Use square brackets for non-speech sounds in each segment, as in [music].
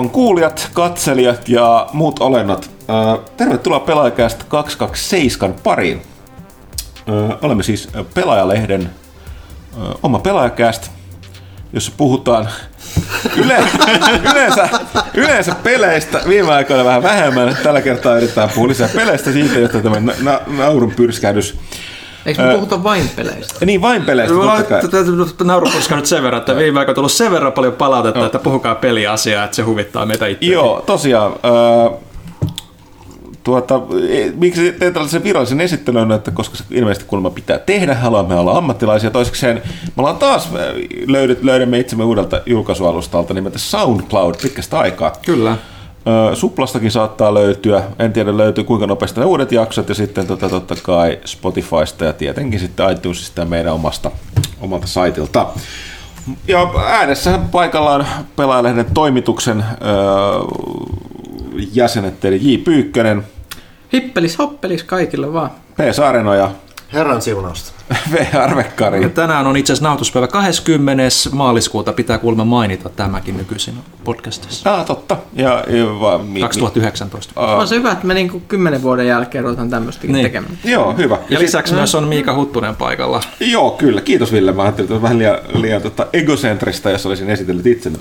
Arvon kuulijat, katselijat ja muut olennot, tervetuloa Pelaajakästä 227 pariin. Olemme siis Pelaajalehden oma Pelaajakästä, jossa puhutaan yle, [laughs] yleensä, yleensä peleistä, viime aikoina vähän vähemmän. Tällä kertaa yritetään puhua lisää peleistä siitä, jotta tämä na- naurun pyrskähdys Eikö me puhuta vain peleistä? Niin, vain peleistä, totta kai. Naurupurska nyt sen verran, että viime aikoina on tullut sen verran paljon palautetta, että puhukaa peliasiaa, että se huvittaa meitä itse. Joo, tosiaan. Äh, tuota, e, miksi tein tällaisen virallisen esittelyn, että koska se ilmeisesti kuulemma pitää tehdä, haluamme olla ammattilaisia. Toisekseen me ollaan taas löydet, löydämme itsemme uudelta julkaisualustalta nimeltä SoundCloud pitkästä aikaa. Kyllä. Suplastakin saattaa löytyä, en tiedä löytyy kuinka nopeasti ne uudet jaksot ja sitten tota, totta kai Spotifysta ja tietenkin sitten iTunesista ja meidän omasta, omalta saitilta. Ja äänessä paikallaan pelaajalehden toimituksen öö, jäsenet, eli J. Pyykkönen. Hippelis hoppelis kaikille vaan. P. Saarenoja. Herran siunausta. [laughs] V. Arvekkari. Ja tänään on itse asiassa nautuspäivä 20. maaliskuuta, pitää kuulemma mainita tämäkin nykyisin podcastissa. Ah, totta. Ja, ja va, mi, 2019. Mi, on se hyvä, että me niinku kymmenen vuoden jälkeen ruvetaan tämmöistäkin niin. tekemään. Joo, hyvä. Ja, ja lisäksi myös on Miika Huttunen paikalla. Joo, kyllä. Kiitos Ville. Mä ajattelin, että on vähän liian, liian tota, egocentrista, jos olisin esitellyt itseni.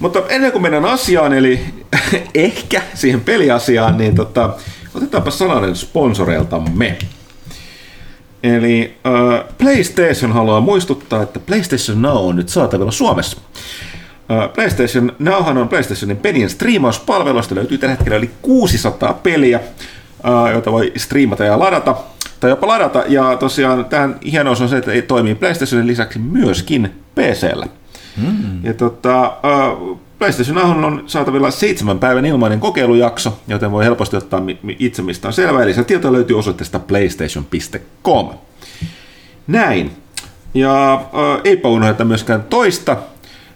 Mutta ennen kuin mennään asiaan, eli [laughs] ehkä siihen peliasiaan, niin tota, otetaanpa sananen sponsoreiltamme. Eli äh, PlayStation haluaa muistuttaa, että PlayStation Now on nyt saatavilla Suomessa. Äh, PlayStation Nowhan on PlayStationin pelien striimauspalvelusta, löytyy tällä hetkellä yli 600 peliä, äh, joita voi striimata ja ladata, tai jopa ladata, ja tosiaan tähän hienous on se, että ei toimii PlayStationin lisäksi myöskin PCllä. Mm. Ja tota, äh, PlayStation Nowhan on saatavilla seitsemän päivän ilmainen kokeilujakso, joten voi helposti ottaa itse mistä on selvä. Eli se tieto löytyy osoitteesta playstation.com. Näin. Ja äh, eipä unohdeta myöskään toista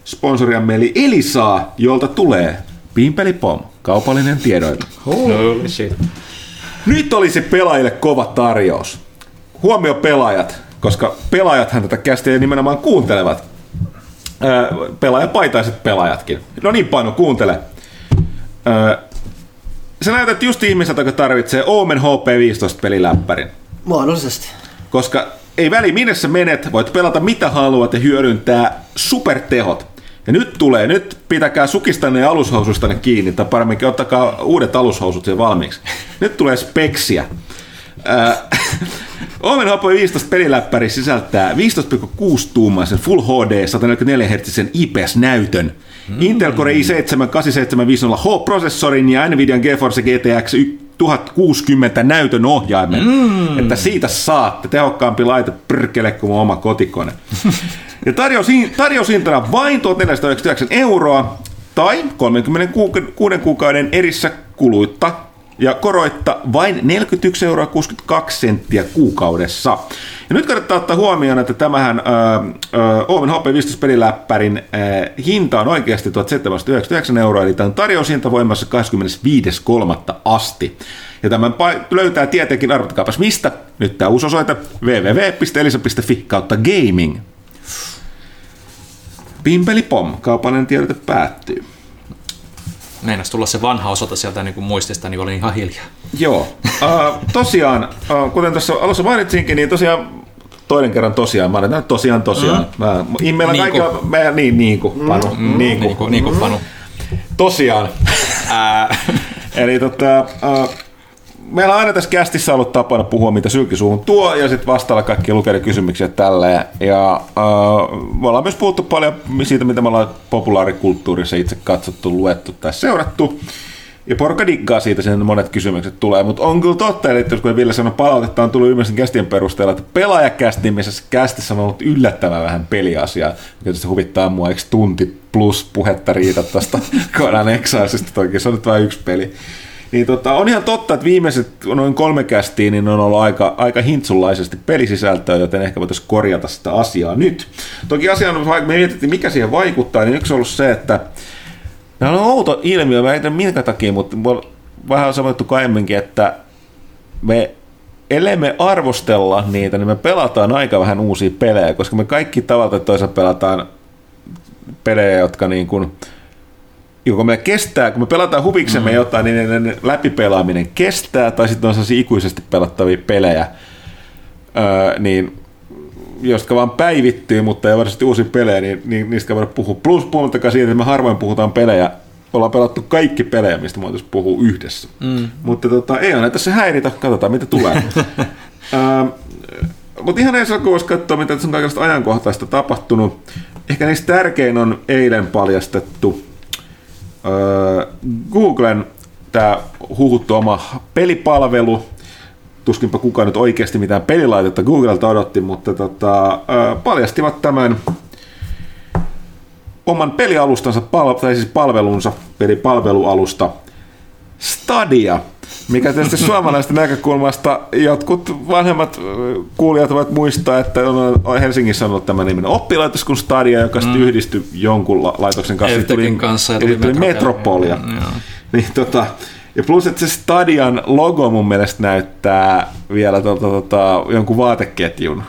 sponsoriamme, eli Elisaa, jolta tulee Pimpelipom, kaupallinen tiedoilla. Holy shit. Nyt olisi pelaajille kova tarjous. Huomio pelaajat, koska pelaajathan tätä kästiä nimenomaan kuuntelevat pelaajapaitaiset pelaajatkin. No niin, Panu, kuuntele. Sä näytät just ihmiseltä, joka tarvitsee Omen HP15 peliläppärin. Muodollisesti. Koska ei väli, minne sä menet, voit pelata mitä haluat ja hyödyntää supertehot. Ja nyt tulee, nyt pitäkää sukistanne ja alushousustanne kiinni, tai paremminkin ottakaa uudet alushousut jo valmiiksi. Nyt tulee speksiä. [laughs] Omen Hoppo 15 peliläppäri sisältää 15,6 tuumaisen Full HD 144 Hz IPS-näytön, mm. Intel Core i7 8750H-prosessorin ja Nvidian GeForce GTX 1060 näytön ohjaimen. Mm. Että siitä saatte tehokkaampi laite pyrkele kuin oma kotikone. [laughs] ja tarjous, tarjoushintana vain 1499 euroa tai 36 kuukauden erissä kuluitta ja koroitta vain 41,62 euroa senttiä kuukaudessa. Ja nyt kannattaa ottaa huomioon, että tämähän äh, Omen HP 15 peliläppärin hinta on oikeasti 1799 euroa, eli tämä on tarjoushinta voimassa 25.3. asti. Ja tämän löytää tietenkin, arvotkaapas mistä, nyt tämä uusi osoite www.elisa.fi kautta gaming. Pimpeli pom, kaupallinen tiedote päättyy meinas tulla se vanha osoite sieltä niin kuin muistista, niin olin ihan hiljaa. Joo. Uh, tosiaan, uh, kuten tuossa alussa mainitsinkin, niin tosiaan toinen kerran tosiaan, mä olen tosiaan tosiaan. Mm. Mä, meillä niin kaikilla, mä, niin, niin kuin Panu. Mm. Niin, kuin. niin, kuin, niin kuin Panu. Tosiaan. Eli tota, uh, meillä on aina tässä kästissä ollut tapana puhua, mitä sylkisuuhun tuo, ja sitten vastailla kaikki lukeiden kysymyksiä tälleen. Ja uh, me ollaan myös puhuttu paljon siitä, mitä me ollaan populaarikulttuurissa itse katsottu, luettu tai seurattu. Ja porukka diggaa siitä, sen monet kysymykset tulee, mutta on kyllä totta, että jos kun Ville sanoi palautetta, on tullut ymmärsin kästien perusteella, että pelaajakästi, missä kästissä on ollut yllättävän vähän peliasiaa, joka tietysti huvittaa mua, eikö tunti plus puhetta riitä tuosta [laughs] Conan Exileista, toki se on nyt vain yksi peli. Niin tota, on ihan totta, että viimeiset noin kolme kästiin niin on ollut aika, aika hintsullaisesti pelisisältöä, joten ehkä voitaisiin korjata sitä asiaa nyt. Toki asia on, me mietittiin mikä siihen vaikuttaa, niin yksi on ollut se, että Tämä on outo ilmiö, mä en tiedä minkä takia, mutta vähän on sanottu kaiemminkin, että me ellei me arvostella niitä, niin me pelataan aika vähän uusia pelejä, koska me kaikki tavalla toisaalta pelataan pelejä, jotka niin kuin, joko me kestää, kun me pelataan huviksemme mm. jotain, niin ne läpipelaaminen kestää, tai sitten on sellaisia ikuisesti pelattavia pelejä, öö, niin jotka vaan päivittyy, mutta ei varsinaisesti uusia pelejä, niin, niin niistä voidaan puhua. Plus puhumattakaan siitä, että me harvoin puhutaan pelejä, ollaan pelattu kaikki pelejä, mistä me voitaisiin puhua yhdessä. Mm. Mutta tota, ei ole tässä häiritä, katsotaan mitä tulee. [laughs] ähm, mutta ihan ensin alkuun voisi katsoa, mitä tässä on kaikesta ajankohtaista tapahtunut. Ehkä niistä tärkein on eilen paljastettu äh, Googlen tämä huhuttu oma pelipalvelu, tuskinpa kukaan nyt oikeasti mitään pelilaitetta Googlelta odotti, mutta tota, äh, paljastivat tämän oman pelialustansa, tai siis palvelunsa, pelipalvelualusta Stadia, mikä tietysti suomalaisten näkökulmasta jotkut vanhemmat kuulijat voivat muistaa, että on Helsingissä on ollut tämä niminen oppilaitos kuin Stadia, joka mm. sitten yhdistyi jonkun laitoksen kanssa. Tuli, kanssa ja tuli, tuli Metropolia. Mm, niin, tota, ja plus, että se Stadian logo mun mielestä näyttää vielä tota, tota, jonkun vaateketjun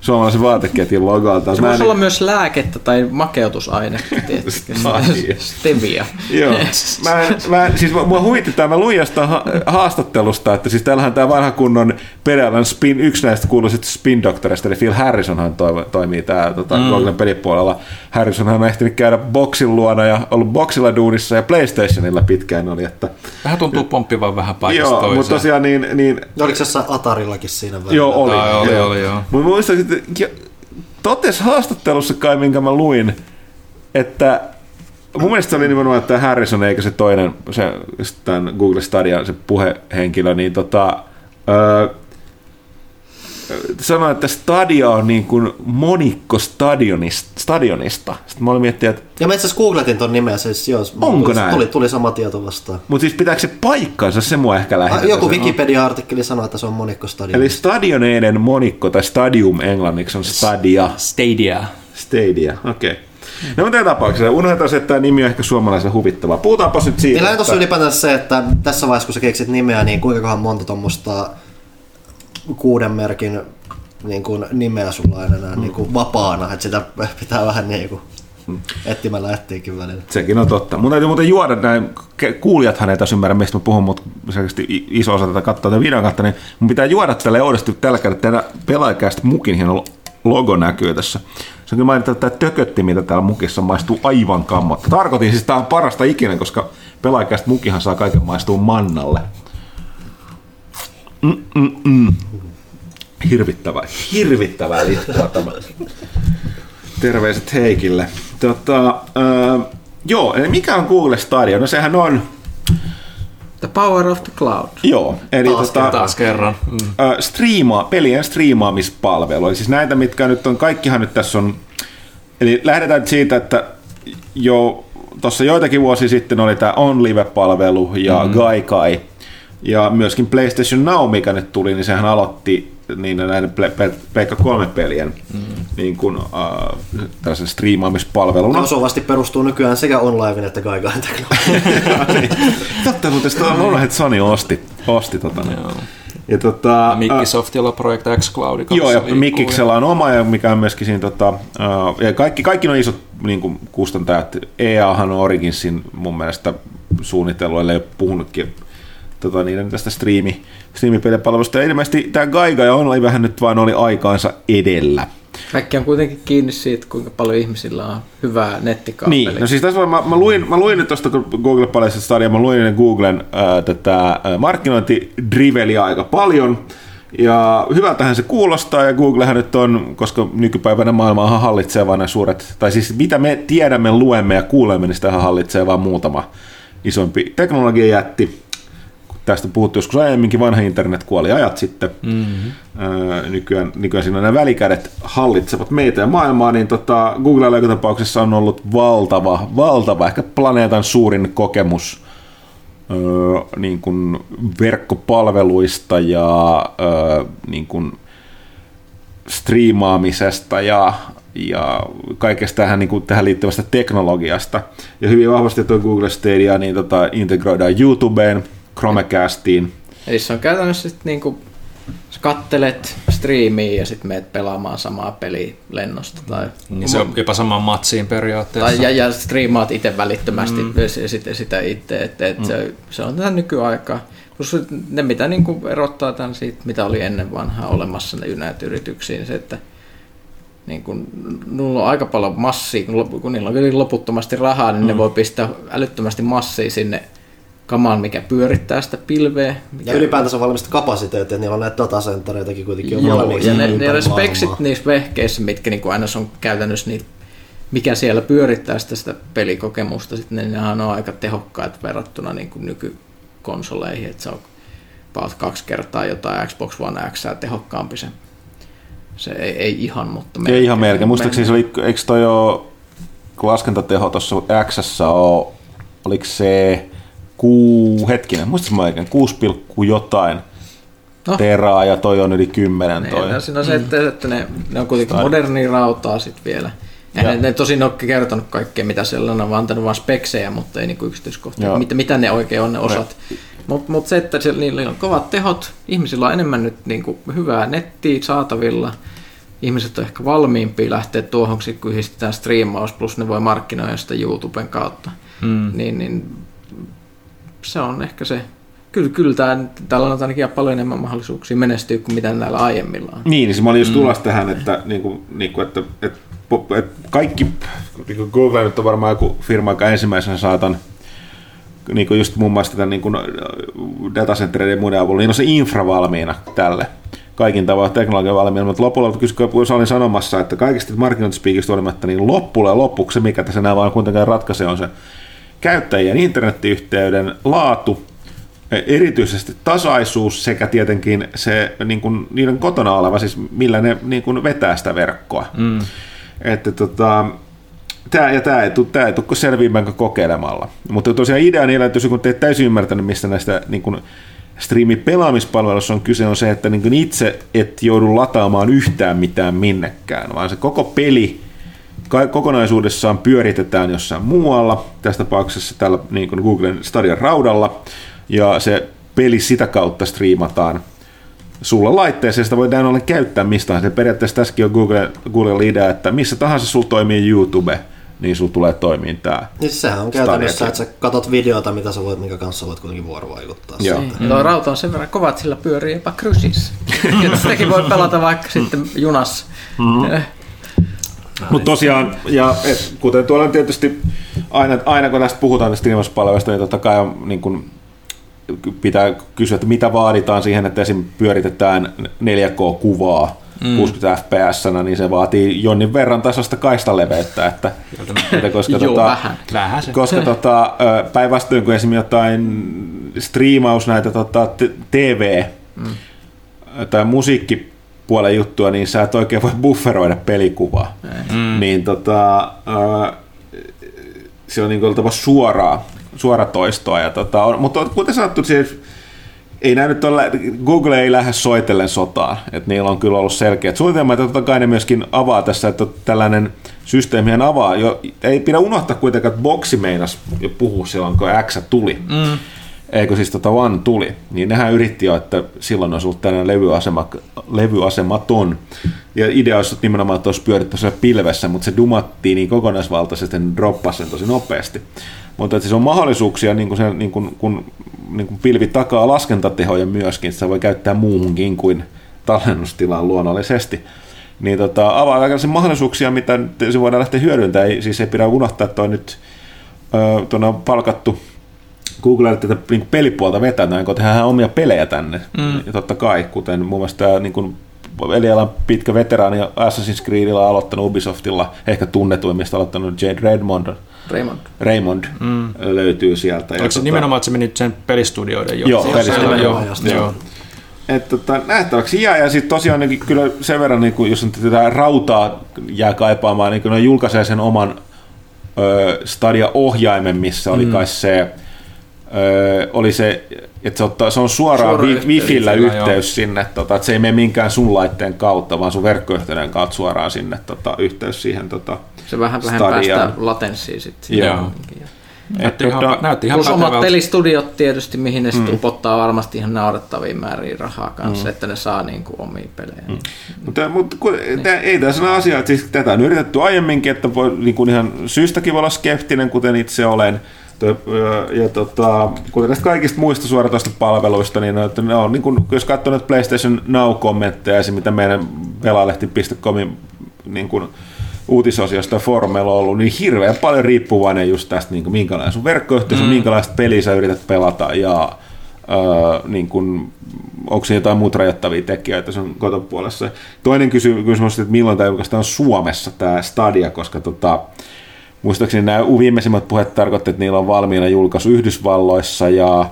suomalaisen vaateketjun logolta. Se voisi olla myös lääkettä tai makeutusaine. [laughs] Stevia. Joo. [laughs] Mä, mä, siis mua huvitti tämä, mä luin jostain haastattelusta, että siis täällähän tämä vanha kunnon Perealan spin, yksi näistä kuuluisista spin doktorista, eli Phil Harrisonhan toi, toimii tää tota, mm. Googlen pelipuolella. Harrisonhan on ehtinyt käydä boksin luona ja ollut boksilla duunissa ja PlayStationilla pitkään oli, että... Vähän tuntuu pomppivan vähän paikasta Joo, mutta tosiaan niin... niin Oliko se Atarillakin siinä välillä? Joo, oli. oli, oli, oli joo. Mutta muistan, totes haastattelussa kai, minkä mä luin, että mun mielestä se oli nimenomaan että Harrison eikä se toinen, se, tämän Google Stadia, se puhehenkilö, niin tota, öö, sanoi, että Stadia on niin kuin monikko stadionista. stadionista. Sitten mä olin miettinyt, että... Ja mä itse asiassa googletin ton nimeä, siis joo, Onko tuli, näin? Tuli, tuli sama tieto vastaan. Mutta siis pitääkö se paikkansa, se mua ehkä lähettää. Joku Wikipedia-artikkeli sanoi, että se on monikko stadionista. Eli stadioneiden monikko, tai stadium englanniksi on Stadia. Stadia. Stadia, okei. Okay. No mutta tapauksessa unohdetaan se, että tämä nimi on ehkä suomalaisen huvittava. Puhutaanpa nyt siitä. On tuossa ylipäätään se, että tässä vaiheessa kun sä keksit nimeä, niin kuinka monta tuommoista kuuden merkin niin kuin nimeä sulla on enää mm. niin kuin vapaana, että sitä pitää vähän niin kuin etsimällä etsiäkin välillä. Sekin on totta. Mun täytyy muuten juoda näin, kuulijathan ei tässä ymmärrä, mistä mä puhun, mutta selkeästi iso osa tätä katsoa tätä videon kautta, niin mun pitää juoda tälle oudosti tällä kertaa, että pelaajakäistä mukin hieno logo näkyy tässä. Se on kyllä mainittu, että tämä tökötti, mitä täällä mukissa maistuu aivan kammotta. Tarkoitin siis, että tämä on parasta ikinä, koska pelaajakäistä mukihan saa kaiken maistua mannalle. Mm-mm-mm. Hirvittävää, hirvittävää liittoa tämä. Terveiset Heikille. Tota, äh, joo, eli mikä on Google Stadia? No sehän on... The power of the cloud. Joo, eli taas, tota, taas kerran. Mm. Äh, striima, pelien striimaamispalvelu. Eli siis näitä, mitkä nyt on, kaikkihan nyt tässä on... Eli lähdetään siitä, että jo tuossa joitakin vuosia sitten oli tämä OnLive-palvelu ja mm. Gaikai. Ja myöskin PlayStation Now, mikä nyt tuli, niin sehän aloitti niin näiden Pleikka 3-pelien mm. niin kuin, uh, tällaisen striimaamispalveluna. Osuvasti perustuu nykyään sekä online että Gaigain teknologiaan. [laughs] niin. Totta, mutta sitä on ollut, että Sony osti, osti tota, Joo. Ja tota, Microsoftilla on Project X Cloud. Joo, ja Mikiksellä on oma, ja mikä on myöskin siinä, tota, uh, ja kaikki, kaikki on isot niin kuin kustantajat. EAhan on Originsin mun mielestä suunnitellut, ellei ole puhunutkin tota, niiden tästä striimi, striimipelipalvelusta. Ja ilmeisesti tämä Gaiga ja Online vähän nyt vaan oli aikaansa edellä. Kaikki on kuitenkin kiinni siitä, kuinka paljon ihmisillä on hyvää nettikaapelia. Niin, no siis tässä mä, mä, luin, mä luin nyt tuosta Google Paljasta Stadia, mä luin Googlen ää, tätä ää, markkinointidriveliä aika paljon. Ja hyvältähän se kuulostaa, ja Googlehän nyt on, koska nykypäivänä maailma hallitsee vain suuret, tai siis mitä me tiedämme, luemme ja kuulemme, niin sitä hallitsee vain muutama isompi teknologiajätti tästä puhuttu joskus aiemminkin, vanha internet kuoli ajat sitten. Mm-hmm. nykyään, nykyään siinä nämä välikädet hallitsevat meitä ja maailmaa, niin tota, Googlella joka tapauksessa on ollut valtava, valtava, ehkä planeetan suurin kokemus öö, niin kuin verkkopalveluista ja öö, niin kuin striimaamisesta ja, ja kaikesta tähän, niin kuin, tähän liittyvästä teknologiasta. Ja hyvin vahvasti tuo Google Stadia niin tota, integroidaan YouTubeen, Chromecastiin. Eli se on käytännössä sitten niinku, sä kattelet striimiin ja sitten meet pelaamaan samaa peliä lennosta. Tai, Niin se on jopa samaan matsiin periaatteessa. tai, ja, ja striimaat itse välittömästi mm. sitä, sitä itse, että et mm. se, se on tätä nykyaikaa. Plus ne, mitä niin kuin erottaa tämän siitä, mitä oli ennen vanhaa olemassa ne United-yrityksiin, se, että niin kun, nulla on aika paljon massia, kun, kun niillä on kyllä loputtomasti rahaa, niin mm. ne voi pistää älyttömästi massia sinne kamaan, mikä pyörittää sitä pilveä. Mikä... Ja ylipäätänsä on valmista kapasiteettia, niillä on näitä datacentereitakin kuitenkin on Joo, valmiiksi ja ne, ne speksit maailmaa. niissä vehkeissä, mitkä niin kuin aina on käytännössä niin, mikä siellä pyörittää sitä, sitä pelikokemusta, sitten ne, nehän on aika tehokkaat verrattuna niin kuin nykykonsoleihin, että se on about kaksi kertaa jotain Xbox One X tehokkaampi se. Se ei, ei ihan, mutta Ei ihan melkein. Muistaakseni se oli, eikö toi ole, kun laskentateho tuossa X on, oliko se kuu, hetkinen, muistatko mä oikein, 6, jotain No. teraa ja toi on yli 10 toi. Niin, siinä on se, että, että ne, ne on kuitenkin Tai- modernia rautaa sitten vielä. Ja, Ja- ne, ne tosin ole kertonut kaikkea, mitä siellä on, ne vaan antanut vain speksejä, mutta ei niinku yksityiskohtia, Joo. mitä, mitä ne oikein on ne osat. Mutta mut se, että siellä, niillä on kovat tehot, ihmisillä on enemmän nyt niinku hyvää nettiä saatavilla, ihmiset on ehkä valmiimpia lähteä tuohon, kun yhdistetään striimaus, plus ne voi markkinoida sitä YouTuben kautta. Mm. Niin, niin se on ehkä se. Kyllä, kyllä tää, täällä on ainakin paljon enemmän mahdollisuuksia menestyä kuin mitä näillä aiemmilla on. Niin, se mä olin just tulossa tähän, että, niin kuin, niin kuin, että, että, että kaikki, niin kuin Google nyt on varmaan joku firma, joka ensimmäisenä saatan niin kuin just muun muassa tämän niin kuin datacentereiden ja muiden avulla, niin on se infra valmiina tälle kaikin tavoin teknologia valmiina, mutta lopulla, kun olin sanomassa, että kaikista markkinointispiikistä huolimatta, niin loppujen lopuksi se, mikä tässä nämä vaan kuitenkaan ratkaisee, on se käyttäjien internettiyhteyden laatu, erityisesti tasaisuus sekä tietenkin se niin kuin, niiden kotona oleva, siis millä ne niin kuin vetää sitä verkkoa. Mm. Että tota, Tämä, ja tämä ei tule, tämä ei tule selviämään kokeilemalla. Mutta tosiaan idea niillä, että jos kun te ette täysin ymmärtänyt, mistä näistä niin kuin, striimipelaamispalvelussa on kyse, on se, että niin kuin itse et joudu lataamaan yhtään mitään minnekään, vaan se koko peli kokonaisuudessaan pyöritetään jossain muualla, tässä tapauksessa tällä niin kuin Googlen Stadion raudalla, ja se peli sitä kautta striimataan sulla laitteeseen, sitä voi näin ollen käyttää mistä tahansa. Periaatteessa tässäkin on Google, Google idea, että missä tahansa sulla toimii YouTube, niin sulla tulee toimiin tämä. Niin sehän on käytännössä, että sä katot videota, mitä sä voit, minkä kanssa voit kuitenkin vuorovaikuttaa. Joo. siitä. Mm. Tuo rauta on sen verran kova, että sillä pyörii jopa krysissa. [laughs] Ja Sitäkin voi pelata vaikka sitten junassa. Mm. Mutta tosiaan, ja et, kuten tuolla on tietysti aina, aina kun tästä puhutaan tästä streamauspalveluista, niin totta kai on, niin kun, pitää kysyä, että mitä vaaditaan siihen, että esim. pyöritetään 4K-kuvaa mm. 60 fps, niin se vaatii jonnin verran tasosta kaistaleveyttä, että, että koska, Joo, tota, vähän. Vähän se. koska tota, päinvastoin kuin esimerkiksi jotain striimaus näitä tota, TV mm. tai musiikkipuolen juttua, niin sä et oikein voi bufferoida pelikuvaa. Mm. Niin tota, ö, se on niin kuin suoraa, suoratoistoa. Ja tota, on, mutta kuten sanottu, siis ei näy nyt ole, Google ei lähde soitellen sotaan, että niillä on kyllä ollut selkeät suunnitelmat, ja totta kai ne myöskin avaa tässä, että tällainen systeemi avaa, jo, ei pidä unohtaa kuitenkaan, että boksi meinas jo puhua silloin, kun X tuli, mm. Eikö siis tota One tuli, niin nehän yritti jo, että silloin olisi ollut tällainen levyasema, levyasematon, ja idea olisi nimenomaan, että olisi pyöritty siellä pilvessä, mutta se dumattiin niin kokonaisvaltaisesti, että droppasi sen tosi nopeasti. Mutta että siis on mahdollisuuksia, niin kuin se, niin kuin, kun niin kuin pilvi takaa laskentatehoja myöskin, se voi käyttää muuhunkin kuin tallennustilaan luonnollisesti. Niin tota, avaa kaikenlaisia mahdollisuuksia, mitä se voidaan lähteä hyödyntämään. Ei, siis ei pidä unohtaa, että on nyt ö, palkattu Googlelle tätä niin pelipuolta vetää, kun tehdään omia pelejä tänne. Mm. Ja totta kai, kuten muun muassa tämä niin kuin Elialan pitkä veteraani Assassin's Creedilla aloittanut Ubisoftilla, ehkä tunnetuimmista aloittanut Jade Redmond, Raymond. Raymond mm. löytyy sieltä. Oliko se nimenomaan, että se meni sen pelistudioiden jo? Joo, pelistudioiden joo, just, joo. joo. Et, tota, nähtäväksi jää, ja sitten tosiaan niin, kyllä sen verran, niin, kun, jos nyt tätä rautaa jää kaipaamaan, niin kyllä ne julkaisee sen oman ö, Stadia-ohjaimen, missä oli mm. kai se, ö, oli se, että se, ottaa, se on suoraan Suora wi- yhteys, Wifillä yhteys sinne, tota, että se ei mene minkään sun laitteen kautta, vaan sun verkkoyhteyden kautta suoraan sinne tota, yhteys siihen tota, Se vähän vähän päästää latenssia sitten. Joo. Näytti ihan, tota- näytti ihan Plus omat pelistudiot tietysti, mihin ne sitten upottaa varmasti ihan naurettaviin määriin rahaa kanssa, että ne saa niin kuin omia pelejä. Mutta, mutta kun, tää, ei tässä ole asia, että siis tätä on yritetty aiemminkin, että voi niin kuin ihan syystäkin voi olla skeptinen, kuten itse olen. Ja, ja tota, kuten näistä kaikista muista suoratoista palveluista, niin, että ne on, niin kuin, jos katsoo nyt PlayStation Now-kommentteja, esim. mitä meidän pelalehti.comin niin kuin, uutisosiosta foorumeilla on ollut, niin hirveän paljon riippuvainen just tästä, niin kuin, minkälainen sun verkkoyhteys on, mm. minkälaista peliä sä yrität pelata ja öö, niin kuin, onko se jotain muut rajoittavia tekijöitä sun kotopuolessa. Toinen kysymys, kysymys että milloin tämä julkaistaan Suomessa tämä Stadia, koska tota, muistaakseni nämä viimeisimmät puheet tarkoitti, että niillä on valmiina julkaisu Yhdysvalloissa ja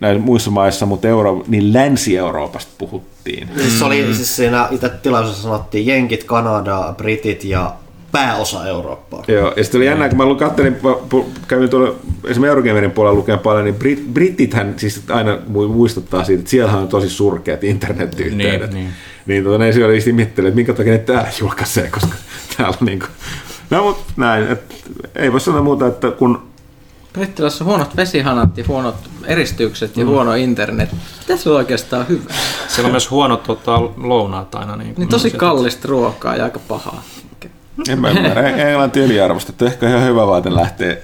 näissä muissa maissa, mutta Euro, niin Länsi-Euroopasta puhuttiin. Siis se oli, siis siinä itse tilaisuudessa sanottiin Jenkit, Kanada, Britit ja pääosa Eurooppaa. Joo, ja sitten oli jännää, kun mä katselin, kävin tuolla esimerkiksi Eurogamerin puolella lukemaan paljon, niin Brit, Britithän siis aina mu- muistuttaa siitä, että siellähän on tosi surkeat internetyhteydet. Niin, niin. niin tota, ne siellä oli että minkä takia ne täällä julkaisee, koska täällä on niin kuin... No mutta näin, että ei voi sanoa muuta, että kun Brittilässä on huonot vesihanat ja huonot eristykset ja huono internet. Mitä se on oikeastaan hyvä? Siellä on myös huonot tota, lounaat aina. Niin, Niin tosi kallista ruokaa ja aika pahaa. En mä ymmärrä, Englanti yliarvostettu, ehkä ihan hyvä vaate lähtee.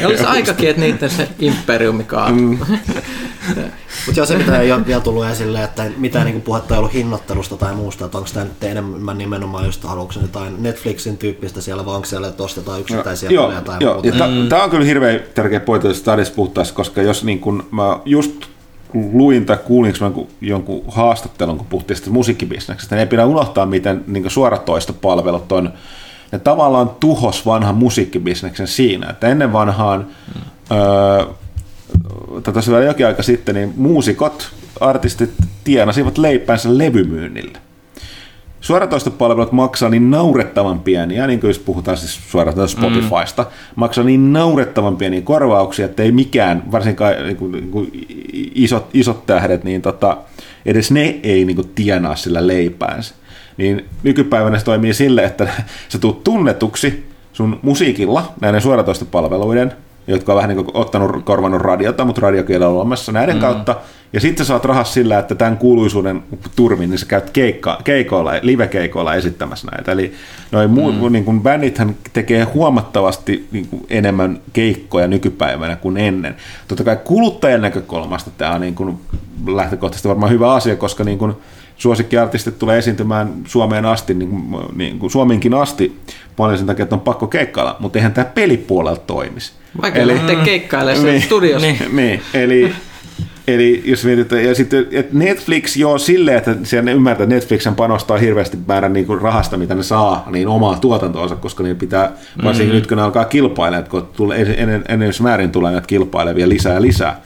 Ja olisi aikakin, että niiden se imperiumi kaatuu. Mm. Mutta joo, se mitä ei ole vielä tullut esille, että mitään niinku puhetta ei ollut hinnoittelusta tai muusta, että onko tämä nyt enemmän nimenomaan just haluatko jotain Netflixin tyyppistä siellä, vai onko siellä, että ostetaan yksittäisiä joo, pelejä tai joo. muuta. Ja mm. Tämä on kyllä hirveän tärkeä pointti, että Stadissa puhuttaisiin, koska jos niin kun mä just luin tai kuulinko mä jonkun, haastattelun, kun puhuttiin sitä musiikkibisneksestä, niin ei pidä unohtaa, miten niin suoratoistopalvelut on, ne tavallaan tuhos vanhan musiikkibisneksen siinä, että ennen vanhaan, mm. öö, tätä vielä jokin aika sitten, niin muusikot, artistit tienasivat leipänsä levymyynnillä suoratoistopalvelut maksaa niin naurettavan pieniä, niin kuin jos puhutaan siis suoraan Spotifysta, mm. maksaa niin naurettavan pieniä korvauksia, että ei mikään, varsinkaan niin kuin, niin kuin isot, isot tähdet, niin tota, edes ne ei niin kuin tienaa sillä leipäänsä. Niin nykypäivänä se toimii sille, että [laughs] sä tuut tunnetuksi sun musiikilla näiden suoratoistopalveluiden, jotka on vähän niin kuin ottanut, korvannut radiota, mutta radiokielellä on olemassa näiden mm. kautta. Ja sitten sä saat rahas sillä, että tämän kuuluisuuden turvin, niin sä käyt keikka, keikoilla, live-keikoilla esittämässä näitä. Eli noin muut, mm. niin kuin bändithän tekee huomattavasti niin kuin enemmän keikkoja nykypäivänä kuin ennen. Totta kai kuluttajan näkökulmasta tämä on niin kuin lähtökohtaisesti varmaan hyvä asia, koska niin kuin suosikkiartistit tulee esiintymään Suomeen asti, niin kuin, niin kuin Suomenkin asti, paljon sen takia, että on pakko keikkailla, mutta eihän tämä pelipuolella toimisi. Vaikka Eli, lähtee keikkailemaan [laughs] niin, studiossa. Niin, niin, eli, [laughs] eli jos mietitään, ja sitten että Netflix joo silleen, että siellä ymmärtää, että Netflix panostaa hirveästi määrän niin kuin rahasta, mitä ne saa, niin omaa tuotantoonsa, koska ne pitää, varsinkin mm-hmm. nyt kun ne alkaa kilpailemaan, että kun tulee, ennen, ennen määrin tulee näitä kilpailevia lisää ja lisää.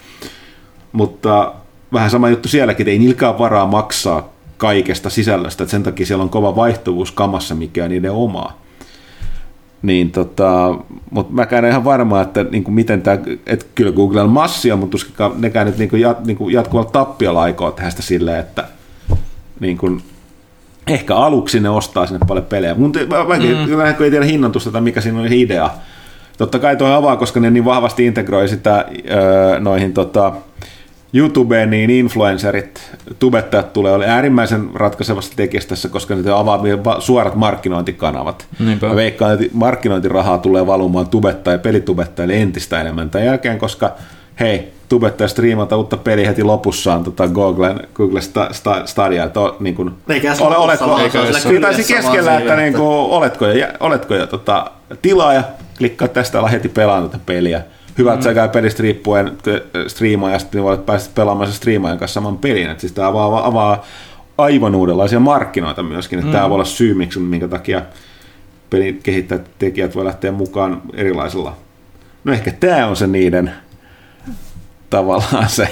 Mutta vähän sama juttu sielläkin, että ei niilläkään varaa maksaa kaikesta sisällöstä, että sen takia siellä on kova vaihtuvuus kamassa, mikä on niiden omaa. Niin tota, mutta mä käyn ihan varma, että niin kuin miten tämä, että kyllä Google on massia, mutta tuskin nekään nyt niin kuin jat, niin kuin jatkuvalla tappiolla aikoo tehdä sitä silleen, että niin kuin, ehkä aluksi ne ostaa sinne paljon pelejä. Mun, mä, mä, mm. kun ei tiedä hinnantusta tai mikä siinä on idea. Totta kai tuo avaa, koska ne niin vahvasti integroi sitä öö, noihin tota, YouTubeen niin influencerit, tubettajat tulee oli äärimmäisen ratkaisevasti tekijästä tässä, koska ne avaa suorat markkinointikanavat. Niinpä. Mä veikkaan, että markkinointirahaa tulee valumaan tubettaja ja pelitubettajille entistä enemmän tämän jälkeen, koska hei, tubettaja striimata uutta peliä heti lopussaan tota Google, Google sta, sta, Stadia, että niin kuin, ole, oletko, taisi keskellä, että niin kuin, oletko jo, oletko jo tota, tilaaja, klikkaa tästä olla heti pelaamaan tätä peliä hyvät mm. sekä pelistä riippuen striimaa ja sitten voit päästä pelaamaan se striimaajan kanssa saman pelin. Et siis tämä avaa, avaa aivan uudenlaisia markkinoita myöskin. Että mm. Tämä voi olla syy, miksi, minkä takia pelin kehittäjät tekijät voi lähteä mukaan erilaisilla. No ehkä tämä on se niiden tavallaan se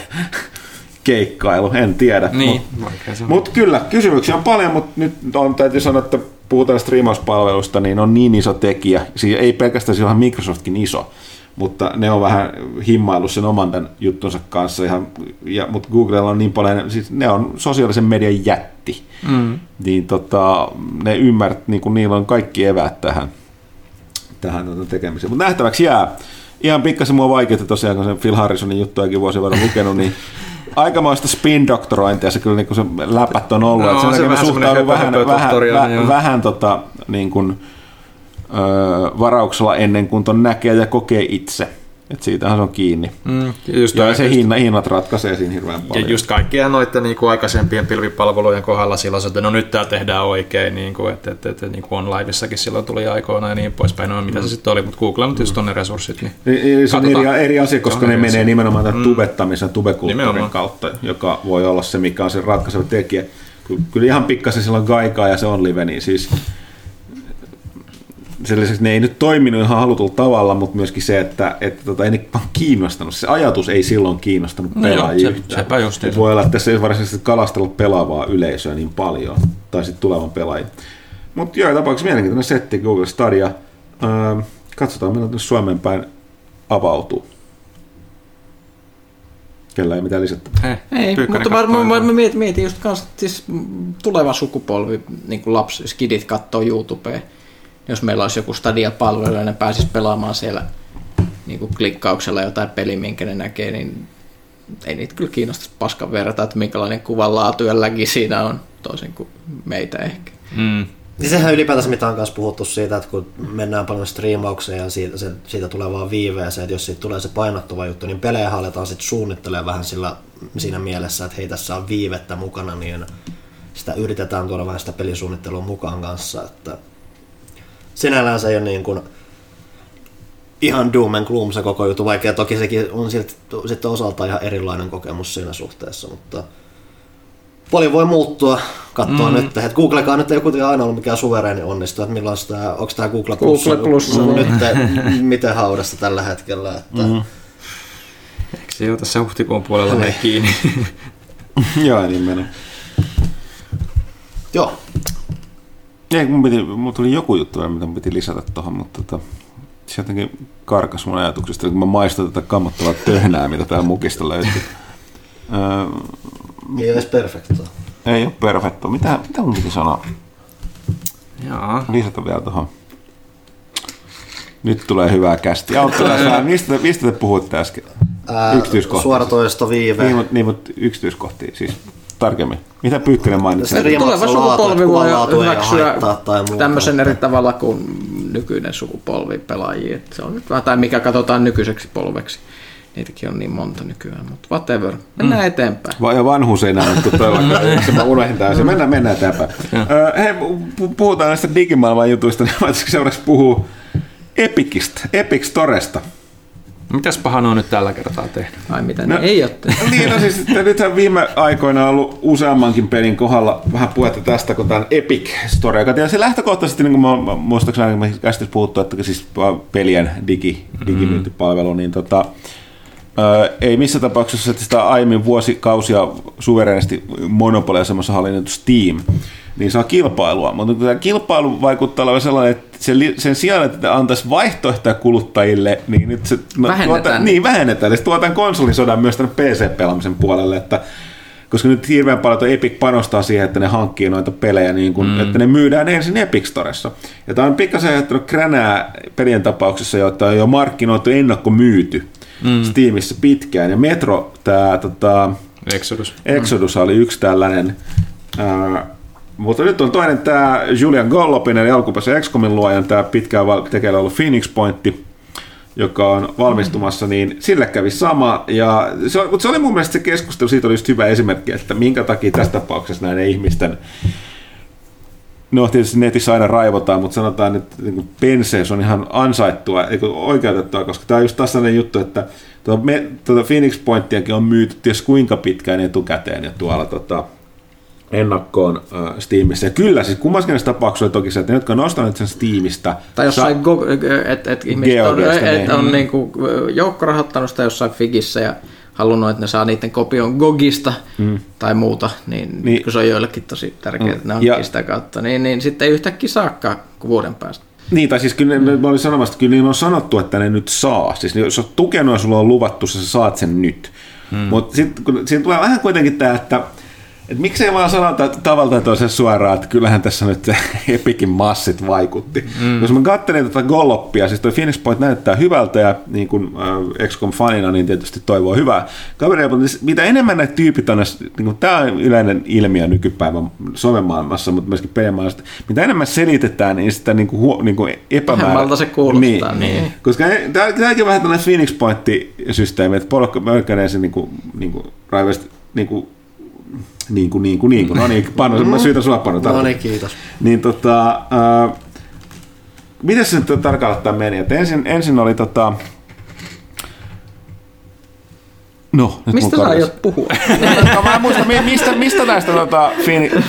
keikkailu, en tiedä. Niin, mutta mut kyllä, kysymyksiä on paljon, mutta nyt on, täytyy sanoa, että puhutaan striimauspalvelusta, niin on niin iso tekijä. Siis ei pelkästään silloin Microsoftkin iso, mutta ne on vähän himmaillut sen oman tämän juttunsa kanssa. Ihan, ja, mutta Googlella on niin paljon, siis ne on sosiaalisen median jätti, mm. niin tota, ne ymmärtät, niin kuin niillä on kaikki eväät tähän, tähän tota tekemiseen. Mutta nähtäväksi jää. ihan pikkasen mua vaikeutti tosiaan, kun sen Phil Harrisonin juttuakin vuosi verran lukenut, niin [laughs] aikamoista spin-doktorointia se kyllä niin kuin se läpät on ollut. No, että sen se vähän suhtaudun vähän, höpö- vähän, höpötutoriaali, vähän, vähän tota, niin kuin, ö, varauksella ennen kuin ton näkee ja kokee itse. Et siitähän se on kiinni. Mm, just, Ja se hinna, hinnat ratkaisee siinä hirveän ja paljon. just kaikkien noiden niin kuin aikaisempien pilvipalvelujen kohdalla silloin, että no nyt tämä tehdään oikein, niin kuin, että, että, että niin kuin on liveissakin silloin tuli aikoina ja niin poispäin, no, mitä se sitten oli, mutta Google on tietysti on ne resurssit. Niin. Se on eri, eri asia, koska ne menee asia. nimenomaan tämän tubettamisen, tubekulttuurin Nimenomaan. kautta, joka voi olla se, mikä on se ratkaiseva tekijä. Ky- Kyllä ihan pikkasen sillä on gaikaa ja se on live, niin siis sen lisäksi ne ei nyt toiminut ihan halutulla tavalla, mutta myöskin se, että, että tota, ei ne vaan kiinnostanut. Se ajatus ei silloin kiinnostanut No joo, pelaajia se- sepä just Et voi olla, että tässä ei varsinaisesti kalastella pelaavaa yleisöä niin paljon, tai sitten tulevan pelaajia. Mutta joo, tapauksessa mielenkiintoinen setti Google Stadia. Öö, katsotaan, milloin tänne Suomeen päin avautuu. Kellä ei mitään lisättä. Hei, Ei, mutta varmaan mä, mä mietin, mietin just kans, että siis tuleva sukupolvi, niin kuin lapsi, skidit katsoo YouTubea. Jos meillä olisi joku Stadia-palvelu ja ne pääsis pelaamaan siellä niin kuin klikkauksella jotain peli, minkä ne näkee, niin ei niitä kyllä kiinnostaisi paskan verrata, että minkälainen kuvan laatu ja lägi siinä on, toisin kuin meitä ehkä. Mm. Niin sehän ylipäätänsä mitä on kanssa puhuttu siitä, että kun mennään paljon striimaukseen ja siitä, se, siitä tulee vaan viiveeseen, että jos siitä tulee se painottuva juttu, niin pelejä aletaan sitten suunnittelemaan vähän sillä, siinä mielessä, että hei tässä on viivettä mukana, niin sitä yritetään tuoda vähän sitä pelisuunnittelua mukaan kanssa, että sinällään se ei ole niin kuin ihan doom and gloom se koko juttu, vaikka toki sekin on silti, sitten osaltaan ihan erilainen kokemus siinä suhteessa, mutta paljon voi muuttua, katsoa mm. nyt, että Googlekaan nyt ei kuitenkaan aina ollut mikään suvereeni onnistu, että milloin sitä, onko tämä Google Plus, Google Plus, on niin. nyt miten haudassa tällä hetkellä, että mm. Eikö se jo tässä huhtikuun puolella mene kiinni? [laughs] joo, niin menee. joo, Ei, mun, piti, mun tuli joku juttu, vielä, mitä mun piti lisätä tuohon, mutta tota, se jotenkin karkas mun ajatuksista, kun mä maistan tätä kammottavaa töhnää, mitä täällä mukista löytyy. Öö, [laughs] ei ole edes perfektoa. ei ole perfetto. Mitä, mitä mun piti sanoa? Jaa. Lisätä vielä tuohon. Nyt tulee hyvää kästiä. Auttakaa, [laughs] mistä, te- mistä te puhuitte äsken? Ää, Yksityiskohtia. Suoratoisto viive. Niin, mutta, niin, mutta yksityiskohtia siis tarkemmin. Mitä Pyykkönen mainitsi? Se Tuleva sukupolvi voi hyväksyä haittaa tai muuta. tämmöisen eri tavalla kuin nykyinen sukupolvi pelaajia. Et se on nyt vähän, tai mikä katsotaan nykyiseksi polveksi. Niitäkin on niin monta nykyään, mutta whatever. Mennään mm. eteenpäin. Va- ja vanhuus ei näy todellakaan. [laughs] Se mä unohdin täysin. Mennään, mennään eteenpäin. Hei, pu- puhutaan näistä digimaailman jutuista, niin mä seuraavaksi puhua Epicistä, Epic Storesta. Mitäs paha ne on nyt tällä kertaa tehnyt? Ai mitä No. ne ei ole tehnyt. niin, no siis että nythän viime aikoina on ollut useammankin pelin kohdalla vähän puhetta tästä, kun tämä Epic Store, joka tietysti lähtökohtaisesti, niin kuin mä, muistaakseni me käsittelyssä puhuttu, että siis pelien digi, digimyyntipalvelu, niin tota, Öö, ei missä tapauksessa että sitä aiemmin vuosikausia suverenisti monopoliasemassa hallinnut Steam, niin saa kilpailua. Mutta tämä kilpailu vaikuttaa olevan sellainen, että sen, sijaan, että antaisi vaihtoehtoja kuluttajille, niin nyt se no, Vähennetään. Tuota, niin, vähennetään. Ja se tuo tämän konsolisodan myös tänne PC-pelaamisen puolelle, että koska nyt hirveän paljon tuo Epic panostaa siihen, että ne hankkii noita pelejä, niin kun, mm. että ne myydään ensin Epic Storessa. Ja tämä on pikkasen ajattelut kränää pelien tapauksessa, joita on jo markkinoitu ennakkomyyty mm. Steamissa pitkään. Ja Metro, tämä tota, Exodus. Exodus oli yksi tällainen. Ää, mutta nyt on toinen tämä Julian Gollopin, eli alkuperäisen XCOMin luojan, tämä pitkään tekeillä ollut Phoenix Pointti, joka on valmistumassa, niin sille kävi sama. Ja se, mutta se oli mun mielestä se keskustelu, siitä oli just hyvä esimerkki, että minkä takia tässä tapauksessa näiden ihmisten No tietysti netissä aina raivotaan, mutta sanotaan, että niin penseys on ihan ansaittua, eikö oikeutettua, koska tämä on just taas sellainen juttu, että tuota, me, tuota Phoenix Pointtiakin on myyty ties kuinka pitkään etukäteen ja tuolla tota, ennakkoon äh, Steamissa. Ja kyllä, siis kummaskin näissä tapauksissa oli toki se, että ne, jotka on ostaneet sen Steamista, Tai jossain, sa- go, et, et ihmiset on, et, niin. on niinku joukkorahoittanut sitä jossain Figissä ja halunnut, että ne saa niiden kopion Gogista mm. tai muuta, niin, Niin. kun se on joillekin tosi tärkeää, että ne Mm. hankkii Ja- sitä kautta, niin, niin sitten ei yhtäkkiä saakkaan kuin vuoden päästä. Niin, tai siis kyllä ne, mä olin sanomassa, että kyllä niin on sanottu, että ne nyt saa. Siis jos olet tukenut ja sulla on luvattu, sä saat sen nyt. Hmm. Mutta sitten siinä tulee vähän kuitenkin tämä, että että miksei vaan sanota tavalla tai toisen suoraan, että kyllähän tässä nyt se [laughs] Epikin massit vaikutti. Mm. Jos mä katselin tätä Golloppia, siis toi Phoenix Point näyttää hyvältä ja niin kuin äh, XCOM-fanina, niin tietysti toivoo hyvää kaveria, mutta siis mitä enemmän näitä tyypit on, niin kuin, tämä on yleinen ilmiö nykypäivän somemaailmassa, mutta myöskin pelimaailmassa, mitä enemmän selitetään, niin sitä niin kuin, huo, niin kuin epämäärä... Vähemmältä se kuulostaa. Niin, niin. Koska tämäkin on vähän tällainen Phoenix Point-systeemi, että porukka ensin niin kuin, niin kuin, raivasti, niin kuin, niin kuin, niin kuin, niin kuin. No niin, Panu, mä syytän sua Panu. No niin, kiitos. Niin tota, äh, miten se nyt tarkalleen tämä meni? Et ensin, ensin oli tota, No, nyt Mistä sä aiot puhua? no, [laughs] mä en muista, mistä, mistä näistä tota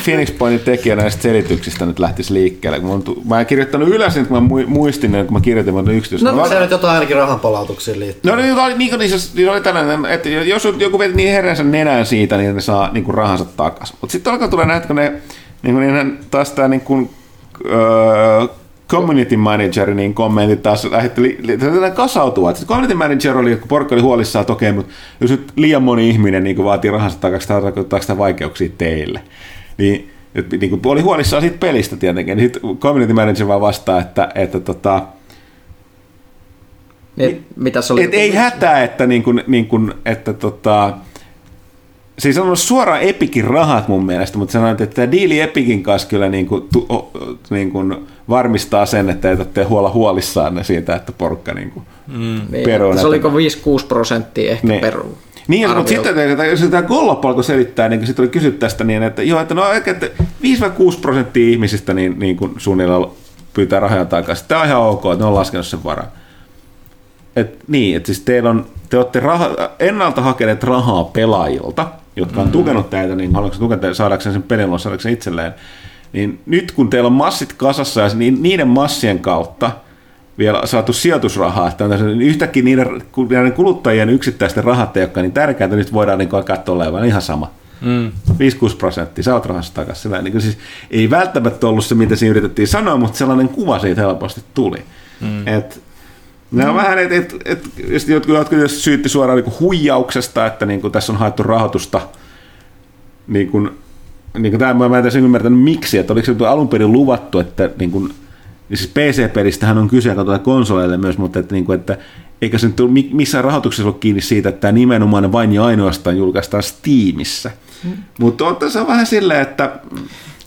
Phoenix, Pointin tekijä näistä selityksistä nyt lähtisi liikkeelle. Mä, on, mä en kirjoittanut ylös, kun mä muistin, kun mä kirjoitin mun yksityistä. No, no se nyt jotain ainakin rahanpalautuksiin liittyy. No niin, oli, niin, niin, se, niin oli tällainen, että jos joku veti niin herrensä nenään siitä, niin ne saa niin kuin rahansa takaisin. Mutta sitten alkaa tulla näitä, kun ne, niin kuin, niin taas tämä niin kuin, öö, community manager, niin kommentit taas lähti kasautua. Sitten community manager oli, kun porkka oli huolissaan, että okei, mutta jos nyt liian moni ihminen niin vaatii rahansa takaisin, tarkoittaa sitä vaikeuksia teille. Niin, että, niin kuin, oli huolissaan siitä pelistä tietenkin, niin sitten community manager vaan vastaa, että, että tota, et, mitä se oli? Et ei hätää, että, niin kuin, niin kuin, että tota, siis on ollut suoraan Epikin rahat mun mielestä, mutta sanoin, että tämä diili Epikin kanssa kyllä niin kuin, tu, niin kuin varmistaa sen, että ei tarvitse huolla huolissaan siitä, että porukka niin kuin mm. peruu. Se oliko 5-6 prosenttia ehkä niin. peruu. Niin, mutta sitten jos tämä Gollop alkoi selittää, niin sitten oli kysytty tästä, niin että, joo, että, no, että 5-6 prosenttia ihmisistä niin, niin kuin suunnilleen pyytää rahoja takaisin. Tämä on ihan ok, että ne on laskenut sen varaan. Et, niin, että siis teillä on, te olette raha, ennalta hakeneet rahaa pelaajilta, jotka on mm. tukenut teitä, niin haluatko tukea saadakseen sen pelin saadakseen itselleen. Niin nyt kun teillä on massit kasassa ja niin niiden massien kautta vielä saatu sijoitusrahaa, että niin yhtäkkiä niiden, niiden kuluttajien yksittäisten rahat ei olekaan niin tärkeää, nyt voidaan niin alkaa olevan ihan sama. Mm. 5-6 prosenttia, sä oot rahasta takaisin. Niin siis ei välttämättä ollut se, mitä siinä yritettiin sanoa, mutta sellainen kuva siitä helposti tuli. Mm. Et, ne on mm. vähän, että et, et, et, jotkut, jotkut syytti suoraan niin huijauksesta, että niin kuin tässä on haettu rahoitusta niin kuin, niin kuin tämä, mä en täysin ymmärtänyt miksi, että oliko se alun perin luvattu, että niin kuin, niin siis PC-pelistähän on kyse ja konsoleille myös, mutta että, niin kuin, että eikä se nyt ole missään rahoituksessa ole kiinni siitä, että tämä nimenomaan vain ja ainoastaan julkaistaan Steamissa. Mm. Mutta on tässä vähän silleen, että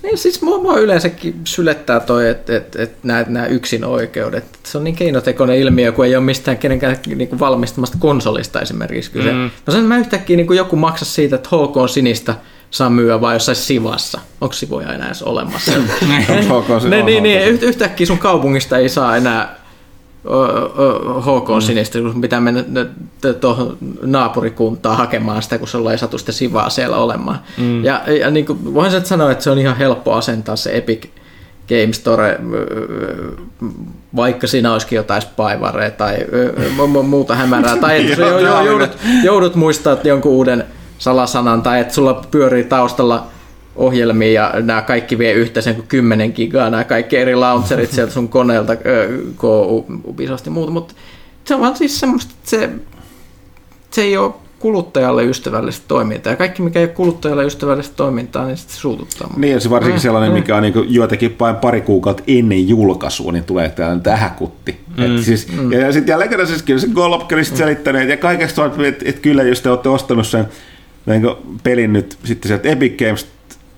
niin siis mua, mua yleensäkin sylettää toi, että et, et nämä, yksin oikeudet. Se on niin keinotekoinen ilmiö, kun ei ole mistään kenenkään niin kuin valmistamasta konsolista esimerkiksi kyse. Mm. No sen mä yhtäkkiä niin kuin joku maksa siitä, että HK on sinistä saa myyä vai jossain Sivassa. Onko Sivoja enää edes olemassa? [laughs] [laughs] ne, niin, niin, yhtäkkiä sun kaupungista ei saa enää HK mm. sinistä, kun pitää mennä tuohon naapurikuntaan hakemaan sitä, kun sulla ei satu sitä sivaa siellä olemaan. Mm. Ja, ja niin kuin, voin sen sanoa, että se on ihan helppo asentaa se Epic Game Store, vaikka siinä olisikin jotain spyvareja tai muuta hämärää, tai [laughs] että joudut, joudut muistaa jonkun uuden salasanan, tai että sulla pyörii taustalla ohjelmia ja nämä kaikki vie yhteisen kuin 10 gigaa, nämä kaikki eri launcherit sieltä sun koneelta, Ubisoft ja muuta, mutta se on vaan siis semmoista, että se, se ei ole kuluttajalle ystävällistä toimintaa. Ja kaikki, mikä ei ole kuluttajalle ystävällistä toimintaa, niin sitten suututtaa. Niin, ja se varsinkin mm. sellainen, mikä on niin joitakin vain pari kuukautta ennen julkaisua, niin tulee tällainen tähäkutti. Mm. siis, mm. Ja, ja sitten jälleen kerran siis kyllä se Golopkerin mm. selittäneet, ja kaikesta että et, et kyllä jos te olette ostanut sen niin pelin nyt sitten sieltä Epic Games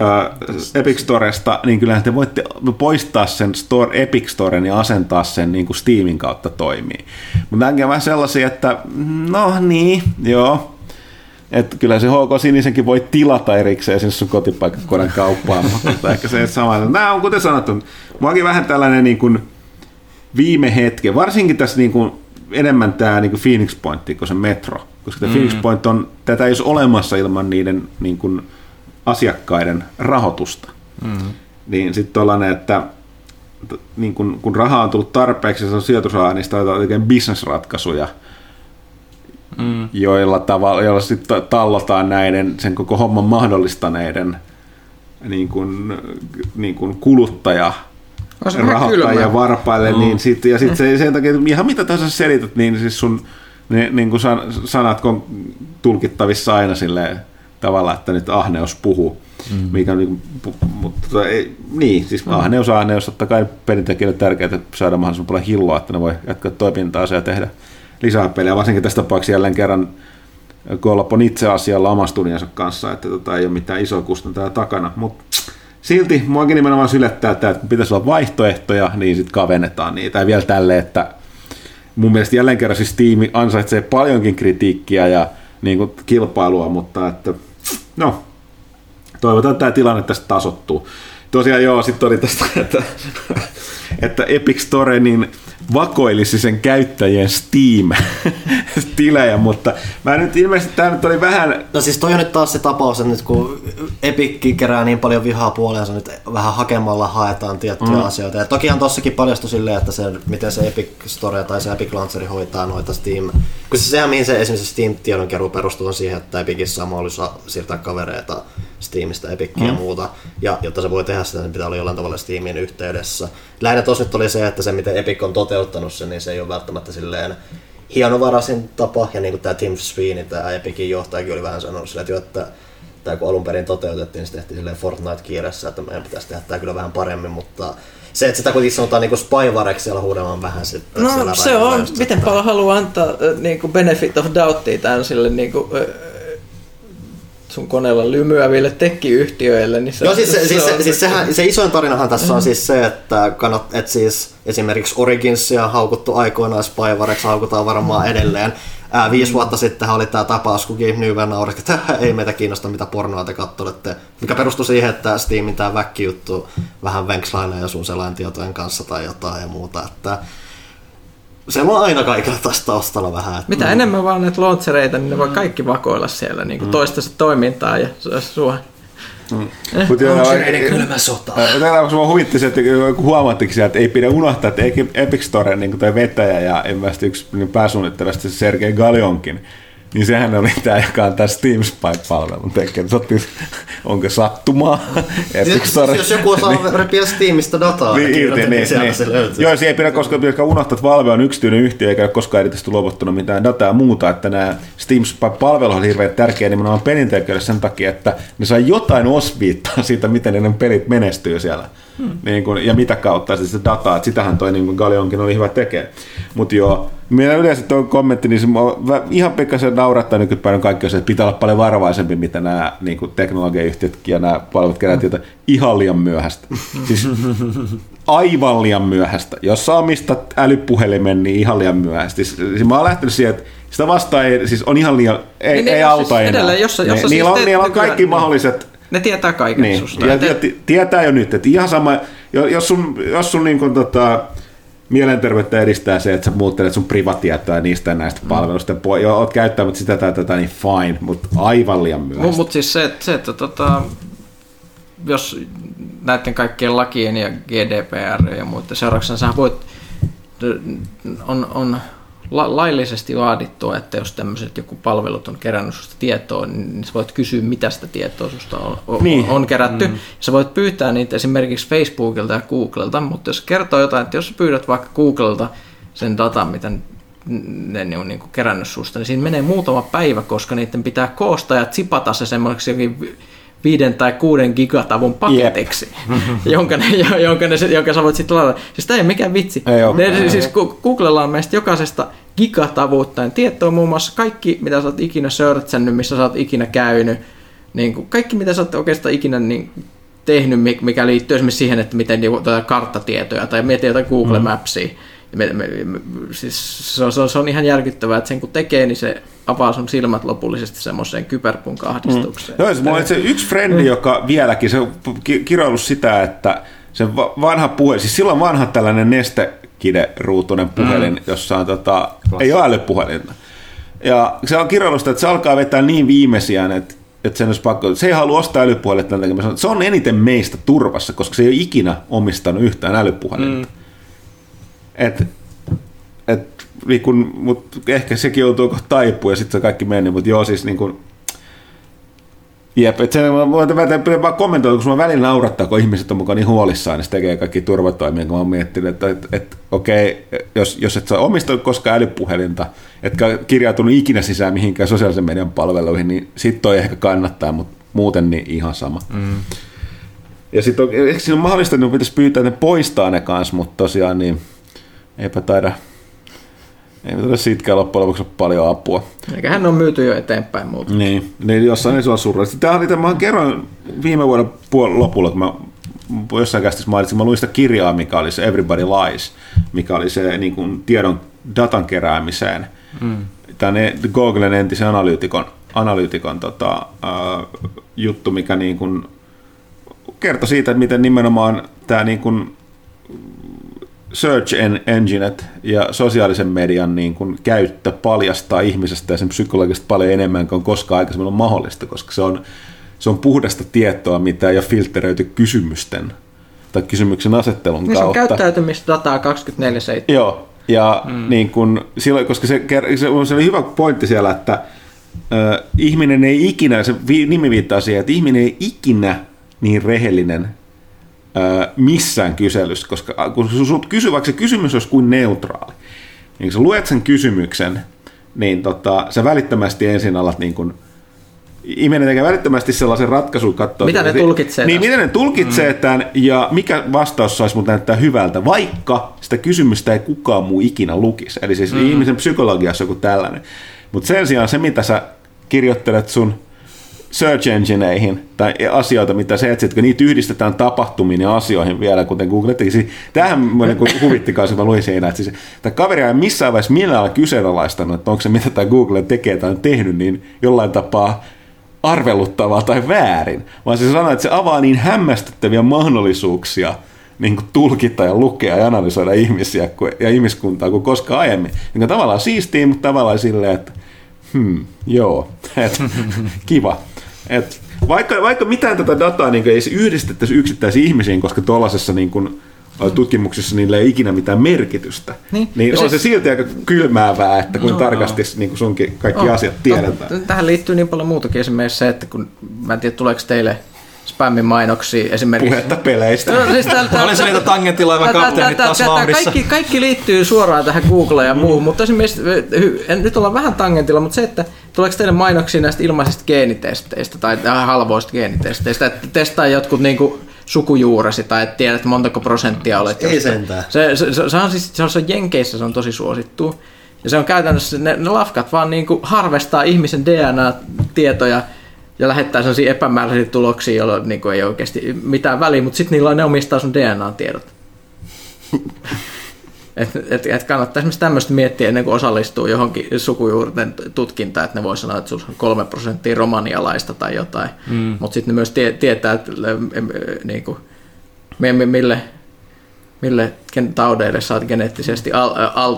äh, Epic Storesta, niin kyllähän te voitte poistaa sen Store, Epic Storen ja asentaa sen niin kuin Steamin kautta toimii. Mutta nämäkin on vähän sellaisia, että no niin, joo, että kyllä se HK Sinisenkin voi tilata erikseen sen sun kotipaikkakunnan kauppaan, mutta [laughs] ehkä se sama. Nämä on kuten sanottu, muakin vähän tällainen niin kuin viime hetken, varsinkin tässä niin kuin enemmän tämä niin Phoenix Point kuin se metro, koska mm. Phoenix Point on, tätä ei olisi olemassa ilman niiden niin kuin, asiakkaiden rahoitusta. Mm-hmm. Niin sitten tuollainen, että niin kun, kun rahaa on tullut tarpeeksi, se on sijoitusrahaa, niin sitä on bisnesratkaisuja, mm. joilla, tavalla, joilla sitten tallotaan näiden sen koko homman mahdollistaneiden niin kuin, niin kuin kuluttaja rahoittajia varpaille, mm. niin sit, ja sitten se, sen takia, ihan mitä tässä selität, niin siis sun ne, niin kuin sanat on tulkittavissa aina silleen, tavalla, että nyt ahneus puhuu. mm. mikä on niin, mutta tota, ei, niin, siis mm. ahneus ahneus, totta kai pelintekijöille tärkeää saada mahdollisimman paljon hilloa, että ne voi jatkaa toimintaa ja tehdä lisää pelejä, varsinkin tässä tapauksessa jälleen kerran Gollop itse asialla omassa kanssa, että tota, ei ole mitään isoa kustantajaa takana, mutta silti muakin nimenomaan sylettää, että pitäisi olla vaihtoehtoja, niin sitten kavennetaan niitä. Ja vielä tälle, että mun mielestä jälleen kerran siis tiimi ansaitsee paljonkin kritiikkiä ja niin kuin kilpailua, mutta että no, toivotaan, että tämä tilanne tästä tasottuu. Tosiaan joo, sitten oli tästä, että, että Epic Store, niin vakoilisi sen käyttäjien Steam-tilejä, [laughs] mutta mä nyt ilmeisesti tämä nyt oli vähän... No siis toi on nyt taas se tapaus, että nyt kun Epic kerää niin paljon vihaa puoleensa, nyt vähän hakemalla haetaan tiettyjä mm. asioita. Ja tokihan tossakin paljastui silleen, että se, miten se Epic Store tai se Epic Launcheri hoitaa noita Steam... Kun se sehän, mihin se esimerkiksi Steam-tiedonkeruu perustuu, on siihen, että Epicissä on mahdollisuus siirtää kavereita Steamista, Epickiä mm. ja muuta. Ja jotta se voi tehdä sitä, niin pitää olla jollain tavalla Steamin yhteydessä. Lähinnä tos nyt oli se, että se miten Epic on toteuttanut sen, niin se ei ole välttämättä silleen hienovaraisin tapa. Ja niin kuin tämä Tim Sweeney, tämä Epicin johtajakin oli vähän sanonut sille, että, jo, että tämä kun alun perin toteutettiin, niin se tehtiin silleen Fortnite-kiiressä, että meidän pitäisi tehdä tämä kyllä vähän paremmin, mutta se, että sitä kuitenkin sanotaan niin spyvareksi siellä huudellaan vähän sitten. No se on, miten paljon haluaa antaa niin kuin benefit of doubtia tämän sille niin kuin, sun koneella lymyäville tekkiyhtiöille. Niin se, Joo, siis, se, siis, se, siis sehän, se isoin tarinahan tässä on siis se, että, kannat, että siis esimerkiksi Originsia haukuttu aikoinaan spyvareksi, haukutaan varmaan edelleen. Ää, viisi vuotta sitten oli tämä tapaus, kun Newell naurasi, että ei meitä kiinnosta, mitä pornoa te kattelette. Mikä perustui siihen, että Steamin tämä väkkijuttu vähän venkslailee jo sun selaintietojen kanssa tai jotain ja muuta. Että se on aina kaikilla taas taustalla vähän. Mitä mm. enemmän vaan näitä launchereita, niin ne voi kaikki vakoilla siellä niin kuin mm. toistensa toimintaa ja sua Mm. Launchereiden kylmä sota. Täällä on huvitti se, että huomatteko että ei pidä unohtaa, että Epic Store niin toi vetäjä ja ilmeisesti yksi niin pääsuunnittelevasti Sergei Galionkin, niin sehän oli tämä, joka on tämä Steam Spy-palvelun tekijä. onko sattumaa? [laughs] Epic Store. Jos joku osaa [laughs] niin, repiä Steamista dataa, niin, niin, niin, sieltä niin. se löytyy. Joo, se ei pidä koskaan pidä unohtaa, että Valve on yksityinen yhtiö, eikä ole koskaan erityisesti luovuttanut mitään dataa ja muuta, että nämä Steam Spy-palvelu on hirveän tärkeä nimenomaan pelintekijöille sen takia, että ne saa jotain osviittaa siitä, miten ne pelit menestyy siellä. Hmm. Niin kun, ja mitä kautta siis se dataa, että sitähän toi niin Galionkin oli hyvä tekee. Mutta joo, Meillä yleensä tuo kommentti, niin se ihan pikkasen naurattaa nykypäivänä kaikki että pitää olla paljon varovaisempi, mitä nämä niin kuin teknologiayhtiöt ja nämä palvelut kerää mm. ihan liian myöhäistä. Siis aivan liian myöhäistä. Jos sä omistat älypuhelimen, niin ihan liian myöhäistä. Siis, siis mä oon lähtenyt siihen, että sitä vastaan ei, siis on ihan liian, ei, niin, ei auta siis enää. Edelleen, jos, jos ne, siis niillä, on, niillä on kaikki niin, mahdolliset... Ne tietää kaiken niin, susta. Ja, te... tietää jo nyt, että ihan sama, jos sun, jos sun niin kuin, tota, mielenterveyttä edistää se, että sä muuttelet sun privatietoa niistä näistä mm. palveluista. Jo, oot käyttämättä sitä tai tätä, niin fine, mutta aivan liian myöhäistä. Mutta siis se, että, se, että tota, jos näiden kaikkien lakien ja GDPR ja muiden seurauksena sä voit, on, on la- laillisesti vaadittua, että jos tämmöiset joku palvelut on kerännyt susta tietoa, niin sä voit kysyä, mitä sitä tietoa susta on, on, niin. on kerätty. Mm. Sä voit pyytää niitä esimerkiksi Facebookilta ja Googlelta, mutta jos kertoo jotain, että jos sä pyydät vaikka Googlelta sen datan, mitä ne on niin kuin kerännyt susta, niin siinä menee muutama päivä, koska niiden pitää koostaa ja zipata se semmoiseksi viiden tai kuuden gigatavun paketiksi, yep. [laughs] jonka, ne, jonka, ne, jonka sä voit sitten ladata. Siis tämä ei ole mikään vitsi. Ei ole, ne, ei siis Googlella on meistä jokaisesta gigatavuuttain tietoa, muun muassa kaikki, mitä sä oot ikinä searchannut, missä sä oot ikinä käynyt, niin kuin kaikki, mitä sä oot oikeastaan ikinä niin, tehnyt, mikä liittyy esimerkiksi siihen, että miten niin, karttatietoja tai mietin jotain Google mm. Me, me, me, siis se, on, se, on, se on ihan järkyttävää, että sen kun tekee, niin se avaa sun silmät lopullisesti semmoiseen kyberpunkahdistukseen. Mm. Joo, mulla oli se yksi frendi, mm. joka vieläkin, se on kirjoillut sitä, että se vanha puhelin, siis silloin vanha tällainen nestekide-ruutunen puhelin, mm. jossa on tota, ei ole älypuhelinta. Ja se on kirjoillut sitä, että se alkaa vetää niin viimeisiään, että että sen olisi pakko, se ei halua ostaa älypuhelinta, se on eniten meistä turvassa, koska se ei ole ikinä omistanut yhtään älypuhelinta. Mm. Et, et, niin kun, mut ehkä sekin joutuu kohta taipua ja sitten se kaikki meni, mutta joo siis niin kun, Jep, että mä voin vaan kommentoida, koska mä välillä naurattaa, kun ihmiset on mukaan niin huolissaan, niin se tekee kaikki turvatoimia, kun mä oon miettinyt, että, että, että okei, jos, jos et sä omistanut koskaan älypuhelinta, etkä kirjautunut ikinä sisään mihinkään sosiaalisen median palveluihin, niin sit toi ehkä kannattaa, mutta muuten niin ihan sama. Mm. Ja sitten ehkä siinä on mahdollista, että pitäisi pyytää, että ne poistaa ne kanssa, mutta tosiaan niin eipä taida, ei taida siitäkään loppujen lopuksi ole paljon apua. Eikä hän on myyty jo eteenpäin muuta. Niin, niin jossain se on surullista. Tämä oli, mä kerroin viime vuoden puol- lopulla, kun mä jossain kästissä mainitsin, mä luin sitä kirjaa, mikä oli se Everybody Lies, mikä oli se niin kuin, tiedon datan keräämiseen. Mm. Tänne Googlen entisen analyytikon, analyytikon tota, uh, juttu, mikä niin kuin, kertoi siitä, että miten nimenomaan tämä niin kuin, search engineet ja sosiaalisen median niin kuin käyttö paljastaa ihmisestä ja sen psykologista paljon enemmän kuin koskaan aikaisemmin on mahdollista, koska se on, se on puhdasta tietoa, mitä ei ole filtteröity kysymysten tai kysymyksen asettelun niin kautta. Se on käyttäytymisdataa 24-7. Joo, ja mm. niin kun, silloin, koska se, se, se oli hyvä pointti siellä, että äh, ihminen ei ikinä, se nimi viittaa siihen, että ihminen ei ikinä niin rehellinen missään kyselyssä, koska kun sinut kysyy, vaikka se kysymys olisi kuin neutraali, niin kun sä luet sen kysymyksen, niin tota, sä välittömästi ensin alat niin kuin, ihminen tekee välittömästi sellaisen ratkaisun katsoa. Mitä ne tulkitsee Niin, miten ne tulkitsee mm. tämän ja mikä vastaus saisi mut näyttää hyvältä, vaikka sitä kysymystä ei kukaan muu ikinä lukisi. Eli siis mm. ihmisen psykologiassa joku tällainen. Mutta sen sijaan se, mitä sä kirjoittelet sun search engineihin tai asioita, mitä sä etsit, kun niitä yhdistetään tapahtumiin ja asioihin vielä, kuten Google teki. Tähän niin huvitti kanssa, mä luin siinä, että siis, tämä kaveri ei missään vaiheessa millään kyseenalaistanut, että onko se mitä tämä Google tekee tai on tehnyt, niin jollain tapaa arveluttavaa tai väärin, vaan se sanoi, että se avaa niin hämmästyttäviä mahdollisuuksia niin kuin tulkita ja lukea ja analysoida ihmisiä ja ihmiskuntaa kuin koskaan aiemmin. Niin tavallaan siistiä, mutta tavallaan silleen, että hmm, joo, et, kiva. Et, vaikka, vaikka mitään tätä dataa niin ei yhdistettäisi yksittäisiin ihmisiin, koska tuollaisessa niin kuin, tutkimuksissa niillä ei ikinä mitään merkitystä, niin, niin on se, se silti aika kylmäävää, että kun no, tarkasti no. niin kuin sunkin kaikki no, asiat tiedetään. Tähän liittyy niin paljon muutakin esimerkiksi se, että kun mä en tiedä tuleeko teille spämmin mainoksia esimerkiksi. Puhetta peleistä. No, siis tää, tää, Oli se niitä tangenttilaivan kapteenit taas. Kaikki, kaikki liittyy suoraan tähän Googleen ja muuhun, mm. mutta esimerkiksi, en, nyt ollaan vähän tangentilla, mutta se, että tuleeko teille mainoksia näistä ilmaisista geenitesteistä tai halvoista geenitesteistä, että testaa jotkut niinku sukujuuresi tai et tiedät montako prosenttia olet. Ei sentään. Se, se, se, se, on siis, se on, se Jenkeissä se on tosi suosittu. Ja se on käytännössä, ne, ne lafkat vaan niinku harvestaa ihmisen DNA-tietoja ja lähettää sellaisia epämääräisiä tuloksia, joilla niin kuin ei oikeasti mitään väliä, mutta sitten niillä ne omistaa sun DNA-tiedot. [laughs] Et, et, et kannattaa esimerkiksi tämmöistä miettiä ennen kuin osallistuu johonkin sukujuurten tutkintaan, että ne voi sanoa, että sinulla on kolme prosenttia romanialaista tai jotain, mm. mutta sitten ne myös tie, tietää, että niin kuin, mille mille taudeille sä oot geneettisesti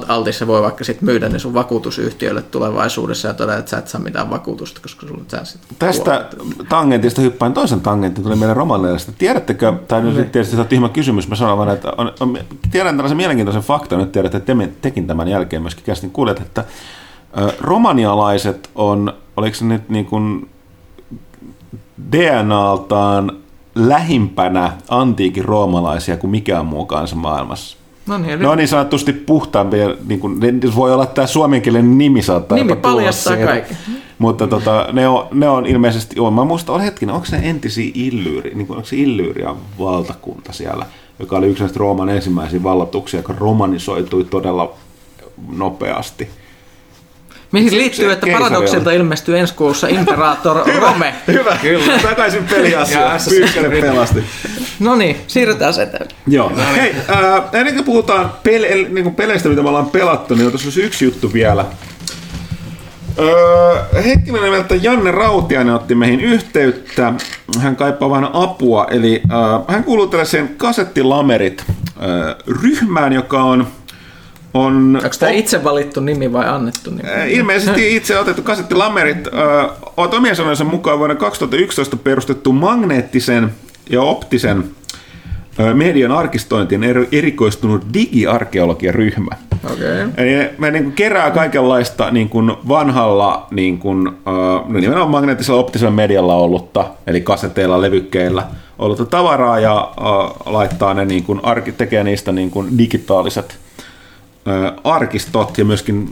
altissa, voi vaikka sit myydä ne sun vakuutusyhtiöille tulevaisuudessa ja todeta, että sä et saa mitään vakuutusta, koska sulla on sä Tästä tangentista hyppään toisen tangentin, tuli meille romaneista. Tiedättekö, tai nyt niin. tietysti se on tyhmä kysymys, mä sanon vaan, että on, on, tiedän tällaisen mielenkiintoisen faktan, nyt tiedät, että te, tekin tämän jälkeen myöskin kästin kuulet, että romanialaiset on, oliko se nyt niin kuin DNAltaan lähimpänä antiikin roomalaisia kuin mikään muu kansa maailmassa. No niin, ne on niin sanotusti puhtaampia, niin kuin, ne voi olla tämä suomenkielinen nimi saattaa Nimi paljastaa kaikki. Mutta tota, ne, on, ne on ilmeisesti, joo, mä muistan, olen hetkinen, onko se entisiä Illyyri, niin kuin, onko se Illyyrian valtakunta siellä, joka oli yksi näistä Rooman ensimmäisiä vallatuksia, joka romanisoitui todella nopeasti. Mihin liittyy, että paradoksilta ilmestyy ensi kuussa Imperator [laughs] Rome. Hyvä, kyllä. Takaisin peliasiaan. Pyykkänen pelasti. No niin, siirrytään eteenpäin. Joo. No niin. Hei, äh, ennen kuin puhutaan pele, niin kuin peleistä, mitä me ollaan pelattu, niin tuossa olisi yksi juttu vielä. Öö, hetkinen nimeltä Janne Rautiainen otti meihin yhteyttä. Hän kaipaa vähän apua. Eli öö, hän kuuluu tällaiseen kasettilamerit öö, ryhmään, joka on on... Onko tämä itse valittu nimi vai annettu nimi? Ilmeisesti [laughs] itse otettu kasetti Lammerit. Olet omien sanojensa mukaan vuonna 2011 perustettu magneettisen ja optisen median arkistointiin erikoistunut digiarkeologiaryhmä. Okay. Eli me niin kuin kerää kaikenlaista niin kuin vanhalla niin kuin, uh, nimenomaan magneettisella optisella medialla ollutta, eli kaseteilla, levykkeillä ollutta tavaraa ja laittaa ne niin kuin, tekee niistä niin kuin digitaaliset arkistot ja myöskin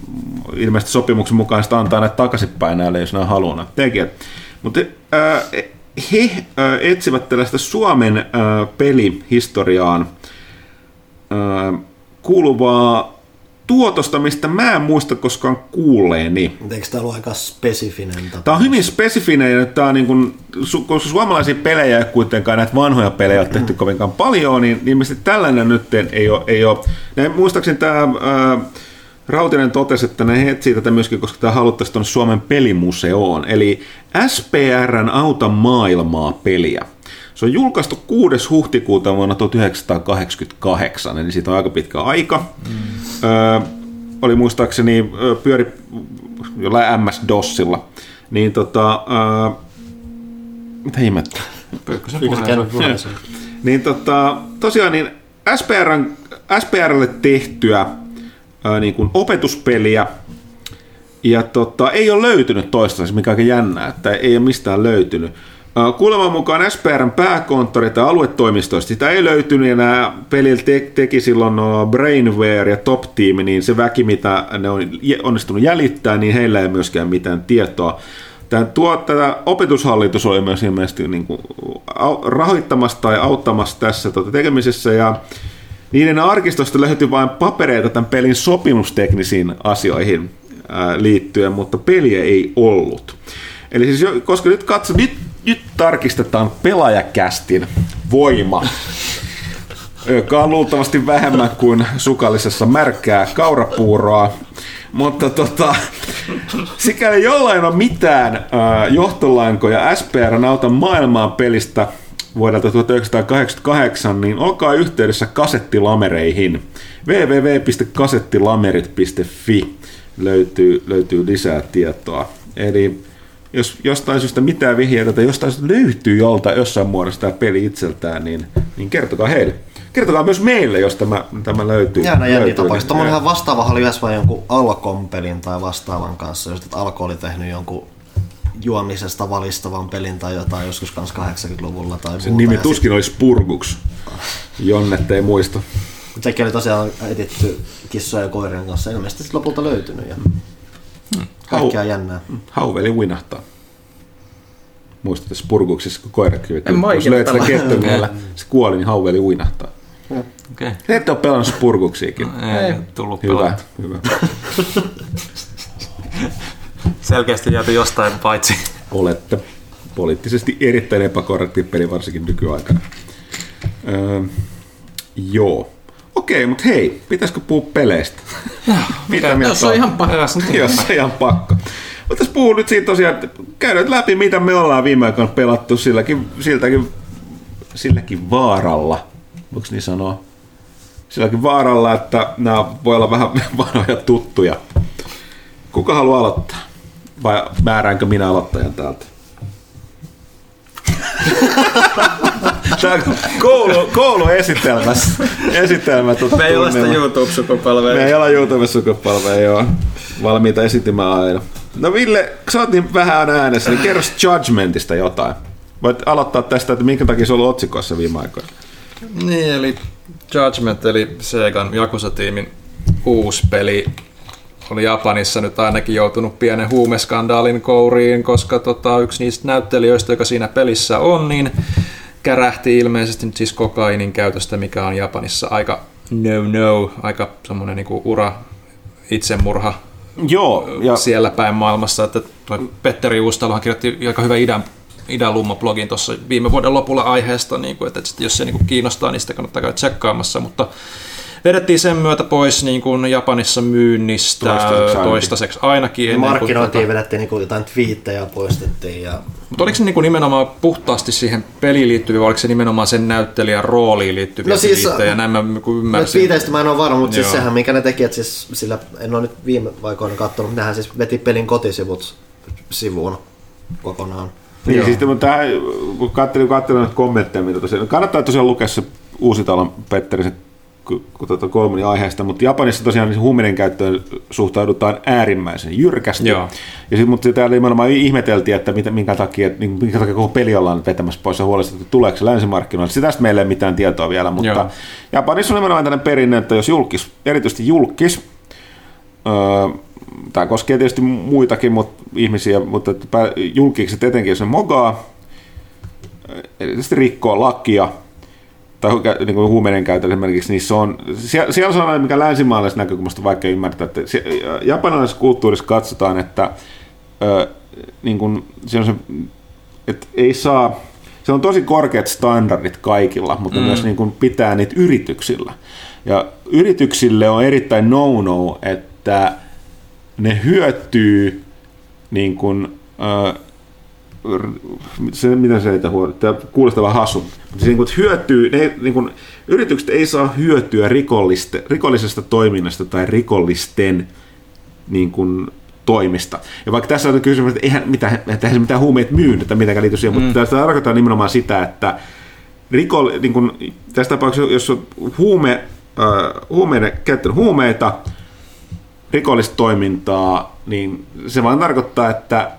ilmeisesti sopimuksen mukaan sitä antaa näitä takaisinpäin näille, jos on haluaa tekijät. Mutta he etsivät tällaista Suomen pelihistoriaan kuuluvaa tuotosta, mistä mä en muista koskaan kuulleeni. Eikö tämä ollut aika spesifinen tapaus? Tämä on hyvin spesifinen, ja tämä on niin kuin, koska suomalaisia pelejä ei kuitenkaan näitä vanhoja pelejä ole tehty kovinkaan paljon, niin ilmeisesti tällainen nyt ei ole. Ei ole. Muistaakseni tämä ää, Rautinen totesi, että ne etsii tätä myöskin, koska tämä haluttaisiin tuonne Suomen pelimuseoon, eli SPRn Auta maailmaa peliä. Se on julkaistu 6. huhtikuuta vuonna 1988, eli siitä on aika pitkä aika. Mm. Öö, oli muistaakseni pyöri jollain MS-DOSilla. Niin tota, öö, mitä ihmettä? Puheeseen. Niin tota, tosiaan niin SPRn, SPRlle tehtyä ää, niin kuin opetuspeliä, ja tota, ei ole löytynyt toistaiseksi, mikä on aika jännää, että ei ole mistään löytynyt. Kuuleman mukaan SPRn pääkonttori tai aluetoimistoista sitä ei löytynyt, ja nämä pelillä te- teki silloin Brainware ja Top Team, niin se väki, mitä ne on onnistunut jäljittämään, niin heillä ei myöskään mitään tietoa. Tämä, tuo, tätä opetushallitus oli myös ilmeisesti niin kuin, rahoittamassa tai auttamassa tässä tuota, tekemisessä, ja niiden arkistosta löytyi vain papereita tämän pelin sopimusteknisiin asioihin ää, liittyen, mutta peliä ei ollut. Eli siis, koska nyt katso, nyt, nyt tarkistetaan pelaajakästin voima, joka on luultavasti vähemmän kuin sukallisessa märkää kaurapuuroa. Mutta tota, sikäli jollain on mitään johtolankoja SPR auta maailmaa pelistä vuodelta 1988, niin olkaa yhteydessä kasettilamereihin. www.kasettilamerit.fi löytyy, löytyy lisää tietoa. Eli jos jostain syystä mitään vihjeitä tai jostain syystä löytyy jolta jossain muodossa tämä peli itseltään, niin, niin kertokaa heille. Kertokaa myös meille, jos tämä, tämä löytyy. Jänniä löytyy, tapauksia. niin- Tuommoinen ihan vastaava oli yhdessä jonkun Alkon pelin tai vastaavan kanssa, että Alko oli tehnyt jonkun juomisesta valistavan pelin tai jotain joskus kanssa 80-luvulla tai Sen muuta. nimi tuskin olisi Spurguks. Jonnet ei muista. sit- Sekin oli tosiaan etitty kissojen ja koirien kanssa. Ilmeisesti sit lopulta löytynyt. Ja kaikkea Hau- jännää. Hauveli winahtaa. Muistatte Spurguksissa, kun koira kyykyi. En mä Jos kettumiellä, [laughs] se kuoli, niin hauveli winahtaa. Okei. Te ette ole pelannut Spurguksiakin. Ei, tullut Hyvä, pelattu. hyvä. [laughs] Selkeästi jääty jostain paitsi. Olette poliittisesti erittäin epäkorrekti peli, varsinkin nykyaikana. Öö, joo. Okei, mutta hei, pitäisikö puhua peleistä? [laughs] Mitä mieltä Jos on ihan pakko. Jos se ihan pakko. Mutta tässä puhuu nyt siitä tosiaan, että käydään läpi, mitä me ollaan viime aikoina pelattu silläkin, siltäkin, silläkin vaaralla. Voiko niin sanoa? Silläkin vaaralla, että nämä voi olla vähän [laughs] vanhoja tuttuja. Kuka haluaa aloittaa? Vai määräänkö minä aloittajan täältä? [laughs] Tämä on koulu, koulu esitelmässä. Esitelmä tuota Me ei ole sitä tunnelma. YouTube-sukupolvea. Me ei olla YouTube-sukupolvea, joo. Valmiita esiintymään aina. No Ville, sä oot niin vähän äänessä, niin kerro Judgmentista jotain. Voit aloittaa tästä, että minkä takia se on ollut otsikoissa viime aikoina. Niin, eli Judgment, eli Segan Yakuza-tiimin uusi peli, oli Japanissa nyt ainakin joutunut pienen huumeskandaalin kouriin, koska tota, yksi niistä näyttelijöistä, joka siinä pelissä on, niin kärähti ilmeisesti nyt siis kokainin käytöstä, mikä on Japanissa aika no-no, aika semmoinen niinku ura itsemurha Joo, ja siellä päin maailmassa. Että toi Petteri Uustalohan kirjoitti aika hyvä idän, idän Lumma-blogin tuossa viime vuoden lopulla aiheesta, niin kuin, että sit jos se niin kuin kiinnostaa, niin sitä kannattaa käydä tsekkaamassa, mutta vedettiin sen myötä pois niin kuin Japanissa myynnistä Toistaiseksi ainakin. toistaiseksi ainakin. ennen kuin Markkinointiin tota- vedettiin niinku jotain twiittejä poistettiin ja Mutta oliko se niin kuin nimenomaan puhtaasti siihen peliin liittyviä, vai oliko se nimenomaan sen näyttelijän rooliin liittyviä No siis, twiittejä? Näin mä niin kuin No ymmärsin. twiiteistä mä en ole varma, mutta siis Joo. sehän minkä ne teki, että siis sillä, en ole nyt viime aikoina katsonut, mutta nehän siis veti pelin kotisivut sivuun kokonaan. niin, siis mutta tää, kun katselin, katselin näitä kommentteja, mitä tosiaan, kannattaa tosiaan lukea se Uusitalon Petteri, tota kolmani aiheesta, mutta Japanissa tosiaan niin huumeiden käyttöön suhtaudutaan äärimmäisen jyrkästi. Joo. Ja sit, mutta täällä nimenomaan ihmeteltiin, että mitä, minkä, takia, niin minkä takia koko peli ollaan vetämässä pois ja huolestunut, että tuleeko se länsimarkkinoille. Sitä tästä meillä ei ole mitään tietoa vielä, mutta Joo. Japanissa on nimenomaan tällainen perinne, että jos julkis, erityisesti julkis, öö, tämä koskee tietysti muitakin mut, ihmisiä, mutta julkikset etenkin, jos ne mogaa, erityisesti rikkoo lakia tai niin kuin huumeiden käytön esimerkiksi, niin se on, siellä, siellä on sellainen, mikä länsimaalaisesta näkökulmasta on vaikea ymmärtää, että se, japanilaisessa kulttuurissa katsotaan, että ö, niin kuin, se on se, että ei saa, se on tosi korkeat standardit kaikilla, mutta mm. myös niin kuin pitää niitä yrityksillä. Ja yrityksille on erittäin no-no, että ne hyötyy niin kuin, ö, se, mitä se että tämä kuulostaa vähän hassu, mutta se niin kuin, hyötyy, ne, niin kuin, yritykset ei saa hyötyä rikollisesta toiminnasta tai rikollisten niin kuin, toimista. Ja vaikka tässä on kysymys, että eihän mitään, eihän mitään huumeet myy, että mitenkään liity siihen, mm. mutta tässä tarkoittaa nimenomaan sitä, että rikol, niin kuin, tässä tapauksessa, jos on huume, äh, huumeiden, käyttänyt huumeita, rikollista toimintaa, niin se vaan tarkoittaa, että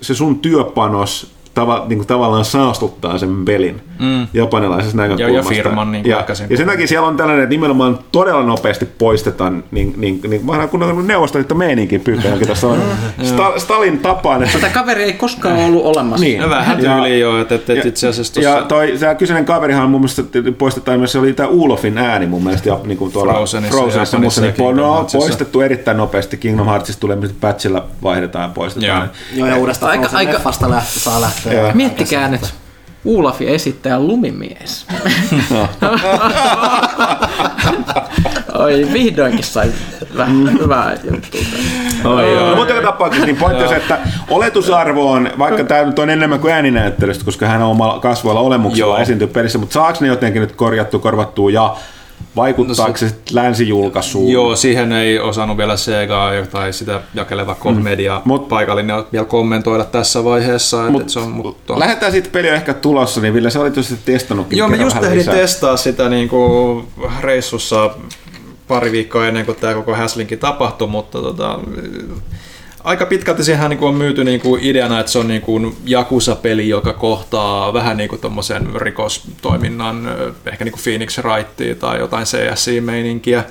se sun työpanos tava, niin kuin tavallaan saastuttaa sen pelin mm. japanilaisessa näkökulmasta. Ja, ja firman. Niin ja, ja sen takia siellä on tällainen, että nimenomaan todella nopeasti poistetaan niin, niin, niin vähän kun on neuvostoliitto meininkin pyytäjänkin tässä on [laughs] Sta, Stalin tapaan. Että... Tätä kaveri ei koskaan ollut olemassa. Niin. No, vähän tyyliin jo, että, että, että itse asiassa tuossa... Ja toi, se kyseinen kaverihan mun mielestä poistetaan myös, se oli tämä Ulofin ääni mun mielestä, ja niin kuin tuolla Frozenissa, Frozenissa niin no, poistettu erittäin nopeasti. Kingdom Heartsista tulee, patchilla vaihdetaan ja poistetaan. Joo, ja uudestaan aika, aika... lähtö, saa lähteä. Miettikää nyt. Uulafi esittää lumimies. [laughs] Oi, vihdoinkin sai vähän mm. hyvää juttua. Oi, joo. No, mutta joka tapauksessa niin pointti on se, että oletusarvo on, vaikka tämä nyt on enemmän kuin ääninäyttelystä, koska hän on omalla kasvoilla olemuksella esiintyy pelissä, mutta saako ne jotenkin nyt korjattu, korvattua ja Vaikuttaako no se, se länsijulkaisuun? Joo, siihen ei osannut vielä Sega tai sitä jakeleva Media mm. Mut, paikallinen vielä kommentoida tässä vaiheessa. Mut, että se on, mutta... Lähdetään sitten peli ehkä tulossa, niin Ville, sä olit sitten testannutkin. Joo, me just ehdin testaa sitä niin kuin reissussa pari viikkoa ennen kuin tämä koko Häslinki tapahtui, mutta tota, aika pitkälti siihen niin on myyty niin kuin ideana, että se on niin kuin Jakusa-peli, joka kohtaa vähän niin kuin rikostoiminnan, ehkä niin kuin Phoenix Wrightia tai jotain CSI-meininkiä.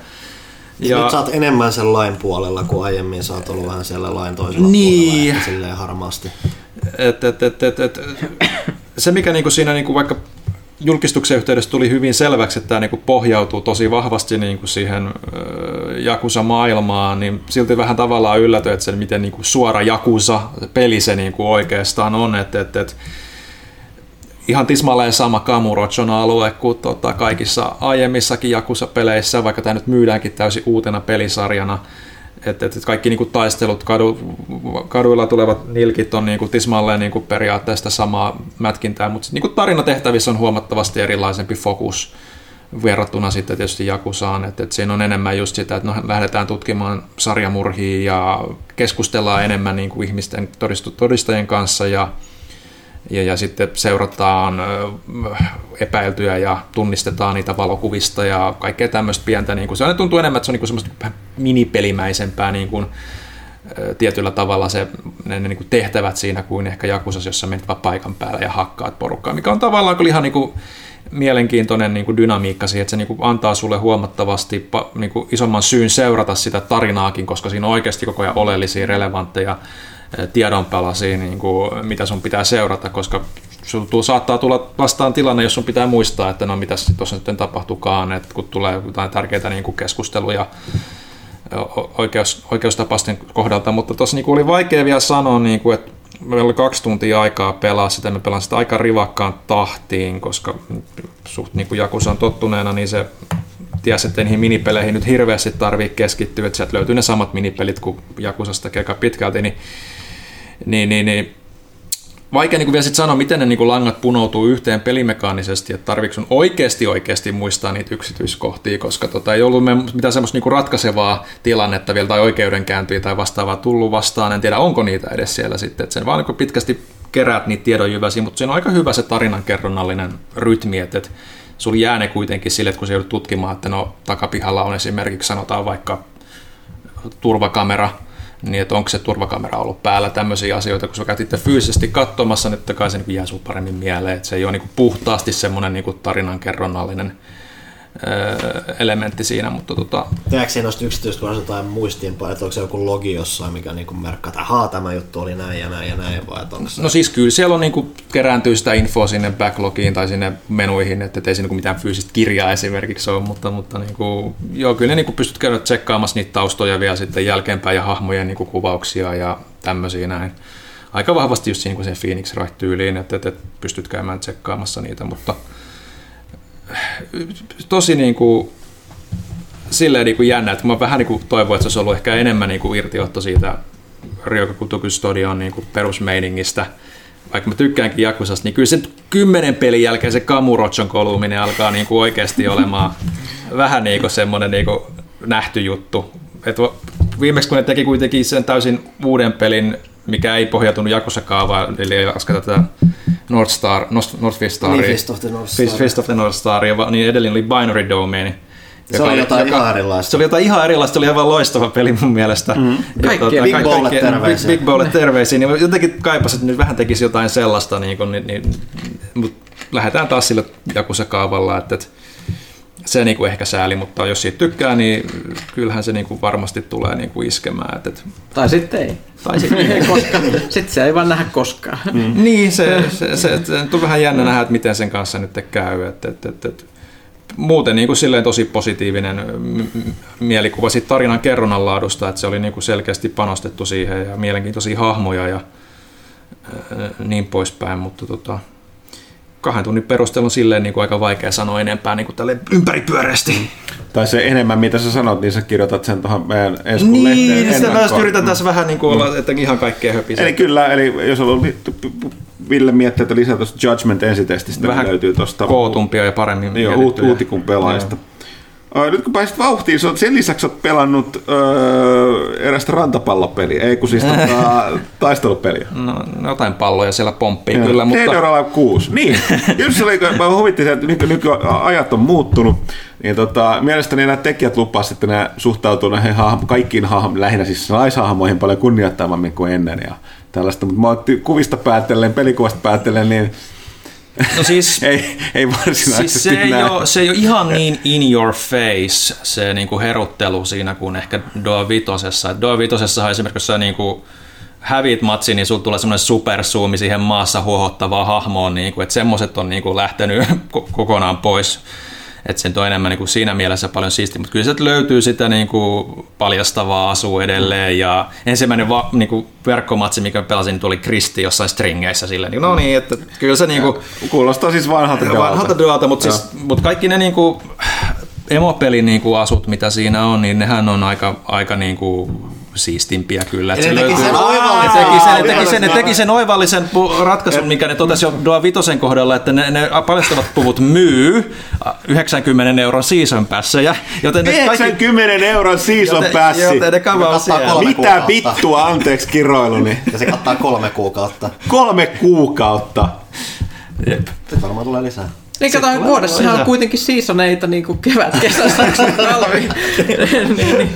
Ja... Nyt sä oot enemmän sen lain puolella, kuin aiemmin sä oot ollut vähän siellä lain toisella niin. puolella, silleen harmaasti. Et, et, et, et, et, se, mikä niinku siinä niinku vaikka julkistuksen yhteydessä tuli hyvin selväksi, että tämä niin pohjautuu tosi vahvasti niin kuin siihen Jakusa-maailmaan, niin silti vähän tavallaan yllätyi, että se miten niin kuin suora Jakusa-peli se oikeastaan on. Että ihan tismalleen sama Kamurochon alue kuin tota, kaikissa aiemmissakin Jakusa-peleissä, vaikka tämä nyt myydäänkin täysin uutena pelisarjana – että et kaikki niinku taistelut kadu, kaduilla tulevat nilkit on niinku tismalleen niinku periaatteessa samaa mätkintää, mutta niinku tarinatehtävissä on huomattavasti erilaisempi fokus verrattuna sitten tietysti Jakusaan, että, että siinä on enemmän just sitä, että no, lähdetään tutkimaan sarjamurhia ja keskustellaan enemmän niin kuin ihmisten todistajien kanssa ja ja, ja sitten seurataan epäiltyjä ja tunnistetaan niitä valokuvista ja kaikkea tämmöistä pientä. Niin kuin, se tuntuu enemmän, että se on niin semmoista vähän minipelimäisempää niin kuin, tietyllä tavalla se, ne, ne niin kuin tehtävät siinä kuin ehkä Jakusas, jossa menet vaan paikan päällä ja hakkaat porukkaa, mikä on tavallaan kyllä ihan niin kuin, mielenkiintoinen niin kuin dynamiikka siihen, että se niin kuin antaa sulle huomattavasti niin kuin isomman syyn seurata sitä tarinaakin, koska siinä on oikeasti koko ajan oleellisia, relevantteja tiedonpalasia, niin kuin, mitä sun pitää seurata, koska sun saattaa tulla vastaan tilanne, jos sun pitää muistaa, että no mitä tuossa nyt tapahtukaan, että kun tulee jotain tärkeitä niin kuin keskusteluja oikeus, oikeustapasten kohdalta, mutta tuossa niin oli vaikea vielä sanoa, niin kuin, että meillä oli kaksi tuntia aikaa pelaa sitä, me pelaan sitä aika rivakkaan tahtiin, koska suht niin kuin Jakusan tottuneena, niin se tiesi, että niihin minipeleihin nyt hirveästi tarvii keskittyä, että sieltä löytyy ne samat minipelit kuin Jakusasta aika pitkälti, niin niin, niin, niin vaikea niin vielä sit sanoa, miten ne niin langat punoutuu yhteen pelimekaanisesti, että tarvitsetko sun oikeasti oikeasti muistaa niitä yksityiskohtia, koska tota, ei ollut mitään semmoista niin ratkaisevaa tilannetta vielä tai oikeudenkäyntiä tai vastaavaa tullut vastaan. En tiedä, onko niitä edes siellä sitten, että sen vaan niin pitkästi keräät niitä tiedonjyväsiä, mutta se on aika hyvä se tarinankerronnallinen rytmi, että, että sulla jää ne kuitenkin sille, että kun se joudut tutkimaan, että no takapihalla on esimerkiksi sanotaan vaikka turvakamera, niin että onko se turvakamera ollut päällä, tämmöisiä asioita, kun sä käyt itse fyysisesti katsomassa, niin totta kai se niin jää sun paremmin mieleen, että se ei ole niin puhtaasti semmoinen niin tarinankerronnallinen elementti siinä, mutta tota... Tehdäänkö siinä noista yksityiskohdista jotain muistiinpanoja, että onko se joku logi jossain, mikä niinku merkkaa, että ahaa, tämä juttu oli näin ja näin ja näin, vai onko se... No siis kyllä siellä on niinku kerääntyy sitä infoa sinne backlogiin tai sinne menuihin, että ei siinä niinku mitään fyysistä kirjaa esimerkiksi ole, mutta, mutta niinku, joo, kyllä ne niinku pystyt käydä tsekkaamassa niitä taustoja vielä sitten jälkeenpäin ja hahmojen niinku kuvauksia ja tämmöisiä näin. Aika vahvasti just niin kuin sen Phoenix Wright-tyyliin, että, että pystyt käymään tsekkaamassa niitä, mutta tosi niin kuin, silleen niin kuin jännä, että mä vähän niin kuin toivoin, että se olisi ollut ehkä enemmän niin kuin irtiotto siitä Ryokaku Studion niin kuin perusmeiningistä, vaikka mä tykkäänkin Jakusasta, niin kyllä sen kymmenen pelin jälkeen se Kamurochon koluminen alkaa niin kuin oikeasti olemaan [laughs] vähän niin kuin semmoinen niin kuin nähty juttu. Et viimeksi kun ne teki kuitenkin sen täysin uuden pelin, mikä ei pohjautunut Jakusa kaavaan, eli ei lasketa tätä North Star, North Fist Staria, Niin, Fist of the North Star. Fist, of the North Star, ja niin edellinen oli Binary Domain. Se oli jotain ihan erilaista. Se oli jotain ihan erilaista, se oli aivan loistava peli mun mielestä. Mm. Kaikkea. Big Bowlle terveisiä. Big, Big Bowlle terveisiä. Niin jotenkin kaipasin, että nyt vähän tekisi jotain sellaista, niin kuin, niin, niin, mutta lähdetään taas sillä Jakusa-kaavalla, että, että se niin kuin ehkä sääli, mutta jos siitä tykkää, niin kyllähän se niin kuin varmasti tulee niin kuin iskemään. Että, Tai sitten ei. tai sitten Ei [laughs] koskaan. Sitten se ei vaan nähdä koskaan. Mm. Niin, se, se, se, se on vähän jännä nähdä, että miten sen kanssa nyt käy. Et, et, et, et. Muuten niin kuin silleen tosi positiivinen mielikuva siitä tarinan kerronnan laadusta, että se oli niin kuin selkeästi panostettu siihen ja mielenkiintoisia hahmoja ja niin poispäin, mutta tota, kahden tunnin perusteella on silleen niin kuin aika vaikea sanoa enempää niin kuin tälle ympäripyöreästi. Tai se enemmän, mitä sä sanot, niin sä kirjoitat sen tuohon meidän Eskun Niin, lehteen sitä mä yritän tässä vähän niin kuin olla, että ihan kaikkea höpisee. Eli kyllä, eli jos on Ville miettii, että lisää tuosta Judgment ensitestistä, Vähän niin löytyy tuosta kootumpia ja paremmin niin, uut, mietittyjä. uutikun pelaajista. Ö, Nyt kun pääsit vauhtiin, sä oot- sen lisäksi oot pelannut öö, erästä rantapallopeliä, ei kun siis tota, [laughs] taistelupeliä. No, jotain palloja siellä pomppii Joo. kyllä, mutta... Dead or Alive 6. Niin, just se oli, kun mä huvittin se, että nyky, nykyajat on muuttunut, niin tota, mielestäni nämä tekijät lupasivat, että ne suhtautuu näihin hahmo, kaikkiin hahmo, lähinnä siis naishahmoihin paljon kunnioittavammin kuin ennen ja tällaista, mutta mä oon kuvista päätellen, pelikuvasta päätellen, niin No siis, [laughs] ei, ei varsinaisesti siis se, ei ole, se ei ole ihan niin in your face se niin kuin heruttelu siinä kuin ehkä Doa Vitosessa. Doa Vitosessahan esimerkiksi, jos sä niin kuin hävit matsi, niin sulla tulee semmoinen superzoomi siihen maassa huohottavaan hahmoon, niin kuin, että semmoiset on niin kuin lähtenyt [laughs] ko- kokonaan pois. Että se on enemmän niin kuin siinä mielessä paljon siisti, mutta kyllä sieltä löytyy sitä niin kuin paljastavaa asua edelleen. Ja ensimmäinen va, niin kuin verkkomatsi, mikä pelasin, niin tuli Kristi jossain stringeissä silleen. Niin, no niin, että kyllä se niin kuin, Kuulostaa siis vanhalta vanhalta Dealta. dualta, mutta siis, mut kaikki ne niinku, emopelin niinku asut, mitä siinä on, niin nehän on aika, aika niinku siistimpiä kyllä. Et Eli se teki löytyy- sen oivallisen- teki sen, ne teki sen, ne teki sen oivallisen ratkaisun, mikä ne totesi jo Doa Vitosen kohdalla, että ne, ne paljastavat puvut myy 90 euron season passejä, joten ne kaikki... 90 euron season Joten, passi. joten ne kavaa siellä. Mitä kuukautta. vittua, anteeksi kiroiluni. Ja se kattaa kolme kuukautta. Kolme kuukautta. Jep. Sitten varmaan tulee lisää. Niin kato, tulee vuodessahan on kuitenkin seasoneita niin kuin kevät, kesä, syksy, [laughs] talvi. [laughs] niin, niin.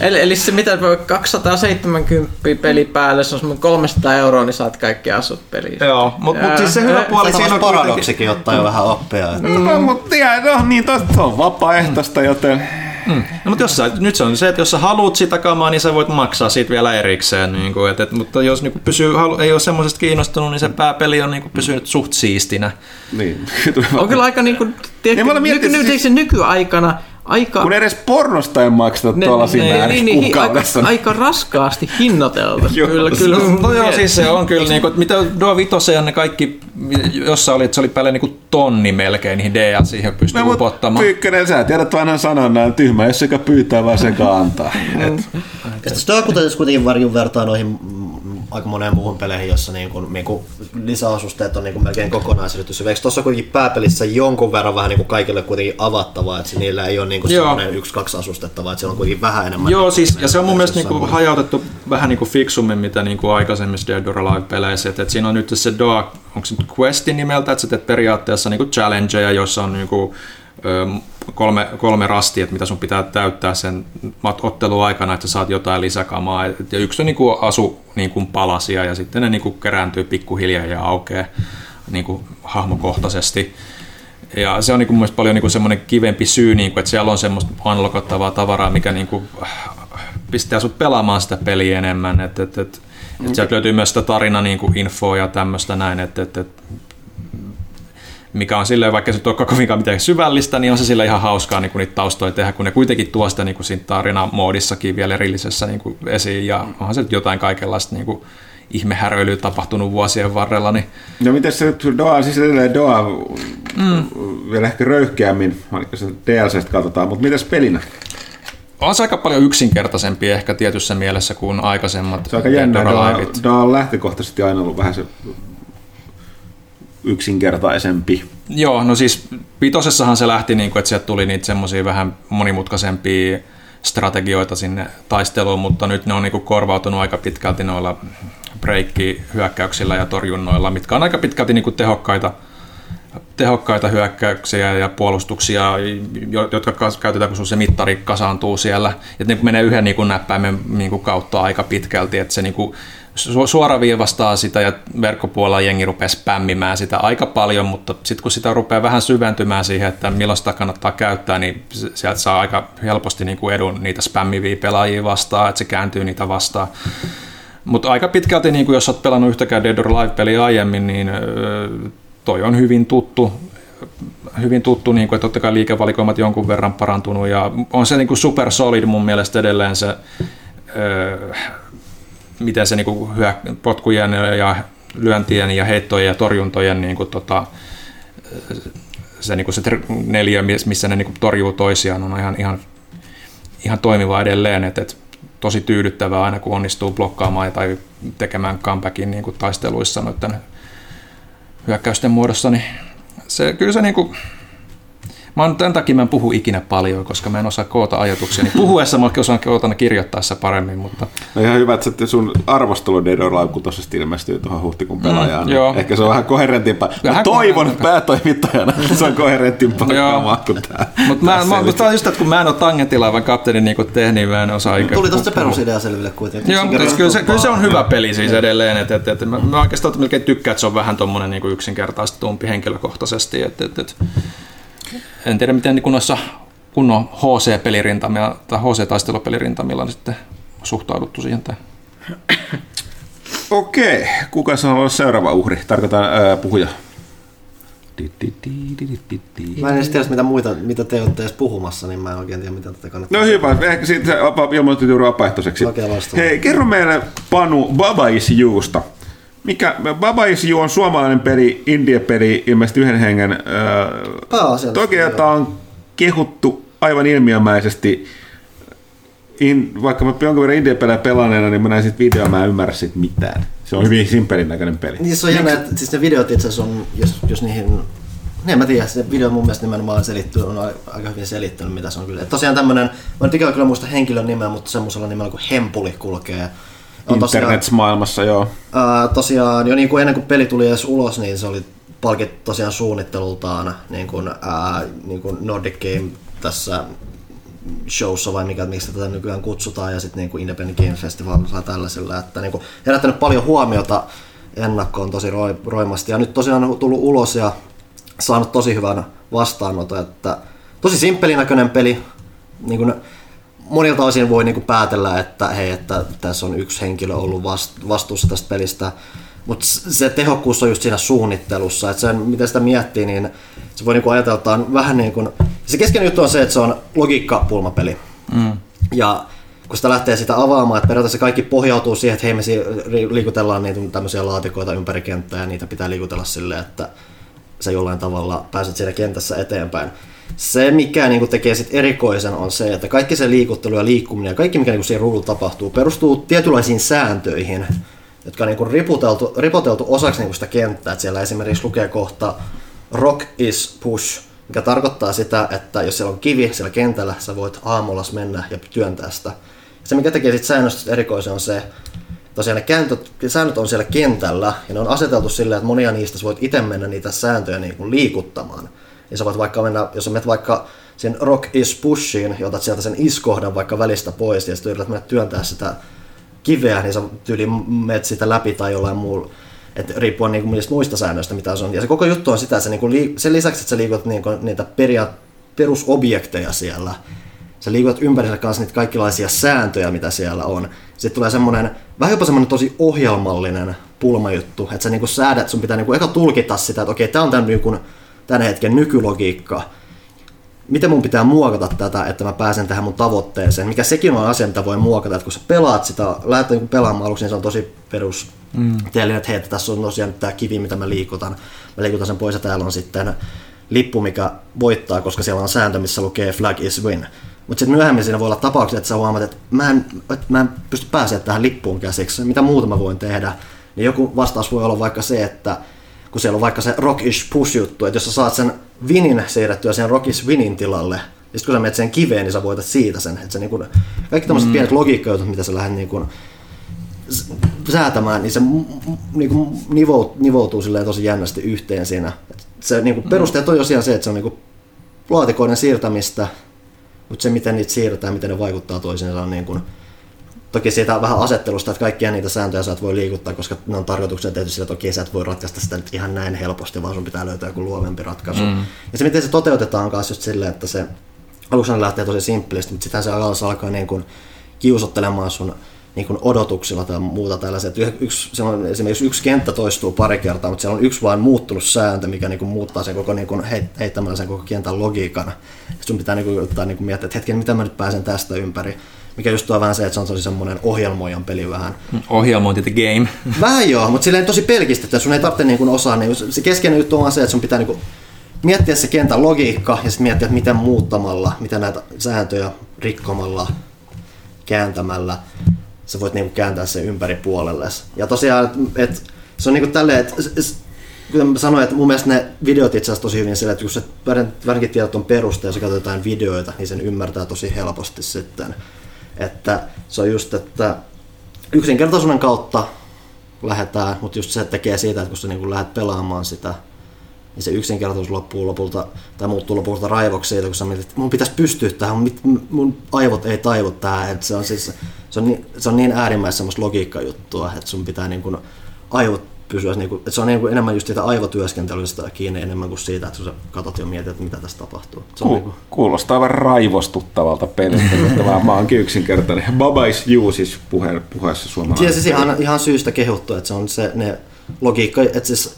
Eli, eli se mitä 270 peli päälle, se on semmoinen 300 euroa, niin saat kaikki asut peliin. Joo, mutta mut siis se hyvä puoli siinä on kuitenkin... paradoksikin ottaa jo vähän oppia. Että No, mutta no niin, se on vapaaehtoista, joten No, mutta jos sä, nyt se on se, että jos sä haluat sitä kamaa, niin sä voit maksaa siitä vielä erikseen. Niin kuin, et, et, mutta jos niin kuin pysyy, halu, ei ole semmoisesta kiinnostunut, niin se pääpeli on niin kuin pysynyt suht siistinä. niin. [laughs] On kyllä aika niin kuin, tiedätkö, Niin nyky, siis- se nykyaikana aika... Kun edes pornosta ei makseta ne- tuolla siinä ne- määrin niin, niin, aika, aika raskaasti hinnoiteltu. [laughs] Joo. kyllä, kyllä. No joo, siis se on kyllä, niin kuin, mitä Doa Vitoseen ne kaikki, jossa oli, että se oli päälle niin kuin tonni melkein niihin DLC pystyy No, no, upottamaan. Pyykkönen, sä tiedät vanhan sanonnan, tyhmä, jos sekä pyytää, vaan sekä antaa. [laughs] Et, Sitten sitä kuitenkin kuitenkin varjun vertaa noihin aika moneen muuhun peleihin, jossa niin kuin, niin kuin lisäasusteet on niin kuin melkein kokonaisyritys. Eikö tuossa kuitenkin pääpelissä jonkun verran vähän niin kuin kaikille kuitenkin avattavaa, että niillä ei ole niin kuin Joo. semmoinen yksi-kaksi asustetta, vaan että siellä on kuitenkin vähän enemmän. Joo, niin kuin siis, ja se on mun mielestä niinku muualla. hajautettu vähän niinku fiksummin, mitä niinku aikaisemmissa Dead or Alive-peleissä. Et, et siinä on nyt se Doa, onko se nyt Questin nimeltä, että sä teet periaatteessa niinku challengeja, joissa on niinku, ö, kolme, kolme rastia, että mitä sun pitää täyttää sen mat- ottelun aikana, että saat jotain lisäkamaa. Ja yksi on niinku asu niinku palasia ja sitten ne niinku kerääntyy pikkuhiljaa ja aukeaa niinku hahmokohtaisesti. Ja se on niin kuin paljon niin kuin semmoinen kivempi syy, niin kuin, että siellä on semmoista unlockattavaa tavaraa, mikä niin kuin, pistää sut pelaamaan sitä peliä enemmän. Et, et, et, mm. et sieltä löytyy myös sitä tarina niin kuin infoa ja tämmöistä näin, että et, et, mikä on silleen, vaikka se tuo koko mikä mitään syvällistä, niin on se sille ihan hauskaa niin kuin niitä taustoja tehdä, kun ne kuitenkin tuo sitä niin kuin siinä tarinamoodissakin vielä erillisessä niin kuin esiin, ja onhan se nyt jotain kaikenlaista niin kuin ihmehäröilyä tapahtunut vuosien varrella. Niin... No miten se nyt Doa, siis edelleen Doa mm. vielä ehkä röyhkeämmin, vaikka se DLCstä katsotaan, mutta mitäs pelinä? On se aika paljon yksinkertaisempi ehkä tietyssä mielessä kuin aikaisemmat Se on aika jännä, Doa, Doa on lähtökohtaisesti aina ollut vähän se yksinkertaisempi. Joo, no siis vitosessahan se lähti, niin kuin, että sieltä tuli niitä semmoisia vähän monimutkaisempia strategioita sinne taisteluun, mutta nyt ne on niin kuin korvautunut aika pitkälti noilla breikki-hyökkäyksillä ja torjunnoilla, mitkä on aika pitkälti niin kuin tehokkaita, tehokkaita hyökkäyksiä ja puolustuksia, jotka käytetään, kun se mittari kasaantuu siellä. Että ne menee yhden niin kuin näppäimen niin kuin kautta aika pitkälti, että se niin kuin suoraviivastaa sitä ja verkkopuolella jengi rupeaa spämmimään sitä aika paljon, mutta sitten kun sitä rupeaa vähän syventymään siihen, että milloin sitä kannattaa käyttää, niin sieltä saa aika helposti niin kuin edun niitä spämmiviä pelaajia vastaan, että se kääntyy niitä vastaan. Mutta aika pitkälti, niin kuin jos olet pelannut yhtäkään Dead or Alive-peliä aiemmin, niin toi on hyvin tuttu, hyvin tuttu, niin kuin, että totta kai liikevalikoimat jonkun verran parantunut ja on se niin kuin super solid mun mielestä edelleen se miten se niin kuin potkujen ja lyöntien ja heittojen ja torjuntojen niin kuin, tota, se, niin kuin se neljä, missä ne niin kuin torjuu toisiaan, on ihan, ihan, ihan toimiva edelleen. Et, et, tosi tyydyttävää aina, kun onnistuu blokkaamaan tai tekemään comebackin niin kuin taisteluissa noiden hyökkäysten muodossa, niin se, kyllä se niin kuin, Mä oon, tämän takia mä en puhu ikinä paljon, koska mä en osaa koota ajatuksia. Niin puhuessa mä osaan koota kirjoittaessa paremmin. Mutta... No ihan hyvä, että sun arvostelu Dead or Alive ilmestyy tuohon huhtikuun pelaajaan. Mm, joo. Ehkä se on vähän koherentimpaa. Vähän mä toivon että päätoimittajana, että [laughs] se on koherentimpaa [laughs] kuin tämä. Mutta mä, mä, mä, just, että kun mä en ole tangentilaivan kapteeni niin kuin tehnyt, niin mä en osaa ikinä. Tuli tuosta perusidea selville kuitenkin. Joo, mutta kyllä se, kyllä se on hyvä peli siis edelleen. Et, et, et, mä, mä oikeastaan melkein tykkään, että se on vähän tuommoinen niin yksinkertaistumpi henkilökohtaisesti. Et, et, et, en tiedä miten niin noissa kunnon HC-pelirintamilla tai HC-taistelupelirintamilla sitten suhtauduttu siihen. Tai. Okei, kuka saa olla seuraava uhri? Tarkoitan ää, puhuja. Mä en edes tiedä, mitä, muita, mitä te olette edes puhumassa, niin mä en oikein tiedä, mitä te kannattaa. No hyvä, ehkä siitä ilmoitit juuri vapaaehtoiseksi. Hei, kerro meille Panu Baba Is Yousta. Mikä, Baba Is You on suomalainen peli, indie-peli, ilmeisesti yhden hengen. Äh, toki jota on kehuttu aivan ilmiömäisesti. In, vaikka mä jonkin verran indie-pelejä pelanneena, niin mä näin sit videoa, mä en ymmärrä sit mitään. Se on hyvin simpelin näköinen peli. Niin se on jännä, että siis ne videot itse asiassa on, jos, jos niihin niin, en mä tiedä, se video mun mielestä nimenomaan selittyy, on aika hyvin selittänyt, mitä se on kyllä. Et tosiaan tämmönen, mä en kyllä muista henkilön nimeä, mutta semmoisella nimellä kuin Hempuli kulkee Internet-maailmassa, joo. Ää, tosiaan, jo niin kuin ennen kuin peli tuli edes ulos, niin se oli palkittu tosiaan suunnittelultaan niin kuin, ää, niin kuin Nordic Game tässä showssa vai mikä, miksi tätä nykyään kutsutaan, ja sitten niin Independent Game Festival saa tällaisella, että niin kuin, herättänyt paljon huomiota ennakkoon tosi roimasti, ja nyt tosiaan on tullut ulos ja saanut tosi hyvän vastaanoton, että tosi simppelinäköinen peli, niin kuin, monilta osin voi niinku päätellä, että hei, että tässä on yksi henkilö ollut vastuussa tästä pelistä, mutta se tehokkuus on just siinä suunnittelussa, että sen, miten sitä miettii, niin se voi niinku ajatella, että on vähän niin kuin, se keskeinen juttu on se, että se on logiikka-pulmapeli. Mm. Ja kun sitä lähtee sitä avaamaan, että periaatteessa kaikki pohjautuu siihen, että hei me liikutellaan niitä tämmöisiä laatikoita ympäri kenttää ja niitä pitää liikutella silleen, että sä jollain tavalla pääset siinä kentässä eteenpäin se, mikä niin tekee sit erikoisen, on se, että kaikki se liikuttelu ja liikkuminen ja kaikki, mikä niin siinä ruudulla tapahtuu, perustuu tietynlaisiin sääntöihin, jotka on niin kuin ripoteltu, ripoteltu osaksi niin sitä kenttää. Että siellä esimerkiksi lukee kohta Rock is push, mikä tarkoittaa sitä, että jos siellä on kivi siellä kentällä, sä voit aamulla mennä ja työntää sitä. Se, mikä tekee sitten säännöstä erikoisen, on se, tosiaan ne kääntöt, säännöt on siellä kentällä ja ne on aseteltu silleen, että monia niistä voit itse mennä niitä sääntöjä niin liikuttamaan niin sä voit vaikka mennä, jos sä menet vaikka sen Rock is Pushiin ja otat sieltä sen iskohdan vaikka välistä pois ja sitten yrität mennä työntää sitä kiveä, niin sä tyyli menet sitä läpi tai jollain muulla että riippuen niin kuin muista säännöistä, mitä se on. Ja se koko juttu on sitä, että se, niin kuin, sen lisäksi, että sä liikut niin niitä peria- perusobjekteja siellä, sä liikut ympärillä kanssa niitä kaikenlaisia sääntöjä, mitä siellä on. Sitten tulee semmoinen, vähän jopa semmoinen tosi ohjelmallinen pulmajuttu, että sä niin säädät, sun pitää niin eka tulkita sitä, että okei, tämä on tämän, niin tämän hetken nykylogiikka, miten mun pitää muokata tätä, että mä pääsen tähän mun tavoitteeseen, mikä sekin on asia, mitä voi muokata, että kun sä pelaat sitä, lähdet niin pelaamaan aluksi, niin se on tosi perus mm. teille, että hei, että tässä on tosiaan tämä kivi, mitä mä liikutan, mä liikutan sen pois ja täällä on sitten lippu, mikä voittaa, koska siellä on sääntö, missä lukee flag is win. Mutta sitten myöhemmin siinä voi olla tapauksia, että sä huomaat, että mä en, että mä en pysty pääsemään tähän lippuun käsiksi, mitä muuta mä voin tehdä. Niin joku vastaus voi olla vaikka se, että kun siellä on vaikka se rockish push-juttu, että jos sä saat sen vinin siirrettyä sen rockish winin tilalle, ja sitten kun sä menet sen kiveen, niin sä voitat siitä sen. Että se niinku, kaikki tämmöiset mm. pienet logiikkajutut, mitä sä lähdet niinku, säätämään, niin se niinku, nivoutuu, nivoutuu tosi jännästi yhteen siinä. Se niinku, perusteet on josiaan se, että se on niinku, laatikoiden siirtämistä, mutta se miten niitä siirretään, miten ne vaikuttaa toisiinsa on niin kuin, Toki siitä vähän asettelusta, että kaikkia niitä sääntöjä sä et voi liikuttaa, koska ne on tarkoituksena tehty sillä, että okei, sä et voi ratkaista sitä nyt ihan näin helposti, vaan sun pitää löytää joku luovempi ratkaisu. Mm. Ja se, miten se toteutetaan kanssa just silleen, että se aluksi lähtee tosi simppelisti, mutta sitten se alkaa, alkaa niin kuin kiusottelemaan sun niin kuin odotuksilla tai muuta tällaisia. Yksi, on esimerkiksi yksi kenttä toistuu pari kertaa, mutta siellä on yksi vain muuttunut sääntö, mikä niin kuin muuttaa sen koko niin kuin heittämällä sen koko kentän logiikan. Sitten sun pitää niin kuin, niin kuin miettiä, että hetken, mitä mä nyt pääsen tästä ympäri. Mikä just tuo vähän se, että se on tosi semmoinen ohjelmoijan peli vähän. Ohjelmointi the game. [laughs] Vähän joo, mutta silleen tosi pelkistetty, että sun ei tarvitse niin kuin osaa. Niin se keskeinen juttu on se, että sun pitää niin kuin miettiä se kentän logiikka ja sitten miettiä, että miten muuttamalla, miten näitä sääntöjä rikkomalla, kääntämällä sä voit niinku kääntää sen ympäri puolelle. Ja tosiaan, et, se on niinku tälleen, että kuten mä sanoin, että mun mielestä ne videot itse asiassa tosi hyvin sillä, että kun sä värinkin tiedät on peruste ja sä katsot jotain videoita, niin sen ymmärtää tosi helposti sitten. Että se on just, että yksinkertaisuuden kautta lähdetään, mutta just se tekee siitä, että kun sä niin lähdet pelaamaan sitä, niin se yksinkertaisuus loppuu lopulta, tai muuttuu lopulta raivoksi siitä, kun sä mietit, että mun pitäisi pystyä tähän, mun aivot ei taivu tähän, että se on siis, se on niin, se on niin äärimmäistä semmoista logiikkajuttua, että sun pitää niin kuin aivot pysyä, niin kuin, että se on niin kuin enemmän just siitä aivotyöskentelystä kiinni enemmän kuin siitä, että sä katsot ja mietit, että mitä tässä tapahtuu. Se on Ku, niin kuin... Kuulostaa aivan raivostuttavalta pelistä, mutta vaan mä oonkin yksinkertainen. Baba is you siis puhe, puheessa suomalainen. Siis ihan, ihan syystä kehuttu, että se on se ne logiikka, että siis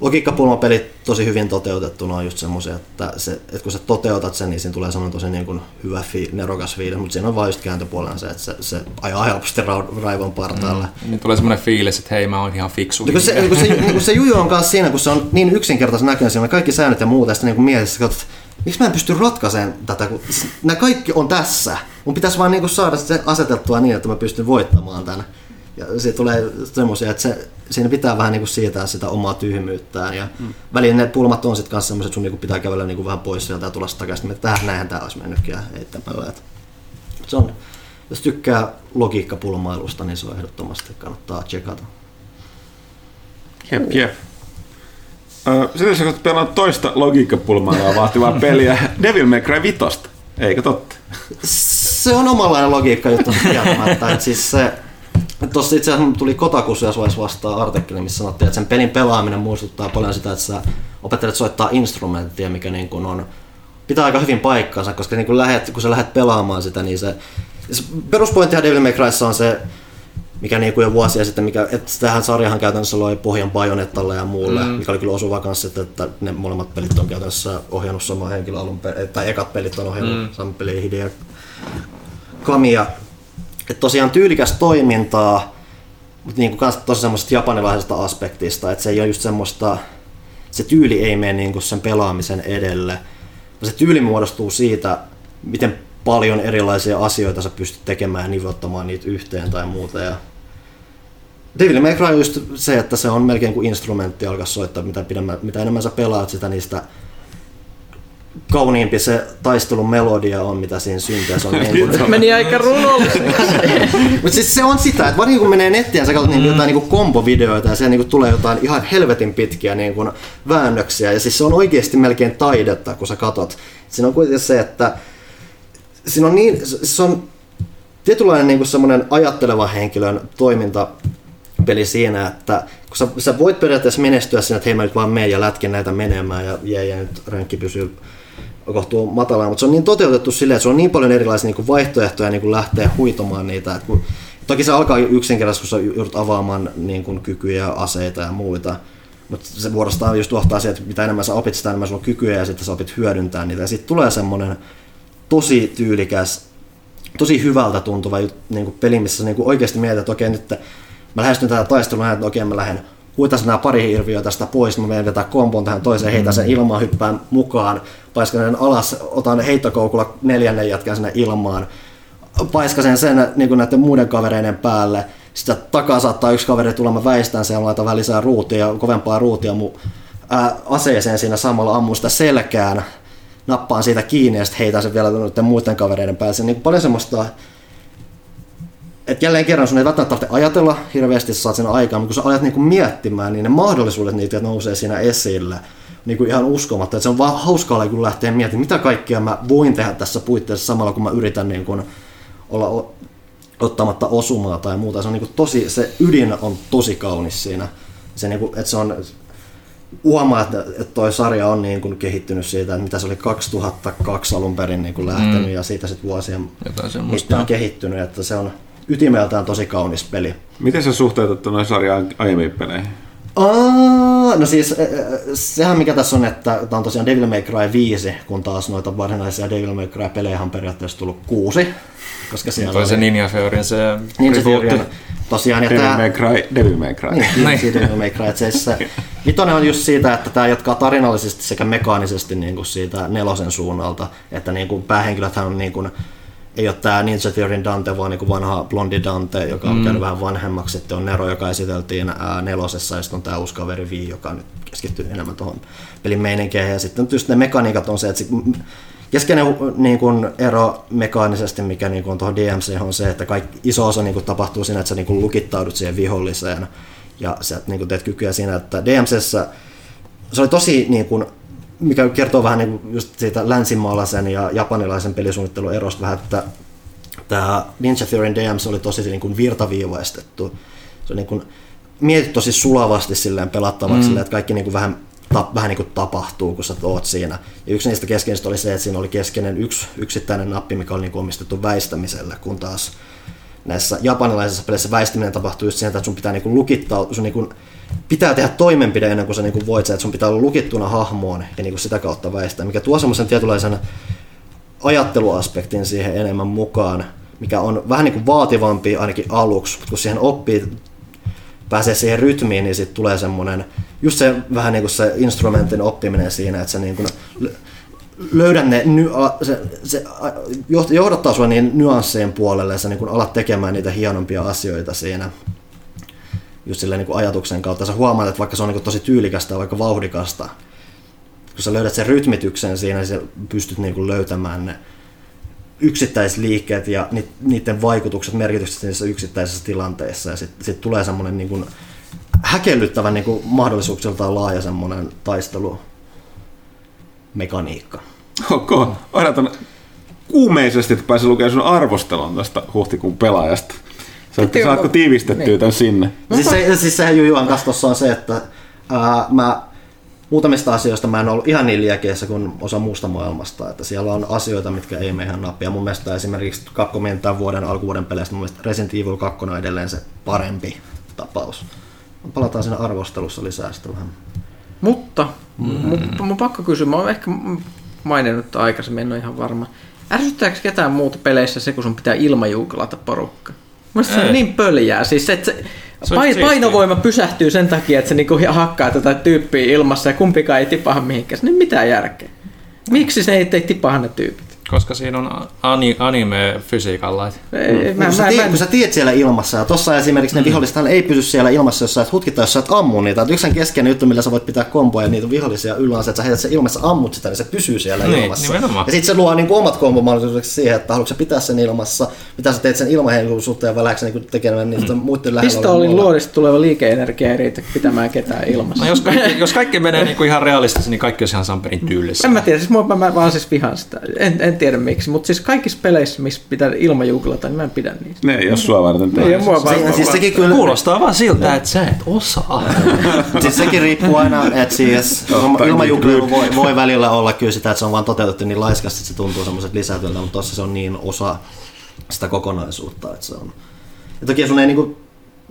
logiikkapulmapelit tosi hyvin toteutettuna on just semmoisia, että, se, että kun sä toteutat sen, niin siinä tulee semmoinen tosi niin kuin hyvä, fi, nerokas fiilis, mutta siinä on vain just kääntöpuolella se, että se, se ajaa helposti ra- raivon partaalle. Mm. Niin tulee semmoinen fiilis, että hei mä oon ihan fiksu. Niin kun se, niin kun se, niin kun se juju on kanssa siinä, kun se on niin yksinkertaisen näköinen, siinä kaikki säännöt ja muuta, ja sitten niin mietissä, että miksi mä en pysty ratkaisemaan tätä, kun nämä kaikki on tässä. Mun pitäisi vaan niin saada se asetettua niin, että mä pystyn voittamaan tämän. Ja se tulee semmoisia, että se, siinä pitää vähän niin sietää sitä omaa tyhmyyttään. Ja mm. väliin ne pulmat on sitten kanssa semmoiset, että sun niin pitää kävellä niin vähän pois sieltä ja tulla takaisin. Että tähän näinhän tämä olisi mennytkin ja heittämällä. Se on, jos tykkää logiikkapulmailusta, niin se on ehdottomasti kannattaa tsekata. Jep, jep. Sitten sä pelannut toista logiikkapulmailua vaativaa [laughs] peliä, Devil May Cry 5, eikö totta? Se on omanlainen logiikka juttu kieltämättä. siis se, Tuossa itse asiassa tuli Kotakussa jos vastaan artikkeli, missä sanottiin, että sen pelin pelaaminen muistuttaa paljon sitä, että sä opettelet soittaa instrumenttia, mikä niin kuin on, pitää aika hyvin paikkansa, koska niin kun, lähet, kun sä lähdet pelaamaan sitä, niin se, se peruspointtihan Devil May Cryssa on se, mikä niin kuin jo vuosia sitten, mikä, että tähän sarjahan käytännössä loi pohjan Bajonettalle ja muulle, mm. mikä oli kyllä osuva kanssa, että, että ne molemmat pelit on käytännössä ohjannut sama henkilö alun perin, tai ekat pelit on ohjannut mm. sama peli Hideo Kamiya, että tosiaan tyylikäs toimintaa, mutta niin kuin tosi semmoisesta japanilaisesta aspektista, että se ei ole just semmoista, se tyyli ei mene niin kuin sen pelaamisen edelle. Se tyyli muodostuu siitä, miten paljon erilaisia asioita sä pystyt tekemään ja nivottamaan niitä yhteen tai muuta. Ja Devil May Cry on just se, että se on melkein kuin instrumentti alkaa soittaa, mitä, pidemmän, mitä enemmän sä pelaat sitä, niistä kauniimpi se taistelun melodia on, mitä siinä syntyy. Se on [laughs] niin kuin... Meni aika runolliseksi. [laughs] Mutta siis se on sitä, että varsinkin kun menee nettiin ja sä katsot niinku mm. jotain niinku kombovideoita ja siellä niinku tulee jotain ihan helvetin pitkiä niinku väännöksiä ja siis se on oikeasti melkein taidetta, kun sä katot. Siinä on kuitenkin se, että siinä on niin, se on tietynlainen niinku semmoinen ajatteleva henkilön toimintapeli siinä, että kun sä, sä voit periaatteessa menestyä siinä, että hei mä nyt vaan menen ja lätken näitä menemään ja jee, ja nyt ränkki pysyy kohtuu matalaa, mutta se on niin toteutettu silleen, että se on niin paljon erilaisia niin vaihtoehtoja niin kuin lähteä huitomaan niitä. Että kun, toki se alkaa yksinkertaisesti, kun sä joudut avaamaan niin kuin kykyjä, aseita ja muita. Mutta se vuorostaan just johtaa siihen, että mitä enemmän sä opit, sitä enemmän sulla on kykyjä ja sitten sä opit hyödyntää niitä. Ja sitten tulee semmoinen tosi tyylikäs, tosi hyvältä tuntuva niin kuin peli, missä sä niin kuin oikeasti mietit, että okei nyt mä lähestyn tätä taistelua, että okei mä lähden huitas nämä pari hirviöä tästä pois, mä menen vetää kompon tähän toiseen, heitän sen ilmaan, hyppään mukaan, paiskasen alas, otan heittokoukulla neljännen jätkän sinne ilmaan, paiskasen sen niin kuin näiden muiden kavereiden päälle, sitten takaa saattaa yksi kaveri tulla, mä väistän sen, laitan vähän lisää ruutia, kovempaa ruutia mun ää, aseeseen siinä samalla ammun sitä selkään, nappaan siitä kiinni ja sitten heitän sen vielä muiden kavereiden päälle. Niin paljon semmoista et jälleen kerran sun ei välttämättä tarvitse ajatella hirveästi, että saat sen aikaa, mutta kun sä alat niinku miettimään, niin ne mahdollisuudet niitä nousee siinä esille niinku ihan uskomatta. Et se on vaan hauskaa kun lähtee miettimään, mitä kaikkea mä voin tehdä tässä puitteissa samalla, kun mä yritän niinku olla ottamatta osumaa tai muuta. Se, on niinku tosi, se ydin on tosi kaunis siinä. Se, niinku, että se on, huomaa, että, että toi sarja on niin kuin kehittynyt siitä, että mitä se oli 2002 alun perin niin kuin lähtenyt mm. ja siitä sitten vuosien mittaan kehittynyt, että se on ytimeltään tosi kaunis peli. Miten sä suhteutat noin sarjaan aiemmin peleihin? Aa, no siis sehän mikä tässä on, että tämä on tosiaan Devil May Cry 5, kun taas noita varsinaisia Devil May Cry pelejä on periaatteessa tullut kuusi. Koska siellä Toi oli... se Ninja Theory, se Ninja Theory tosiaan. Ja Devil tämä... May Cry, Devil May Cry. Niin, niin. Devil May Cry. Se, se, vitonen on just siitä, että tämä jatkaa tarinallisesti sekä mekaanisesti niin kuin siitä nelosen suunnalta, että niin kuin päähenkilöthän on niin kuin ei ole tämä Ninja Theory Dante, vaan niin vanha blondi Dante, joka on mm. käynyt vähän vanhemmaksi. Sitten on Nero, joka esiteltiin ää, nelosessa, ja sitten on tämä uusi kaveri Vi, joka nyt keskittyy enemmän tuohon pelin meininkeihin. Ja sitten just ne mekaniikat on se, että keskeinen niin kuin ero mekaanisesti, mikä niin kuin on tuohon DMC, on se, että kaikki, iso osa niin kuin tapahtuu siinä, että sä niin kuin lukittaudut siihen viholliseen ja sä niin kuin teet kykyä siinä, että DMCssä se oli tosi niin kuin, mikä kertoo vähän niin just siitä länsimaalaisen ja japanilaisen pelisuunnittelun erosta vähän, että tämä Ninja Theory DMs oli tosi niin kuin virtaviivaistettu. Se on niin kuin, mietit tosi sulavasti silleen pelattavaksi, mm. silleen, että kaikki niin kuin vähän, ta, vähän niin kuin tapahtuu, kun sä oot siinä. Ja yksi niistä keskeisistä oli se, että siinä oli keskeinen yksi yksittäinen nappi, mikä oli niin kuin omistettu väistämiselle, kun taas näissä japanilaisissa peleissä väistäminen tapahtuu just siinä, että sun pitää niin kuin lukittaa, sun niin kuin pitää tehdä toimenpide ennen kuin sä niin voit sen, että sun pitää olla lukittuna hahmoon ja niin kuin sitä kautta väistää, mikä tuo semmoisen tietynlaisen ajatteluaspektin siihen enemmän mukaan, mikä on vähän niin kuin vaativampi ainakin aluksi, mutta kun siihen oppii, pääsee siihen rytmiin, niin sitten tulee semmoinen, just se vähän niin kuin se instrumentin oppiminen siinä, että sä niin kuin löydät ne, se, se johdattaa sua niin nyanssien puolelle ja sä niin kuin alat tekemään niitä hienompia asioita siinä just silleen niin kuin ajatuksen kautta. Sä huomaat, että vaikka se on niin tosi tyylikästä ja vaikka vauhdikasta, kun sä löydät sen rytmityksen siinä, niin sä pystyt niin kuin löytämään ne yksittäisliikkeet ja niiden vaikutukset, merkitykset niissä yksittäisissä tilanteissa. Ja sitten sit tulee semmoinen niin kuin häkellyttävän niin kuin mahdollisuuksiltaan laaja semmoinen taistelu mekaniikka. Ok, odotan kuumeisesti, että pääsen lukemaan sun arvostelun tästä huhtikuun pelaajasta. Saatko, saatko tiivistettyä niin. tämän sinne? Siis, se, siis sehän Jujuan kanssa on se, että ää, mä muutamista asioista mä en ollut ihan niin liekeissä kuin osa muusta maailmasta, että siellä on asioita, mitkä ei mene ihan nappia. Mun mielestä esimerkiksi Capcomin tämän vuoden alkuvuoden peleistä mun mielestä Resident Evil 2 on edelleen se parempi tapaus. Palataan siinä arvostelussa lisää sitä vähän. Mutta, mm. mun, mun pakko kysyä, mä oon ehkä maininnut aikaisemmin, en ole ihan varma. Ärsyttääkö ketään muuta peleissä se, kun sun pitää ilmajuukalata porukka? Mielestäni se on niin pöljää. Siis, että se, se painovoima pysähtyy sen takia, että se niinku hakkaa tätä tyyppiä ilmassa ja kumpikaan ei tipaha mihinkään. Se ei mitään järkeä. Miksi se ei, ei ne tyypit? Koska siinä on ani, anime-fysiikalla. Ei, mm. mä, kun, sä tiedät, kun sä tiedät siellä ilmassa, ja tossa esimerkiksi ne mm. viholliset ei pysy siellä ilmassa, jos sä et hutkita, jos sä et ammu niitä. Että yksi keskeinen juttu, millä sä voit pitää komboja niitä vihollisia yllä, että sä heität sen ilmassa ammut sitä, niin se pysyy siellä niin, ilmassa. Nimenomaan. Ja sitten se luo niin kuin omat kombomahdollisuudet siihen, että haluatko sä pitää sen ilmassa, mitä sä teet sen suhteen ja väläksä niin tekemään niitä mm. muiden lähellä. Pistoolin luodista tuleva liikeenergia ei riitä pitämään ketään ilmassa. No, jos, kaikki, jos kaikki menee niin kuin ihan realistisesti, niin kaikki olisi ihan Samperin tyylissä. En mä tiedä, siis mä, mä, mä vaan siis vihaan sitä. En, en en tiedä miksi, mutta siis kaikissa peleissä, missä pitää ilmajuglata, niin mä en pidä niistä. Ne ei ole sua varten Ei tehty. mua Se, varmaan. siis sekin kyllä, Kuulostaa vaan siltä, että sä et osaa. [laughs] siis sekin riippuu aina, että siis ilmajuglilu voi, voi välillä olla kyllä sitä, että se on vaan toteutettu niin laiskasti, että se tuntuu semmoiset lisätyöltä, mutta tossa se on niin osa sitä kokonaisuutta, että se on. Ja toki sun ei niinku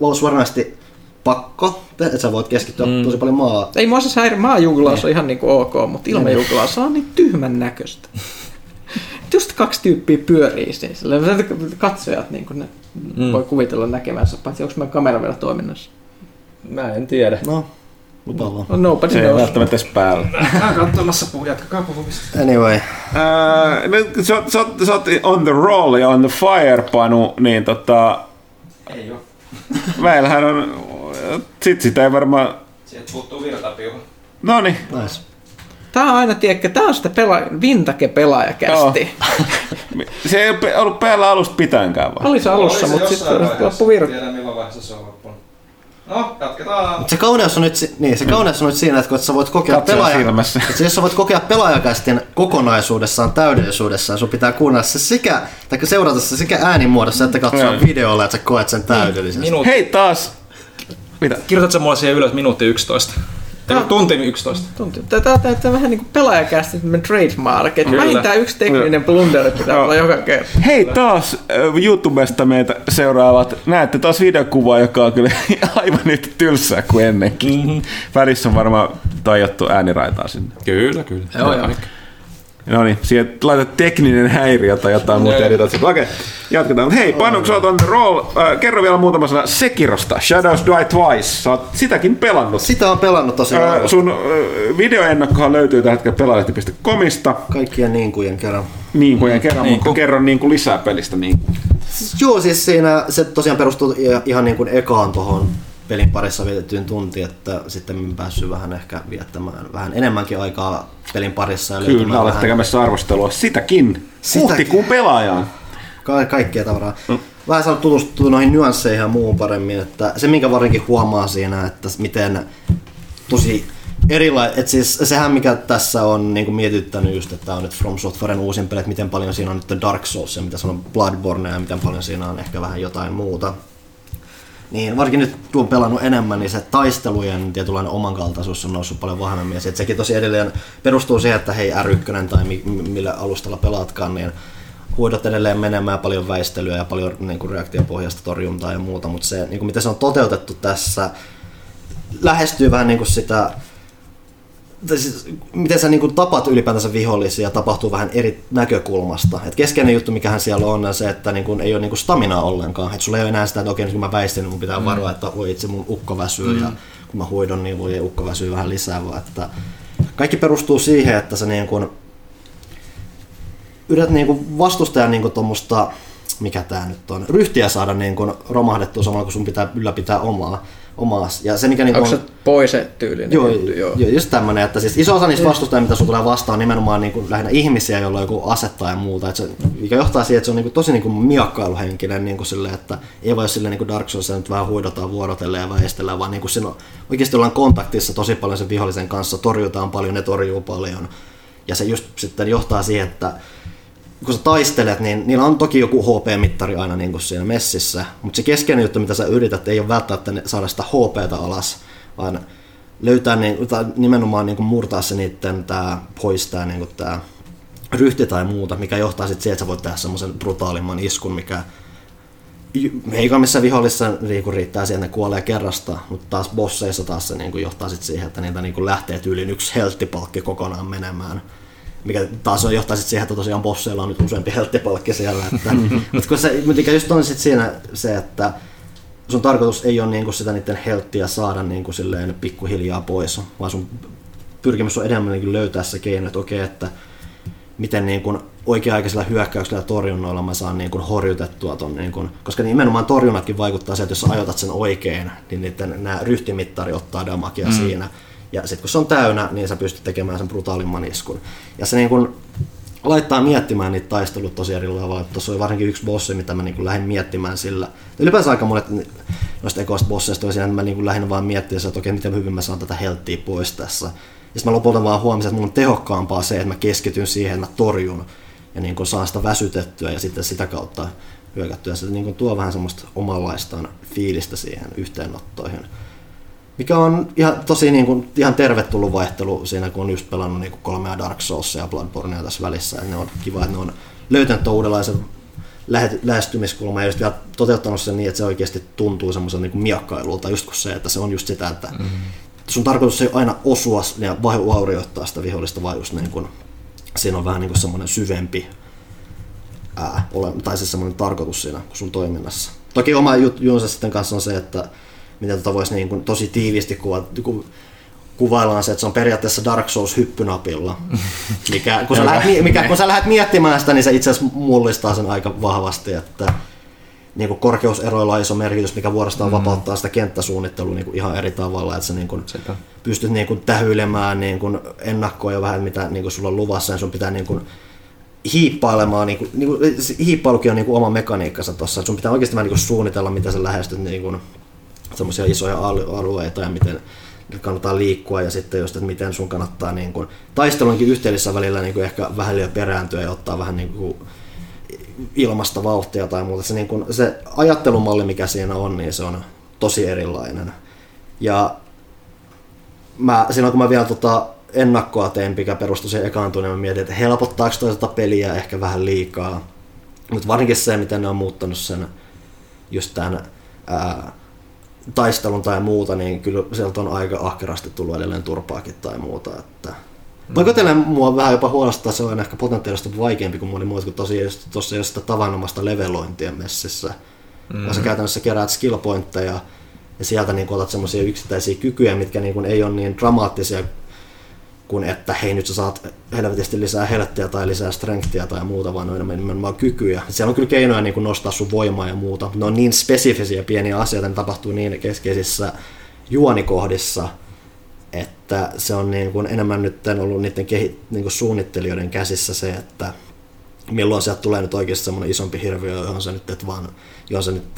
ole suoranaisesti pakko, että sä voit keskittyä mm. tosi paljon maa. Ei mua se häiri, maajuglaus on ihan niinku ok, mutta ilmajuglaus on niin tyhmän näköistä. Just kaksi tyyppiä pyörii siis. Katsojat niin ne mm. voi kuvitella näkevänsä, paitsi onko meidän kamera vielä toiminnassa. Mä en tiedä. No, lupaavaa. No, nobody Se ei knows. välttämättä edes päällä. Mä katsomassa puhuu, jatkakaa puhumista. Anyway, kun sä, sä, sä oot on the roll ja on the fire, Panu, niin tota... Ei oo. Meillähän on... Sit sitä ei varmaan... Sieltä puuttuu virtapiuha. Noniin. nice. Tää on aina, tiedätkö, tää on sitä pela- vintage-pelaajakästi. [laughs] Se ei ole ollut päällä alusta pitäänkään vaan. Oli se alussa, mutta sitten loppu virta. Tiedän milloin vaiheessa se on loppunut. No, jatketaan. Mut se kauneus on nyt, si- niin, se kauneus on nyt siinä, että kun sä voit kokea Katsoja pelaaja, silmässä. että jos sä voit kokea pelaajakästin kokonaisuudessaan, täydellisyydessään, sun pitää kuunnella se sekä, tai seurata se sekä äänimuodossa että katsoa Joo. videolla, että sä koet sen täydellisesti. Minuutti. Hei taas! Mitä? Kirjoitat sä mulle siihen ylös minuutti 11? Ei, tunti 11. Tuntuu. Tätä on vähän niin kuin pelaajakästi trademark, että vähintään yksi tekninen blunderi pitää olla joka kerta. Hei taas YouTubesta meitä seuraavat. Näette taas videokuvaa, joka on kyllä [laughs] aivan yhtä tylsää kuin ennenkin. Mm-hmm. Välissä on varmaan tajattu ääniraitaa sinne. Kyllä, kyllä. Joo, joo. No niin, siihen laitat tekninen häiriö tai jotain muuta editot sitten. Okei, jatketaan. Mutta hei, Panu, kun sä oot on the roll, äh, kerro vielä muutama sana Sekirosta. Shadows Die Twice. Sä oot sitäkin pelannut. Sitä on pelannut tosi Äh, sun äh, videoennakkohan löytyy tällä hetkellä pelaalehti.comista, Kaikkien niin kuin kerran. niin kuin kerran, mutta kerron niin kuin lisää pelistä. Niin. Joo, siis siinä se tosiaan perustuu ihan niin kuin ekaan tuohon pelin parissa vietettyyn tuntiin, että sitten päässyt vähän ehkä viettämään vähän enemmänkin aikaa pelin parissa ja Kyllä, olet vähän tekemässä arvostelua sitäkin. Sitäkin. Huhtikuun pelaajaan. ka- kaikkea tavaraa. Vähän saanut tutustua noihin nyansseihin ja muuhun paremmin, että se minkä varsinkin huomaa siinä, että miten tosi erilainen, että siis sehän mikä tässä on niin kuin mietittänyt just, että on nyt From Softwaren uusin peli, että miten paljon siinä on nyt Dark Souls ja mitä se on Bloodborne ja miten paljon siinä on ehkä vähän jotain muuta. Niin, varsinkin nyt kun on pelannut enemmän, niin se taistelujen tietynlainen omankaltaisuus on noussut paljon vahvemmin. Ja sekin tosi edelleen perustuu siihen, että hei R1 tai mi- mi- millä alustalla pelaatkaan, niin huidot edelleen menemään paljon väistelyä ja paljon niin kuin reaktiopohjaista torjuntaa ja muuta, mutta se, niin kuin miten se on toteutettu tässä, lähestyy vähän niin kuin sitä siis, miten sä niin tapat ylipäätänsä vihollisia tapahtuu vähän eri näkökulmasta. Et keskeinen juttu, mikähän siellä on, on se, että niin kuin, ei ole niin kuin staminaa ollenkaan. Et sulla ei ole enää sitä, että okei, nyt kun mä väistän, niin mun pitää varoa, että voi itse mun ukko väsyy, mm. ja kun mä huidon, niin voi ukko väsyy vähän lisää, vaan että kaikki perustuu siihen, että sä niin kuin, yrität niin kuin vastustajan niin kuin tuommoista, mikä tää nyt on, ryhtiä saada niin kuin romahdettua samalla, kun sun pitää ylläpitää omaa. Omaa. Ja se, mikä niin Onko on, se poise tyylinen Joo, juttu? joo. joo, just tämmönen, että siis iso osa niistä vastustajia, mitä sulla tulee vastaan, nimenomaan niin kuin lähinnä ihmisiä, joilla on joku asetta ja muuta, että se, mikä johtaa siihen, että se on niin kuin tosi niin kuin miakkailuhenkinen, niin kuin silleen, että ei voi silleen niin kuin Dark Souls, nyt vähän huidotaan vuorotellen ja väistellään, vaan niin kuin siinä on, oikeasti ollaan kontaktissa tosi paljon sen vihollisen kanssa, torjutaan paljon, ne torjuu paljon, ja se just sitten johtaa siihen, että kun sä taistelet, niin niillä on toki joku HP-mittari aina niin kuin siinä messissä, mutta se keskeinen juttu, mitä sä yrität, ei ole välttämättä saada sitä HPtä alas, vaan löytää niin, tai nimenomaan niin kuin murtaa se niiden tää, pois tää, niin kuin tää ryhti tai muuta, mikä johtaa sitten siihen, että sä voit tehdä semmoisen brutaalimman iskun, mikä heikommissa vihollissa niin riittää siihen, että ne kuolee kerrasta, mutta taas bosseissa taas se niin kuin johtaa sit siihen, että niitä niin kuin lähtee tyyliin yksi helttipalkki kokonaan menemään. Mikä taas on johtaa sit siihen, että tosiaan bosseilla on nyt useampi helttipalkki siellä. Että, [laughs] mutta kun se, mikä just on sit siinä se, että sun tarkoitus ei ole niinku sitä niiden helttiä saada niinku silleen pikkuhiljaa pois, vaan sun pyrkimys on enemmän niinku löytää se keino, että okei, että miten niin kuin oikea-aikaisilla hyökkäyksillä ja torjunnoilla mä saan niin kuin horjutettua ton, niin kuin, koska nimenomaan torjunnatkin vaikuttaa siihen, että jos sä ajoitat sen oikein, niin niiden, nämä ryhtimittari ottaa damakia mm. siinä. Ja sitten kun se on täynnä, niin sä pystyt tekemään sen brutaalimman iskun. Ja se niin kuin laittaa miettimään niitä taistelut tosi eri tavalla. Tuossa oli varsinkin yksi bossi, mitä mä niin lähdin miettimään sillä. Ylipäänsä aika monet noista ekoista bosseista oli siinä, että mä niin lähdin vaan miettimään, että okei, miten hyvin mä saan tätä helttiä pois tässä. Ja sitten mä lopulta vaan huomasin, että mun on tehokkaampaa se, että mä keskityn siihen, että mä torjun. ja niin kuin saa sitä väsytettyä ja sitten sitä kautta hyökättyä. Se niin kuin tuo vähän semmoista omanlaistaan fiilistä siihen yhteenottoihin. Mikä on ihan, tosi niin kuin, ihan tervetullut vaihtelu siinä, kun on just pelannut niin kuin kolmea Dark Soulsia ja Bloodbornea tässä välissä. Ja ne on kiva, että ne on löytänyt tuon uudenlaisen lähe- lähestymiskulman ja just vielä toteuttanut sen niin, että se oikeasti tuntuu semmoisen niin miakkailulta, just kun se, että se on just sitä, että mm-hmm. sun tarkoitus ei aina osua ja vaurioittaa sitä vihollista, vaan just niin kuin, siinä on vähän niin kuin semmoinen syvempi ää, ole, tai siis semmoinen tarkoitus siinä sun toiminnassa. Toki oma jut, junsa sitten kanssa on se, että miten tota voisi niin kuin tosi tiiviisti kuvata, ku, kuvaillaan se, että se on periaatteessa Dark Souls hyppynapilla. Mikä, kun, sä lähdet, mikä, kun sä lähdet miettimään sitä, niin se itse asiassa mullistaa sen aika vahvasti, että niin kuin korkeuseroilla on iso merkitys, mikä vuorostaan mm. vapauttaa sitä kenttäsuunnittelua niin kuin ihan eri tavalla, että sä niin kuin pystyt niin kuin tähyilemään niin kuin ennakkoon jo vähän, mitä niin kuin sulla on luvassa, ja sun pitää niin kuin hiippailemaan, niin kuin, niin kuin, hiippailukin on niin kuin oma mekaniikkansa tuossa, sun pitää oikeasti vähän niin kuin suunnitella, mitä sä lähestyt niin kuin, semmoisia isoja alueita ja miten kannattaa liikkua ja sitten just, että miten sun kannattaa niin kuin, taistelunkin yhteydessä välillä niin kuin ehkä vähän liian perääntyä ja ottaa vähän niin kuin, ilmasta vauhtia tai muuta. Se, niin kuin, se ajattelumalli, mikä siinä on, niin se on tosi erilainen. Ja mä, silloin kun mä vielä tota ennakkoa tein, mikä perustui siihen ekaan niin mä mietin, että helpottaako toisaalta peliä ehkä vähän liikaa. Mutta varsinkin se, miten ne on muuttanut sen just tämän ää, taistelun tai muuta, niin kyllä sieltä on aika ahkerasti tullut edelleen turpaakin tai muuta. Että Paikoitellen mua vähän jopa huolestaa, se on ehkä potentiaalisesti vaikeampi kuin moni muu, kun tosiaan tuossa ei ole sitä tavanomaista levelointia messissä. Mm-hmm. Sä käytännössä keräät skillpointteja ja sieltä niin otat semmoisia yksittäisiä kykyjä, mitkä niin ei ole niin dramaattisia kuin että hei nyt sä saat helvetisti lisää helttiä tai lisää strengthia tai muuta, vaan on nimenomaan kykyjä. Siellä on kyllä keinoja niin kuin nostaa sun voimaa ja muuta, mutta ne on niin spesifisiä pieniä asioita, ne tapahtuu niin keskeisissä juonikohdissa, että se on niin kuin enemmän nyt ollut niiden kehi, niin kuin suunnittelijoiden käsissä se, että milloin sieltä tulee nyt oikeasti semmoinen isompi hirviö, johon sä nyt et vaan, johon sä nyt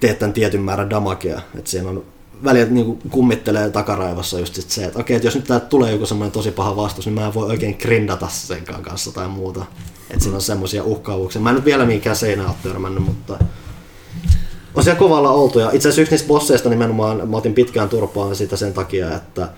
teet tämän tietyn määrän damakea. Että siinä on välillä niin kummittelee takaraivossa just sit se, että okei, että jos nyt täältä tulee joku semmoinen tosi paha vastus, niin mä en voi oikein grindata sen kanssa tai muuta. Että siinä on semmoisia uhkaavuuksia. Mä en nyt vielä mihinkään seinään ole törmännyt, mutta on siellä kovalla oltu. Ja itse asiassa yksi niistä bosseista nimenomaan mä otin pitkään turpaan sitä sen takia, että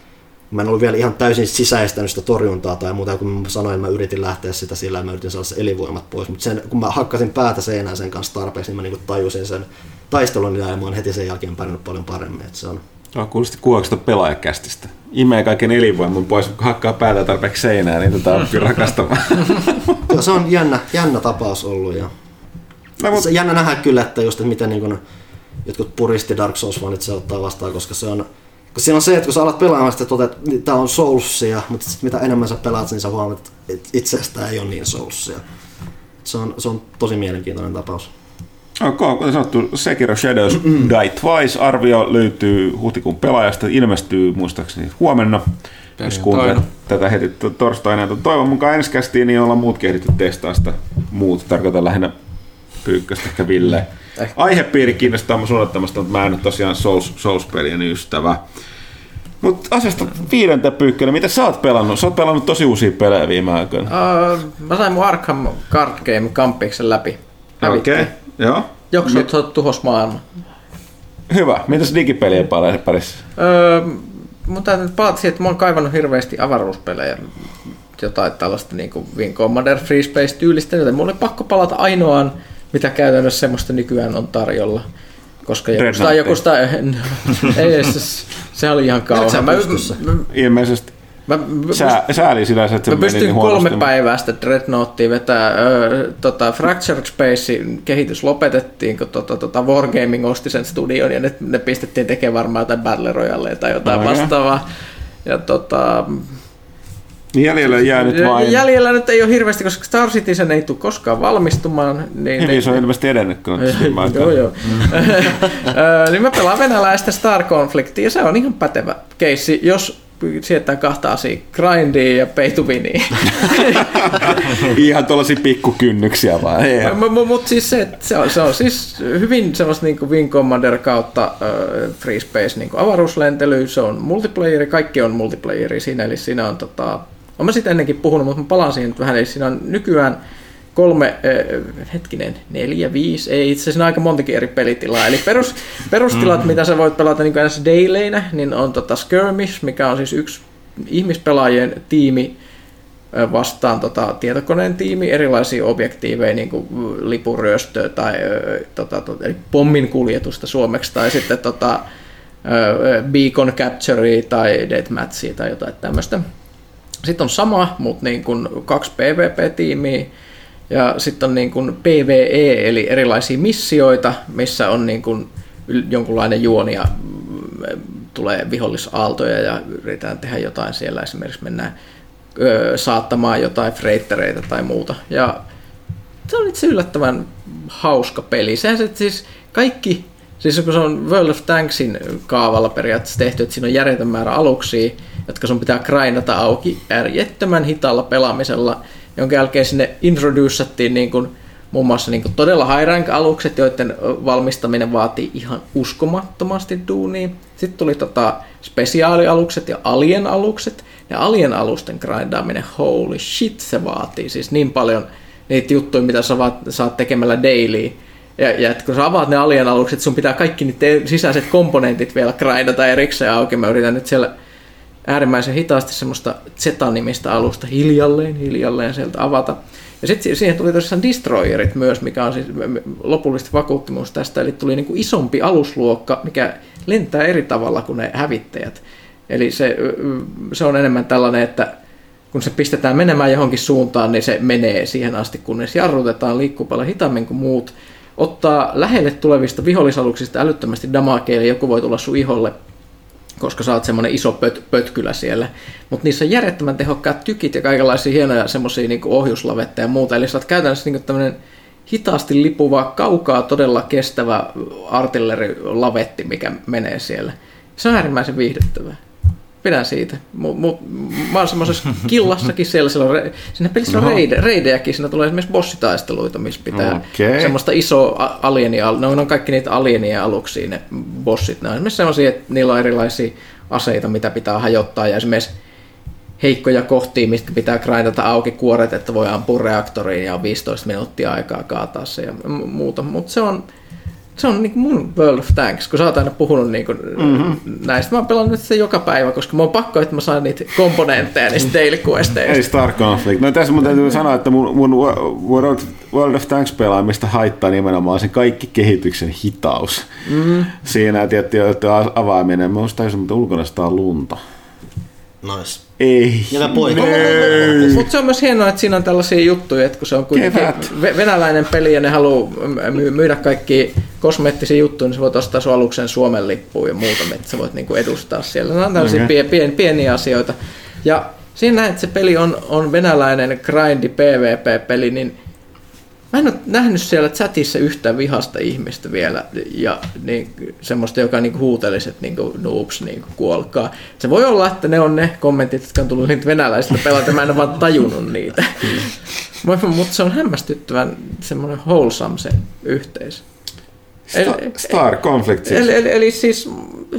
mä en ollut vielä ihan täysin sisäistänyt sitä torjuntaa tai muuta, kun mä sanoin, että mä yritin lähteä sitä sillä, että mä yritin saada se elinvoimat pois. Mutta sen, kun mä hakkasin päätä seinään sen kanssa tarpeeksi, niin mä niinku tajusin sen taistelun ja mä oon heti sen jälkeen pärjännyt paljon paremmin. Että se on... No, kuulosti kuvaukset pelaajakästistä. Imee kaiken elinvoiman pois, kun hakkaa päätä tarpeeksi seinään, niin tätä on kyllä rakastamaan. [laughs] se on jännä, jännä tapaus ollut. Ja... No, mutta... Se jännä nähdä kyllä, että just, että miten niin kun, jotkut puristi Dark Souls-fanit se ottaa vastaan, koska se on kun siinä on se, että kun sä alat pelaamaan sitä, että niin tämä on Soulsia, mutta sit mitä enemmän sä pelaat, niin sä huomaat, että itse asiassa tämä ei ole niin Soulsia. Se on, se on tosi mielenkiintoinen tapaus. Okay, kuten sanottu, Sekiro Shadows mm-hmm. Die Twice arvio löytyy huhtikuun pelaajasta, ilmestyy muistaakseni huomenna. Jos kuuntelet tätä heti torstaina. Toivon mukaan ensi kästiin, niin ollaan muut kehditty testaa sitä. Muut, tarkoitan lähinnä Pyykköstä ehkä Ville. Eh. Aihepiiri kiinnostaa mun suunnattomasti, mutta mä en ole tosiaan Souls, Souls-pelien ystävä. Mutta asiasta viidentä pyykkönen, mitä sä oot pelannut? Sä oot pelannut tosi uusia pelejä viime aikoina. Uh, mä sain mun Arkham Card Game kampiksen läpi. Okei, okay. joo. Joksut Mit... tuhos maailman. Hyvä. Mitäs digipelien parissa? Öö, täytyy palata siihen, että mä oon kaivannut hirveästi avaruuspelejä jotain tällaista niin kuin Wing Commander Free Space tyylistä, joten mulla oli pakko palata ainoaan, mitä käytännössä semmoista nykyään on tarjolla. Koska joku sitä, joku sitä, [laughs] ei, se, se oli ihan kauhean. Mä, Ilmeisesti. Mä, Sää, sääli sitä, että se mä pystyn niin kolme päivää sitten Dreadnoughtia vetää. Ö, tota, Fractured Space kehitys lopetettiin, kun tota, tota Wargaming osti sen studion ja ne, ne pistettiin tekemään varmaan jotain Battle Royale tai jotain no, vastaavaa. Ja tota, Jäljellä jää nyt vain... Jäljellä nyt ei ole hirveästi, koska Star Citizen ei tule koskaan valmistumaan. Niin, niin se on ilmeisesti edennyt, kun [laughs] Joo, joo. [laughs] niin mä pelaan venäläistä Star Conflictia, ja se on ihan pätevä keissi, jos sieltä kahta asiaa, grindia ja pay to [laughs] Ihan tuollaisia pikkukynnyksiä vaan. Mutta siis se, se, on, se on siis hyvin sellaista niin kuin Wing Commander kautta uh, Free Space niin kuin avaruuslentely, se on multiplayeri, kaikki on multiplayeri siinä, eli siinä on tota, Olen mä sitä ennenkin puhunut, mutta mä palaan siihen nyt vähän. Eli siinä on nykyään kolme, äh, hetkinen, neljä, viisi, ei itse asiassa aika montakin eri pelitilaa. Eli perus, [laughs] perustilat, mm. mitä sä voit pelata niin kuin daileinä, niin on tota Skirmish, mikä on siis yksi ihmispelaajien tiimi ö, vastaan tota, tietokoneen tiimi, erilaisia objektiiveja, niin kuin lipuryöstöä tai ö, tota, tota, eli pommin kuljetusta suomeksi, tai sitten tota, beacon capture tai deathmatchia tai jotain tämmöistä. Sitten on sama, mutta niin kuin kaksi PvP-tiimiä, ja sitten on niin kuin PvE, eli erilaisia missioita, missä on niin kuin jonkunlainen juoni ja mm, tulee vihollisaaltoja ja yritetään tehdä jotain siellä. Esimerkiksi mennään saattamaan jotain freittereitä tai muuta. Ja se on itse yllättävän hauska peli. Sehän se siis kaikki, siis kun se on World of Tanksin kaavalla periaatteessa tehty, että siinä on järjetön määrä aluksia, jotka sun pitää grindata auki järjettömän hitaalla pelaamisella, jonka jälkeen sinne introducettiin niin kuin muun muassa niin kuin todella high alukset, joiden valmistaminen vaatii ihan uskomattomasti duunia. Sitten tuli tota spesiaalialukset ja alien-alukset. Ja alien-alusten grindaaminen, holy shit, se vaatii siis niin paljon niitä juttuja, mitä sä vaat, saat tekemällä daily. Ja, ja että kun sä avaat ne alien-alukset, sun pitää kaikki niiden sisäiset komponentit vielä grindata erikseen auki. Mä yritän nyt siellä äärimmäisen hitaasti semmoista Z-nimistä alusta hiljalleen, hiljalleen sieltä avata. Ja sitten siihen tuli tosiaan destroyerit myös, mikä on siis lopullisesti vakuuttimus tästä, eli tuli niin kuin isompi alusluokka, mikä lentää eri tavalla kuin ne hävittäjät. Eli se, se on enemmän tällainen, että kun se pistetään menemään johonkin suuntaan, niin se menee siihen asti, kunnes jarrutetaan, liikkuu paljon hitaammin kuin muut, ottaa lähelle tulevista vihollisaluksista älyttömästi damakea, eli joku voi tulla sun iholle koska sä oot semmoinen iso pöt, pötkylä siellä. Mutta niissä on järjettömän tehokkaat tykit ja kaikenlaisia hienoja semmoisia niin ohjuslavetta ja muuta. Eli sä oot käytännössä niin tämmöinen hitaasti lipuva, kaukaa todella kestävä artillerilavetti, mikä menee siellä. Se on äärimmäisen viihdyttävää pidän siitä. Mut, mut, mä oon semmoisessa killassakin siellä, siellä on re, siinä pelissä on reide, reidejäkin, siinä tulee esimerkiksi bossitaisteluita, missä pitää okay. semmoista isoa alienia, ne on kaikki niitä alienien aluksia ne bossit, ne on esimerkiksi semmoisia, että niillä on erilaisia aseita, mitä pitää hajottaa, ja esimerkiksi heikkoja kohtia, mistä pitää grindata auki kuoret, että voi ampua reaktoriin ja on 15 minuuttia aikaa kaataa se ja muuta, mutta se on, se on niin mun World of Tanks, kun sä oot aina puhunut niin kuin mm-hmm. näistä. Mä oon pelannut sitä joka päivä, koska mä oon pakko, että mä saan niitä komponentteja niistä daily questeista. Ei Star Conflict. No tässä mun täytyy sanoa, että mun, mun World, World of Tanks pelaamista haittaa nimenomaan se kaikki kehityksen hitaus. Mm-hmm. Siinä tietty avaaminen. Mä muistan, että ulkona sitä on lunta. Nice. Ei. Ja poika. Mutta se on myös hienoa, että siinä on tällaisia juttuja, että kun se on kuitenkin venäläinen peli ja ne haluaa myydä kaikki kosmeettisia juttuja, niin sä voit ostaa sun aluksen Suomen lippuun ja muuta, että sä voit niinku edustaa siellä. Ne on tällaisia okay. pien, pieniä asioita. Ja siinä näet, että se peli on, on venäläinen grindi PvP-peli, niin Mä en ole nähnyt siellä chatissa yhtä vihasta ihmistä vielä ja niin, semmoista, joka niin huutelisi, että niin kuin, noobs niin kuin, kuolkaa. Se voi olla, että ne on ne kommentit, jotka on tullut niitä venäläisistä pelata, mä en ole vaan tajunnut niitä. Mutta se on hämmästyttävän semmoinen wholesome se yhteisö. Star, Star Conflict siis. Eli, eli, eli siis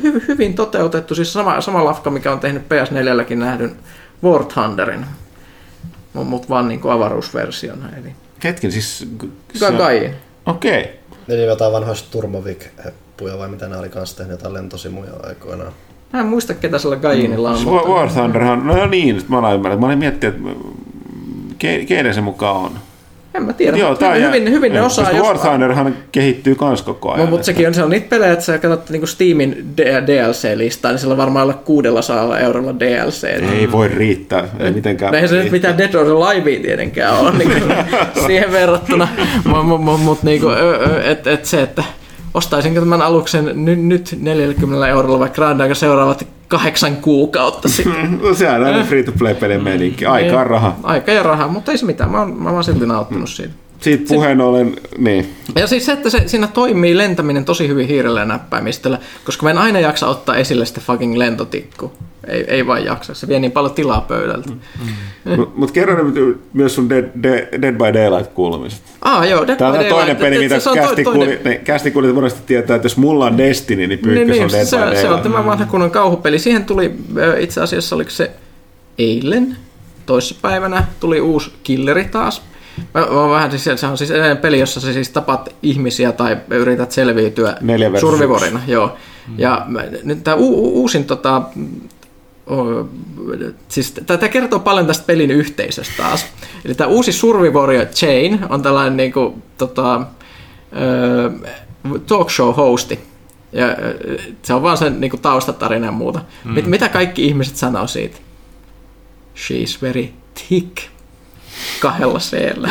hy, hyvin toteutettu, siis sama, sama lafka, mikä on tehnyt PS4-lläkin nähdyn War Thunderin, mutta vaan niin kuin avaruusversiona. Eli Hetken, siis... Gagain. Okei. Okay. Eli jotain vanhoista Turmovik-heppuja vai mitä ne oli kanssa tehnyt jotain lentosimuja aikoinaan. Mä en muista, ketä sillä Gainilla on. Mm. Mutta... War Thunderhan, no niin, mä olen ymmärtänyt. Mä olin miettinyt, että keiden se mukaan on. En mä tiedä, Joo, hyvin, hyvin, hyvin ne osaa. War Thunderhan kehittyy kans koko ajan. No, mutta sekin on, se on niitä pelejä, että sä katsot niinku Steamin DLC-listaa, niin sillä on varmaan olla 600 eurolla DLC. Ei voi riittää, ei mitenkään. Eihän se nyt mitään Dead or Alive tietenkään ole niin [laughs] siihen verrattuna, mutta mut, niinku, että et se, että ostaisinko tämän aluksen nyt, nyt 40 eurolla vai grindaanko seuraavat kahdeksan kuukautta sitten. [laughs] no sehän on free to play pelin meininki. Aika ja raha. Aika ja raha, mutta ei se mitään. Mä oon, mä oon silti nauttinut siitä. Siitä puheen ollen, niin. Ja siis se, että se, siinä toimii lentäminen tosi hyvin hiirellä ja näppäimistöllä, koska mä en aina jaksa ottaa esille sitä fucking lentotikku. Ei, ei vaan jaksa, se vie niin paljon tilaa pöydältä. Mm. Mm. Mutta mut kerro nyt myös sun Dead, Dead, Dead by Daylight kuulumiset. Ah joo, Dead Tämä on toinen peli, mitä kästi kuuli, niin, kästi kuuli monesti tietää, että jos mulla on Destiny, niin pyykkös niin, on Dead se, by Daylight. Se on tämä vanha kunnon kauhupeli. Siihen tuli itse asiassa, oliko se eilen, toissapäivänä tuli uusi killeri taas. Mä, mä vähän siis, se on siis edelleen peli, jossa sä siis tapat ihmisiä tai yrität selviytyä survivorina. Joo. Ja mä- nyt tämä u- u- uusin tota, o- siis tämä kertoo paljon tästä pelin yhteisöstä taas. Eli tämä uusi Survivoria Chain on tällainen niinku, tota, ö, talk show hosti. Ja se on vaan sen niinku, taustatarina ja muuta. Mm. Mit, mitä kaikki ihmiset sanoo siitä? She's very thick. Kahdella.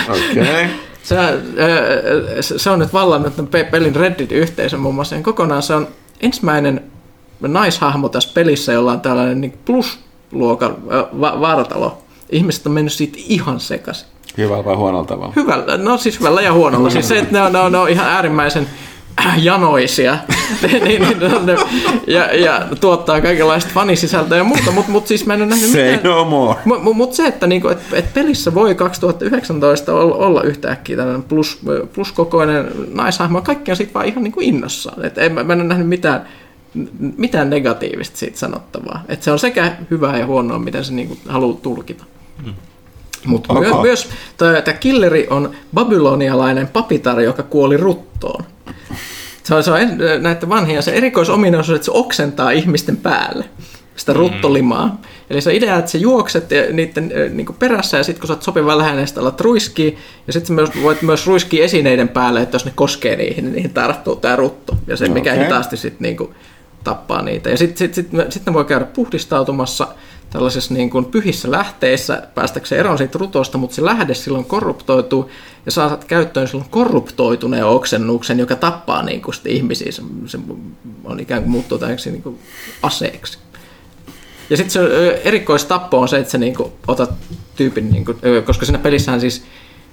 Okei. Okay. Se, ö, se- on nyt vallannut pelin Reddit-yhteisön muun muassa. Ja kokonaan se on ensimmäinen naishahmo tässä pelissä, jolla on tällainen niin plus-luokan ö, va- vartalo. Ihmiset on mennyt siitä ihan sekaisin. Hyvällä vai huonolla tavalla? Hyvällä, no siis hyvällä ja huonolla. Siis se, että ne on, ne on, ne on ihan äärimmäisen [clears throat] janoisia [laughs] niin, niin, ne, ja, ja, tuottaa kaikenlaista fanisisältöä ja muuta, mutta mut siis mä en ole nähnyt Say mitään. no more. Mutta mut se, että niinku, et, et pelissä voi 2019 olla, olla yhtäkkiä tällainen plus, pluskokoinen naishahmo, kaikki on siitä vaan ihan niinku innossaan. Et en, mä, mä en ole nähnyt mitään, mitään negatiivista siitä sanottavaa. Et se on sekä hyvää ja huonoa, miten se niinku haluaa tulkita. Mutta Ok. myö, myös tämä killeri on babylonialainen papitar, joka kuoli ruttoon. Se on, se on näitä vanhia, se erikoisominaisuus, että se oksentaa ihmisten päälle sitä ruttolimaa. Eli se idea, että sä juokset ja niiden niin perässä ja sitten kun sä oot sopivan lähellä, sitä alat ruiskii. Ja sitten myös, voit myös ruiskia esineiden päälle, että jos ne koskee niihin, niin niihin tarttuu tämä rutto. Ja se, mikä Okei. hitaasti sitten niin tappaa niitä. Ja sitten sit, sit, sit ne voi käydä puhdistautumassa tällaisissa niin kuin pyhissä lähteissä päästäkseen eroon siitä rutosta, mutta se lähde silloin korruptoituu ja saat käyttöön silloin korruptoituneen oksennuksen, joka tappaa niin kuin ihmisiä. Se, se on ikään kuin muuttuu tällaiksi niin kuin aseeksi. Ja sitten se erikoistappo on se, että sä niinku otat tyypin, niinku, ö, koska siinä pelissähän siis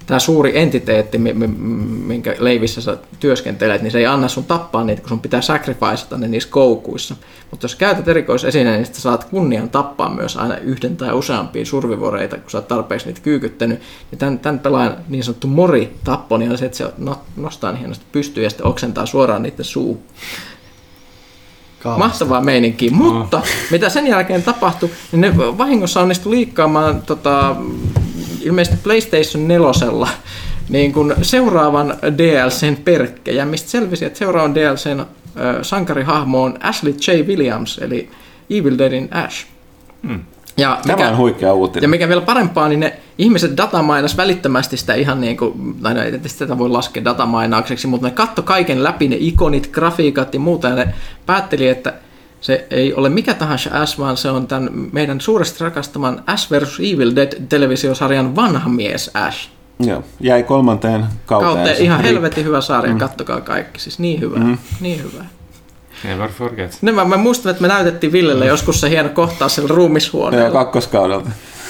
tämä suuri entiteetti, mi- mi- minkä leivissä sä työskentelet, niin se ei anna sun tappaa niitä, kun sun pitää sacrificeata ne niissä koukuissa. Mutta jos käytät erikoisesineen, niin saat kunnian tappaa myös aina yhden tai useampia survivoreita, kun sä oot tarpeeksi niitä kyykyttänyt. Ja tämän, tämän pelaajan niin sanottu mori-tappo niin on se, että se no- nostaa niin hienosti pystyyn ja sitten oksentaa suoraan niiden suu. Kaunista. Mahtavaa meininkiä, mutta mitä sen jälkeen tapahtui, niin ne vahingossa onnistui liikkaamaan tota, ilmeisesti PlayStation 4 niin kuin seuraavan DLCn perkkejä, mistä selvisi, että seuraavan DLCn äh, sankarihahmo on Ashley J. Williams, eli Evil Deadin Ash. Ja Tämä on huikea ja uutinen. mikä vielä parempaa, niin ne ihmiset datamainas välittömästi sitä ihan niin kuin, tai no ei tätä voi laskea datamainaukseksi, mutta ne katto kaiken läpi, ne ikonit, grafiikat ja muuta, ja ne päätteli, että se ei ole mikä tahansa Ash, vaan se on tämän meidän suuresti rakastaman Ash vs. Evil Dead-televisiosarjan vanha mies Ash. Joo, jäi kolmanteen kauteen. Kauteen ihan helvetin hyvä sarja, mm. kattokaa kaikki, siis niin hyvä, mm. niin hyvä. Never forget. Ne, mä, mä muistan, että me näytettiin Villelle joskus se hieno kohtaus siellä Joo, ruumishuoneella. kakkoskaudelta.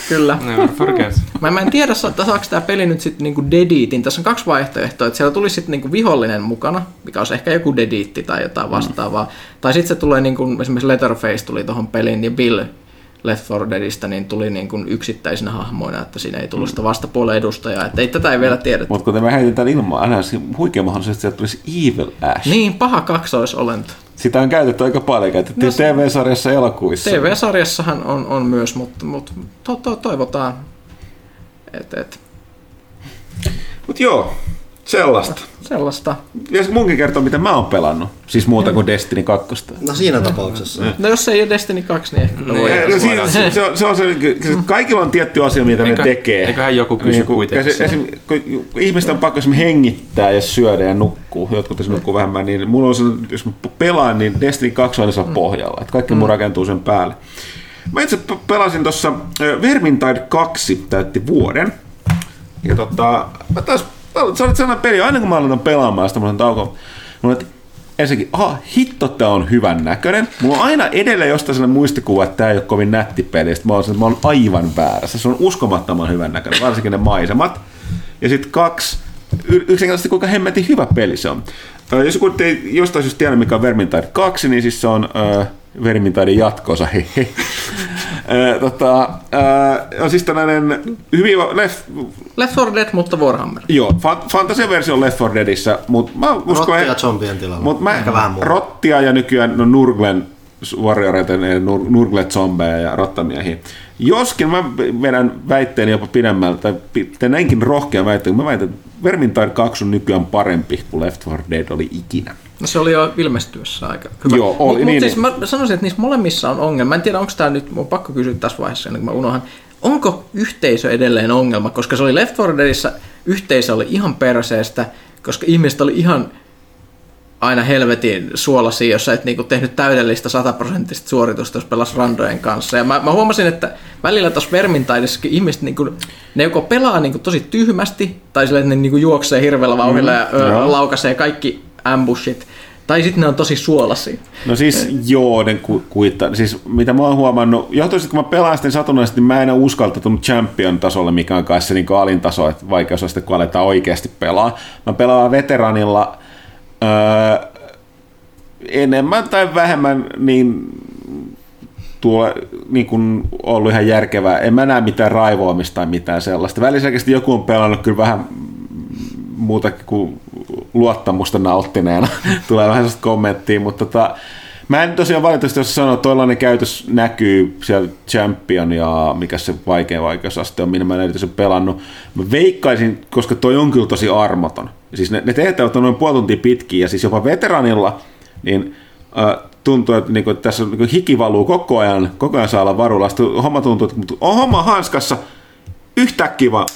Kyllä. Never forget. [laughs] Mä, mä en tiedä, sa- saako tämä peli nyt sitten niinku dediitin. Tässä on kaksi vaihtoehtoa, että siellä tulisi sitten niinku vihollinen mukana, mikä olisi ehkä joku dediitti tai jotain vastaavaa. Mm. Tai sitten se tulee, niinku, esimerkiksi Letterface tuli tuohon peliin, ja Bill Left 4 Deadistä niin tuli niinku yksittäisinä hahmoina, että siinä ei tullut sitä vastapuolen edustajaa. Että ei, tätä ei vielä tiedetä. Mutta kuten mä heitin tämän ilmaan, aina huikea mahdollisuus, että tulisi Evil Ash. Niin, paha kaksoisolento. Sitä on käytetty aika paljon. Käytettiin No TV-sarjassa ja elokuissa. TV-sarjassahan on, on myös, mutta, mutta to, to, toivotaan, että et, Mutta joo, sellaista. sellaista. Ja munkin kertoo, mitä mä oon pelannut. Siis muuta kuin Destiny 2. No siinä tapauksessa. No jos ei ole Destiny 2, niin ehkä Niin. voi. Eh, no, siinä, se, se, on- se, on se, se, kaikilla on tietty asia, mitä Eikö- ne tekee. eiköhän joku kysy kun- kuitenkin se- esim, kun ihmisten on pakko hengittää ja syödä ja nukkuu, jotkut esimerkiksi nukkuu vähemmän, niin mulla on se, jos mä pelaan, niin Destiny 2 on aina siellä pohjalla. Että kaikki mun rakentuu sen päälle. Mä itse pe- pelasin tuossa Vermintide 2 täytti vuoden. Ja tota, mä taas, se oli sellainen peli, aina kun mä aloitan pelaamaan sitä, on tauko, mulla on, ensinnäkin, aha, hitto, tää on hyvän näköinen. Mulla on aina edelleen jostain sellainen muistikuva, että tää ei ole kovin nätti peli. Sitten mä oon, että mä oon aivan väärässä. Se on uskomattoman hyvän näköinen, varsinkin ne maisemat. Ja sitten kaksi, yksinkertaisesti kuinka hemmetin hyvä peli se on. Jos joku ei jostain syystä tiedä, mikä on Vermintide 2, niin siis se on äh, Vermintiden jatkoosa, hehe. [laughs] Ö, tota, äh, on siis tällainen hyvin left, Left 4 Dead, mutta Warhammer. Joo, fa- fantasiaversio on Left 4 Deadissä, mutta mä uskon... Rottia zombien tilalla. Mutta mä, Ehkä vähän muuta. Rottia ja nykyään no Nurglen warrioreita, ne Nur- Nurgle zombeja ja rottamiehiä. Joskin mä vedän väitteeni jopa pidemmällä, tai tai näinkin rohkean väitteen, mä väitän, että Vermintide 2 on nykyään parempi kuin Left 4 Dead oli ikinä. No se oli jo ilmestyessä aika hyvä. Joo, oli, Mut, niin, mut siis niin. mä sanoisin, että niissä molemmissa on ongelma. Mä en tiedä, onko tämä nyt, mun on pakko kysyä tässä vaiheessa, ennen kuin mä unohan. Onko yhteisö edelleen ongelma? Koska se oli Left 4 Deadissä, yhteisö oli ihan perseestä, koska ihmiset oli ihan aina helvetin suolasia, jos sä et niinku tehnyt täydellistä sataprosenttista suoritusta, jos pelas randojen kanssa. Ja mä, mä huomasin, että välillä tuossa Vermintaidessakin ihmiset niinku, ne joko pelaa niinku tosi tyhmästi, tai silleen, että ne niinku juoksee hirveällä vauhdilla ja ö, laukaisee kaikki ambushit, tai sitten ne on tosi suolasia. No siis joo, ne ku, kuittaa. Siis mitä mä oon huomannut, johtuisesti kun mä pelaan sitten satunnaisesti, niin mä en ole uskaltautunut champion tasolle, mikä on kai se niin alin taso, että vaikeus on sitten, kun aletaan oikeasti pelaa. Mä pelaan veteranilla öö, enemmän tai vähemmän niin tuo niin kuin ollut ihan järkevää. En mä näe mitään raivoamista tai mitään sellaista. Välisäkin joku on pelannut kyllä vähän muutakin kuin luottamusta nauttineena. [laughs] Tulee vähän sellaista kommenttia, mutta tota, mä en tosiaan valitettavasti jos sanoa, että toillainen käytös näkyy siellä Champion ja mikä se vaikein vaikeusaste on, minä mä en erityisen pelannut. Mä veikkaisin, koska toi on kyllä tosi armoton. Siis ne, ne tehtävät on noin puoli tuntia pitkiä ja siis jopa veteranilla, niin äh, tuntuu, että, niinku, että tässä niinku, hiki valuu koko ajan, koko ajan saa olla varulla. Sitten homma tuntuu, että on homma hanskassa, yhtäkkiä vaan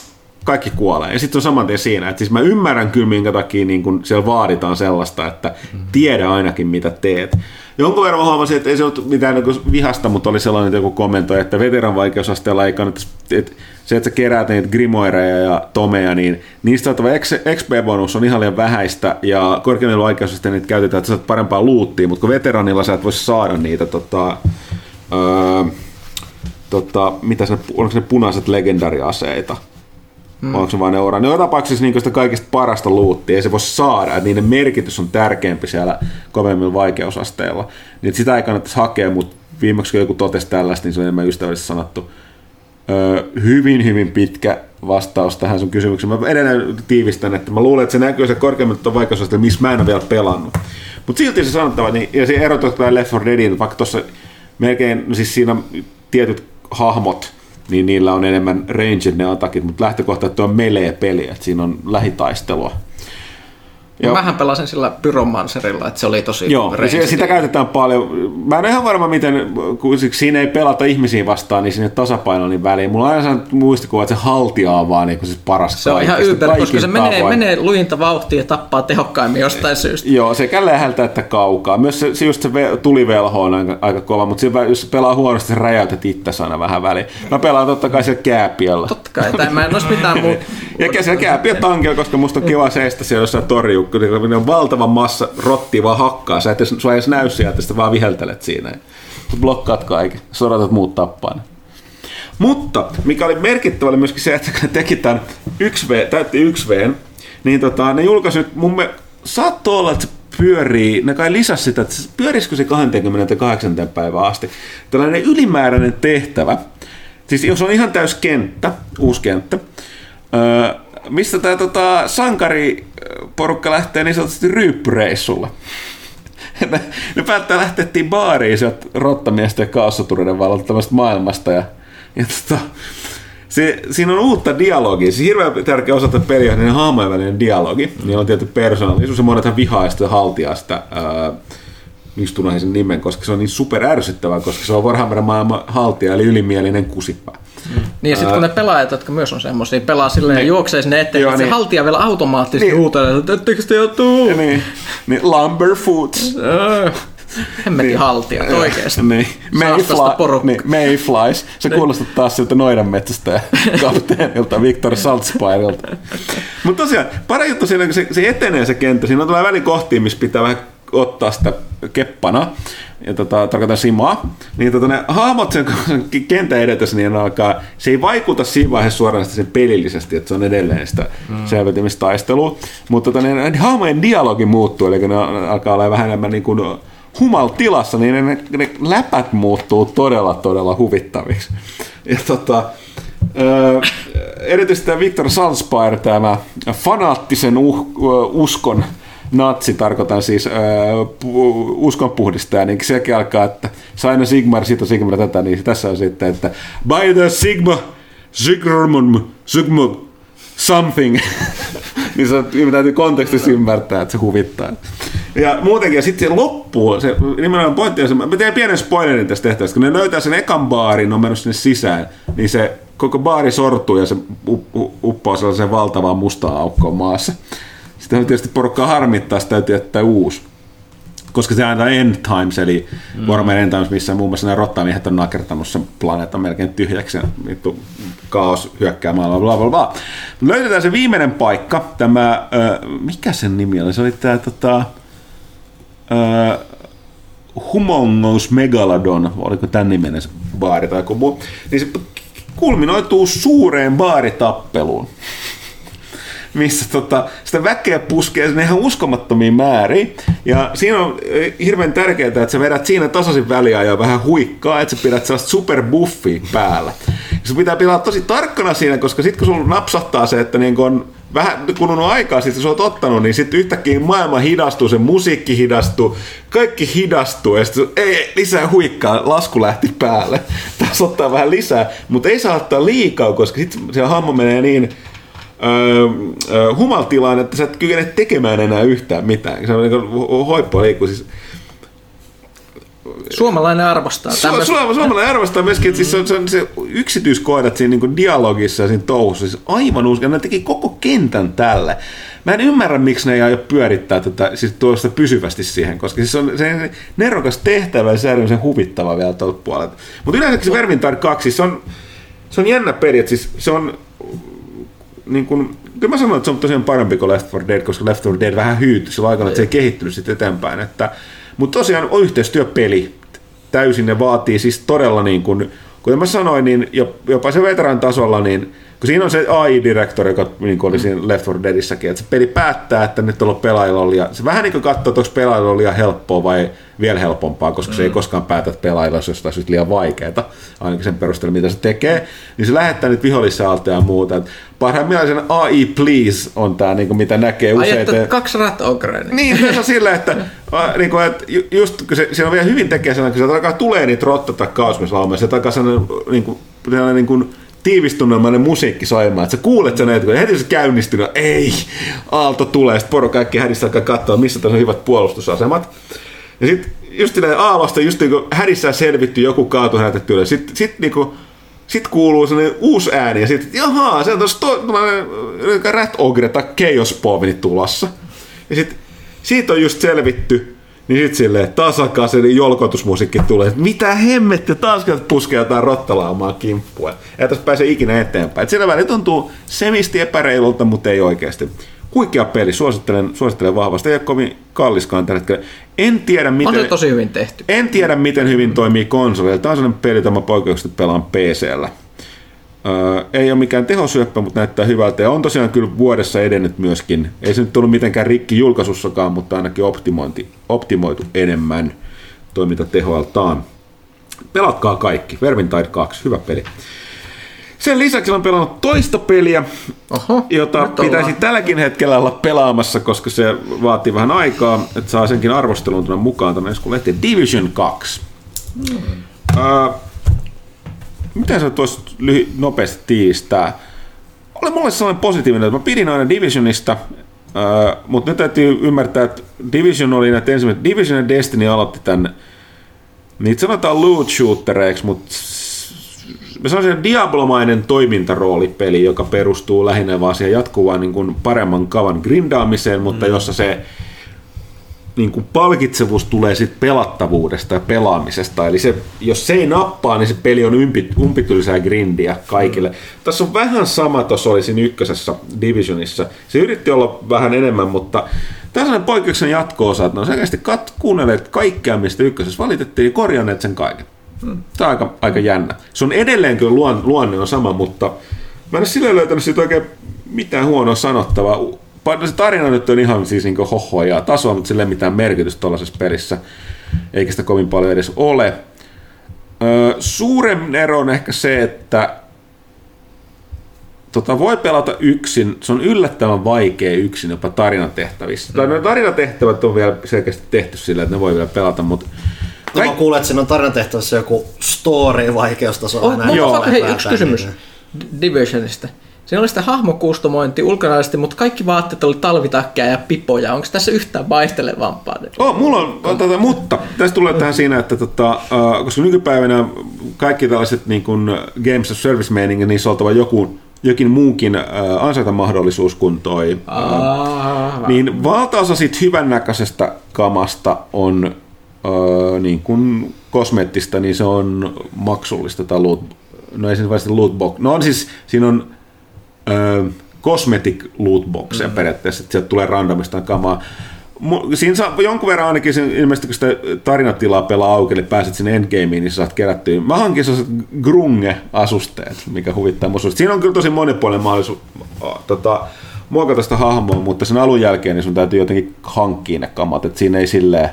kaikki kuolee. Ja sitten on saman tien siinä, että siis mä ymmärrän kyllä, minkä takia niin kun siellä vaaditaan sellaista, että tiedä ainakin, mitä teet. Jonkun verran huomasin, että ei se ollut mitään niin vihasta, mutta oli sellainen, että joku kommentoi, että veteran vaikeusasteella ei kannata, että se, että sä keräät niitä grimoireja ja tomeja, niin niistä saatava XP-bonus on ihan liian vähäistä, ja korkeimmilla vaikeusasteilla niitä käytetään, että sä saat parempaa luuttia, mutta kun veteranilla sä et voi saada niitä tota, öö, tota, mitä se, onko ne punaiset legendariaseita, Hmm. Onko se vain euro? Ne on tapauksessa niin sitä kaikista parasta luuttia, ei se voi saada, että niiden merkitys on tärkeämpi siellä kovemmilla vaikeusasteilla. Niin sitä ei kannattaisi hakea, mutta viimeksi kun joku totesi tällaista, niin se on enemmän ystävällisesti sanottu. Öö, hyvin, hyvin pitkä vastaus tähän sun kysymykseen. Mä edelleen tiivistän, että mä luulen, että se näkyy se korkeammin vaikeusasteella, missä mä en ole vielä pelannut. Mutta silti se sanottava, niin, ja se erotetaan Left 4 Deadin, vaikka tuossa melkein, no siis siinä tietyt hahmot, niin niillä on enemmän ranged ne atakit, mutta lähtökohta, että on melee-peli, että siinä on lähitaistelua. Joo. Mähän pelasin sillä Pyromancerilla, että se oli tosi Joo, se- sitä käytetään paljon. Mä en ole ihan varma, miten, kun siis siinä ei pelata ihmisiä vastaan, niin sinne tasapaino niin väliin. Mulla on aina sellainen muistikuva, että se haltia on vaan niin siis paras Se on ihan ympäri, koska se menee, tavoin. menee luinta vauhtia ja tappaa tehokkaimmin jostain syystä. Joo, sekä läheltä että kaukaa. Myös se, se just se ve- tulivelho on aika, aika kova, mutta se, jos pelaa huonosti, se räjäytät itse aina vähän väliin. Mä pelaan totta kai siellä kääpiöllä. Totta kai, tai mä en olisi mitään muuta. [laughs] Ja siellä kääpiö tankilla, koska musta on kiva seistä siellä jossain torjukku, niin on valtava massa rottia vaan hakkaa. Sä et sua edes näy sieltä, sitten vaan viheltelet siinä. Ja blokkaat kaiken, sä odotat muut tappaa ne. Mutta mikä oli merkittävä oli myöskin se, että kun ne teki tämän 1V, täytti 1V, niin tota, ne julkaisi nyt, mun me, saattoi olla, että se pyörii, ne kai lisäsi sitä, että pyörisikö se 28. päivään asti. Tällainen ylimääräinen tehtävä, siis jos on ihan täys kenttä, uusi kenttä, öö, mistä tämä tota, sankariporukka lähtee niin sanotusti ryyppyreissulle. [laughs] ne, ne päättää lähteä baariin sieltä rottamiesten ja kaassotureiden valolta tämmöistä maailmasta. Ja, ja tota, se, siinä on uutta dialogia. Se hirveän tärkeä osa tätä peliä on niiden hahmojen välinen dialogi. Niin on tietty persoonallisuus ja monethan vihaa sitä haltiaa sitä, ää, miksi tunnen sen nimen, koska se on niin super ärsyttävää, koska se on Warhammer maailman haltija, eli ylimielinen kusipää. Niin ja sitten kun ne pelaajat, jotka myös on semmoisia, niin pelaa silleen ja juoksee sinne eteen, Joo, että se niin. haltija vielä automaattisesti Niin. huutelee, että ettekö te jo tuu? Ja niin, niin Lumberfoots. Hemmetin haltijat oikeesti. Niin. Mayfly, niin, Mayflies. Se kuulostaa taas siltä noidanmetsästä [laughs] kapteenilta Victor Saltspireilta. Mutta tosiaan, pari juttu siinä, kun se, se etenee se kenttä. Siinä on tulee välikohtia, missä pitää vähän ottaa sitä keppana, ja tota, tarkoitan Simaa, niin tota, ne hahmot sen, sen kentän edetessä, niin alkaa, se ei vaikuta siinä vaiheessa suoraan sen pelillisesti, että se on edelleen sitä mm. selviytymistaistelua, mutta tota, ne, ne hahmojen dialogi muuttuu, eli ne alkaa olla vähän enemmän niin kuin humaltilassa, niin ne, ne, ne läpät muuttuu todella, todella huvittaviksi. Ja tota, Öö, erityisesti tämä Victor Salspire, tämä fanaattisen uh, uskon natsi, tarkoitan siis äh, pu- uskonpuhdistaja, niin sekin alkaa, että Saina Sigmar, siitä Sigmar tätä, niin tässä on sitten, että by the Sigma, Sigmund, Sigmund, something. [laughs] niin se on- täytyy kontekstissa ymmärtää, että se huvittaa. Ja muutenkin, ja sitten se loppuu, se nimenomaan pointti on se, mä teen pienen spoilerin tästä tehtävästä, kun ne löytää sen ekan baarin, on mennyt sinne sisään, niin se koko baari sortuu ja se up, up, uppoaa sellaiseen valtavaan mustaan aukkoon maassa. Sitten on tietysti porukkaa harmittaa, sitä täytyy jättää uusi. Koska se aina End Times, eli mm. Warhammer End Times, missä muun muassa nämä rottamiehet on nakertanut sen planeetan melkein tyhjäksi ja vittu kaos hyökkää maailmaa, bla bla bla. Löydetään se viimeinen paikka, tämä, äh, mikä sen nimi oli? Se oli tämä tota, äh, Humongous Megalodon, oliko tämän niminen se baari tai joku muu, niin se kulminoituu suureen baaritappeluun missä tota, sitä väkeä puskee sinne ihan uskomattomiin määriin. Ja siinä on hirveän tärkeää, että sä vedät siinä tasaisin väliä ja vähän huikkaa, että sä pidät sellaista superbuffia päällä. Ja sun pitää pitää tosi tarkkana siinä, koska sitten kun sulla napsahtaa se, että niin kun vähän kulunut aikaa sitten, kun sä oot ottanut, niin sitten yhtäkkiä maailma hidastuu, se musiikki hidastuu, kaikki hidastuu, ja sitten ei, lisää huikkaa, lasku lähti päälle. [laughs] Tässä ottaa vähän lisää, mutta ei saa ottaa liikaa, koska sitten se hammo menee niin öö, humaltilaan, että sä et kykene tekemään enää yhtään mitään. Se on niin liikkuu. Siis, Suomalainen arvostaa Su- tämmöistä. Suoma, suomalainen arvostaa myöskin, että siis se, on, se, on se yksityiskohdat siinä niin dialogissa ja siinä touhussa, siis aivan uusi. Ne teki koko kentän tälle. Mä en ymmärrä, miksi ne ei aio pyörittää tätä, siis tuosta pysyvästi siihen, koska siis se on se nerokas tehtävä ja se on huvittava vielä tuolta puolelta. Mutta yleensäkin se Vermintar 2, siis se on, se on jännä peli, että siis se on niin kun, kyllä mä sanon, että se on tosiaan parempi kuin Left 4 Dead, koska Left 4 Dead vähän hyytyi sillä aikana, että se ei kehittynyt sitten eteenpäin. Että, mutta tosiaan on yhteistyöpeli täysin, ne vaatii siis todella niin kuin, kuten mä sanoin, niin jopa se veteran tasolla, niin kun siinä on se AI-direktori, joka niin oli siinä Left 4 Deadissäkin, että se peli päättää, että nyt on pelaajilla liian, se vähän niin kuin katsoo, että onko pelaajilla on liian helppoa vai vielä helpompaa, koska mm. se ei koskaan päätä, että pelaajilla olisi jostain syystä liian vaikeaa, ainakin sen perusteella, mitä se tekee, niin se lähettää nyt vihollisaalta ja muuta. Et parhaimmillaan sen AI Please on tämä, niin kuin mitä näkee usein. kaksi rat ogre. Niin, se on silleen, että, [laughs] niin kuin, että ju- just kun se, siinä on vielä hyvin tekee sellainen, kun se alkaa tulee niitä rotta tai kausmislaumaa, se alkaa sellainen, niin kuin, sellainen niin kuin, tiivistuneemainen musiikki soimaan, että sä kuulet sen, että kun heti se käynnistyy, no ei, aalto tulee, sitten poro kaikki hädissä alkaa katsoa, missä tässä on hyvät puolustusasemat. Ja sitten just silleen aallosta, just niin kuin hädissään selvitty, joku kaatu hänetetty ylös. Sitten sit, niin kuin, sit kuuluu sellainen uusi ääni ja sitten, jahaa, se on tuossa to, Rat Ogre tai Chaos tulossa. Ja sitten siitä on just selvitty, niin sitten silleen tasakaisen jolkotusmusiikki tulee, että mitä hemmettä, taas puskee jotain rottalaamaa kimppua. Ei tässä pääse ikinä eteenpäin. Et sillä välillä tuntuu semisti epäreilulta, mutta ei oikeasti. Huikea peli, suosittelen, suosittelen vahvasti. Ei ole kovin kalliskaan tällä hetkellä. En tiedä, On miten... se tosi hyvin tehty. En tiedä, miten hyvin toimii konsolilla. Tämä on sellainen peli, jota mä poikkeuksellisesti pelaan PCllä. Öö, ei ole mikään tehosyöppä, mutta näyttää hyvältä. Ja on tosiaan kyllä vuodessa edennyt myöskin. Ei se nyt tullut mitenkään rikki julkaisussakaan, mutta ainakin optimointi, optimoitu enemmän toimintatehoiltaan. Pelatkaa kaikki. Vermintide 2, hyvä peli. Sen lisäksi olen pelannut toista peliä, Oho, jota nyt ollaan. pitäisi tälläkin hetkellä olla pelaamassa, koska se vaatii vähän aikaa, että saa senkin arvostelun tuonne mukaan tämä. Division 2. Mm. Uh, miten sä tuossa lyhy- nopeasti tiistää? Oli mulle sellainen positiivinen, että mä pidin aina Divisionista, uh, mutta nyt täytyy ymmärtää, että Division oli näitä ensimmäiset, Division ja Destiny aloitti tämän, niitä sanotaan loot shootereiksi, mutta mä sanoisin Diablomainen toimintaroolipeli, joka perustuu lähinnä vaan siihen jatkuvaan niin kuin paremman kavan grindaamiseen, mutta mm. jossa se niin kuin palkitsevuus tulee sit pelattavuudesta ja pelaamisesta. Eli se, jos se ei nappaa, niin se peli on ympi, umpitylsää grindiä kaikille. Mm. Tässä on vähän sama tuossa oli siinä ykkösessä Divisionissa. Se yritti olla vähän enemmän, mutta tämä on poikkeuksen jatko-osa, että ne on selkeästi kat- kuunnelleet kaikkea, mistä ykkösessä valitettiin, ja korjanneet sen kaiken. Tämä on aika, aika jännä. Se on edelleen kyllä luon, luonne on sama, mutta mä en ole silleen löytänyt siitä oikein mitään huonoa sanottavaa. Pa- Se tarina nyt on ihan siis niin hohoa ja tasoa, mutta sille ei mitään merkitystä tuollaisessa pelissä, eikä sitä kovin paljon edes ole. Öö, suuremmin ero on ehkä se, että tota, voi pelata yksin, se on yllättävän vaikea yksin jopa tarinatehtävissä. Mm. Tai ne tarinatehtävät on vielä selkeästi tehty sillä, että ne voi vielä pelata, mutta Kaik... Mä kuulen, että siinä on tarinatehtävässä joku story-vaikeustaso. Oh, näin joo. Hei, yksi kysymys niin- Divisionista. Siinä oli sitä hahmokustomointi ulkonaisesti, mutta kaikki vaatteet oli talvitakkeja ja pipoja. Onko tässä yhtään vaihtelevampaa? Oh, mulla on, on tätä, mutta tästä tulee tähän siinä, että tota, uh, koska nykypäivänä kaikki tällaiset niin kuin Games of Service meiningit, niissä on oltava joku, jokin muukin uh, ansaintamahdollisuus kuin toi. Ah, Niin valtaosa siitä hyvännäköisestä kamasta on uh, niin kuin kosmeettista, niin se on maksullista tai loot, no ei se vain lootbox. No on siis, siinä on cosmetic lootboxeja mm. periaatteessa, että sieltä tulee randomista kamaa. Siinä saa jonkun verran ainakin, sen, ilmeisesti kun sitä tarinatilaa pelaa auki, eli pääset sinne endgameen, niin sä saat kerättyä. Mä hankin sellaiset grunge-asusteet, mikä huvittaa mua. Siinä on kyllä tosi monipuolinen mahdollisuus tota, muokata sitä hahmoa, mutta sen alun jälkeen niin sun täytyy jotenkin hankkia ne kamat, että siinä ei silleen...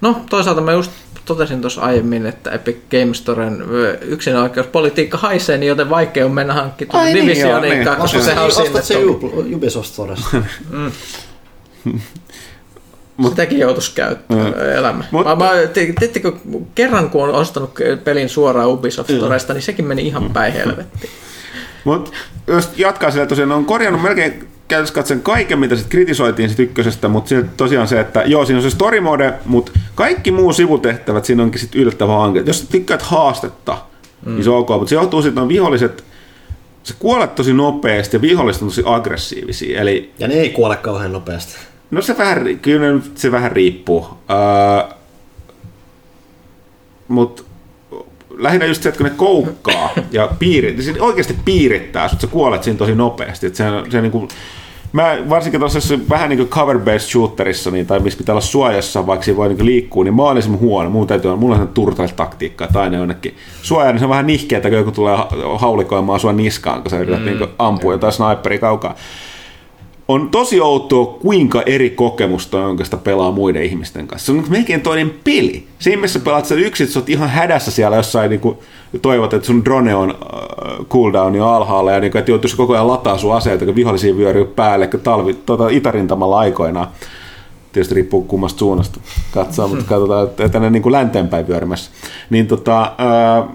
No toisaalta mä just totesin tuossa aiemmin, että Epic Games Storen yksinoikeuspolitiikka haisee, niin joten vaikea on mennä hankkimaan niin, Divisioniin, niin. koska sehän on Ostat se Ubisoft Storesta. [laughs] sitäkin joutuisi käyttämään elämä. Mut- Mä, mä, kerran kun on ostanut pelin suoraan Ubisoft Storesta, niin sekin meni ihan päin helvettiin. Mutta jos jatkaa sillä tosiaan, on korjannut melkein katsoen kaiken, mitä sitten kritisoitiin sit ykkösestä, mutta tosiaan se, että joo, siinä on se story mode, mutta kaikki muu sivutehtävät, siinä onkin sitten yllättävän hanke. Jos sä tykkäät haastetta, mm. niin se on ok, mutta se johtuu siitä, että on viholliset, sä kuolet tosi nopeasti ja viholliset on tosi aggressiivisia, eli Ja ne ei kuole kauhean nopeasti. No se vähän, kyllä se vähän riippuu. Öö, Mutta lähinnä just se, että kun ne koukkaa ja piiri, se oikeasti piirittää sut, sä kuolet siinä tosi nopeasti. Et se, se niinku, mä varsinkin tuossa vähän niin kuin cover-based shooterissa, niin, tai missä pitää olla suojassa, vaikka siinä voi niin liikkua, niin mä oon esimerkiksi huono. Mun täytyy olla, mulla on turtle-taktiikka, että aina jonnekin suojaa, niin se on vähän nihkeetä, kun joku tulee ha- haulikoimaan sua niskaan, kun sä yrität mm. niin ampua jotain sniperi kaukaa on tosi outoa, kuinka eri kokemusta on, jonka sitä pelaa muiden ihmisten kanssa. Se on melkein toinen peli. Siinä missä pelaat sen yksin, sä oot ihan hädässä siellä jossain, niin kuin, toivot, että sun drone on äh, cooldown jo alhaalla, ja niin kuin, että joutuisi koko ajan lataa sun aseita, kun vihollisia vyöryy päälle, kun talvi, tuota, itärintamalla aikoinaan. Tietysti riippuu kummasta suunnasta katsoa, mutta [laughs] katsotaan, että tänne niin kuin länteenpäin vyörymässä. Niin tota, äh,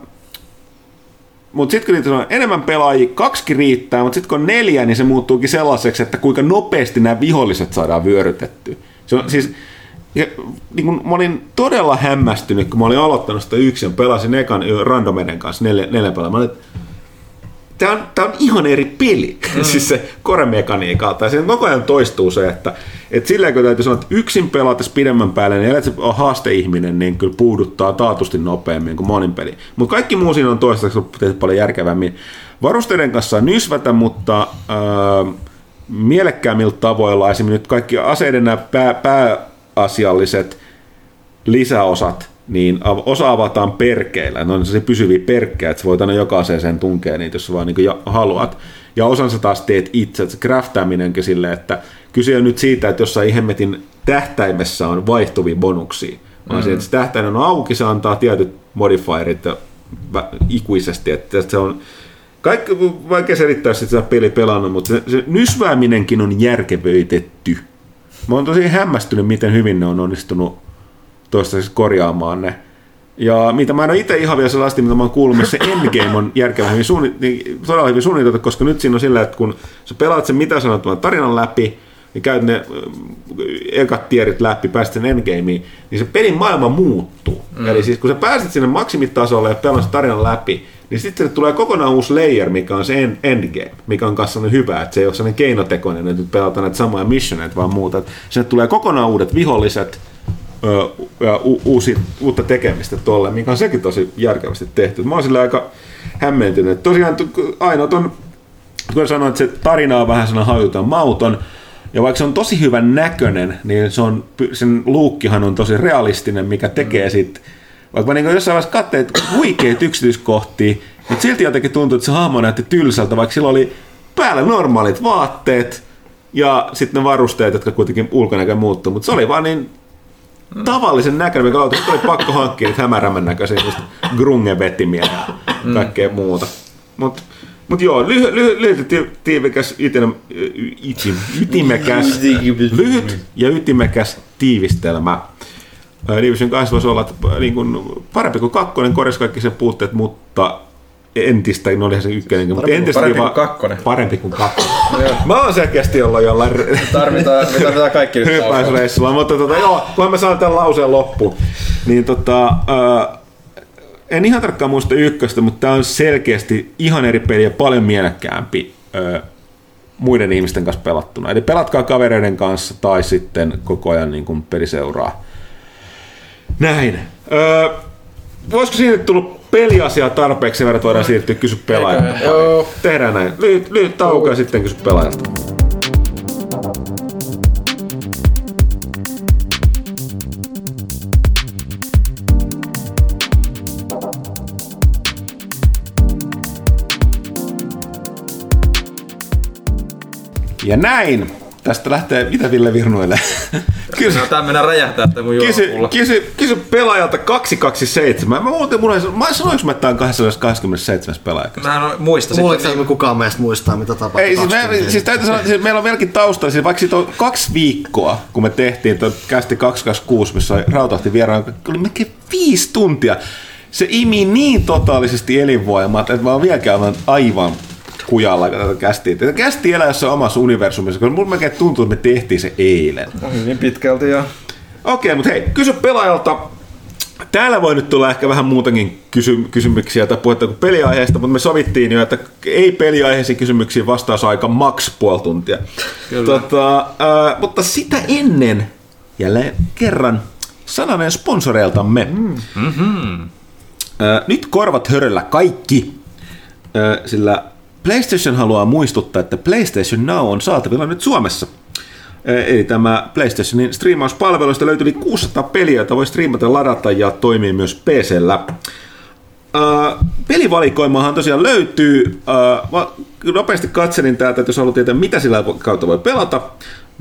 mutta sitten kun niitä on enemmän pelaajia, kaksi riittää, mutta sitten kun on neljä, niin se muuttuukin sellaiseksi, että kuinka nopeasti nämä viholliset saadaan vyörytetty. Se on siis, ja, niin kun mä olin todella hämmästynyt, kun mä olin aloittanut sitä yksin, pelasin ekan randomeden kanssa neljä, neljä pelaa. Mä olin, että Tämä on, tää on ihan eri peli, mm. siis se koremekaniikalta. Ja siinä koko ajan toistuu se, että et silleen kun täytyy sanoa, että yksin pelaatessa pidemmän päälle, niin ellei se ole haasteihminen, niin kyllä puuduttaa taatusti nopeammin kuin monin peli. Mutta kaikki muu siinä on toistaiseksi tehty paljon järkevämmin. Varusteiden kanssa on nysvätä, mutta äh, mielekkäämmillä tavoilla, esimerkiksi nyt kaikki aseiden nämä pää, pääasialliset lisäosat, niin osa avataan perkeillä. Ne on sellaisia pysyviä perkkejä, että sä voit aina jokaiseen sen tunkea niitä, jos sä vaan niin haluat. Ja osan sä taas teet itse, että se craftaminenkin silleen, että kyse on nyt siitä, että jossain hemmetin tähtäimessä on vaihtuvia bonuksia. Vaan mm-hmm. se, että se tähtäin on auki, se antaa tietyt modifierit ikuisesti, että se on kaikki vaikea selittää sit sitä peli pelannut, mutta se, se nysvääminenkin on järkevöitetty. Mä oon tosi hämmästynyt, miten hyvin ne on onnistunut toistaiseksi korjaamaan ne. Ja mitä mä en ole itse ihan vielä sellaista, mitä mä oon kuullut, missä se [coughs] endgame on järkevä hyvin suunni, niin todella hyvin suunniteltu, koska nyt siinä on sillä, että kun sä pelaat sen mitä sanottuvan tarinan läpi, ja käyt ne äh, ekat tierit läpi, pääset sen endgameen, niin se pelin maailma muuttuu. Mm. Eli siis kun sä pääset sinne maksimitasolle ja pelaat sen tarinan läpi, niin sitten tulee kokonaan uusi layer, mikä on se en- endgame, mikä on kanssa hyvä, että se ei ole sellainen keinotekoinen, että nyt pelataan näitä samoja missioneita, vaan muuta. Sinne tulee kokonaan uudet viholliset, u- uusi, uutta tekemistä tolle, mikä on sekin tosi järkevästi tehty. Mä oon sillä aika hämmentynyt. Tosiaan ainoa on, kun sanoin, että se tarina on vähän sellainen hajuton mauton, ja vaikka se on tosi hyvän näköinen, niin se on, sen luukkihan on tosi realistinen, mikä tekee sit, vaikka mä niin jossain vaiheessa katsoin, että huikeat yksityiskohtia, mutta silti jotenkin tuntuu, että se hahmo näytti tylsältä, vaikka sillä oli päällä normaalit vaatteet, ja sitten ne varusteet, jotka kuitenkin ulkonäkö muuttuu, mutta se oli vaan niin tavallisen näköinen, mikä oli, oli pakko hankkia niitä hämärämmän näköisiä grunge-vetimiä ja kaikkea muuta. Mutta Mutta joo, lyhy, lyhy, lyhyt ja ti- tiivikäs, itin, itin, ytimekäs, lyhyt ja ytimekäs tiivistelmä. Ää, Division 2 voisi olla että, niin kuin, parempi kuin kakkonen, korjasi kaikki sen puutteet, mutta entistä, no olihan se ykkönen, mutta entistä parempi kuin kakkonen. Parempi kuin kakkonen. [laughs] Mä oon selkeästi ollut jollain Tarvitaan, me tarvitaan [laughs] kaikki nyt hyppäysreissulla, mutta tota, joo, kun mä saan tämän lauseen loppuun, niin tota, ää, en ihan tarkkaan muista ykköstä, mutta tämä on selkeästi ihan eri peli ja paljon mielekkäämpi ää, muiden ihmisten kanssa pelattuna. Eli pelatkaa kavereiden kanssa tai sitten koko ajan niin kuin peli seuraa. Näin. Öö, voisiko siinä tullut peliasiaa tarpeeksi verran, että voidaan siirtyä kysy pelaajalta? Joo. Tehdään näin. Lyhyt, lyhyt tauko ja sitten kysy pelaajalta. Ja näin. Tästä lähtee, mitä Ville virnuilee? Kysy, No tää mennään räjähtää, että mun kysy, kysy, kysy pelaajalta 227. Mä muuten, mulla, mä sanoinko mä, että tää on 227 pelaaja? Mä en muista Luuletko, sitten. että kukaan meistä muistaa, mitä tapahtui? Ei, siis, me, 20 siis täytyy sanoa, että siis meillä on vieläkin taustalla, siis vaikka siitä on kaksi viikkoa, kun me tehtiin tuon kästi 226, missä oli rautahti vieraan, oli melkein viisi tuntia. Se imi niin totaalisesti elinvoimaa, että mä oon vieläkään aivan kujalla tätä kästiä. Tätä kästi elää jossain omassa universumissa, koska mulla melkein tuntuu, että me tehtiin se eilen. Hyvin pitkälti jo. Okei, mutta hei, kysy pelaajalta. Täällä voi nyt tulla ehkä vähän muutakin kysy- kysymyksiä tai puhetta kuin peliaiheesta, mutta me sovittiin jo, että ei peliaiheisiin kysymyksiin vastausaika maks puoli tuntia. Kyllä. Tota, äh, mutta sitä ennen jälleen kerran sananen sponsoreiltamme. Mm-hmm. Äh, nyt korvat höröllä kaikki, äh, sillä PlayStation haluaa muistuttaa, että PlayStation Now on saatavilla nyt Suomessa. Eli tämä PlayStationin striimauspalveluista löytyy yli 600 peliä, joita voi striimata ladata ja toimii myös PCllä. Uh, pelivalikoimahan tosiaan löytyy. Uh, mä nopeasti katselin täältä, että jos haluat tietää, mitä sillä kautta voi pelata.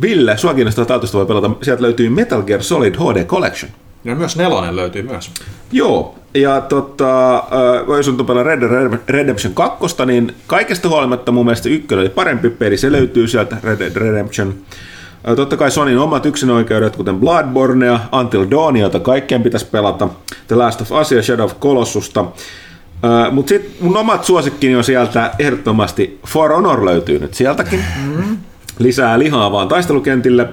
Ville, sua kiinnostaa voi pelata. Sieltä löytyy Metal Gear Solid HD Collection. Ja myös nelonen löytyy myös. Joo, ja tota, jos on pelaa Red Dead Redemption 2, niin kaikesta huolimatta mun mielestä ykkönen oli parempi peli. Se löytyy sieltä Red Dead Redemption. Totta kai Sonin omat yksinoikeudet, kuten Bloodbornea, Until Dawn, jota kaikkien pitäisi pelata, The Last of Us ja Shadow of Colossusta. Mutta sitten mun omat suosikkini on sieltä ehdottomasti For Honor löytyy nyt sieltäkin. Lisää lihaa vaan taistelukentille.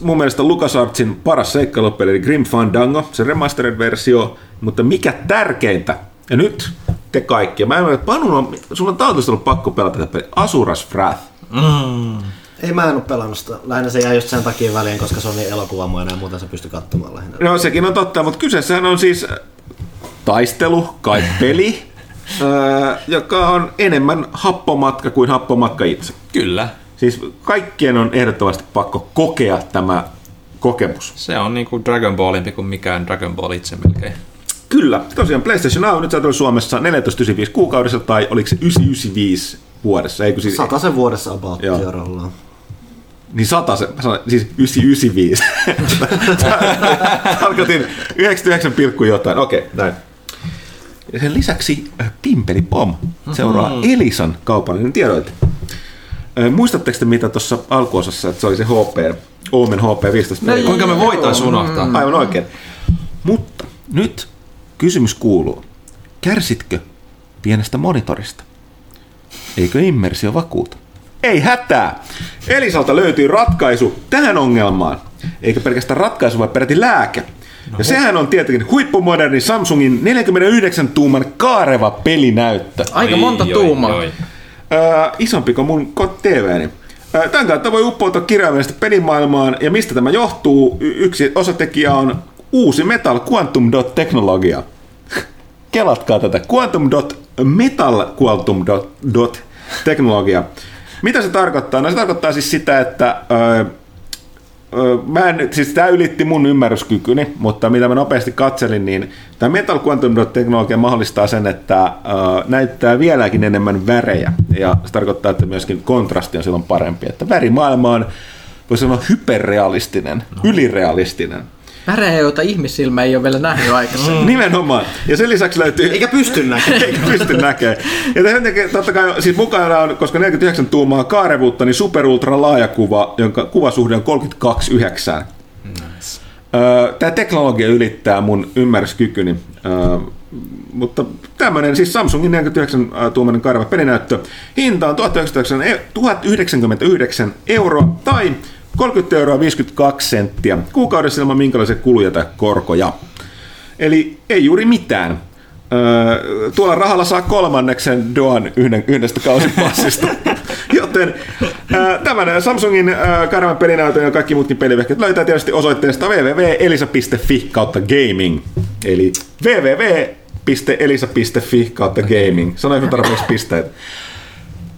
Mun mielestä LucasArtsin paras seikkailupeli eli Grim Fandango, se remastered-versio, mutta mikä tärkeintä, ja nyt te kaikki, mä en ole, että Panu, on, sulla on taatusti ollut pakko pelata tätä peliä, Asuras Wrath. Ei mä en oo pelannut sitä. Lähinnä se jäi just sen takia väliin, koska se on niin elokuvamoinen ja muuten se pystyy katsomaan lähinnä. No sekin on totta, mutta kyseessähän on siis äh, taistelu, kai [laughs] peli, äh, joka on enemmän happomatka kuin happomatka itse. Kyllä. Siis kaikkien on ehdottomasti pakko kokea tämä kokemus. Se on niinku Dragon Ballimpi kuin mikään Dragon Ball itse melkein. Kyllä, tosiaan PlayStation Now nyt saatavilla Suomessa 14,95 kuukaudessa tai oliko se 995 vuodessa, eikö siis, Sata sen vuodessa about rollaan. niin sata se, mä sanoin, siis 995. [laughs] Tarkoitin 99, pilkku jotain, okei, okay, näin. Ja sen lisäksi äh, Pimpeli Pom seuraa Elisan kaupallinen tiedoite. Muistatteko te mitä tuossa alkuosassa, että se oli se HP, Omen HP 15 peli? Kuinka me voitais unohtaa? Aivan oikein. Mutta nyt kysymys kuuluu, kärsitkö pienestä monitorista? Eikö immersio vakuuta? Ei hätää! Elisalta löytyy ratkaisu tähän ongelmaan. Eikä pelkästään ratkaisu, vaan peräti lääke. Ja sehän on tietenkin huippumoderni Samsungin 49-tuuman kaareva pelinäyttö. Aika monta Oi, oi, tuumaa. oi. Öö, isompi kuin mun TVni. Öö, Tämän kautta voi uppoutua kirjaimellisesti pelimaailmaan, ja mistä tämä johtuu? Y- yksi osatekijä on uusi Metal Quantum Dot teknologia. [laughs] Kelatkaa tätä. Quantum Dot Metal Quantum Dot, dot teknologia. Mitä se tarkoittaa? No se tarkoittaa siis sitä, että öö, Mä en, siis tämä ylitti mun ymmärryskykyni, mutta mitä mä nopeasti katselin, niin tämä Metal Quantum Dot-teknologia mahdollistaa sen, että äh, näyttää vieläkin enemmän värejä. Ja se tarkoittaa, että myöskin kontrasti on silloin parempi. Että värimaailma on, voisi sanoa, hyperrealistinen, no. ylirealistinen. Värejä, joita ihmissilmä ei ole vielä nähnyt aikaisemmin. Nimenomaan. Ja sen lisäksi löytyy... Eikä pysty näkemään. Eikä pysty näkemään. Ja takia, totta kai, siis mukana on, koska 49 tuumaa kaarevuutta, niin super ultra laajakuva, jonka kuvasuhde on 32,9. Nice. Tämä teknologia ylittää mun ymmärryskykyni. Öö, mutta tämmöinen, siis Samsungin 49 tuumainen karva pelinäyttö. Hinta on 1099 euroa tai 30 euroa 52 senttiä kuukaudessa ilman minkälaisia kuluja tai korkoja. Eli ei juuri mitään. Öö, tuolla rahalla saa kolmanneksen Doan yhden, yhdestä kausipassista. [laughs] Joten öö, tämän Samsungin öö, karvan pelinäytön ja kaikki muutkin pelivehkeet löytää tietysti osoitteesta www.elisa.fi kautta gaming. Eli www.elisa.fi kautta gaming. Sanoinko tarpeeksi pisteet?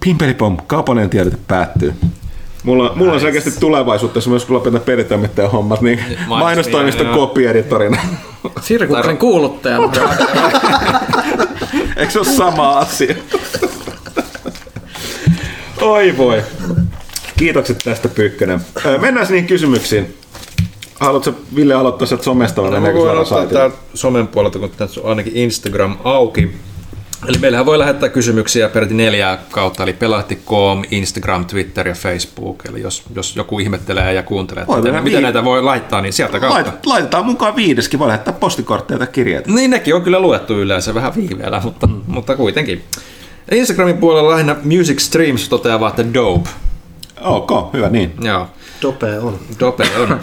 Pimpelipom, kaupallinen tiedote päättyy. Mulla, mulla on selkeästi tulevaisuutta, jos myös kun lopetan pelitoimittajan hommat, niin [laughs] mainostoimiston kopieditorina. [laughs] Sirkuksen kuuluttajana. [laughs] Eikö se ole sama asia? Oi voi. Kiitokset tästä Pyykkönen. Mennään niihin kysymyksiin. Haluatko Ville aloittaa sieltä somesta vai no, mennäänkö voin suoraan aloittaa somen puolelta, kun tässä on ainakin Instagram auki. Eli meillähän voi lähettää kysymyksiä peräti neljää kautta, eli pelahti.com, Instagram, Twitter ja Facebook. Eli jos, jos joku ihmettelee ja kuuntelee, että Voi miten, tehdä miten vii- näitä voi laittaa, niin sieltä kautta. Lait, laitetaan mukaan viideskin, voi lähettää postikortteja tai kirjeitä. Niin nekin on kyllä luettu yleensä vähän viiveellä, mutta, mm. mutta kuitenkin. Instagramin puolella lähinnä Music Streams toteaa vaan, että dope. Ok, hyvä niin. Joo. Dope on. Dope on.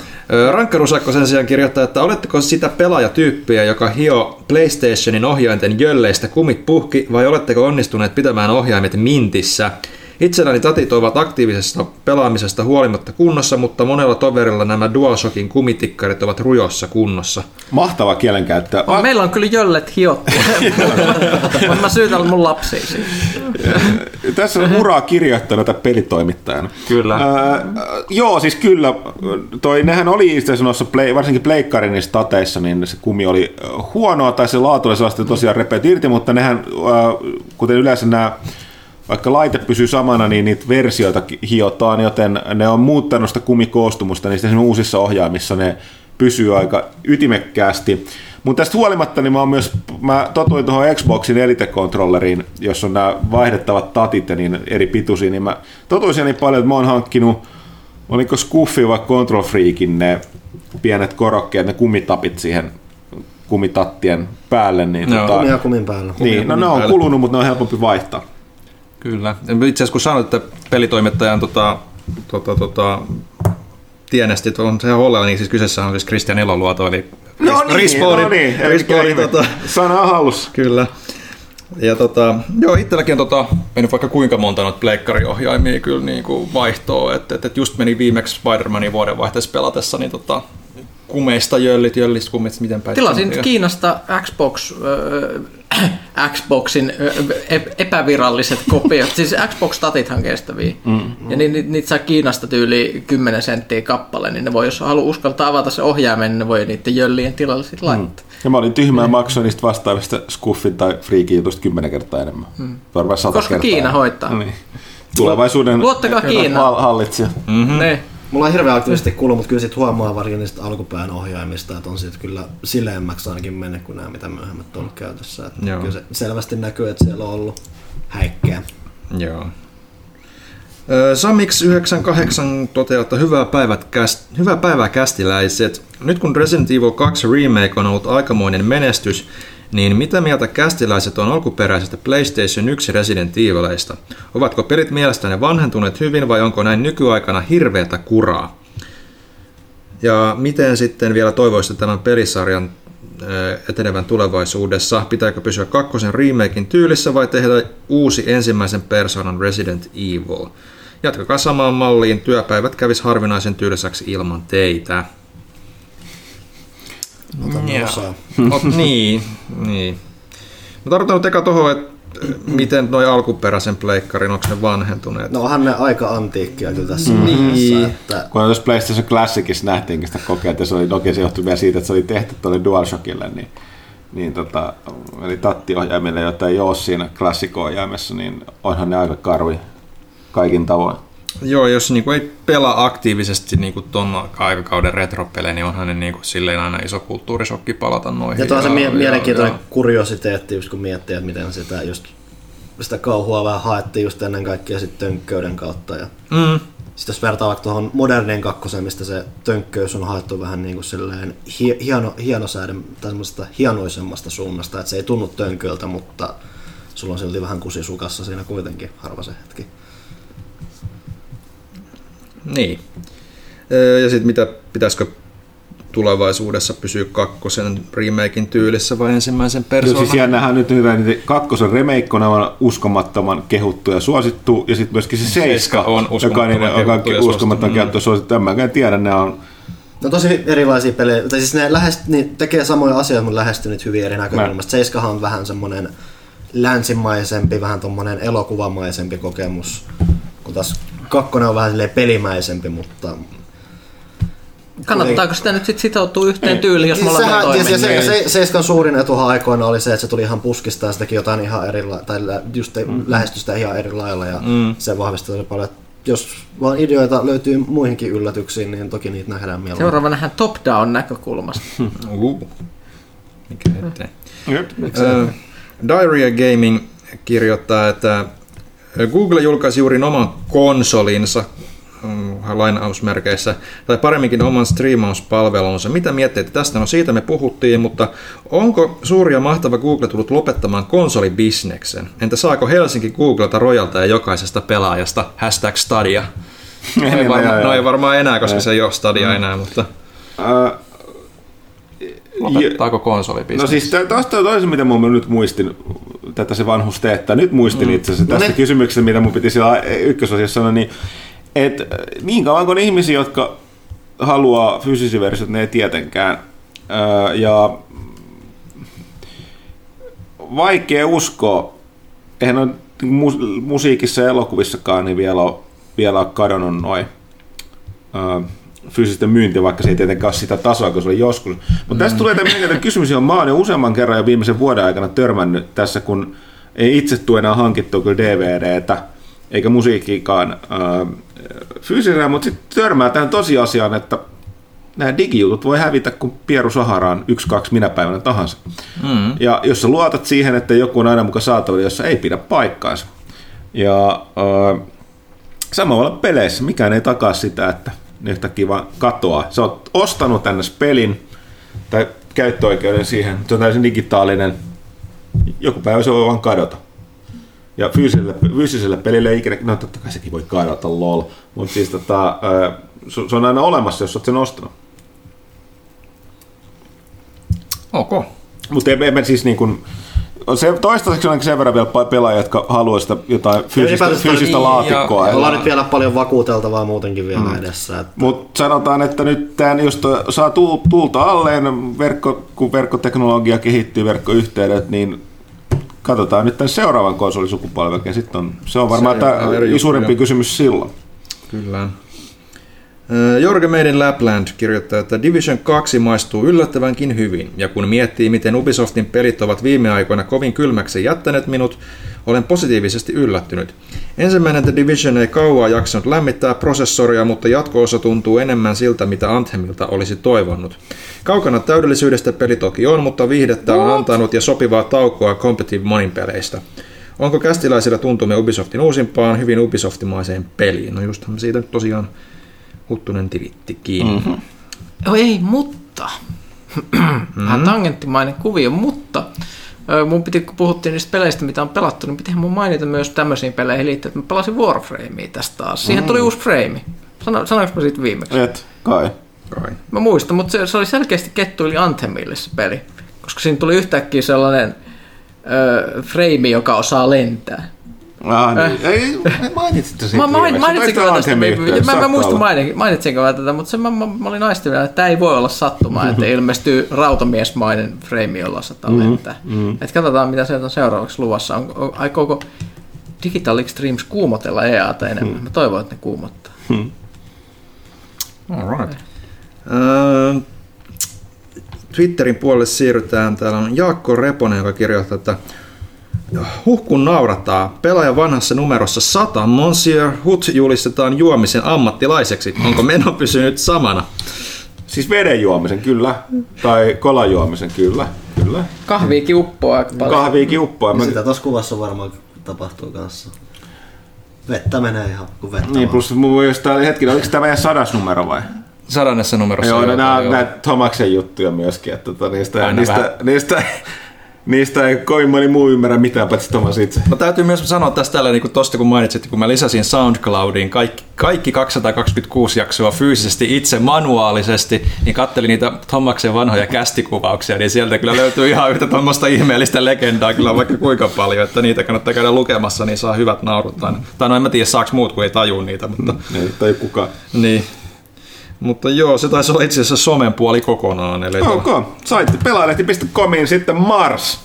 Rankkarusakko sen sijaan kirjoittaa, että oletteko sitä pelaajatyyppiä, joka hio PlayStationin ohjainten jölleistä kumit puhki, vai oletteko onnistuneet pitämään ohjaimet mintissä? Itselläni tatit ovat aktiivisesta pelaamisesta huolimatta kunnossa, mutta monella toverilla nämä DualShockin kumitikkarit ovat rujossa kunnossa. Mahtava kielenkäyttö. On, meillä on kyllä jöllet hiottu. [laughs] Mutta mä syytän mun lapsia siitä. Tässä on uraa kirjoittanut tätä pelitoimittajana. Kyllä. Öö, joo, siis kyllä. Toi, nehän oli itse asiassa noissa play, varsinkin pleikkarin niissä tateissa, niin se kumi oli ö, huonoa tai se laatu oli sellaista tosiaan repeät irti, mutta nehän, öö, kuten yleensä nämä vaikka laite pysyy samana, niin niitä versioita hiotaan, joten ne on muuttanut sitä kumikoostumusta, niin sitten uusissa ohjaimissa ne pysyy aika ytimekkäästi. Mutta tästä huolimatta niin mä, oon myös, mä totuin tuohon Xboxin Elite-kontrolleriin, jossa on nämä vaihdettavat tatit ja niin eri pituisia, niin mä totuin niin paljon, että mä oon hankkinut, oliko Scuffi vai Control Freakin ne pienet korokkeet, ne kumitapit siihen kumitattien päälle. Niin, Joo. tota, Kumia kumin päällä. niin, no ne on päälle. kulunut, mutta ne on helpompi vaihtaa. Kyllä. Itse asiassa kun sanoit, että pelitoimittajan tota, tota, tota, tienestit on se Hollella, niin siis kyseessä on siis Christian Eloluoto, eli No niin, Respawnin- no niin, eli tota, sana on hallussa. Kyllä. Ja tota, joo, itselläkin on tota, mennyt vaikka kuinka monta noita pleikkariohjaimia kyllä niin kuin vaihtoa, että et, et just meni viimeksi Spider-Manin vuodenvaihteessa pelatessa, niin tota, kumeista jöllit, jöllit kumit, miten päin. Tilasin. Kiinasta Xbox, äh, [clears throat] Xboxin epäviralliset kopiot. Siis Xbox-tatithan kestäviä. Mm, ja ni, ni, niitä saa Kiinasta tyyli 10 senttiä kappale, niin ne voi, jos haluaa uskaltaa avata se ohjaimen, niin ne voi niiden jöllien tilalle sitten laittaa. Ja mä olin tyhmä ja maksoin niistä vastaavista Scuffin tai Freakin jutusta kymmenen kertaa enemmän. Mm. Varmaan sata Koska kertaa. Kiina hoitaa. Niin. Tulevaisuuden Luottakaa hall- hallitsija. Mm. Ne. Mulla on hirveän aktiivisesti kuullut, mutta kyllä sit huomaa varsinkin niistä alkupään ohjaimista, että on siitä kyllä sileämmäksi ainakin mennyt kuin nämä, mitä myöhemmät on ollut käytössä. Että Joo. kyllä se selvästi näkyy, että siellä on ollut häikkeä. Joo. Ö, Samix98 toteaa, että hyvää, päivät, käst, hyvää päivää kästiläiset. Nyt kun Resident Evil 2 Remake on ollut aikamoinen menestys, niin mitä mieltä kästiläiset on alkuperäisestä PlayStation 1 Resident Evilista? Ovatko pelit mielestäni vanhentuneet hyvin vai onko näin nykyaikana hirveätä kuraa? Ja miten sitten vielä toivoisitte tämän pelisarjan ö, etenevän tulevaisuudessa? Pitääkö pysyä kakkosen remakein tyylissä vai tehdä uusi ensimmäisen persoonan Resident Evil? Jatkakaa samaan malliin, työpäivät kävis harvinaisen tylsäksi ilman teitä. Otan Joo. osaa. Ot, niin, niin. Mä tarkoitan nyt eka tuohon, että miten noi alkuperäisen pleikkarin, onko ne vanhentuneet? No onhan ne aika antiikkia kyllä tässä Niin. vaiheessa, että Kun tuossa PlayStation Classicissa nähtiinkin sitä kokeilta, se oli toki se johtui vielä siitä, että se oli tehty tuolle DualShockille, niin, niin tota, eli tattiohjaimille, joita ei ole siinä klassikko-ohjaimessa, niin onhan ne aika karvi kaikin tavoin. Joo, jos niinku ei pelaa aktiivisesti niinku ton aikakauden retropelejä, niin onhan ne niinku silleen aina iso kulttuurisokki palata noihin. Ja tuo on se mie- ja- mielenkiintoinen ja- kuriositeetti, just kun miettii, että miten sitä just sitä kauhua vähän haettiin just ennen kaikkea sitten tönkköyden kautta. Ja Mm. sitten jos vertaa vaikka tuohon moderniin kakkoseen, mistä se tönkköys on haettu vähän niin kuin silleen hi- hieno, hienosääden, tai hienoisemmasta suunnasta, että se ei tunnu tönköltä, mutta sulla on silti vähän kusisukassa siinä kuitenkin harva se hetki. Niin. Ja sitten mitä, pitäisikö tulevaisuudessa pysyä kakkosen remakein tyylissä vai ensimmäisen Joo, persoonan? siis siellä nähdään nyt hyvä, niin kakkosen remake on uskomattoman kehuttu ja suosittu, ja sitten myöskin se Seiska on joka uskomattoman niin, kehuttu joka ja on uskomattoman kehuttu ja suosittu. En mäkään tiedä, nämä on No tosi erilaisia pelejä, tai siis ne lähest, niin tekee samoja asioita, mutta lähestyy niitä hyvin eri näkökulmasta. Seiskahan on vähän semmoinen länsimaisempi, vähän tommonen elokuvamaisempi kokemus, kun taas kakkonen on vähän silleen pelimäisempi, mutta... Kannattaako sitä nyt sit sitoutua yhteen tyyliin, jos molemmat sehän, toimii? ja se, niin- se, Seiskan suurin etuhan aikoina oli se, että se tuli ihan puskista ja se teki jotain ihan eri tai just mm. lähestyi sitä ihan eri lailla ja mm. se vahvistui tosi paljon. Jos vaan ideoita löytyy muihinkin yllätyksiin, niin toki niitä nähdään mieluummin. Seuraava nähdään top-down näkökulmasta. [laughs] Uh. Mikä ettei. Jep. Ö, Diarrhea Gaming kirjoittaa, että Google julkaisi juuri oman konsolinsa mm, lainausmerkeissä, tai paremminkin oman striimauspalvelunsa. Mitä mietteitä tästä? No siitä me puhuttiin, mutta onko suuri ja mahtava Google tullut lopettamaan konsolibisneksen? Entä saako Helsinki Googlelta rojalta ja jokaisesta pelaajasta hashtag Stadia? [laughs] No ei, varma, no ei varmaan enää, koska se ei ole Stadia enää, mutta Äh, lopettaako konsolibisnes? No siis tästä on toisen, mitä mä nyt muistin, tätä se vanhus teettää. Nyt muistin mm. itse asiassa tästä ne- kysymyksestä, mitä mun piti siellä ykkösosiassa sanoa, niin että niin kauan kuin ihmisiä, jotka haluaa fyysisiä versioita, ne ei tietenkään. Öö, ja vaikea uskoa, eihän on mu- musiikissa ja elokuvissakaan niin vielä ole, vielä ole kadonnut noin öö, fyysisten myyntiä, vaikka se ei tietenkään ole sitä tasoa, kun se oli joskus. Mutta mm. tästä tulee tämä mielenkiintoinen kysymys, johon mä jo useamman kerran jo viimeisen vuoden aikana törmännyt tässä, kun ei itse tule enää hankittua kyllä DVDtä, eikä musiikkiikaan äh, fyysisellä, mutta sitten törmää tähän tosiasiaan, että nämä digijutut voi hävitä kuin Pieru Saharaan yksi, kaksi minä päivänä tahansa. Mm. Ja jos sä luotat siihen, että joku on aina mukaan saatavilla, jossa ei pidä paikkaansa. Ja äh, samalla peleissä mikään ei takaa sitä, että yhtäkkiä vaan katoaa. Sä oot ostanut tänne pelin tai käyttöoikeuden siihen, se on täysin digitaalinen. Joku päivä se voi vaan kadota. Ja fyysiselle, fyysiselle pelille ei ikinä, no totta kai sekin voi kadota lol, mutta siis tota, se on aina olemassa, jos oot sen ostanut. Ok. Mutta ei, ei siis niin kuin, se, toistaiseksi on sen verran vielä pelaajia, jotka haluaa sitä jotain fyysistä, fyysistä niin, laatikkoa. ja- Ja, Ollaan nyt vielä paljon vakuuteltavaa muutenkin vielä mm. edessä. Että Mutta sanotaan, että nyt tämän, jos saa tuul- tuulta alleen, verkko, kun verkkoteknologia kehittyy, verkkoyhteydet, niin katsotaan nyt tämän seuraavan konsolisukupolven, sitten on, se on varmaan Se tämä suurempi kysymys silloin. Kyllä. Ö, Jorge Meiden Lapland kirjoittaa, että Division 2 maistuu yllättävänkin hyvin, ja kun miettii, miten Ubisoftin pelit ovat viime aikoina kovin kylmäksi jättäneet minut, olen positiivisesti yllättynyt. Ensimmäinen The Division ei kauaa jaksanut lämmittää prosessoria, mutta jatko-osa tuntuu enemmän siltä, mitä Anthemilta olisi toivonut. Kaukana täydellisyydestä peli toki on, mutta viihdettä on antanut ja sopivaa taukoa competitive monin peleistä. Onko kästiläisillä tuntumme Ubisoftin uusimpaan, hyvin Ubisoftimaiseen peliin? No just siitä tosiaan Huttunen tilittikin. Mm-hmm. Oh, ei, mutta. Vähän tangenttimainen kuvio, mutta mun piti, kun puhuttiin niistä peleistä, mitä on pelattu, niin pitihän mun mainita myös tämmöisiin peleihin liittyen, että mä pelasin Warframea tästä taas. Siihen tuli uusi frame. Sano, sanoinko mä siitä viimeksi? Et, kai. Kai. Mä muistan, mutta se, se oli selkeästi kettuili Anthemille se peli. Koska siinä tuli yhtäkkiä sellainen ö, frame, joka osaa lentää. Ah, niin. Ei, mainitsitte siitä Mä main, mainitsinko mä tästä? Olla. mainin, mainitsinko mä tätä, mutta se, mä, mä, mä olin aistivilla, että tämä ei voi olla sattumaa, että ilmestyy rautamiesmainen frame, jolla sataa lentää. Mm-hmm. Et katsotaan, mitä sieltä on seuraavaksi luvassa. On, on, aikooko Digital Extremes kuumotella EAta enemmän? Mä toivon, että ne kuumottaa. Alright. Öö, Twitterin puolelle siirrytään. Täällä on Jaakko Reponen, joka kirjoittaa, että Huhkun naurattaa. Pelaajan vanhassa numerossa 100 Monsieur Hut julistetaan juomisen ammattilaiseksi. Onko meno pysynyt samana? Siis veden juomisen, kyllä. Tai kolan juomisen, kyllä. kyllä. Kahviikin uppoaa aika paljon. Kahviikin uppoa. Ja Mä, sitä tuossa kuvassa varmaan tapahtuu kanssa. Vettä menee ihan kuin vettä niin, vaan. plus mun mielestä, hetkinen, oliko tämä meidän sadas numero vai? Sadannessa numerossa. Joo, no, nämä joo. on näitä Tomaksen juttuja myöskin, että tota, niistä, Aina niistä, vähän. niistä, niistä, ei kovin moni muu ymmärrä mitään, paitsi Tomas itse. No, täytyy myös sanoa tästä tällä, niin kuin tosta kun mainitsit, kun mä lisäsin SoundCloudiin kaikki, kaikki 226 jaksoa fyysisesti itse manuaalisesti, niin kattelin niitä Tomaksen vanhoja kästikuvauksia, niin sieltä kyllä löytyy ihan yhtä tuommoista ihmeellistä legendaa kyllä vaikka kuinka paljon, että niitä kannattaa käydä lukemassa, niin saa hyvät naurut. Tai no en mä tiedä saaks muut, kun ei tajua niitä, mutta Ei, tai kukaan. niin. Mutta joo, se taisi olla itse asiassa somen puoli kokonaan. Eli Ok, saitte pelaalehti.comiin sitten Mars.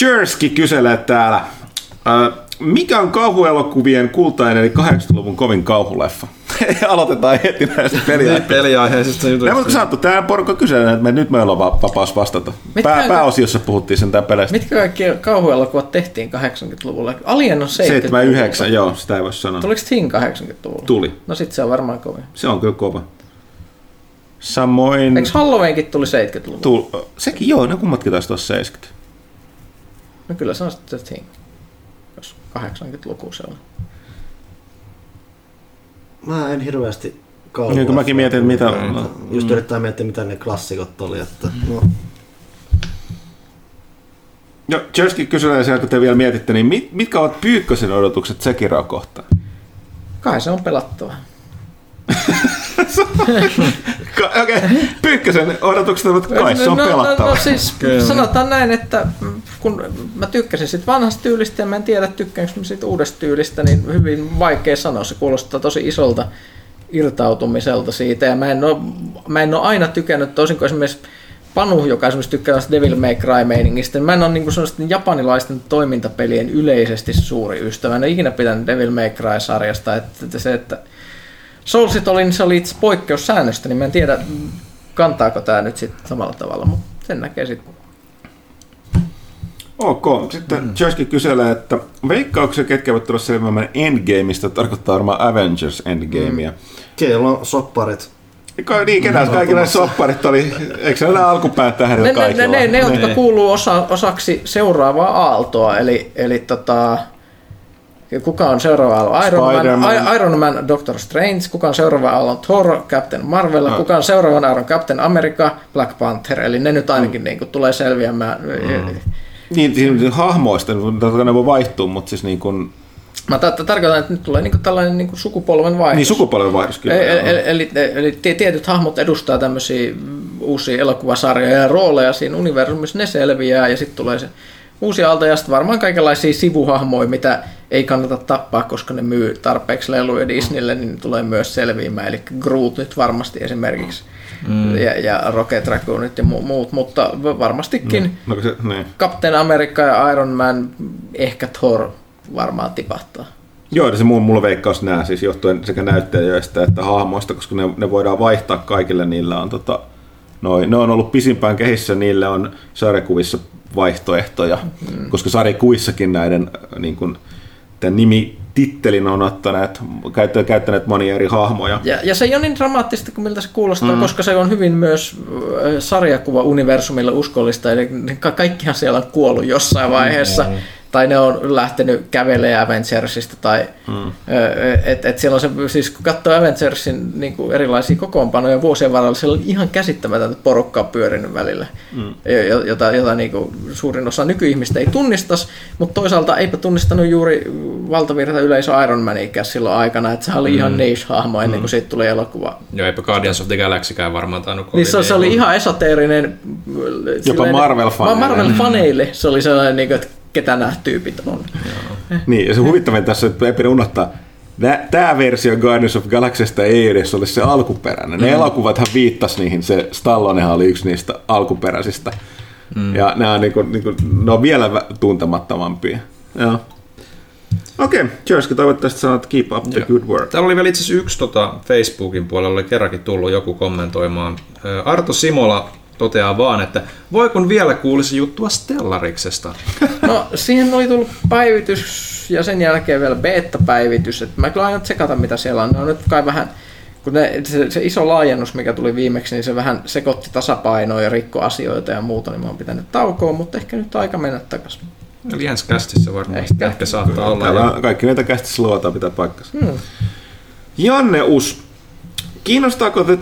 Jersky kyselee täällä, äh, mikä on kauhuelokuvien kultainen eli 80-luvun kovin kauhuleffa? [laughs] Aloitetaan heti näistä peliaiheista. peliaiheisesta Näin mutta jutusta. sanottu, tämä porukka kyselee, että me, nyt meillä on va- vapaus vastata. Mitkä Pää, pääosiossa puhuttiin sen tämän peleistä. Mitkä kaikki kauhuelokuvat tehtiin 80-luvulla? Alien on 70-luvulla. 79, joo, sitä ei voi sanoa. Tuliko Thing 80-luvulla? Tuli. No sit se on varmaan kovin. Se on kyllä kova. Samoin... Eikö Halloweenkin tuli 70-luvulla? Tul... Sekin joo, ne kummatkin taisi tuossa 70. No kyllä se on sitten Thing. Jos 80-luku se on. Mä en hirveästi kauan. Niin, kun mäkin mietin, että mitä... No, Just yrittää miettiä, mitä ne klassikot oli. Että, no, Joo, Jersky kysyy siellä, kun te vielä mietitte, niin mit, mitkä ovat Pyykkösen odotukset Sekiroa kohtaan? Kai se on pelattava. [laughs] Okei, okay. Pyykkösen odotukset ovat kai, se on no, pelattava. No, no siis Kyllä. sanotaan näin, että kun mä tykkäsin sit vanhasta tyylistä ja mä en tiedä tykkäänkö mä siitä uudesta tyylistä, niin hyvin vaikea sanoa. Se kuulostaa tosi isolta irtautumiselta siitä ja mä en ole, mä en ole aina tykännyt, toisin kuin esimerkiksi Panu, joka esimerkiksi tykkää Devil May Cry meiningistä, niin mä en ole niin sellaisten japanilaisten toimintapelien yleisesti suuri ystävä. En ole ikinä pitänyt Devil May Cry-sarjasta, että, että se, että Soulsit oli, niin se oli itse poikkeussäännöstä, niin mä en tiedä, kantaako tämä nyt sitten samalla tavalla, mutta sen näkee sitten. Ok, sitten mm. Jersky kyselee, että veikkauksia ketkä eivät tulla selviämään Endgameista, tarkoittaa varmaan Avengers Endgamea. Mm. siellä on sopparit. Ka- niin, ketä kaikki nämä sopparit oli, eikö ne ole alkupään tähdellä Ne, ne, ne, ne, ne, jotka Ne. kuuluu osa, osaksi seuraavaa aaltoa, eli, eli tota, kuka on seuraava aalto? Iron Man, Spider-Man. Iron Man, Doctor Strange, kuka on seuraava aallon Thor, Captain Marvel, Ah. kuka on seuraavan aallon Captain America, Black Panther, eli ne nyt ainakin mm. niin kuin, tulee selviämään. Mm. Niin, siinä hahmoista, kai ne voi vaihtua, mutta siis niin kuin, Mä tar- tarkoitan, että nyt tulee niin kuin tällainen niin kuin sukupolven vaihdos. niin sukupolvenvaihdos kyllä. Eli, joo. eli, eli, eli tie- tietyt hahmot edustaa tämmöisiä uusia elokuvasarjoja ja rooleja siinä universumissa, ne selviää ja sitten tulee se uusi aalto ja sitten varmaan kaikenlaisia sivuhahmoja, mitä ei kannata tappaa, koska ne myy tarpeeksi leluja Disneylle, niin ne tulee myös selviämään. Eli Groot nyt varmasti esimerkiksi mm. ja, ja Rocket Raccoonit ja mu- muut, mutta varmastikin No, kun se, niin. Captain America ja Iron Man, ehkä Thor varmaan tipahtaa. Joo, se mun, mulla veikkaus nää siis johtuen sekä näyttelijöistä että hahmoista, koska ne, ne voidaan vaihtaa kaikille, niillä on tota, noi, ne on ollut pisimpään kehissä, niille on sarjakuvissa vaihtoehtoja, mm. koska sarjakuvissakin näiden äh, niin kun, tämän nimi tittelin on ottaneet, käyttäneet, käyttäneet monia eri hahmoja. Ja, ja se ei ole niin dramaattista kuin miltä se kuulostaa, mm. koska se on hyvin myös äh, sarjakuva-universumille uskollista, eli ka- kaikkihan siellä on kuollut jossain vaiheessa, mm. Tai ne on lähtenyt kävelemään Avengersista, tai mm. että et siellä on se, siis kun katsoo Avengersin niin kuin erilaisia kokoonpanoja vuosien varrella, siellä on ihan käsittämätöntä porukkaa pyörinyt välillä, mm. jota, jota niin kuin suurin osa nykyihmistä ei tunnistas, mutta toisaalta eipä tunnistanut juuri valtavirta yleisö Iron Manikään silloin aikana, että se oli mm. ihan niche-hahmo ennen kuin siitä tuli elokuva. Joo, eipä Guardians of the Galaxykään varmaan tainnut Niin se, se oli ihan esoteerinen. silleen- Marvel-faneille. Marvel-faneille se oli sellainen, niin kuin, että ketä nämä tyypit on. Niin, ja se huvittavin tässä, että ei pidä unohtaa, Tämä versio Guardians of Galaxysta ei edes ole se alkuperäinen. Ne mm. elokuvathan viittas niihin, se Stallonehan oli yksi niistä alkuperäisistä. Mm. Ja nämä on, niinku, niinku, ne on vielä tuntemattomampia. Joo. Okei, okay. Jersky toivottavasti sanot keep up the Joo. good work. Täällä oli vielä itse asiassa yksi tota, Facebookin puolella, oli kerrankin tullut joku kommentoimaan. Arto Simola toteaa vaan, että voi kun vielä kuulisi juttua Stellariksesta. No, siihen oli tullut päivitys ja sen jälkeen vielä beta-päivitys. Et mä kyllä aion tsekata, mitä siellä on. Ne on nyt kai vähän, kun ne, se, se, iso laajennus, mikä tuli viimeksi, niin se vähän sekoitti tasapainoa ja rikko asioita ja muuta, niin mä oon pitänyt taukoa, mutta ehkä nyt aika mennä takaisin. Eli ensi kästissä varmaan Ehkä. ehkä, saattaa olla. Täällä Ja on kaikki näitä kästissä luotaan pitää paikkansa. Hmm. Janne Us, kiinnostaako The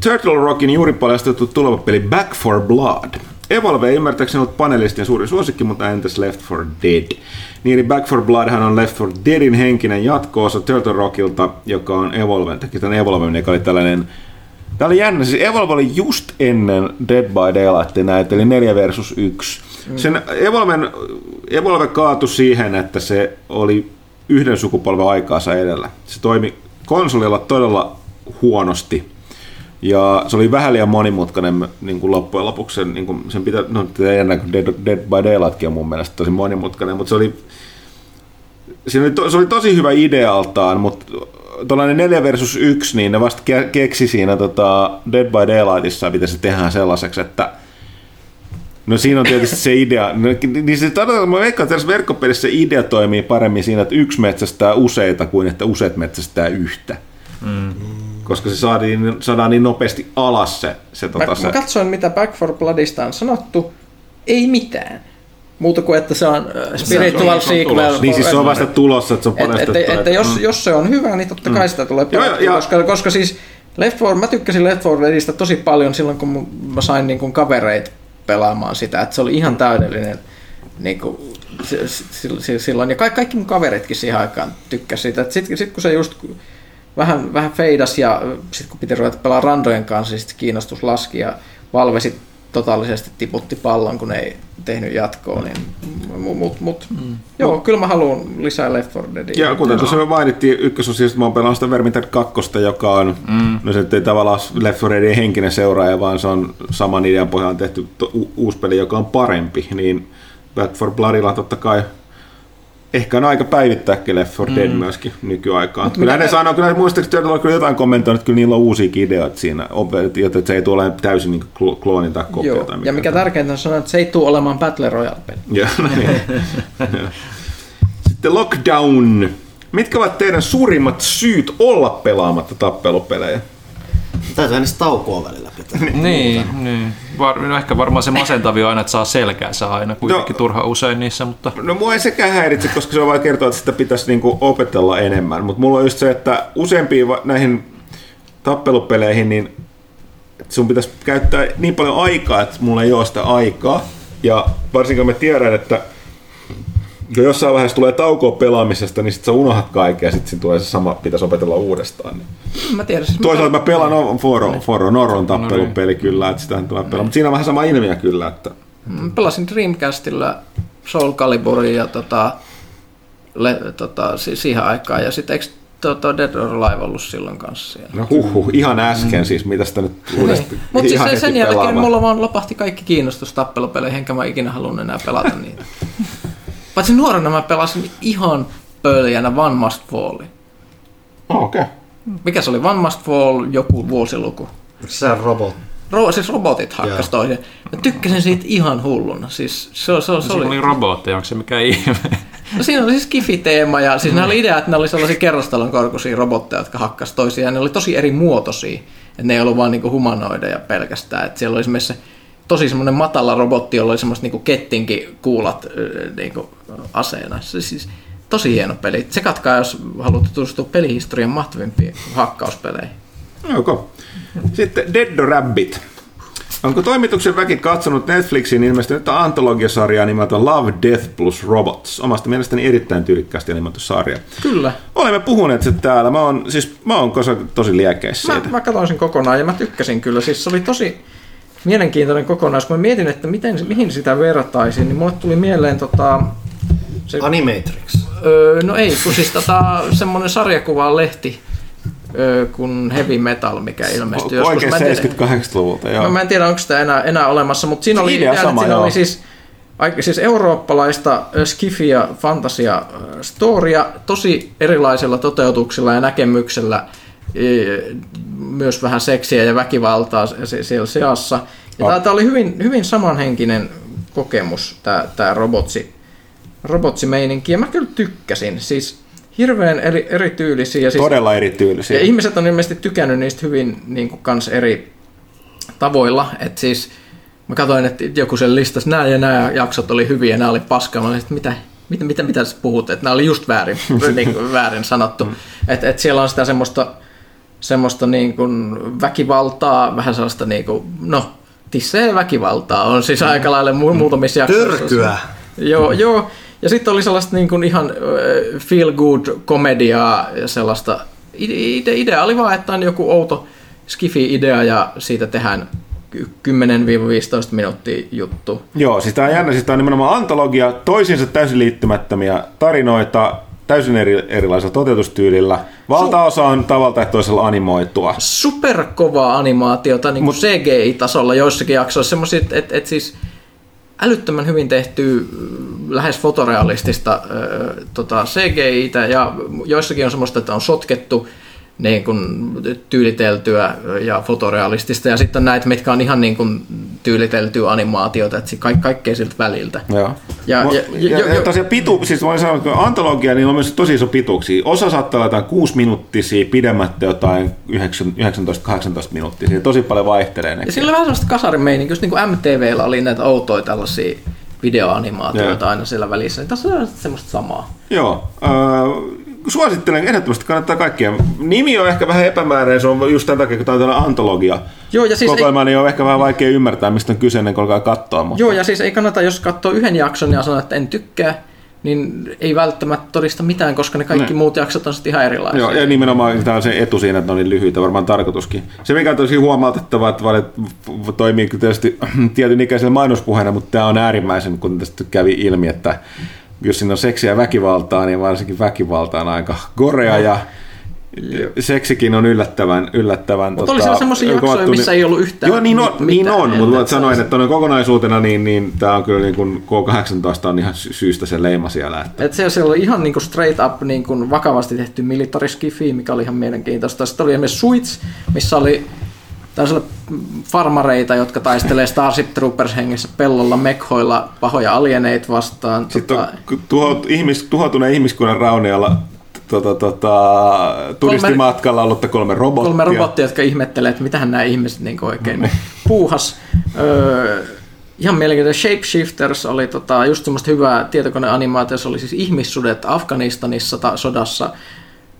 Turtle Rockin juuri paljastettu tuleva peli Back for Blood? Evolve ei ymmärtääkseni ollut panelistien suuri suosikki, mutta entäs Left 4 Dead? Niin Back for Bloodhan on Left 4 Deadin henkinen jatko-osa Turtle Rockilta, joka on Evolve, teki tämän Evolven, joka oli tällainen Tämä oli jännä, siis Evolve oli just ennen Dead by Daylight näitä, eli 4 versus 1. Sen Evolven, Evolve kaatui siihen, että se oli yhden sukupolven aikaansa edellä. Se toimi konsolilla todella huonosti. Ja se oli vähän liian monimutkainen niin kuin loppujen lopuksi. Sen, niin kuin, sen pitä, no, ennen kuin Dead, Dead by Daylightkin on mun mielestä tosi monimutkainen, mutta se oli, oli, to, se oli tosi hyvä idealtaan, mutta tuollainen 4 versus 1, niin ne vasta ke- keksi siinä tota Dead by Daylightissa, mitä se tehdään sellaiseksi, että No siinä on tietysti se idea. [laughs] No, niin se mä veikkaan, että tässä verkkopelissä se idea toimii paremmin siinä, että yksi metsästää useita kuin että useat metsästää yhtä. Mm. Koska se saadaan, saadaan niin nopeasti alas se, se, Mä, tota, se mä katsoin, mitä Back for Bloodista on sanottu. Ei mitään. Muuta kuin, että se on äh, spiritual se on sequel. tulossa. Niin siis se on vasta tulossa, että se on Et, et, paljastettu. että jos, jos se on hyvä, niin totta kai sitä tulee ja- koska, koska siis Left 4, mä tykkäsin Left 4 Deadistä tosi paljon silloin, kun mun- mä sain niin kuin kavereita pelaamaan sitä, että se oli ihan täydellinen niin kuin, si- si- si- silloin, ja kaikki, kaikki mun kaveritkin siihen aikaan tykkäsivät siitä, sitten sit kun se just vähän, vähän feidas ja sitten kun piti ruveta pelaa randojen kanssa, niin sit kiinnostus laski ja Valve sit totaalisesti tiputti pallon, kun ei tehnyt jatkoa, niin mut, mut, mut. Mm. joo, kyllä mä haluan lisää Left 4 Deadia. Ja kuten tuossa me mainittiin ykkösosista, mä oon pelannut sitä Vermintide 2, joka on, mm. no se nyt ei tavallaan Left 4 Deadin henkinen seuraaja, vaan se on saman idean pohjalta tehty to, u, uusi peli, joka on parempi, niin Back for Bloodilla totta kai ehkä on aika päivittääkin Left 4 Dead mm. myöskin nykyaikaan. Kyllä mitä ne sanoo, kyllä muistaakseni on kyllä jotain kommentoinut, että kyllä niillä on uusiakin ideoita siinä, jotta se ei tule olemaan täysin niin klooni tai kopio. Joo, tai ja mikä tärkeintä on sanoa, että se ei tule olemaan Battle Royale-peli. Joo, no niin. Joo. [laughs] Sitten Lockdown. Mitkä ovat teidän suurimmat syyt olla pelaamatta tappelupelejä? Täytyy edes taukoa välillä pitää. Niin, niin. Var, no ehkä varmaan se masentavia on aina, että saa selkäänsä aina kuitenkin No. turha usein niissä, mutta No mua ei sekään häiritse, koska se on vain kertoa, että sitä pitäisi niinku opetella enemmän. Mutta mulla on just se, että useampiin näihin tappelupeleihin, niin sun pitäisi käyttää niin paljon aikaa, että mulla ei ole sitä aikaa. Ja varsinkin kun mä tiedän, että kun jossain vaiheessa tulee taukoa pelaamisesta, niin sit sä unohdat kaiken ja sitten tulee se sama, pitäisi opetella uudestaan. Niin. Mä tiedän, siis Toisaalta mä pelaan no, Foro, Foro Norron tappelupeli kyllä, että sitähän tulee pelaa. Mutta siinä on vähän sama ilmiö kyllä, että mä pelasin Dreamcastilla Soul Caliburin ja tota, le, tota, si, siihen aikaan, ja sitten eikö tota, Dead or Alive ollut silloin kanssa siellä? no huhhuh, ihan äsken siis, mitä sitä nyt uudestaan Mutta siis sen, jälkeen pelaamaan. mulla vaan lopahti kaikki kiinnostus tappelupeleihin, enkä mä ikinä halunnut enää pelata niitä. [laughs] Paitsi nuorena mä pelasin ihan pöljänä One Must Fall. Oh, Okei. Okay. Mikä se oli? One Must Fall, joku vuosiluku. Se on robot. Ro, siis robotit hakkas toisen. Mä tykkäsin siitä ihan hulluna. Siis se, se, se, se se oli, oli, robotteja, onko se mikä ihme? no siinä oli siis kifi-teema ja siis mm. oli idea, että ne oli sellaisia kerrostalon korkuisia robotteja, jotka hakkas toisiaan. Ne oli tosi eri muotoisia. Että ne ei ollut vaan niinku humanoideja pelkästään. Että siellä oli esimerkiksi se tosi semmoinen matala robotti, jolla oli semmoiset niinku kettinki-kuulat ö, niinku aseena. Se siis tosi hieno peli. Tsekatkaa, jos haluatte tutustua pelihistorian mahtavimpiin hakkauspeleihin. Okay. Sitten Dead Rabbit. Onko toimituksen väki katsonut Netflixin ilmestynyttä antologiasarjaa nimeltä Love, Death plus Robots? Omasta mielestäni erittäin tyylikkäästi animoitu sarja. Kyllä. Olemme puhuneet sitä täällä. Mä oon, siis, mä oon tosi liekeissä Mä, siitä. mä katsoin sen kokonaan ja mä tykkäsin kyllä. Siis se oli tosi mielenkiintoinen kokonaisuus. Kun mä mietin, että miten, mihin sitä verrattaisiin, niin mulle tuli mieleen tota, se, Animatrix. öö, no ei, kun siis tota, semmoinen sarjakuva lehti öö, kuin Heavy Metal, mikä ilmestyi joskus. Oikein Mä en tiedä- 78-luvulta, joo. No, mä en tiedä, onko sitä enää, enää olemassa, mutta siinä oli idea idea, sama, siinä joo. oli siis, aika, siis eurooppalaista skifia, fantasia, storia, tosi erilaisilla toteutuksilla ja näkemyksellä, myös vähän seksiä ja väkivaltaa siellä seassa. Ja tämä oli hyvin, hyvin samanhenkinen kokemus, tämä, tämä robotsi, robotsimeininki, ja mä kyllä tykkäsin. Siis hirveän eri, erityylisiä. Ja, siis, Todella erityylisiä. ja ihmiset on ilmeisesti tykännyt niistä hyvin niin kuin kans eri tavoilla. että siis mä katsoin, että joku sen listasi nämä ja nämä jaksot oli hyviä ja nämä oli paskaa. Mä olin, että mitä, mitä, mitä, mitä sä puhut, että nämä oli just väärin, [laughs] niin väärin sanottu. Että et siellä on sitä semmoista, semmoista niin kuin väkivaltaa, vähän sellaista niin kuin, no, tissejä väkivaltaa on siis aika lailla mu- muutamissa jaksoissa. Törkyä. Joo, joo. Ja sitten oli sellaista niin kuin ihan feel good komediaa ja sellaista. Ide, idea oli vaan, että on joku outo skifi-idea ja siitä tehdään 10-15 minuuttia juttu. Joo, siis tämä on jännä, siis tämä on nimenomaan antologia, toisiinsa täysin liittymättömiä tarinoita, täysin eri, erilaisella toteutustyylillä. Valtaosa on tavalla tai toisella animoitua. Superkovaa animaatiota niin kuin CGI-tasolla joissakin jaksoissa. Semmoisia, että et, et siis älyttömän hyvin tehty lähes fotorealistista äh, tota CGI-tä ja joissakin on semmoista, että on sotkettu niin kuin tyyliteltyä ja fotorealistista ja sitten on näitä, mitkä on ihan niin kuin tyyliteltyä animaatiota, että ka- kaikkea siltä väliltä. Joo. Ja- Mu- ja- ja, ja- ja, tosiaan pitu, siis voin sanoa, että antologia, niin on myös tosi iso pituuksia. Osa saattaa olla jotain 6 minuuttisia, pidemmättä jotain 19-18 minuuttisia. Tosi paljon vaihtelee. Ja sillä on vähän sellaista kasarimeininkiä, just niin kuin MTVllä oli näitä outoja tällaisia videoanimaatioita Joo. aina siellä välissä, niin tässä on semmoista samaa. Joo. Äh, suosittelen, ehdottomasti kannattaa kaikkia. Nimi on ehkä vähän epämääräinen, se on just tämän takia, kun tämä on tällainen antologia. Joo, ja siis ei, Kokoelma, niin on ehkä vähän vaikea ymmärtää, mistä on kyse ennen kuin alkaa katsoa. Mutta... joo, ja siis ei kannata, jos katsoo yhden jakson ja sanoo, että en tykkää, niin ei välttämättä todista mitään, koska ne kaikki Ne. muut jaksot on sitten ihan erilaisia. Joo, ja nimenomaan tämä on se etu siinä, että ne on niin lyhyitä, varmaan tarkoituskin. Se mikä on tosi huomautettava, että toimii tietysti [clears throat] tietyn ikäisellä mainospuheena, mutta tämä on äärimmäisen, kun tästä kävi ilmi, että jos siinä on seksiä ja väkivaltaa, niin varsinkin väkivalta on aika gorea ja seksikin on yllättävän... yllättävän Mutta oli siellä semmoisia jaksoja, missä ei ollut yhtään Joo, niin on, niin mitään. on Et- mutta sanoin, on- että noin kokonaisuutena niin, niin tämä on kyllä niin kuin K18 on ihan sy- syystä se leima siellä. Että Et se, siellä oli ihan niinku straight up niinku vakavasti tehty military skifi, mikä oli ihan mielenkiintoista. Sitten oli esimerkiksi Suits, missä oli tällaisilla farmareita, jotka taistelee Starship Troopers hengessä pellolla mekhoilla pahoja alieneita vastaan. Sitten Tota, on ihmis, tuhoutuneen ihmiskunnan raunialla tota, tota, turistimatkalla ollutta kolme robottia. kolme robottia, jotka ihmettelee, että mitähän nämä ihmiset niin oikein puuhas. Öö, ihan mielenkiintoinen. Shapeshifters oli tota, just semmoista hyvää tietokoneanimaatio, se oli siis ihmissudet Afganistanissa ta- sodassa.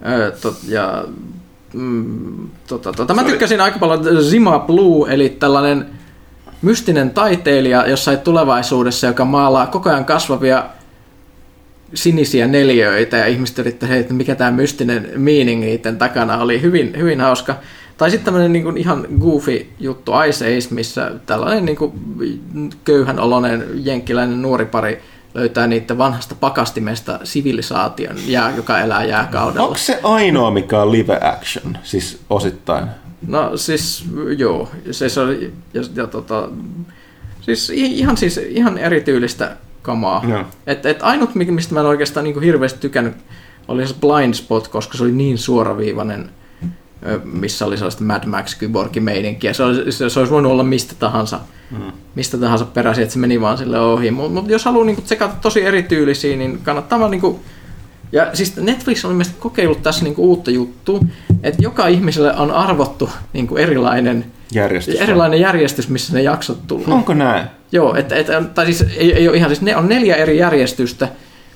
Öö, tot, ja, mm, tota, tota. Mä tykkäsin aika paljon Zima Blue, eli tällainen mystinen taiteilija jossain tulevaisuudessa, joka maalaa koko ajan kasvavia sinisiä neljöitä ja ihmiset yrittää, että mikä tämä mystinen meaning niiden takana oli hyvin, hyvin hauska. Tai sitten tämmöinen niin ihan goofy juttu Ice Ace, missä tällainen niin kuin köyhän oloinen jenkkiläinen nuori pari löytää niiden vanhasta pakastimesta sivilisaation, jää, joka elää jääkaudella. Onko se ainoa, mikä on live action, siis osittain? No siis joo, se, se oli, ja, ja tota, siis ihan, siis ihan erityylistä kamaa. Joo. Et, et ainut, mi- mistä mä en oikeastaan niin hirveästi tykännyt, oli se Blind Spot, koska se oli niin suoraviivainen, missä oli sellaista Mad Max kyborgi meininkiä. Se, olisi- se, se olisi voinut olla mistä tahansa, mm. mistä tahansa peräisin, että se meni vaan sille ohi. Mutta mut jos haluaa niin tsekata tosi erityylisiä, niin kannattaa vaan niin kuin, ja siis Netflix on mielestäni kokeillut tässä niinku uutta juttua, että joka ihmiselle on arvottu niinku erilainen, Järjestys. erilainen järjestys, missä ne jaksot tulee. Onko näin? Joo, et, et, tai siis ei, ei ole ihan, siis ne on neljä eri järjestystä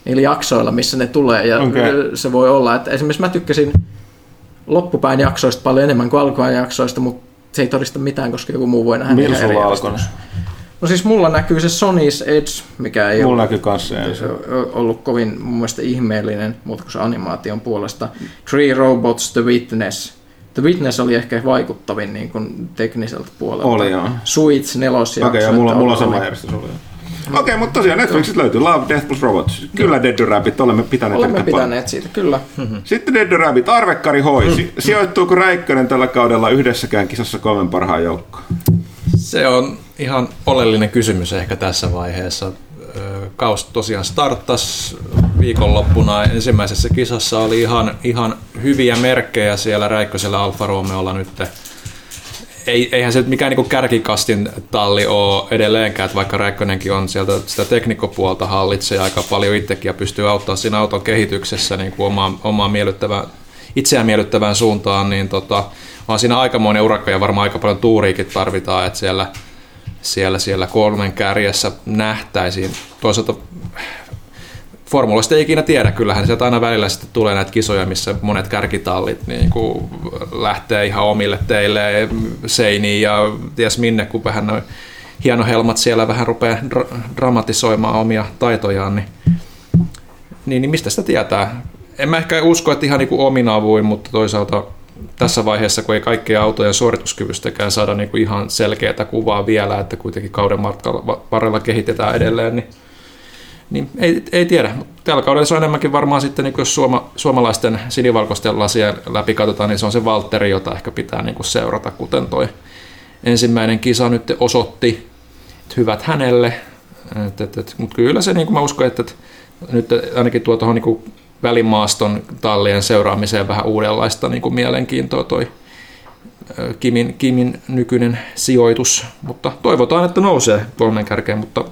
niillä jaksoilla, missä ne tulee, ja Okei. se voi olla, että esimerkiksi mä tykkäsin loppupäin jaksoista paljon enemmän kuin alkuajan jaksoista, mutta se ei todista mitään, koska joku muu voi nähdä eri sulla alkoi? No siis mulla näkyy se Sony's Edge, mikä ei Mulla ole näkyy kanssa se. se ollut kovin mun mielestä ihmeellinen, mutta kun se animaation puolesta. Three Robots, The Witness. The Witness oli ehkä vaikuttavin niin kuin tekniseltä puolelta. Oli, joo. Suits nelos Okei, okay, ja mulla, mulla on sama järjestys. oli. Okei, okay, mutta tosiaan Netflixistä löytyy Love, Death plus Robots. Kyllä Dead Rabbit, olemme pitäneet Olemme pitäneet siitä, kyllä. Sitten Dead Rabbit, Arvekkari hoisi. Sijoittuuko Räikkönen tällä kaudella yhdessäkään kisassa kolmen parhaan joukkoon? Se on ihan oleellinen kysymys ehkä tässä vaiheessa. Kaus tosiaan starttas viikonloppuna. Ensimmäisessä kisassa oli ihan, ihan hyviä merkkejä siellä Räikkösellä Alfa Romeolla nyt ei, eihän se mikään niin kärkikastin talli ole edelleenkään, että vaikka Räikkönenkin on sieltä sitä teknikkopuolta hallitsee aika paljon itsekin ja pystyy auttamaan siinä auton kehityksessä niin kuin omaan, omaan miellyttävään, itseään miellyttävään suuntaan, niin tota, on siinä aikamoinen urakka ja varmaan aika paljon tuuriikin tarvitaan, että siellä, siellä, siellä kolmen kärjessä nähtäisiin. Toisaalta formuloista ei ikinä tiedä, kyllähän sieltä aina välillä sitten tulee näitä kisoja, missä monet kärkitallit niin kuin lähtee ihan omille teille seiniin ja ties minne, kun vähän noin hienohelmat siellä vähän rupeaa dra- dramatisoimaan omia taitojaan, niin, niin, niin mistä sitä tietää? En mä ehkä usko, että ihan niin kuin omin avuin, mutta toisaalta tässä vaiheessa, kun ei kaikkea autojen suorituskyvystäkään saada niin kuin ihan selkeää kuvaa vielä, että kuitenkin kauden varrella kehitetään edelleen, niin niin ei, ei tiedä. Tällä kaudella se on enemmänkin varmaan sitten, niin jos suoma, suomalaisten sinivalkoisten lasien läpi katsotaan, niin se on se Valtteri, jota ehkä pitää niin seurata, kuten toi ensimmäinen kisa nyt osoitti, että hyvät hänelle. Mutta kyllä se, niin kuin mä uskon, että, että nyt ainakin tuo tuohon niin välimaaston tallien seuraamiseen vähän uudenlaista niin kuin mielenkiintoa toi Kimin, Kimin nykyinen sijoitus, mutta toivotaan, että nousee kolmen kärkeen, mutta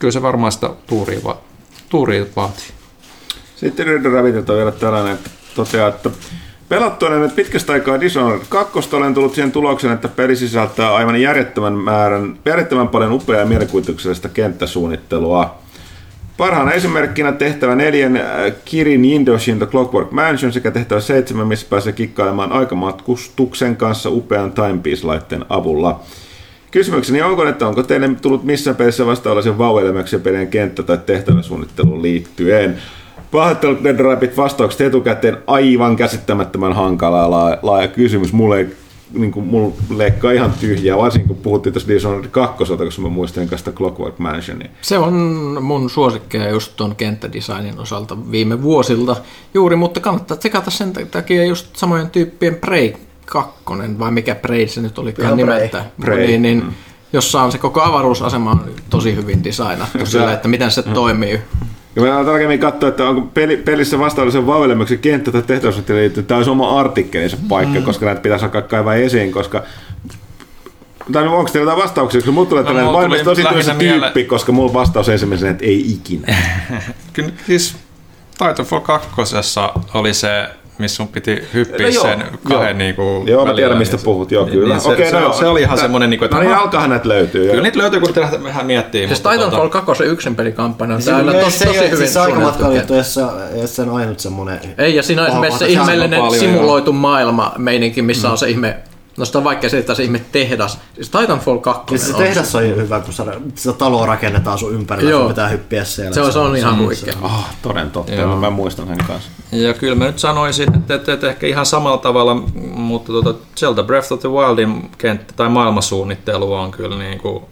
kyllä se varmaan sitä tuuria, va- tuuria vaatii. Sitten Red Rabbitilta vielä tällainen, että toteaa, että Pelattuinen nyt pitkästä aikaa Dishonored 2 olen tullut siihen tulokseen, että peli sisältää aivan järjettömän määrän, järjettömän paljon upeaa ja mielikuvituksellista kenttäsuunnittelua. Parhaana esimerkkinä tehtävä neljän äh, Kirin Indoshin The Clockwork Mansion sekä tehtävä seitsemän, missä pääsee kikkailemaan aikamatkustuksen kanssa upean Timepiece-laitteen avulla. Kysymykseni onko, että onko teille tullut missään pelissä vastaavallisia vauvelemuksia pelien kenttä- tai tehtäväsuunnitteluun liittyen? Pahoittelut Red Rabbit vastaukset etukäteen aivan käsittämättömän hankala ja laaja, laaja kysymys. Mulle ei niin kuin, mulla leikkaa ihan tyhjää, varsinkin kun puhuttiin tuossa Dishonored 2, koska mä muistan sitä Clockwork Mansionia. Se on mun suosikkeja just tuon kenttädesignin osalta viime vuosilta juuri, mutta kannattaa tsekata sen takia just samojen tyyppien Prey kakkonen, vai mikä Braid se nyt olikaan nimeltä, Prey. niin, niin Mm. jossa on se koko avaruusasema on tosi hyvin designattu sillä, että miten se toimii. Ja mä tarkemmin katsoa, että onko peli, pelissä vastaavallisen vauvelemuksen kenttä tai tehtäväsuunnitteluun liittyen. Tämä olisi oma artikkelinsa paikka, mm. koska näitä pitäisi alkaa kaivaa esiin, koska tai no, onko teillä jotain vastauksia, koska mulla tulee tällainen mulla varmasti tuli tosi lähinnä tyyppi, mieleen- koska mulla vastaus ensimmäisenä, että ei ikinä. [laughs] Kyllä siis Titanfall 2 oli se, missä sun piti hyppiä No joo, sen kahden joo. niinku Joo, mä tiedän mistä niin puhut, joo niin- kyllä. niin se, Okei, se, no joo. se, oli ihan semmoinen, niinku, että No niin, aha, alkaahan näitä löytyy. joo. kyllä niitä löytyy, kun tehdään vähän miettii. Siis mutta Titanfall tota- 2 yksin pelikampanja on Se, täällä ei- tosi, se, tosi hyvin siis aikamatkalla suunniteltu. jossa se on ainut semmoinen... Ei, ja siinä on esimerkiksi se on ihmeellinen simuloitu maailma meininki, missä on se ihme, no sitä on vaikea selittää se ihme tehdas. Siis Titanfall 2 Ja se on tehdas on hyvä, kun sitä, sitä taloa rakennetaan sun ympärillä, Joo. sun pitää hyppiä siellä. se on, se on ihan huikea. Ah, toden totta, Joo. mä muistan sen kanssa. Ja kyllä mä nyt sanoisin, että, että, että ehkä ihan samalla tavalla, mutta tuota Zelda Breath of the Wildin kenttä tai maailmasuunnittelu on kyllä niin kuin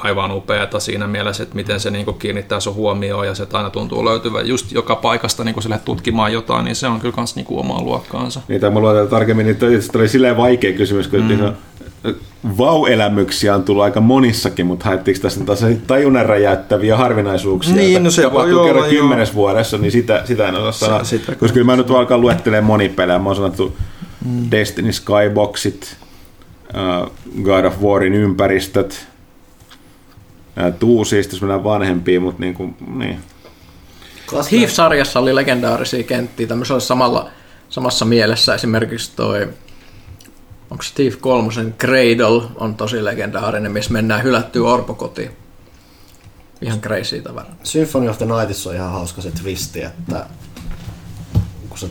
aivan upeata siinä mielessä, että miten se niin kuin kiinnittää sun huomioon ja se aina tuntuu löytyvän just joka paikasta niin kuin sille tutkimaan jotain, niin se on kyllä kans niin kuin omaa luokkaansa. Niitä mulla on tarkemmin, niin toi- oli silleen vaikea kysymys, kun mm. vau-elämyksiä on tullut aika monissakin, mutta haettiinko tässä taas tajunnan räjäyttäviä harvinaisuuksia, Niin, no se voi olla, kerran kymmenes vuodessa, niin sitä, sitä en osaa sanoa. sitä Koska kyllä mä nyt alkaa luettelemaan monipelejä. Mä oon sanottu mm. Destiny Skyboxit, uh, God of Warin ympäristöt, Tuusista, jos mennään vanhempiin, mutta niin kuin, niin. Thief-sarjassa oli legendaarisia kenttiä tämmöisellä samalla, samassa mielessä esimerkiksi toi onko Thief 3 Cradle on tosi legendaarinen, missä mennään hylättyä orpokotiin. Ihan crazy tavara. Symphony of the Nightissa on ihan hauska se twisti, että kun sä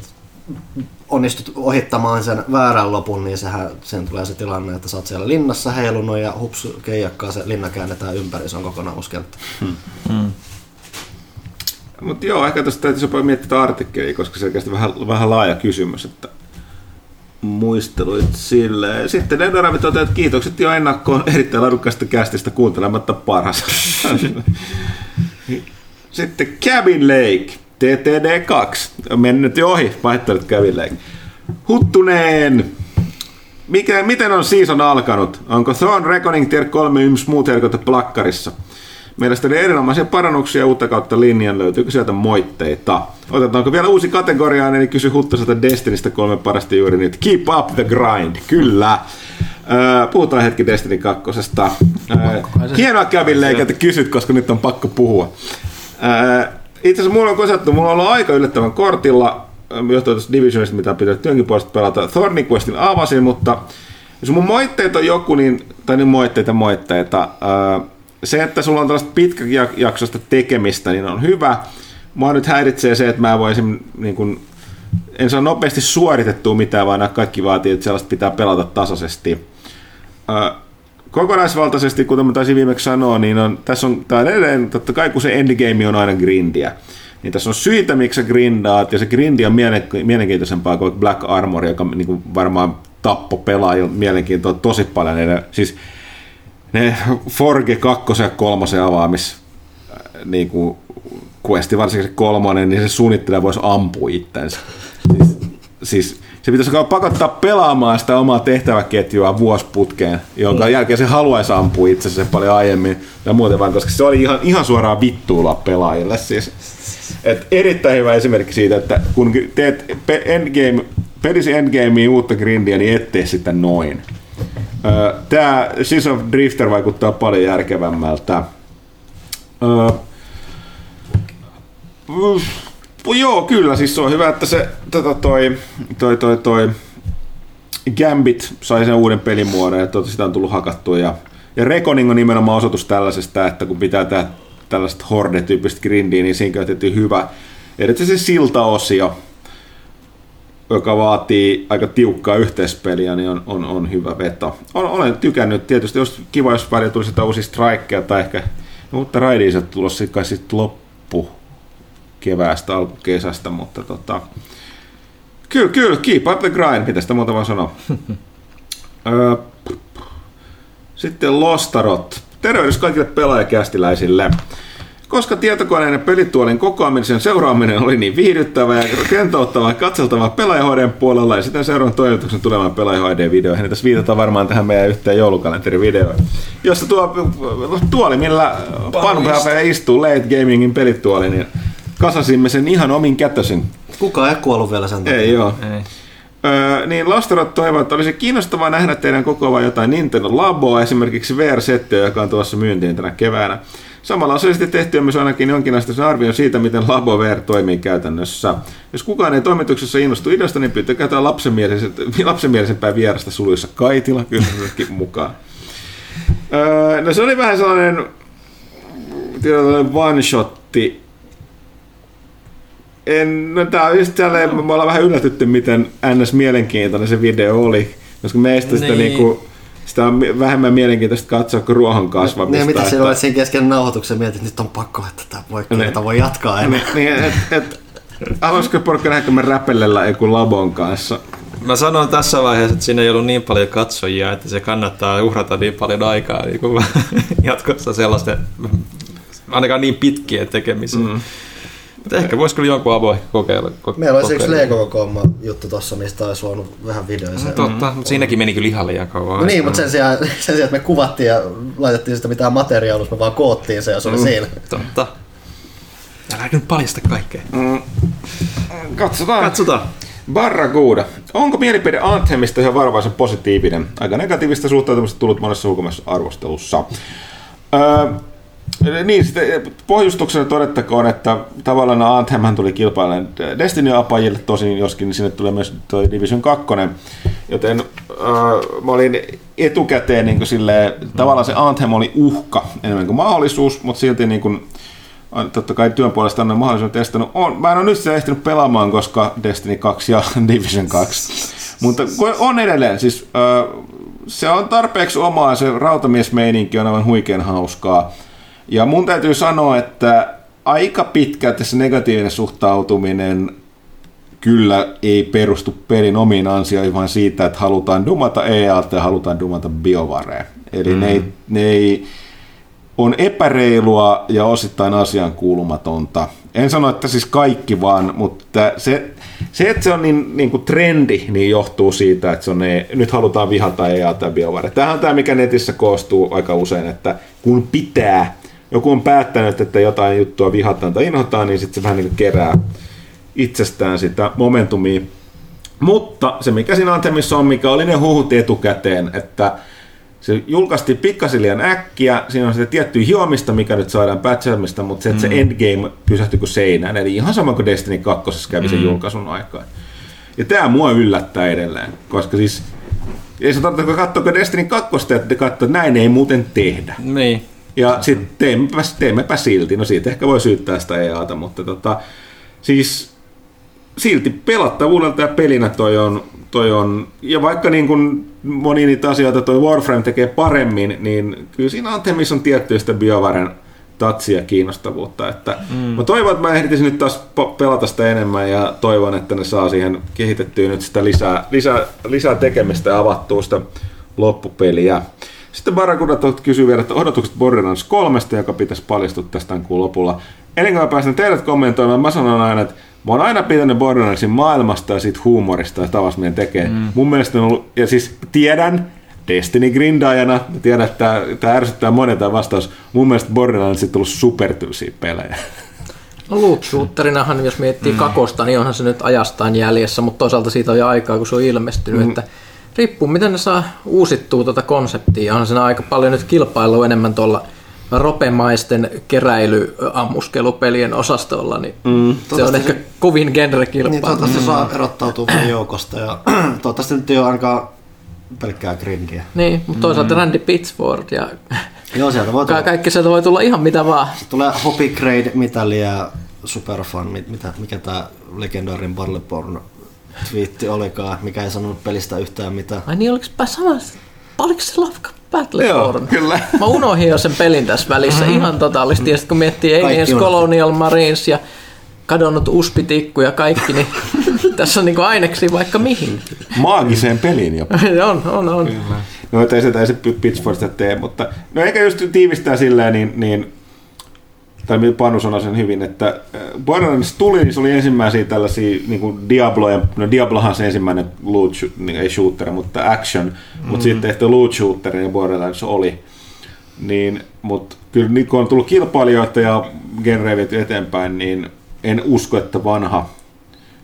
onnistut ohittamaan sen väärän lopun, niin sehän, sen tulee se tilanne, että sä oot siellä linnassa heilunut ja hups, keijakkaa se linna käännetään ympäri, se on kokonaan uusi kenttä. Mutta joo, ehkä tästä täytyisi jopa miettiä tätä artikkelia, koska selkeästi vähän, vähän laaja kysymys, että muisteluit sille. Sitten Edoravit toteaa, että kiitokset jo ennakkoon erittäin laadukkaasta kästistä kuuntelematta parhaansa. [laughs] Sitten Cabin Lake, TTD2, on mennyt jo ohi, Cabin Lake. Huttuneen, mikä, miten on season alkanut? Onko Thorn Reckoning Tier 3 yms muut herkot plakkarissa? Mielestäni erinomaisia parannuksia uutta kautta linjan. Löytyykö sieltä moitteita? Otetaanko vielä uusi kategoria, eli kysy Huttaselta Destinistä kolme parasta juuri nyt. Keep up the grind. Kyllä. Öö, puhutaan hetki Destiny 2. Öö, hienoa Kävin että kysyt, koska nyt on pakko puhua. Öö, itse asiassa mulla on kosattu, mulla on ollut aika yllättävän kortilla, johtuen tuosta Divisionista, mitä pitää työnkin puolesta pelata. Thorny Questin avasin, mutta jos mun moitteet on joku, niin, tai niin moitteita moitteita, öö, se, että sulla on tällaista pitkäjaksoista tekemistä, niin on hyvä. Mua nyt häiritsee se, että mä voisin niin kun, en saa nopeasti suoritettua mitään, vaan nämä kaikki vaatii, että sellaista pitää pelata tasaisesti. Öö, kokonaisvaltaisesti, kuten mä taisin viimeksi sanoa, niin on, tässä on, on edelleen, totta kai kun se endgame on aina grindiä, niin tässä on syitä, miksi sä grindaat, ja se grindi on mielenkiintoisempaa kuin Black Armor, joka niin kuin varmaan tappo pelaajilla mielenkiintoa tosi paljon. Ne, siis ne Forge 2 ja 3 avaamis niin kuin questi, varsinkin se kolmonen, niin se suunnittelija voisi ampua itsensä. Siis, siis se pitäisi pakottaa pelaamaan sitä omaa tehtäväketjua vuosputkeen, jonka mm. jälkeen se haluaisi ampua itsensä paljon aiemmin ja muuten vaan, koska se oli ihan, ihan suoraan vittuilla pelaajille. Siis. Et erittäin hyvä esimerkki siitä, että kun teet endgame, pelisi endgameen uutta grindiä, niin et tee sitä noin. Tämä Seas of Drifter vaikuttaa paljon järkevämmältä. Joo, kyllä, siis se on hyvä, että se tota, toi, toi, toi, toi Gambit sai sen uuden pelimuodon ja tota, sitä on tullut hakattua. Ja, ja Reconing on nimenomaan osoitus tällaisesta, että kun pitää tehdä tällaista horde-tyyppistä grindiä, niin siinä käytettiin hyvä, erityisesti se siltaosio, joka vaatii aika tiukkaa yhteispeliä, niin on, on, on hyvä veto. Olen tykännyt tietysti, jos kiva, jos välillä tulisi sitä uusia strikeja tai ehkä uutta raidia tulossa kai sitten loppu keväästä, alkukesästä, mutta tota, kyllä, kyllä, keep up the grind, mitä sitä muuta vaan sanoa. [laughs] sitten Lostarot. Tervehdys kaikille pelaajakästiläisille. Koska tietokoneen ja pelituolin kokoamisen seuraaminen oli niin viihdyttävää ja rentouttavaa katseltavaa pelaajahoiden puolella ja sitten seuraavan toimituksen tulevan pelaajahoiden videoihin. Niin tässä viitataan varmaan tähän meidän yhteen joulukalenterivideoon, jossa tuo tuoli, millä Panu istuu late gamingin pelituoli, niin kasasimme sen ihan omin kätösin. Kuka ei kuollut vielä sen takia. Ei joo. Ei. Öö, niin Lastorot toivoo, että olisi kiinnostavaa nähdä teidän kokoavaa jotain Nintendo Laboa, esimerkiksi VR-settiä, joka on tuossa myyntiin tänä keväänä. Samalla on sitten tehty myös ainakin jonkinlaista arvio siitä, miten Labo VR toimii käytännössä. Jos kukaan ei toimituksessa innostu ideasta, niin pyytäkää jotain lapsenmielisempää vierasta suluissa Kaitila kyllä [laughs] mukaan. Öö, no se oli vähän sellainen one-shotti en, no tää on just tälleen, me ollaan vähän yllätytty, miten ns. mielenkiintoinen se video oli, koska meistä niin. sitä niinku, sitä on vähemmän mielenkiintoista katsoa kuin ruohon kasvamista. Niin, mitä siinä olet siinä kesken nauhoituksen mietit, että nyt on pakko, että tämä voi, niin. voi jatkaa. Niin, niin et, et, haluaisiko porukka nähdä, kun me räpellellä joku labon kanssa? Mä sanon tässä vaiheessa, että siinä ei ollut niin paljon katsojia, että se kannattaa uhrata niin paljon aikaa niin kuin [laughs] jatkossa sellaisten, ainakaan niin pitkien tekemiseen. Mm. Mutta ehkä voisi kyllä jonkun avoin kokeilla. Ko- Meillä olisi yksi Lego Komma juttu tossa, mistä olisi luonut vähän videoja. No, totta, mutta siinäkin meni kyllä ihan liian kauan. No niin, mutta sen sijaan, [laughs] sen sijaan, että me kuvattiin ja laitettiin sitä mitään materiaalusta, me vaan koottiin se ja se oli mm. siinä. Totta. Älä nyt paljasta kaikkea. Mm. Katsotaan. Katsotaan. Barracuda. Onko mielipide Anthemista ihan varovaisen positiivinen? Aika negatiivista suhtautumista tullut monessa ulkomaisessa arvostelussa. Öö, niin, sitten pohjustuksena todettakoon, että tavallaan Anthem tuli kilpailemaan Destiny-apajille, tosin joskin sinne tulee myös toi Division 2, joten äh, mä olin etukäteen niin silleen, tavallaan se Anthem oli uhka enemmän kuin mahdollisuus, mutta silti niin kuin, totta kai työn puolesta on mahdollisuuden testannut. On, mä en ole nyt sitä ehtinyt pelaamaan, koska Destiny 2 ja [laughs] Division 2. Mutta on edelleen, siis äh, se on tarpeeksi omaa, se rautamiesmeininki on aivan huikean hauskaa. Ja mun täytyy sanoa, että aika pitkälti se negatiivinen suhtautuminen kyllä ei perustu pelin omiin ansioihin, vaan siitä, että halutaan dumata EA ja halutaan dumata BioVarea. Eli mm. ne, ei, ne ei, on epäreilua ja osittain asian kuulumatonta. En sano, että siis kaikki vaan, mutta se, se että se on niin, niin kuin trendi, niin johtuu siitä, että se on ne, nyt halutaan vihata EA tai BioVare. Tämähän on tämä, mikä netissä koostuu aika usein, että kun pitää, joku on päättänyt, että jotain juttua vihataan tai inhotaan, niin sitten se vähän niin kerää itsestään sitä momentumia. Mutta se mikä siinä Anthemissa on, mikä oli ne huhut etukäteen, että se julkaistiin pikkasen liian äkkiä, siinä on sitä tiettyä hiomista, mikä nyt saadaan patchamista, mutta se, että se endgame pysähtyi kuin seinään, eli ihan sama kuin Destiny 2 kävi sen julkaisun aikaan. Ja tämä mua yllättää edelleen, koska siis ei se tarvitse kun katsoa Destiny 2, että katsoa, että näin ei muuten tehdä. Niin. Ja sitten teemmepä, teemmepä silti. No siitä ehkä voi syyttää sitä EAta, mutta tota, siis silti pelattavuudelta ja pelinä toi on, toi on ja vaikka niin kuin moni niitä asioita toi Warframe tekee paremmin, niin kyllä siinä Anthemissa on tiettyistä BioVaren tatsia ja kiinnostavuutta. Että mm. Mä toivon, että mä ehdisin nyt taas pelata sitä enemmän ja toivon, että ne saa siihen kehitettyä nyt sitä lisää, lisää, lisää tekemistä ja avattua sitä loppupeliä. Sitten Barakuda kysyy vielä, että odotukset Borderlands 3, joka pitäisi paljastua tästä tämän kuun lopulla. Ennen kuin mä pääsen teidät kommentoimaan, mä sanon aina, että mä oon aina pitänyt Borderlandsin maailmasta ja siitä huumorista ja tavasta meidän tekee. Mm. Mun mielestä on ollut, ja siis tiedän, Destiny grindaajana, tiedän, että tämä ärsyttää monen tämä vastaus. Mun mielestä Borderlands on tullut supertylsiä pelejä. No loot shooterinahan, jos miettii mm. kakosta, niin onhan se nyt ajastaan jäljessä, mutta toisaalta siitä on jo aikaa, kun se on ilmestynyt, mm. että riippuu miten ne saa uusittua tuota konseptia. Onhan siinä aika paljon nyt kilpailua enemmän tuolla ropemaisten keräilyammuskelupelien osastolla, niin mm. se on ehkä kovin genrekilpailu. Niin, toivottavasti mm. saa erottaa vähän joukosta ja [clears throat] toivottavasti nyt ei ole ainakaan pelkkää grindiä. Niin, mutta toisaalta mm. Randy Pitchford ja [laughs] Joo, sieltä voi tulla. Ka- kaikki sieltä voi tulla ihan mitä vaan. Sitten tulee Hoppy Grade Mitalia Superfan, mitä, mikä tämä legendaarin Barleyborn twiitti olikaan, mikä ei sanonut pelistä yhtään mitään. Ai niin, oliko samassa? Oliko se Lafka Battleborn? Joo, kyllä. Mä unohdin jo sen pelin tässä välissä Mhm. ihan totaalisesti. Ja sitten kun miettii Aliens. Colonial Marines ja kadonnut uspitikku ja kaikki, niin [laughs] tässä on niinku aineksi vaikka mihin. Maagiseen peliin jopa. [laughs] on, on, on. No ei se, ei se Pitchford sitä tee, mutta no ehkä just tiivistää silleen, niin, niin tai Panu sanoi sen hyvin, että äh, Borderlands tuli, niin se oli ensimmäisiä tällaisia niin kuin Diabloja, no Diablohan on se ensimmäinen loot, niin ei shooter, mutta action, mm. mutta sitten ehkä loot shooter ja Borderlands oli. Niin, mutta kyllä nyt kun on tullut kilpailijoita ja genreä eteenpäin, niin en usko, että vanha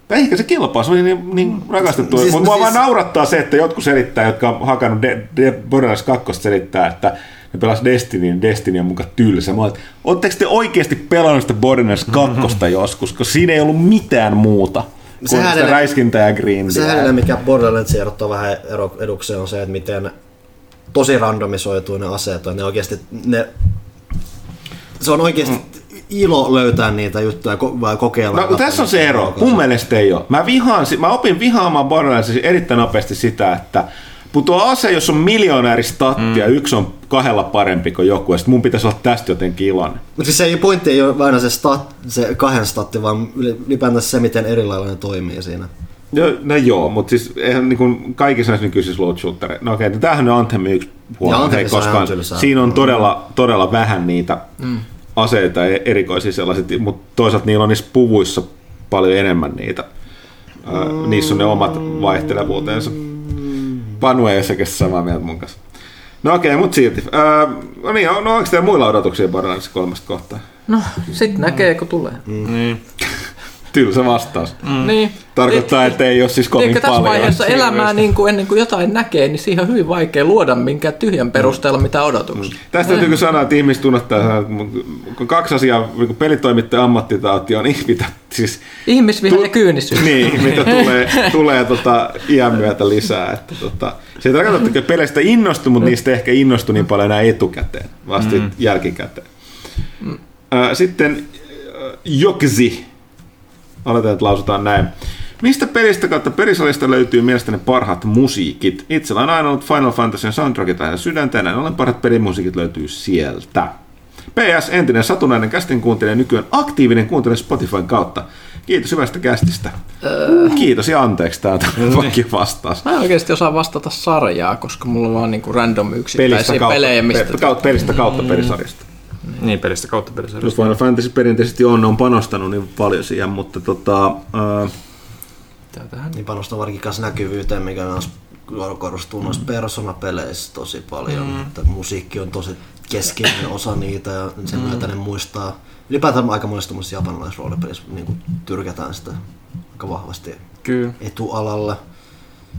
tai ehkä se kelpaa, se oli niin, niin rakastettu. Siis- Mua siis- vaan naurattaa se, että jotkut selittää, jotka on hakannut De- De- Borderlands 2 selittää, että ne pelas Destiny, niin Destiny on muka tylsä. Mä ootteko te oikeasti pelannut sitä Borderlands 2 joskus, koska siinä ei ollut mitään muuta kuin Sehän sitä räiskintää ja grindiä. Se hänen, mikä Borderlands erottaa vähän ero- edukseen, on se, että miten tosi randomisoituu ne aseet on. Ne oikeasti, ne, se on oikeasti ilo löytää niitä juttuja vai kokeilla. No, tässä on se ero. Mun mielestä ei ole. Mä, vihaan, mä opin vihaamaan Borderlandsia erittäin nopeasti sitä, että putoaa ase, jos on miljonääri stattia mm. yksi on kahdella parempi kuin joku, ja sit mun pitäisi olla tästä jotenkin iloinen. Mutta siis se ei, pointti ei ole aina se, stat, se kahden statti, vaan ylipäätänsä se, miten eri lailla ne toimii siinä. No, no joo, mutta siis eihän niin kuin kaikissa näissä nykyisissä loot shooter. No okei, okay, tämähän on Anthem yksi huono, Ja hei, Anthemissa on koska ihan tylsää. siinä on todella, todella vähän niitä mm. aseita ja erikoisia sellaiset, mutta toisaalta niillä on niissä puvuissa paljon enemmän niitä. Mm. Niissä on ne omat vaihtelevuutensa. Panu ei ole samaa mieltä mun kanssa. No okei, okay, mutta silti. Öö, no niin, no onko teillä muilla odotuksia Borderlands kolmesta kohtaa? No, sit näkee, kun tulee. Niin. Tylsä vastaus. Mm. Niin. Tarkoittaa, että ei ole siis kovin tässä paljon. vaiheessa elämää niin kuin ennen kuin jotain näkee, niin siihen on hyvin vaikea luoda minkään tyhjän perusteella mitä odotuksia. Tästä täytyy sanoa, että ihmiset tunnottaa, kun kaksi asiaa, kun pelitoimittajan ammattitauti on ihmitä, siis Ihmisviha Tu- ja kyynisyys. niin, [laughs] mitä tulee, tulee tota, iän myötä lisää. Että, tota, se ei tarkoita, että peleistä innostu, mutta niistä ehkä innostu niin paljon enää etukäteen, vasta mm. jälkikäteen. Äh, Sitten Jokzi. Aletaan, että lausutaan näin. Mistä pelistä kautta perisalista löytyy mielestäni parhaat musiikit? Itsellä on aina ollut Final Fantasyn soundtrackit lähellä sydäntä, ja näin ollen parhaat pelimusiikit löytyy sieltä. PS, entinen satunnainen kästin kuuntelija, nykyään aktiivinen kuuntelija Spotifyn kautta. Kiitos hyvästä kästistä. Öö. Kiitos ja anteeksi, tämä on vakio vastaus. Mä en oikeasti osaa vastata sarjaa, koska mulla on vaan niinku random Pelistä yksittäisiä kautta, pelejä, mistä... pe- kautta, pelistä kautta pelisarjasta. Niin, pelistä kautta pelistä. Jos Final Fantasy perinteisesti on, ne on panostanut niin paljon siihen, mutta tota, äh, Tätähän. Niin panostaa varsinkin kanssa näkyvyyteen, mikä myös korostuu noissa persona-peleissä tosi paljon. Mm. Että musiikki on tosi keskeinen osa niitä ja sen mm. myötä ne muistaa. Ylipäätään aika monessa japanilaisessa roolipelissä niin kuin tyrkätään sitä aika vahvasti. Kyllä. etualalla.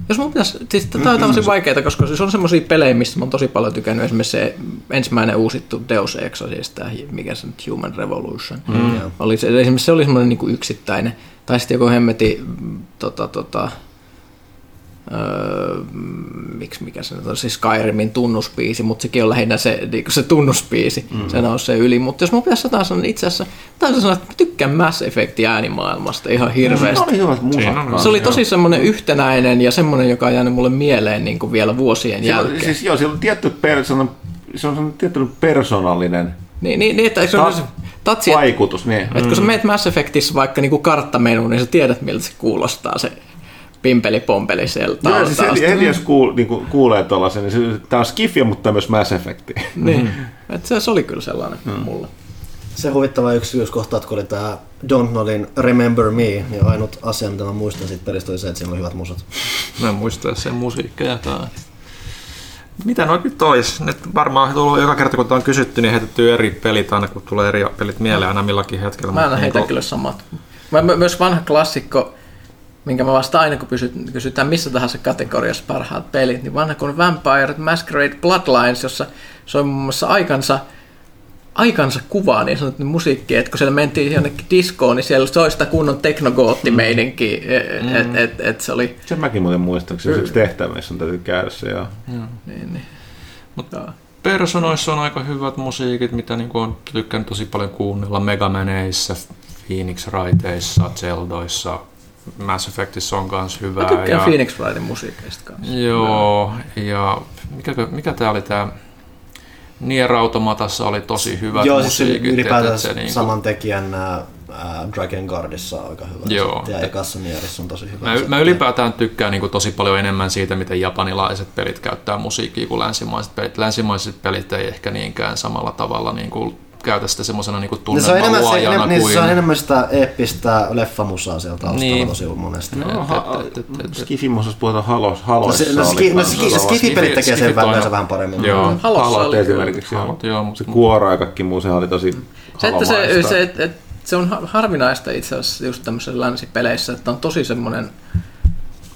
Jos mun pitäisi, siis tämä on tosi vaikeaa, koska se on semmoisia pelejä, missä mä oon tosi paljon tykännyt. Esimerkiksi se ensimmäinen uusittu Deus Ex, siis tämä, mikä se nyt, Human Revolution. Mm. Oli se, esimerkiksi se oli semmoinen niin kuin yksittäinen. Tai sitten joku hemmeti, tota, tota, öö, miksi mikä se nyt on, siis Skyrimin tunnuspiisi, mutta sekin on lähinnä se, niin se tunnuspiisi, mm. se nousee yli. Mutta jos mun pitäisi jotain sanoa, niin itse asiassa täytyy sanoa, että mä tykkään Mass Effect äänimaailmasta ihan hirveästi. No, oli hyvät musat. Siinä on- kanssa, Se oli tosi semmoinen yhtenäinen ja semmoinen, joka on jäänyt mulle mieleen niin kuin vielä vuosien Siellä, jälkeen. siis joo, siellä on tietty persona, se on sellainen tietty persoonallinen Niin, niin, niin että se on se tatsi, vaikutus. Niin. että kun sä meet Mass Effectissä vaikka niin kuin karttamenu, niin sä tiedät miltä se kuulostaa se pimpeli pompeli sieltä Joo, siis heti, heti jos kuul, niin kuin, kuulee tuollaisen, niin se, tämä on Skifia, mutta myös Mass Effect. [laughs] Niin, että se, se oli kyllä sellainen mulle. Se huvittava yksityiskohta, että kun oli tämä Don't Nodin Remember Me, niin ainut asia, mitä mä muistan siitä pelistä oli se, että siinä oli hyvät musat. Mä en muista sen musiikkejakaan. Mitä noit nyt ois? Nyt varmaan on tullut joka kerta, kun tämä on kysytty, niin heitetty eri pelit aina, kun tulee eri pelit mieleen aina millakin hetkellä. Mä aina Mut heitän niinku- kyllä samat. Mä, myös vanha klassikko, minkä mä vastaan aina, kun pysyt, kysytään missä tahansa kategoriassa parhaat pelit, niin vanha kuin Vampire Masquerade Bloodlines, jossa se on muun muassa aikansa, aikansa kuvaa niin sanottu musiikki, että kun siellä mentiin jonnekin diskoon, niin siellä soi sitä kunnon teknogoottimeininkiä, mm. että et, et se oli, Sen mäkin muuten muistan, kun se on yksi tehtävä, missä on täytyy käydä se. Ja... niin, niin. Mut Joo. Personoissa on aika hyvät musiikit, mitä niinku on tykkään tosi paljon kuunnella. Megamaneissa, Phoenix Wrighteissa, Zeldoissa, Mass Effectissa on Mä hyvää. tykkään ja, Phoenix Wrightin musiikeista kanssa. Joo, ja mikä, mikä tää oli tää Nier Automatassa oli tosi hyvät Joo, siis ylipäätään se niinku- saman tekijän ää, ää, Dragon Guardissa on aika hyvä. Joo. Ja ekassa Nierissa on tosi hyvä. Mä, mä ylipäätään tykkään niin kuin tosi paljon enemmän siitä, miten japanilaiset pelit käyttää musiikkia kuin länsimaiset pelit. Länsimaiset pelit ei ehkä niinkään samalla tavalla niin kuin käytä sitä semmoisena niin No se on enemmän, se, enemmän, niin kuin... se on enemmän sitä eeppistä leffamusaa sieltä taustalla Niin. tosi monesti. No, ha- et- Skifimosassa puhutaan halos, No, haloissa. se, no, ski, no, ski, sellaista- skifipelit tekee sen aina- vähän paremmin. Joo. Halossa Halot esimerkiksi. joo. Halot, joo, mutta Se kuoro ja kaikki muu, sehän oli tosi Se, että se, se, se on ha- harvinaista itse asiassa just tämmöisissä länsipeleissä, että on tosi semmoinen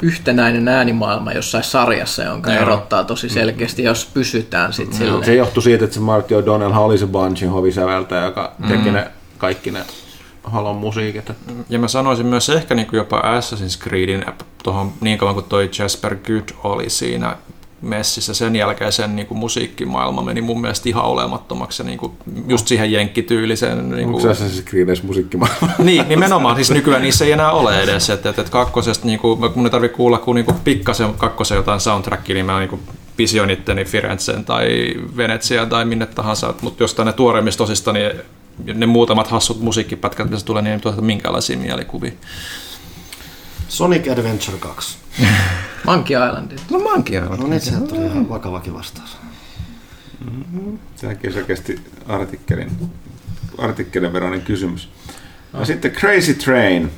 yhtenäinen äänimaailma jossain sarjassa, jonka Joo. erottaa tosi selkeästi, jos pysytään sitten silleen. Se johtui siitä, että se Marty O'Donnell oli se Bungin hovisäveltäjä, joka teki ne, kaikki ne halon musiikit. Ja mä sanoisin myös ehkä niin kuin jopa Assassin's Creedin tuohon niin kauan kuin toi Jasper Good oli siinä messissä. Sen jälkeen sen niin kuin musiikkimaailma meni mun mielestä ihan olemattomaksi niin kuin just siihen jenkkityyliseen. Niin Onko kuin, se Assassin's Creedissä musiikkimaailma? [laughs] niin, nimenomaan. Siis nykyään niissä ei enää ole edes. Että, että, että kakkosesta, niin kuin, mun ei tarvitse kuulla kuin, niin kuin pikkasen kakkosen jotain soundtrackia, niin mä niin kuin pision itteni Firenzen tai Venetsia tai minne tahansa. Mutta jostain ne tuoreimmista tosista, niin ne muutamat hassut musiikkipätkät, mitä se tulee, niin ei tuota minkäänlaisia mielikuvia. Sonic Adventure 2. [laughs] Monkey Island. No mankia. No niin, sieltä tuli ihan vakavakin vastaus. Tämäkin selkeästi artikkelin, artikkelin veroinen kysymys. Ja sitten Crazy Train.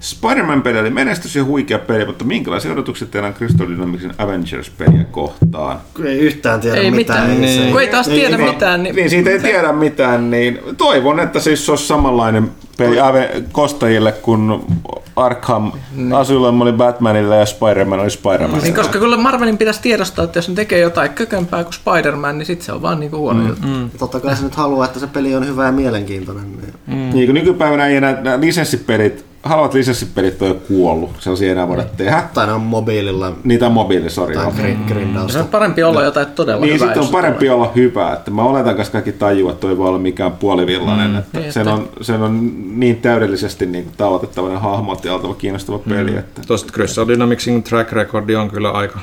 Spider-Man-peli oli menestys ja huikea peli, mutta minkälaisia odotuksia teillä on Crystal Dynamicsin Avengers-peliä kohtaan? Kun ei yhtään tiedä Ei mitään. mitään. niin se Kun ei taas tiedä mitään, niin- Niin siitä ei tiedä mitään, niin toivon, että siis se olisi samanlainen peli Ave kostajille kuin Arkham Asylum oli Batmanille ja Spider-Man oli Spider-Man. Niin, koska kyllä Marvelin pitäisi tiedostaa, että jos ne tekee jotain kökömpää kuin Spider-Man, niin sitten se on vaan niinku huono juttu. Totta kai se nyt haluaa, että se peli on hyvä ja mielenkiintoinen. Niin. Mm. Niin kuin nykypäivänä ei enää nämä lisenssipelit, halvat lisenssipelit on jo kuollut, sellaisia ei enää voida tehdä. Tai ne on mobiililla Niitä on mobiili, sori. tai joo. gri- Se grindausta. on parempi olla jotain todella Niin, hyvää. sitten on parempi tulee. olla hyvä. Että mä oletan, että kaikki tajuu, että toi voi olla mikään puolivillainen. Mm, että niin, sen, että- on, sen on niin täydellisesti niin kuin tavoitettava hahmot ja oltava kiinnostava peli. Että... Tuosta Crystal Dynamicsin track recordi on kyllä aika,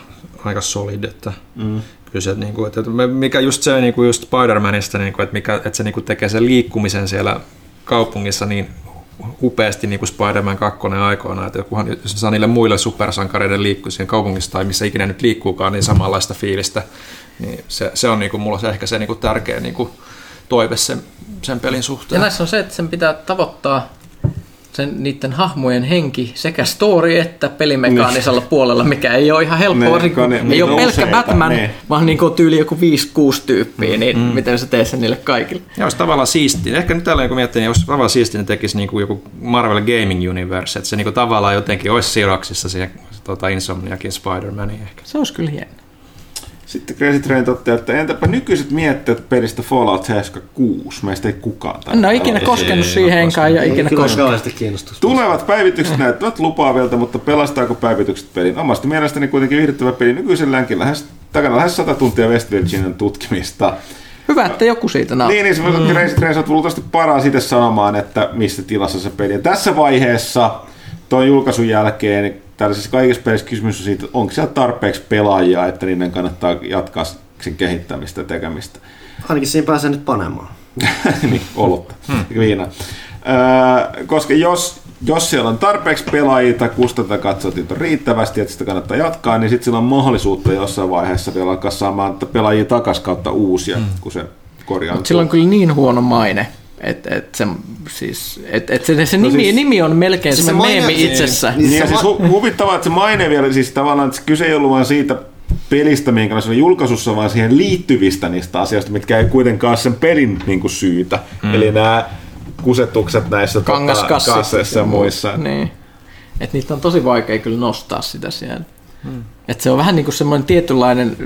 aika solid, että mm. kyllä se, niin kuin, että mikä just se niin kuin just Spider-Manista, niin kuin, että, mikä, että se niin kuin tekee sen liikkumisen siellä kaupungissa niin upeasti niin kuin Spider-Man 2 aikoina, että ne saa niille muille supersankareiden liikkua siinä kaupungissa tai missä ikinä nyt liikkuukaan, niin samanlaista fiilistä, niin se, se on niin kuin, mulla se ehkä se niin kuin tärkeä niin kuin toive sen, sen pelin Ja suhteen. näissä on se, että sen pitää tavoittaa sen, niiden hahmojen henki sekä story että pelimekaanisella puolella, mikä ei ole ihan helppoa, Ne, varsinkin kun ne- ei niitä ole on pelkkä useita, Batman, niin. vaan niin kuin tyyli joku 5-6 tyyppiä, niin miten sä teet sen niille kaikille? Ja olisi tavallaan siistiä. Ehkä nyt tällä kun miettii, niin olisi tavallaan siistiä, että ne tekisi niin kuin joku Marvel Gaming Universe, että se niin kuin tavallaan jotenkin olisi siroksissa siihen tota Insomniakin Spider-Maniin ehkä. Se olisi kyllä hieno. Sitten Crazy Train toteaa, että entäpä nykyiset mietteet pelistä Fallout 76? Meistä ei kukaan. En ole ikinä koskenut siihen, enkä aio Ei ikinä koskenut. Tulevat päivitykset näyttävät lupaavilta, mutta pelastaako päivitykset pelin? Omasta mielestäni kuitenkin viihdyttävä peli nykyiselläänkin lähes, takana lähes 100 tuntia West Virginian tutkimista. Hyvä, että joku siitä nauttii. Niin, niin se mm. Crazy Train on luultavasti paras itse sanomaan, että missä tilassa se peli on. Tässä vaiheessa, tuon julkaisun jälkeen, tällaisessa kaikessa pelissä kysymys on siitä, että onko siellä tarpeeksi pelaajia, että niiden kannattaa jatkaa sen kehittämistä ja tekemistä. Ainakin siinä pääsee nyt panemaan. [laughs] niin, olutta, hmm. viina. Öö, koska jos, jos siellä on tarpeeksi pelaajia tai kustanta katsoo, että on riittävästi, että sitä kannattaa jatkaa, niin sitten sillä on mahdollisuutta jossain vaiheessa vielä alkaa saamaan pelaajia takas kautta uusia, hmm. kun se sillä on kyllä niin huono maine, että et se, siis, et, et se, se No nimi, siis- nimi on melkein Siis se meemi itsessä. Niin Niin, ja se siis hu- huvittavaa, että se maine vielä, siis tavallaan että se kyse ei ollut vaan siitä pelistä, minkä se oli julkaisussa, vaan siihen liittyvistä niistä asioista, mitkä ei kuitenkaan ole sen pelin niin kuin syytä. Mm. Eli nämä kusetukset näissä tota, kasseissa ja muissa. Niin. Et niitä on tosi vaikea kyllä nostaa sitä siellä. Hmm. Et se on vähän niin kuin semmoinen tietynlainen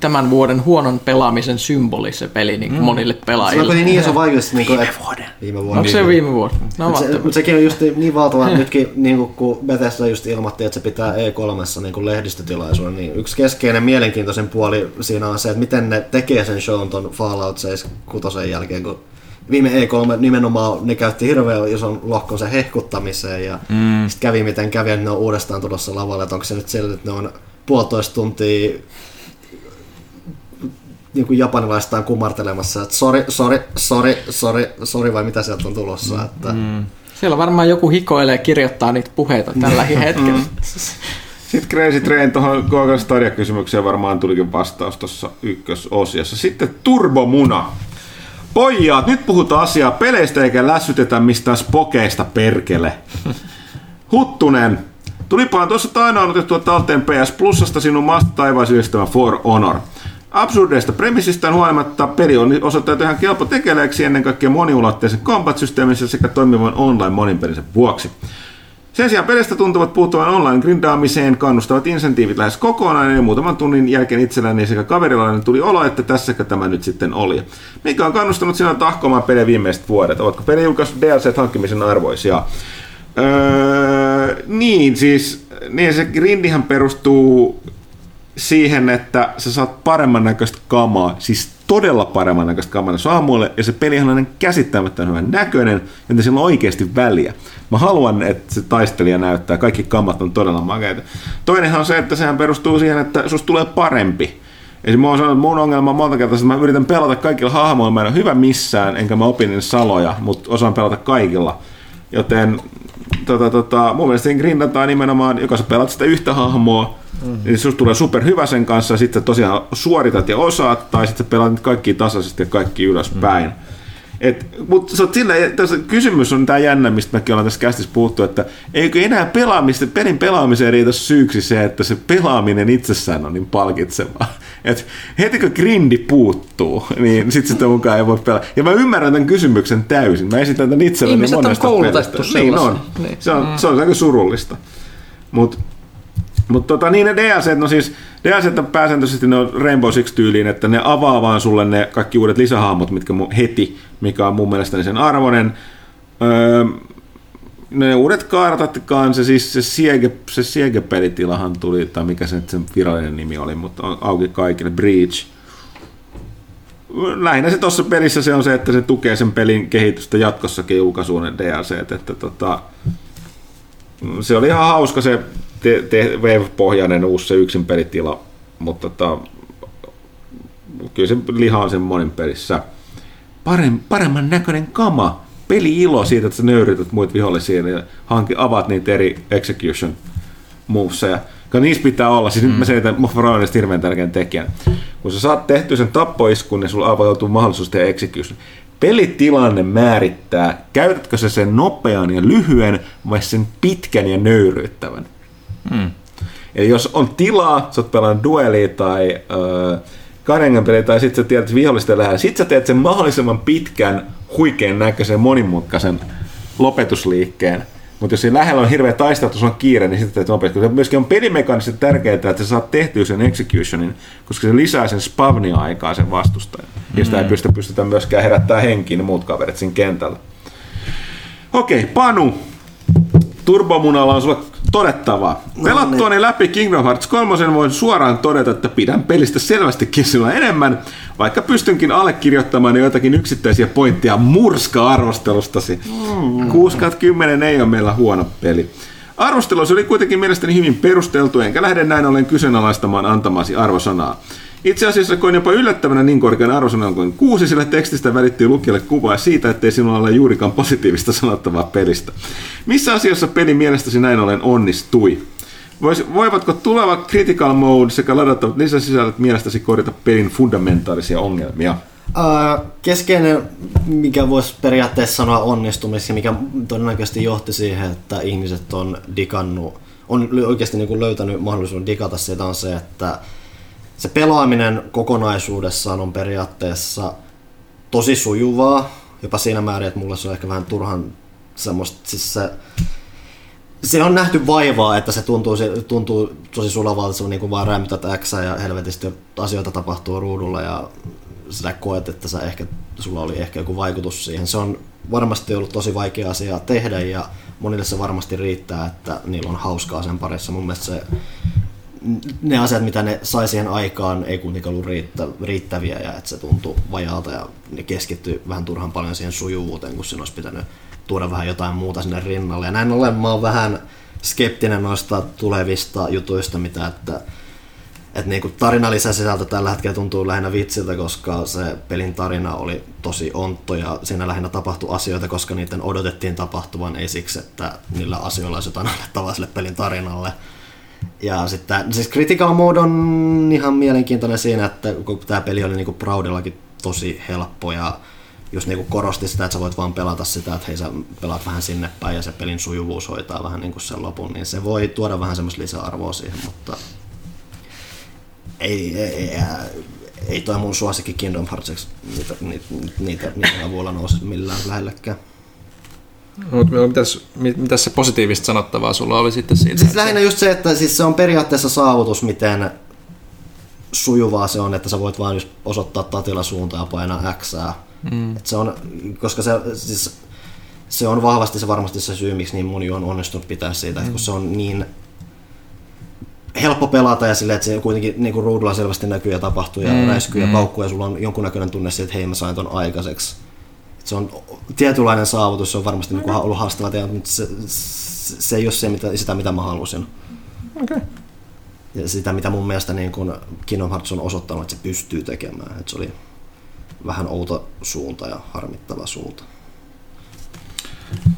tämän vuoden huonon pelaamisen symboli se peli niin kuin monille Se pelaajille. on niin iso vaikeus. Niin viime vuoden. Viime vuoden. Onko se viime vuosi? No, Mutta se, mahtavaa. mut sekin on just niin valtava, että nytkin niin kuin, kun Bethesda just ilmoitti, että se pitää E3 niin kuin lehdistötilaisuuden, niin yksi keskeinen mielenkiintoisen puoli siinä on se, että miten ne tekee sen shown ton Fallout 76 jälkeen, kun viime E3 nimenomaan ne käytti hirveän ison lohkon sen hehkuttamiseen ja mm. sitten kävi miten kävi, että ne on uudestaan tulossa lavalle, että onko se nyt siellä, että ne on puolitoista tuntia niin kuin japanilaistaan kumartelemassa, että sori, sori, sori, sori, sori vai mitä sieltä on tulossa. Mm. Että, mm. Siellä varmaan joku hikoilee kirjoittaa niitä puheita [laughs] tälläkin hetkellä. Sitten Crazy Train tuohon Google Stadia-kysymykseen varmaan tulikin vastaus tuossa ykkösosiossa. Sitten Turbomuna. Pojat, nyt puhutaan asiaa peleistä eikä lässytetä mistään spokeista perkele. Huttunen. Tulipahan tuossa tainoin otettua talteen PS Plusasta sinun maasta taivaisystävä For Honor. Absurdeista premissistään huolimatta peli on osoittautunut ihan kelpo tekeleeksi ennen kaikkea moniulotteisen combat-systeemissä sekä toimivan online moninpelisen vuoksi. Sen sijaan pelistä tuntuvat puuttuvan online grindaamiseen kannustavat insentiivit lähes kokonaan ja muutaman tunnin jälkeen itselläni sekä kaverillani tuli olo, että tässäkö tämä nyt sitten oli. Mikä on kannustanut sinua tahkomaan peliä viimeiset vuodet? Ovatko pelin julkaisut DLC hankkimisen arvoisia? Öö, niin, siis niin se grindihän perustuu siihen, että sä saat paremman näköistä kamaa, siis todella paremman näköistä kamaa saamuille, ja se pelihän on käsittämättä hyvän näköinen, joten sillä on oikeasti väliä. Mä haluan, että se taistelija näyttää, kaikki kamat on todella makeita. Toinenhan on se, että sehän perustuu siihen, että susta tulee parempi. Eli mä oon sanonut, että mun ongelma on monta kertaa, että mä yritän pelata kaikilla hahmoilla, mä en ole hyvä missään, enkä mä opin saloja, mutta osaan pelata kaikilla. Joten tota, tota, mun mielestä siinä grindataan nimenomaan, joka sä pelat sitä yhtä hahmoa, mm. niin susta tulee super hyvä sen kanssa, ja sitten tosiaan suoritat ja osaat, tai sitten pelaat nyt kaikki tasaisesti ja kaikki ylöspäin. Mm. Et, mutta se on sillä, tässä kysymys on tämä jännä, mistä mäkin ollaan tässä kästissä puhuttu, että eikö enää pelaamista, pelin pelaamiseen riitä syyksi se, että se pelaaminen itsessään on niin palkitsevaa. Et heti kun grindi puuttuu, niin sitten sitä mukaan ei voi pelata. Ja mä ymmärrän tämän kysymyksen täysin. Mä esitän tämän itselleni Ihmiset on monesta koulutettu pelistä. Niin on. Niin. Se on, se on aika surullista. Mutta mutta tota, niin ne DLC, no siis DLC on pääsääntöisesti ne on Rainbow Six-tyyliin, että ne avaa vaan sulle ne kaikki uudet lisähahmot, mitkä mu- heti, mikä on mun mielestäni sen arvoinen. Öö, ne uudet kartat kanssa, siis se Siege, se Siege-pelitilahan tuli, tai mikä se sen virallinen nimi oli, mutta on auki kaikille, Breach. Lähinnä se tuossa pelissä se on se, että se tukee sen pelin kehitystä jatkossakin julkaisuun ne DLC, että tota, se oli ihan hauska se te, te, Wave-pohjainen uusi se yksin pelitila, mutta tota, kyllä se liha on sen monin pelissä. Parem, paremman näköinen kama. Peli-ilo siitä, että sä nöyrytät muita vihollisia ja hanki, avaat niitä eri execution moveseja. Kun niissä pitää olla, siis mm. nyt mä selitän Moffroinista hirveän tärkeän tekijän. Kun sä saat tehtyä sen tappoiskun, niin sulla avautuu mahdollisuus tehdä execution. Pelitilanne määrittää, käytätkö sä sen nopean ja lyhyen vai sen pitkän ja nöyryyttävän. Hmm. Eli jos on tilaa, sä oot pelannut duelia tai öö, Karengan peli, tai sitten sä tiedät, että vihollisten lähellä, sit sä teet sen mahdollisimman pitkän, huikean näköisen, monimutkaisen lopetusliikkeen, mutta jos siinä lähellä on hirveä taistelu, sulla on kiire, niin sitten teet nopeasti. Koska myöskin on pelimekaanisesti tärkeää, että sä saat tehtyä sen executionin, koska se lisää sen spavni-aikaa sen vastustajan. Mm. Ja sitä ei pystytä, pystytä myöskään herättää henkiin ne muut kaverit siinä kentällä. Okei, Panu. Turbomunalla on sulle todettavaa. No, Pelattuani niin. läpi Kingdom Hearts 3 voin suoraan todeta, että pidän pelistä selvästikin sillä enemmän, vaikka pystynkin allekirjoittamaan joitakin yksittäisiä pointteja murska-arvostelustasi. Mm. 6 10 ei ole meillä huono peli. Arvostelu oli kuitenkin mielestäni hyvin perusteltu, enkä lähde näin ollen kyseenalaistamaan antamasi arvosanaa. Itse asiassa koin jopa yllättävänä niin korkean arvosanan kuin kuusi, sillä tekstistä välittyy lukijalle kuvaa siitä, ettei sinulla ole juurikaan positiivista sanottavaa pelistä. Missä asiassa peli mielestäsi näin ollen onnistui? Vois, voivatko tuleva Critical Mode sekä ladattavat lisäsisällöt mielestäsi korjata pelin fundamentaalisia ongelmia? Keskeinen, mikä voisi periaatteessa sanoa onnistumisi, mikä todennäköisesti johti siihen, että ihmiset on digannut, on oikeasti niin kuin löytänyt mahdollisuuden digata sitä, on se, että se pelaaminen kokonaisuudessaan on periaatteessa tosi sujuvaa, jopa siinä määrin, että mulle se on ehkä vähän turhan semmoista, siis se, se on nähty vaivaa, että se tuntuu, se tuntuu tosi sulavalta, se on niin kuin vaan rämytät X ja helvetisti asioita tapahtuu ruudulla ja sitä koet, että sä ehkä, sulla oli ehkä joku vaikutus siihen. Se on varmasti ollut tosi vaikea asia tehdä ja monille se varmasti riittää, että niillä on hauskaa sen parissa. Mun mielestä se ne asiat, mitä ne sai siihen aikaan, ei kuitenkaan ollut riittä, riittäviä ja että se tuntui vajalta ja ne keskittyi vähän turhan paljon siihen sujuvuuteen, kun siinä olisi pitänyt tuoda vähän jotain muuta sinne rinnalle. Ja näin ollen mä oon vähän skeptinen noista tulevista jutuista, mitä että, että niin kuin tarina lisäsisältö tällä hetkellä tuntuu lähinnä vitsiltä, koska se pelin tarina oli tosi ontto ja siinä lähinnä tapahtui asioita, koska niiden odotettiin tapahtuvan, ei siksi, että niillä asioilla olisi jotain annettavaa sille pelin tarinalle. Ja sitten, siis Critical Mode on ihan mielenkiintoinen siinä, että kun tämä peli oli niinku Proudillakin tosi helppo ja just niinku korosti sitä, että sä voit vaan pelata sitä, että hei sä pelaat vähän sinne päin ja se pelin sujuvuus hoitaa vähän niinku sen lopun, niin se voi tuoda vähän semmoista lisäarvoa siihen, mutta ei, ei, ei, ei toi mun suosikki Kingdom Hearts niitä, niitä, niitä, niitä avulla nousi millään lähellekään. Mutta mitäs, mitäs se positiivista sanottavaa sulla oli sitten siitä? Siis lähinnä just se, että siis se on periaatteessa saavutus, miten sujuvaa se on, että sä voit vain osoittaa tatilla suuntaan ja painaa X. Mm. Et se on, koska se, siis, se on vahvasti se varmasti se syy, miksi niin moni on onnistunut pitää siitä, mm. että kun se on niin helppo pelata ja silleen, että se kuitenkin niin kuin ruudulla selvästi näkyy ja tapahtuu ja mm. räiskyy mm. ja paukkuu ja sulla on jonkunnäköinen tunne siitä, että hei mä sain ton aikaiseksi se on tietynlainen saavutus, se on varmasti niin ollut haastava tehdä, mutta se, se ei ole se, mitä, sitä, mitä mä halusin. Okay. Ja sitä, mitä mun mielestä niin kun Kingdom Hearts on osoittanut, että se pystyy tekemään. Että se oli vähän outo suunta ja harmittava suunta.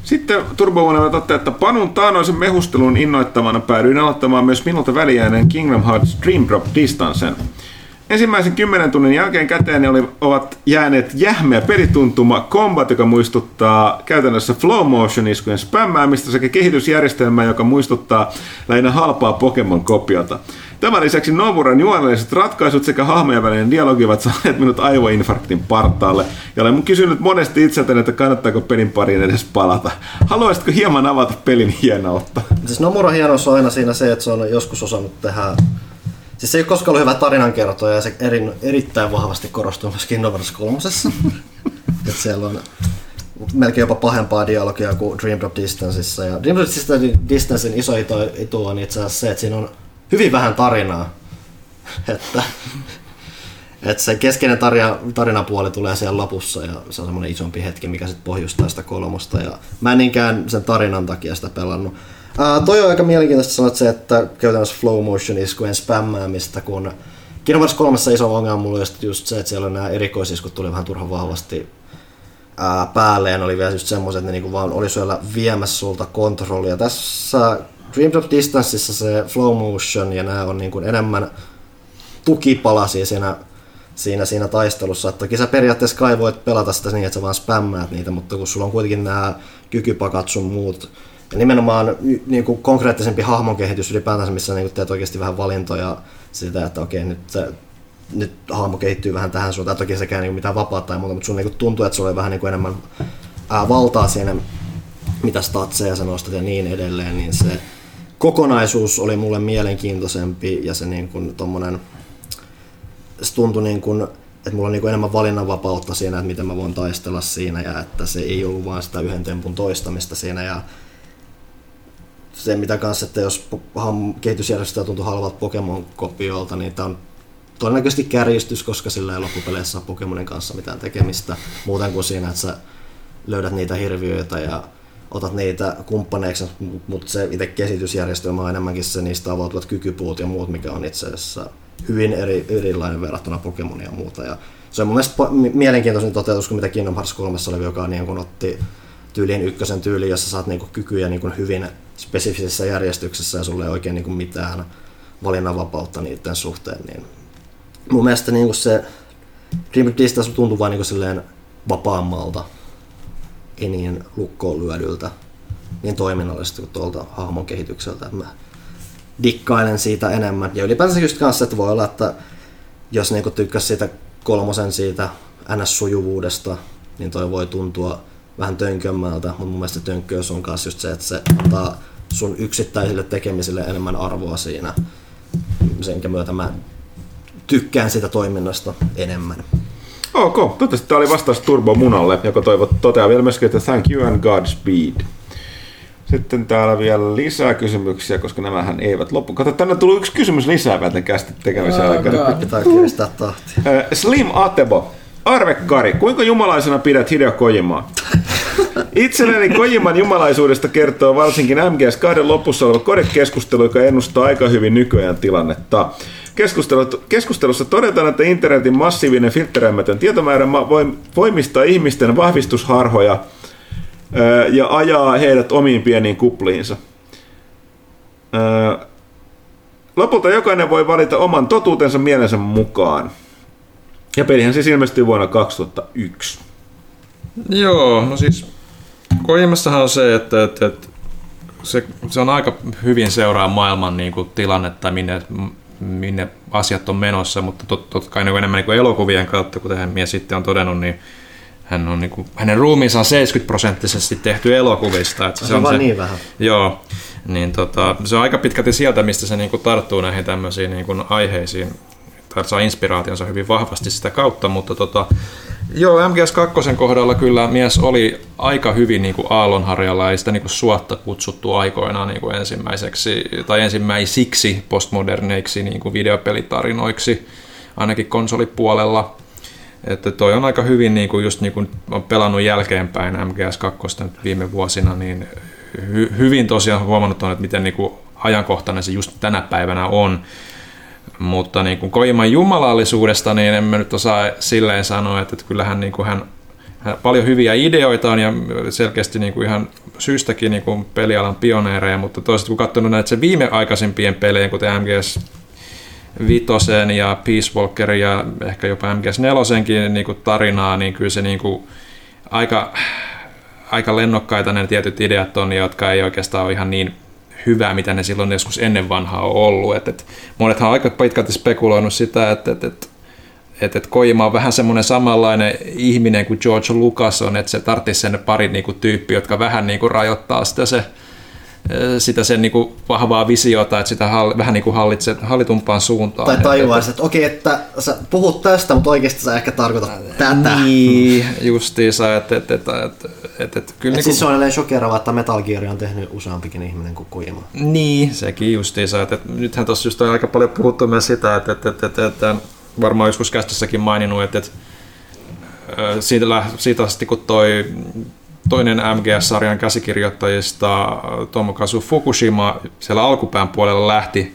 Sitten Turbo toteaa, että Panun taanoisen mehustelun innoittamana päädyin aloittamaan myös minulta väliäinen Kingdom Hearts Dream Drop Distancen. Ensimmäisen kymmenen tunnin jälkeen käteen oli, ovat jääneet jähmeä pelituntuma, combat, joka muistuttaa käytännössä flow motion iskujen spämmäämistä sekä kehitysjärjestelmää, joka muistuttaa lähinnä halpaa Pokemon-kopiota. Tämän lisäksi Novuran juonelliset ratkaisut sekä hahmojen välinen dialogi ovat saaneet minut aivoinfarktin partaalle. Ja olen kysynyt monesti itseltäni, että kannattaako pelin pariin edes palata. Haluaisitko hieman avata pelin hienoutta? Siis Nomuran hienous on aina siinä se, että se on joskus osannut tehdä Siis se ei ole koskaan ollut hyvä tarinankertoja ja se eri, erittäin vahvasti korostuu myös Kingdom 3. että siellä on melkein jopa pahempaa dialogia kuin Dream Drop Distanceissa. Ja Dream Drop Distancein iso etu on itse asiassa se, että siinä on hyvin vähän tarinaa. [laughs] että, että se keskeinen tarina, tarinapuoli tulee siellä lopussa ja se on semmoinen isompi hetki, mikä sitten pohjustaa sitä kolmosta. Ja mä en niinkään sen tarinan takia sitä pelannut. Uh, toi on aika mielenkiintoista sanoa se, että käytännössä flow motion iskujen spämmäämistä, kun Hearts 3 iso ongelma mulla oli just se, että siellä nämä erikoisiskut tuli vähän turhan vahvasti ää, päälleen, oli vielä just semmoiset, että ne niinku vaan oli siellä viemässä sulta kontrollia. Tässä Dream Drop Distanceissa se flow motion ja nämä on niinku enemmän tukipalasia siinä siinä, siinä taistelussa. Että toki sä periaatteessa kai voit pelata sitä niin, että sä vaan spämmäät niitä, mutta kun sulla on kuitenkin nämä kykypakat sun muut, ja nimenomaan niin kuin konkreettisempi hahmon kehitys ylipäätänsä, missä niin kuin teet oikeasti vähän valintoja siitä, että okei, nyt, nyt hahmo kehittyy vähän tähän suuntaan. Toki sekään niin mitään vapaata tai muuta, mutta sun niin kuin tuntuu, että sulla on vähän niin kuin enemmän ää, valtaa siinä, mitä statseja sä nostat ja niin edelleen, niin se kokonaisuus oli mulle mielenkiintoisempi ja se niin kuin tommonen, se tuntui niin kuin, että mulla on niin kuin enemmän valinnanvapautta siinä, että miten mä voin taistella siinä ja että se ei ollut vaan sitä yhden tempun toistamista siinä ja se mitä kanssa, että jos kehitysjärjestelmä tuntuu halvalta Pokemon-kopiolta, niin tämä on todennäköisesti kärjistys, koska sillä ei loppupeleissä ole Pokemonin kanssa mitään tekemistä muuten kuin siinä, että sä löydät niitä hirviöitä ja otat niitä kumppaneiksi, mutta se itse kehitysjärjestelmä on enemmänkin se niistä avautuvat kykypuut ja muut, mikä on itse asiassa hyvin eri, erilainen verrattuna Pokemonia ja muuta. Ja se on mun mielestä mielenkiintoisin toteutus kuin mitä Kingdom Hearts 3 oli, joka niin kun otti tyyliin ykkösen tyyli, jossa saat niin kykyjä niin hyvin spesifisessä järjestyksessä ja sulle ei oikein niin mitään valinnanvapautta niiden suhteen. Niin mun mielestä niin se Dream Distance tuntuu vain niin silleen vapaammalta, ei niin lukkoon lyödyltä, niin toiminnallisesti kuin tuolta hahmon kehitykseltä. Mä dikkailen siitä enemmän. Ja ylipäänsä just kanssa, että voi olla, että jos niinku tykkäsi siitä kolmosen siitä NS-sujuvuudesta, niin toi voi tuntua vähän tönkömmältä, mutta mun mielestä tönkköys on myös just se, että se antaa sun yksittäisille tekemisille enemmän arvoa siinä, senkä myötä mä tykkään sitä toiminnasta enemmän. Ok, toivottavasti tämä oli vastaus Turbo Munalle, joka toivot, toteaa vielä myöskin, että thank you and Godspeed. Sitten täällä vielä lisää kysymyksiä, koska nämähän eivät loppu. Kato, tänne tuli yksi kysymys lisää päätän kästi tekemisen aikana. Pitää kiristää tahtia. Slim Atebo. Arve Kari, kuinka jumalaisena pidät Hideo Kojimaa? Itselleni Kojiman jumalaisuudesta kertoo varsinkin MGS2 lopussa oleva kodekeskustelu, joka ennustaa aika hyvin nykyajan tilannetta. Keskustelussa todetaan, että internetin massiivinen filtteröimätön tietomäärä voimistaa ihmisten vahvistusharhoja ja ajaa heidät omiin pieniin kupliinsa. Lopulta jokainen voi valita oman totuutensa mielensä mukaan. Ja pelihän siis ilmestyi vuonna 2001. Joo, no siis Kojimassahan on se, että, että, että se, se, on aika hyvin seuraa maailman niin kuin, tilannetta, minne, minne asiat on menossa, mutta tot, totta kai niin enemmän niin kuin elokuvien kautta, kuten hän mies sitten on todennut, niin hän on, niin kuin, hänen ruumiinsa on 70 prosenttisesti tehty elokuvista. Että se, se on se, niin vähän. Joo, niin tota, se on aika pitkälti sieltä, mistä se niin kuin, tarttuu näihin tämmöisiin niin kuin, aiheisiin, tai saa inspiraationsa hyvin vahvasti sitä kautta, mutta tota, Joo, MGS2 kohdalla kyllä mies oli aika hyvin niin kuin aallonharjalla, ei sitä niin kuin suotta kutsuttu aikoinaan niin kuin ensimmäiseksi tai ensimmäisiksi postmoderneiksi niin kuin videopelitarinoiksi, ainakin konsolipuolella. Että toi on aika hyvin, niin kuin just niin kuin on pelannut jälkeenpäin MGS2 viime vuosina, niin hy- hyvin tosiaan huomannut on, että miten niin kuin ajankohtainen se just tänä päivänä on. Mutta niin kuin Koiman jumalallisuudesta, niin emme nyt osaa silleen sanoa, että, että kyllähän niin kuin hän, hän, paljon hyviä ideoita on ja selkeästi niin kuin ihan syystäkin niin kuin pelialan pioneereja, mutta toisaalta kun katsonut näitä se viimeaikaisimpien pelejä, kuten MGS Vitosen ja Peace Walkerin ja ehkä jopa MGS Nelosenkin niin kuin tarinaa, niin kyllä se niin kuin aika, aika lennokkaita ne tietyt ideat on, jotka ei oikeastaan ole ihan niin hyvää, mitä ne silloin joskus ennen vanhaa on ollut. Et, et, monethan on aika pitkälti spekuloinut sitä, että et, et, et, et Kojima on vähän semmoinen samanlainen ihminen kuin George Lucas on, että se tarvitsisi sen pari niinku tyyppiä, jotka vähän niinku rajoittaa sitä se sitä sen niinku vahvaa visiota, että sitä hall, vähän niinku hallitse, hallitumpaan suuntaan. Tai tajuaa, että, että okei, että sä puhut tästä, mutta oikeasti sä ehkä tarkoitat tätä. Niin, justiinsa, että, että, että, että, että, että kyllä... Et niinku... Siis se on shokeravaa, että Metal Gear on tehnyt useampikin ihminen kuin Kojima. Niin, sekin justiinsa, että, että nythän tuossa just on aika paljon puhuttu myös sitä, että, että, että, että, että varmaan joskus kästissäkin maininnut, että, että siitä, siitä asti kun toi toinen MGS-sarjan käsikirjoittajista Tomokazu Fukushima siellä alkupään puolella lähti,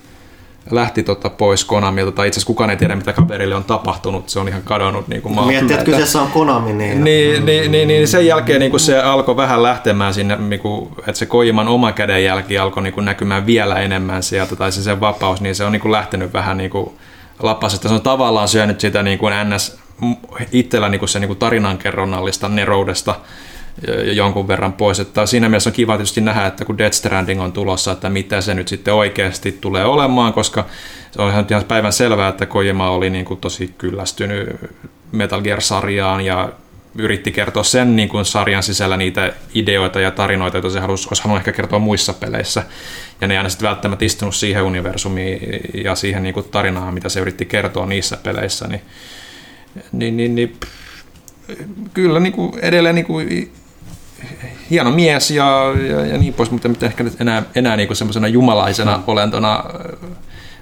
lähti tota pois Konamilta, tai itse asiassa kukaan ei tiedä, mitä kaverille on tapahtunut, se on ihan kadonnut niin kuin Miettii, että kyseessä on Konami, niin... Niin, niin, niin, niin sen jälkeen niin kuin se alkoi vähän lähtemään sinne, niin kuin, että se Koiman oma kädenjälki alkoi niin kuin näkymään vielä enemmän sieltä, tai se sen vapaus, niin se on niin kuin lähtenyt vähän niin kuin lapasesta. Se on tavallaan syönyt sitä niin kuin NS itsellä niin kuin se niin kuin tarinankerronnallista neroudesta jonkun verran pois. Että siinä mielessä on kiva tietysti nähdä, että kun Death Stranding on tulossa, että mitä se nyt sitten oikeasti tulee olemaan, koska se on ihan päivän selvää, että Kojima oli niin kuin tosi kyllästynyt Metal Gear-sarjaan ja yritti kertoa sen niin kuin sarjan sisällä niitä ideoita ja tarinoita, joita se halusi, olisi halunnut ehkä kertoa muissa peleissä. Ja ne ei aina sitten välttämättä istunut siihen universumiin ja siihen niin kuin tarinaan, mitä se yritti kertoa niissä peleissä. Niin, niin, niin, niin kyllä niin kuin edelleen niin kuin hieno mies ja, ja, ja niin pois, mutta ehkä nyt enää, enää niin kuin semmoisena jumalaisena mm. olentona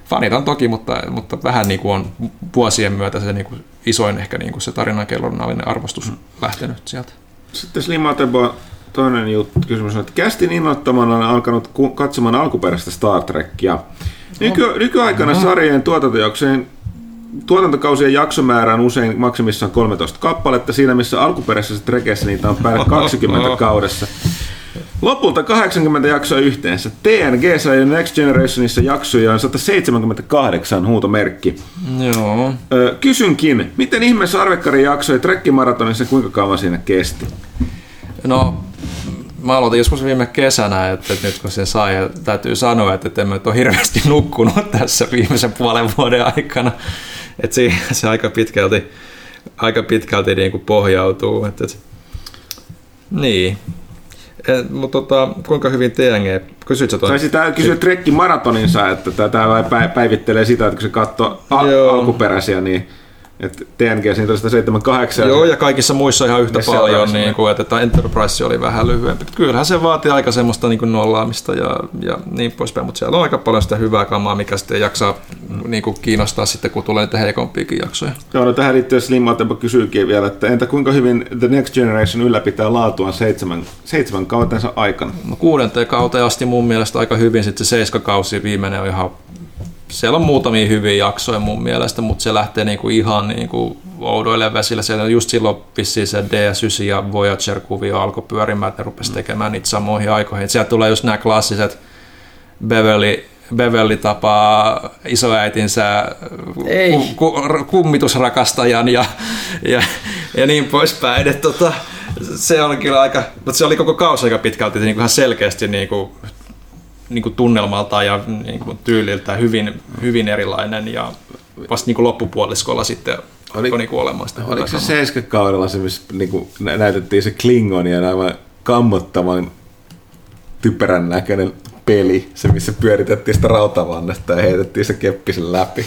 fanitan toki, mutta, mutta vähän niin kuin on vuosien myötä se niin kuin isoin ehkä niin kuin se tarinankerronnallinen arvostus mm. lähtenyt sieltä. Sitten Slimatebo, toinen juttu, kysymys on, että kästin innoittamana on alkanut katsomaan alkuperäistä Star Trekia. Nyky, nykyaikana mm-hmm. sarjojen tuotantojaksojen tuotantokausien jaksomäärä on usein maksimissaan 13 kappaletta, siinä missä alkuperäisessä trekeissä niitä on päälle 20 kaudessa. Lopulta 80 jaksoa yhteensä. TNG sai Next Generationissa jaksoja on 178 huutomerkki. Joo. Ö, kysynkin, miten ihmeessä Arvekkarin jaksoi trekkimaratonissa kuinka kauan siinä kesti? No, mä aloitin joskus viime kesänä, että, että nyt kun se sai, ja täytyy sanoa, että emme ole hirveästi nukkunut tässä viimeisen puolen vuoden aikana. Että se, [laughs] se aika pitkälti, aika pitkälti niin kuin pohjautuu. Että, että, niin, mutta tota, kuinka hyvin TNG, kysyt sä Tai sitä kysyä Trekki maratoninsa, että tämä päivittelee sitä, että kun se katsoo al- alkuperäisiä, niin että TNG siinä 178. Joo, ja kaikissa muissa ihan yhtä paljon, niin kuin, että Enterprise oli vähän lyhyempi. Kyllähän se vaatii aika semmoista niin kuin nollaamista ja, ja niin poispäin, mutta siellä on aika paljon sitä hyvää kamaa, mikä sitten jaksaa niin kuin kiinnostaa sitten, kun tulee niitä heikompiakin jaksoja. Joo, no tähän liittyen Slim Atempo kysyykin vielä, että entä kuinka hyvin The Next Generation ylläpitää laatua seitsemän, seitsemän kautensa aikana? No kuudenteen kauteen asti mun mielestä aika hyvin, sitten se seiskakausi viimeinen on ihan siellä on muutamia hyviä jaksoja mun mielestä, mutta se lähtee niinku ihan niinku oudoille vesille. Siellä just silloin vissiin se DS9 ja Voyager-kuvio alkoi pyörimään, että ne rupesi tekemään niitä samoihin aikoihin. sieltä tulee just nämä klassiset Beverly, Beverly tapaa isoäitinsä ku, ku, kummitusrakastajan ja, ja, ja niin poispäin. Et tota, se on kyllä aika, mutta se oli koko kausi aika pitkälti niin kuin ihan selkeästi niin kuin niin kuin tunnelmalta ja niin kuin tyyliltä hyvin, hyvin erilainen ja vasta niin kuin loppupuoliskolla sitten oli, niin kuin olemaan sitä Oliko se 70 kaudella se, missä niin kuin näytettiin se Klingon ja nämä kammottavan typerän näköinen peli, se missä pyöritettiin sitä rautatavannesta ja heitettiin se keppi sen läpi.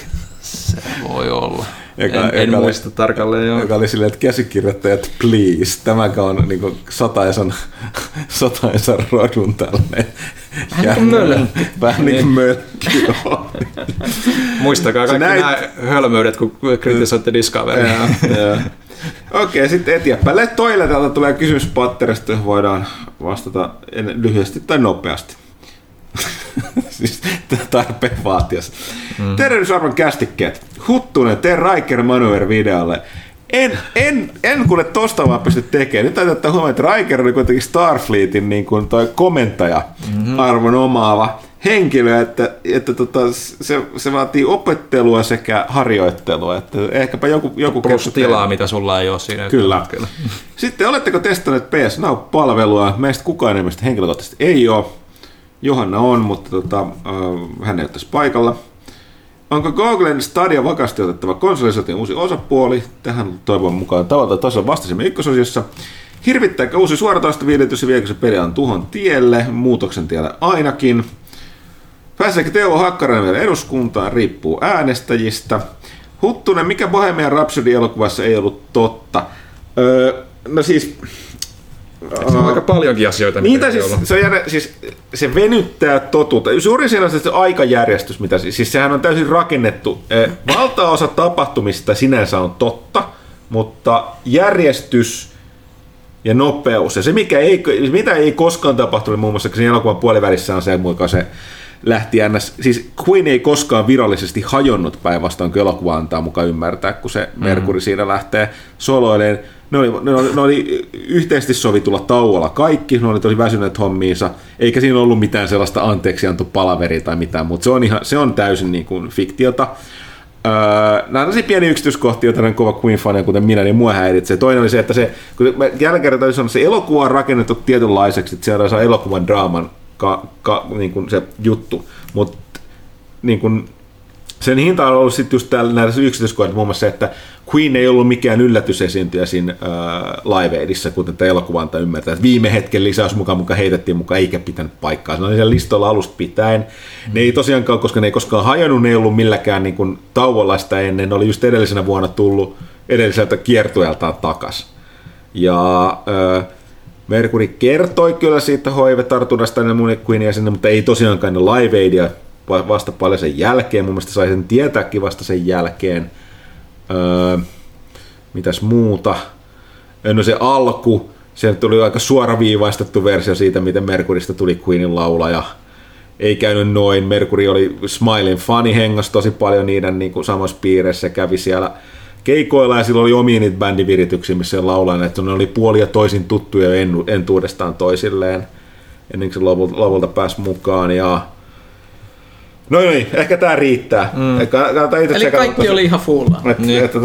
Se voi olla. Joka, en, en joka muista oli, tarkalleen, joo. Joka oli silleen, että käsikirjoittajat, please, tämäkään on niin sataisan, sataisan rodun tällainen. Vähän niin kuin mölkky. Vähän niin kuin mölkky, Muistakaa kaikki näit... nämä hölmöydet, kun kritisoitte Discovery. Okei, sitten eteenpäin. Toille täältä tulee kysymys Patterista, voidaan vastata lyhyesti tai nopeasti. Siis tarpeen vaatias. Mm. Tervehdysarvon kästikkeet. Huttunen, tee Riker Manuer videolle. En, en, en kuule tosta vaan pysty tekemään. Nyt täytyy ottaa huomioon, että Riker oli kuitenkin Starfleetin niin kuin toi komentaja mm-hmm. arvon omaava henkilö, että, että tota, se, se vaatii opettelua sekä harjoittelua. Että ehkäpä joku, joku Plus tilaa, mitä sulla ei ole siinä. Kyllä. Sitten oletteko testanneet PS Now-palvelua? Meistä kukaan enemmän henkilökohtaisesti ei ole. Johanna on, mutta tota, äh, hän ei ole tässä paikalla. Onko Googlen Stadia vakaasti otettava konsolisaation uusi osapuoli? Tähän toivon mukaan tavalla tasolla vastasimme ykkösosiossa. Hirvittääkö uusi suoratoista viidetys ja viekö se on tuhon tielle, muutoksen tielle ainakin? Pääseekö Teuvo Hakkarainen vielä eduskuntaan, riippuu äänestäjistä. Huttunen, mikä Bohemian Rhapsody elokuvassa ei ollut totta? Öö, no siis, se on aika paljonkin asioita. Niin, siis, se, on jär, siis, se venyttää totuutta. Suurin siinä on se aikajärjestys, mitä siis, siis sehän on täysin rakennettu. Valtaosa tapahtumista sinänsä on totta, mutta järjestys ja nopeus ja se, mikä ei, mitä ei koskaan tapahtunut, muun muassa sen elokuvan puolivälissä on se, mukaan se lähti ns. Siis Queen ei koskaan virallisesti hajonnut päinvastoin, kun elokuva antaa mukaan ymmärtää, kun se Merkuri mm. siinä lähtee soloileen ne oli, ne, oli, ne oli yhteisesti sovitulla tauolla kaikki, ne oli tosi väsyneet hommiinsa, eikä siinä ollut mitään sellaista anteeksianto palaveria tai mitään, mutta se on, ihan, se on täysin niin kuin fiktiota. Öö, nämä on tosi pieni yksityiskohtia, joita on kova queen fania kuten minä, niin mua häiritsee. Toinen oli se, että se, kun mä jälleen se elokuva on rakennettu tietynlaiseksi, että siellä on elokuvan draaman ka, ka, niin kuin se juttu, mutta niin kuin, sen hinta on ollut sitten just täällä näissä yksityiskohdissa muun muassa se, että Queen ei ollut mikään yllätysesiintyjä siinä äh, Live Aidissa, kuten tämä elokuva antaa ymmärtää. Että viime hetken lisäys mukaan, mukaan heitettiin mukaan, eikä pitänyt paikkaa. Se oli siellä listoilla alusta pitäen. Ne ei tosiaankaan, koska ne ei koskaan hajonnut, ne ei ollut milläkään niin kuin, tauolla sitä ennen. Ne oli just edellisenä vuonna tullut edelliseltä kiertueeltaan takas. Ja äh, Merkuri kertoi kyllä siitä HIV-tartunnasta ennen mun Queenia sinne, mutta ei tosiaankaan ne Live Aidia vasta paljon sen jälkeen. Mun mielestä sai sen tietääkin vasta sen jälkeen. Öö, mitäs muuta? No se alku, sieltä tuli aika suoraviivaistettu versio siitä, miten Merkurista tuli Queenin laulaja. Ei käynyt noin. Merkuri oli Smiling Funny hengas tosi paljon niiden niin kuin samassa piirissä. kävi siellä keikoilla ja sillä oli omia niitä bändivirityksiä, missä se laulaa, että ne oli puolia toisin tuttuja entuudestaan toisilleen ennen kuin se lopulta, pääsi mukaan. Ja No niin, ehkä tämä riittää. Mm. Eli kaikki tossa, oli ihan full. Että, niin. että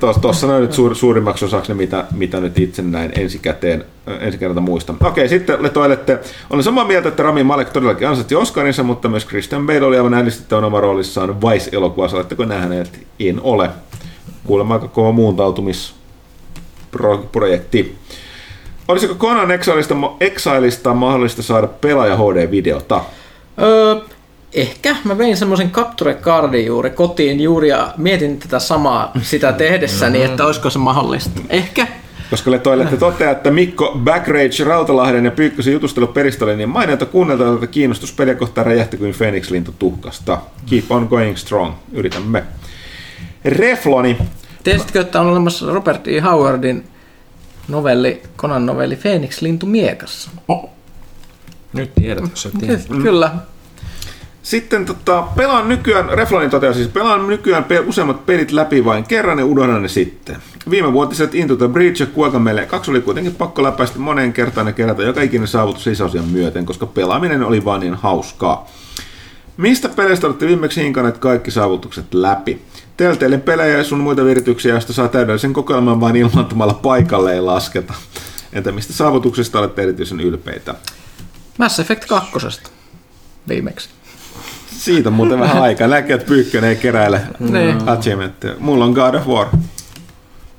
tuossa tuossa nyt suur, suurimmaksi osaksi ne, mitä, mitä nyt itse näin ensikäteen, ensikerralta muistan. Okei, sitten le toilette. Olen samaa mieltä, että Rami Malek todellakin ansaitti Oscarinsa, mutta myös Christian Bale oli aivan äänestyttävän oma roolissaan Vice-elokuvassa. Oletteko nähneet? En ole. Kuulemma aika kova muuntautumisprojekti. Olisiko Conan Exileista, Exileista mahdollista saada pelaaja HD-videota? Öö, ehkä mä vein semmoisen capture cardin juuri kotiin juuri ja mietin tätä samaa sitä tehdessäni, että olisiko se mahdollista. Ehkä. Koska le toilette toteaa, että Mikko Backrage Rautalahden ja Pyykkösen jutustelu peristolle niin mainita kuunnelta että kiinnostus peliä kohtaan räjähti kuin Phoenix-lintu tuhkasta. Keep on going strong. Yritämme. Refloni. Tiesitkö, että on olemassa Robert E. Howardin novelli, Conan novelli Phoenix-lintu miekassa? Oh. Nyt tiedät, jos sä tiedät. Kyllä. Sitten tota, pelaan nykyään, Reflanin toteaa siis, pelaan nykyään pe- useammat pelit läpi vain kerran ja unohdan ne sitten. Viime vuotiset Into the Breach ja Kuoka meille kaksi oli kuitenkin pakko läpäistä moneen kertaan ja kerätä joka ikinen saavutus lisäosian myöten, koska pelaaminen oli vaan niin hauskaa. Mistä peleistä olette viimeksi hinkaneet kaikki saavutukset läpi? Telteilin pelejä ja sun muita virityksiä, joista saa täydellisen kokoelman vain ilmoittamalla paikalle ei lasketa. Entä mistä saavutuksista olette erityisen ylpeitä? Mass Effect 2. Viimeksi. Siitä on muuten vähän aikaa. Näkee, että Pyykkönen ei keräile niin. achievementteja. Mulla on God of War.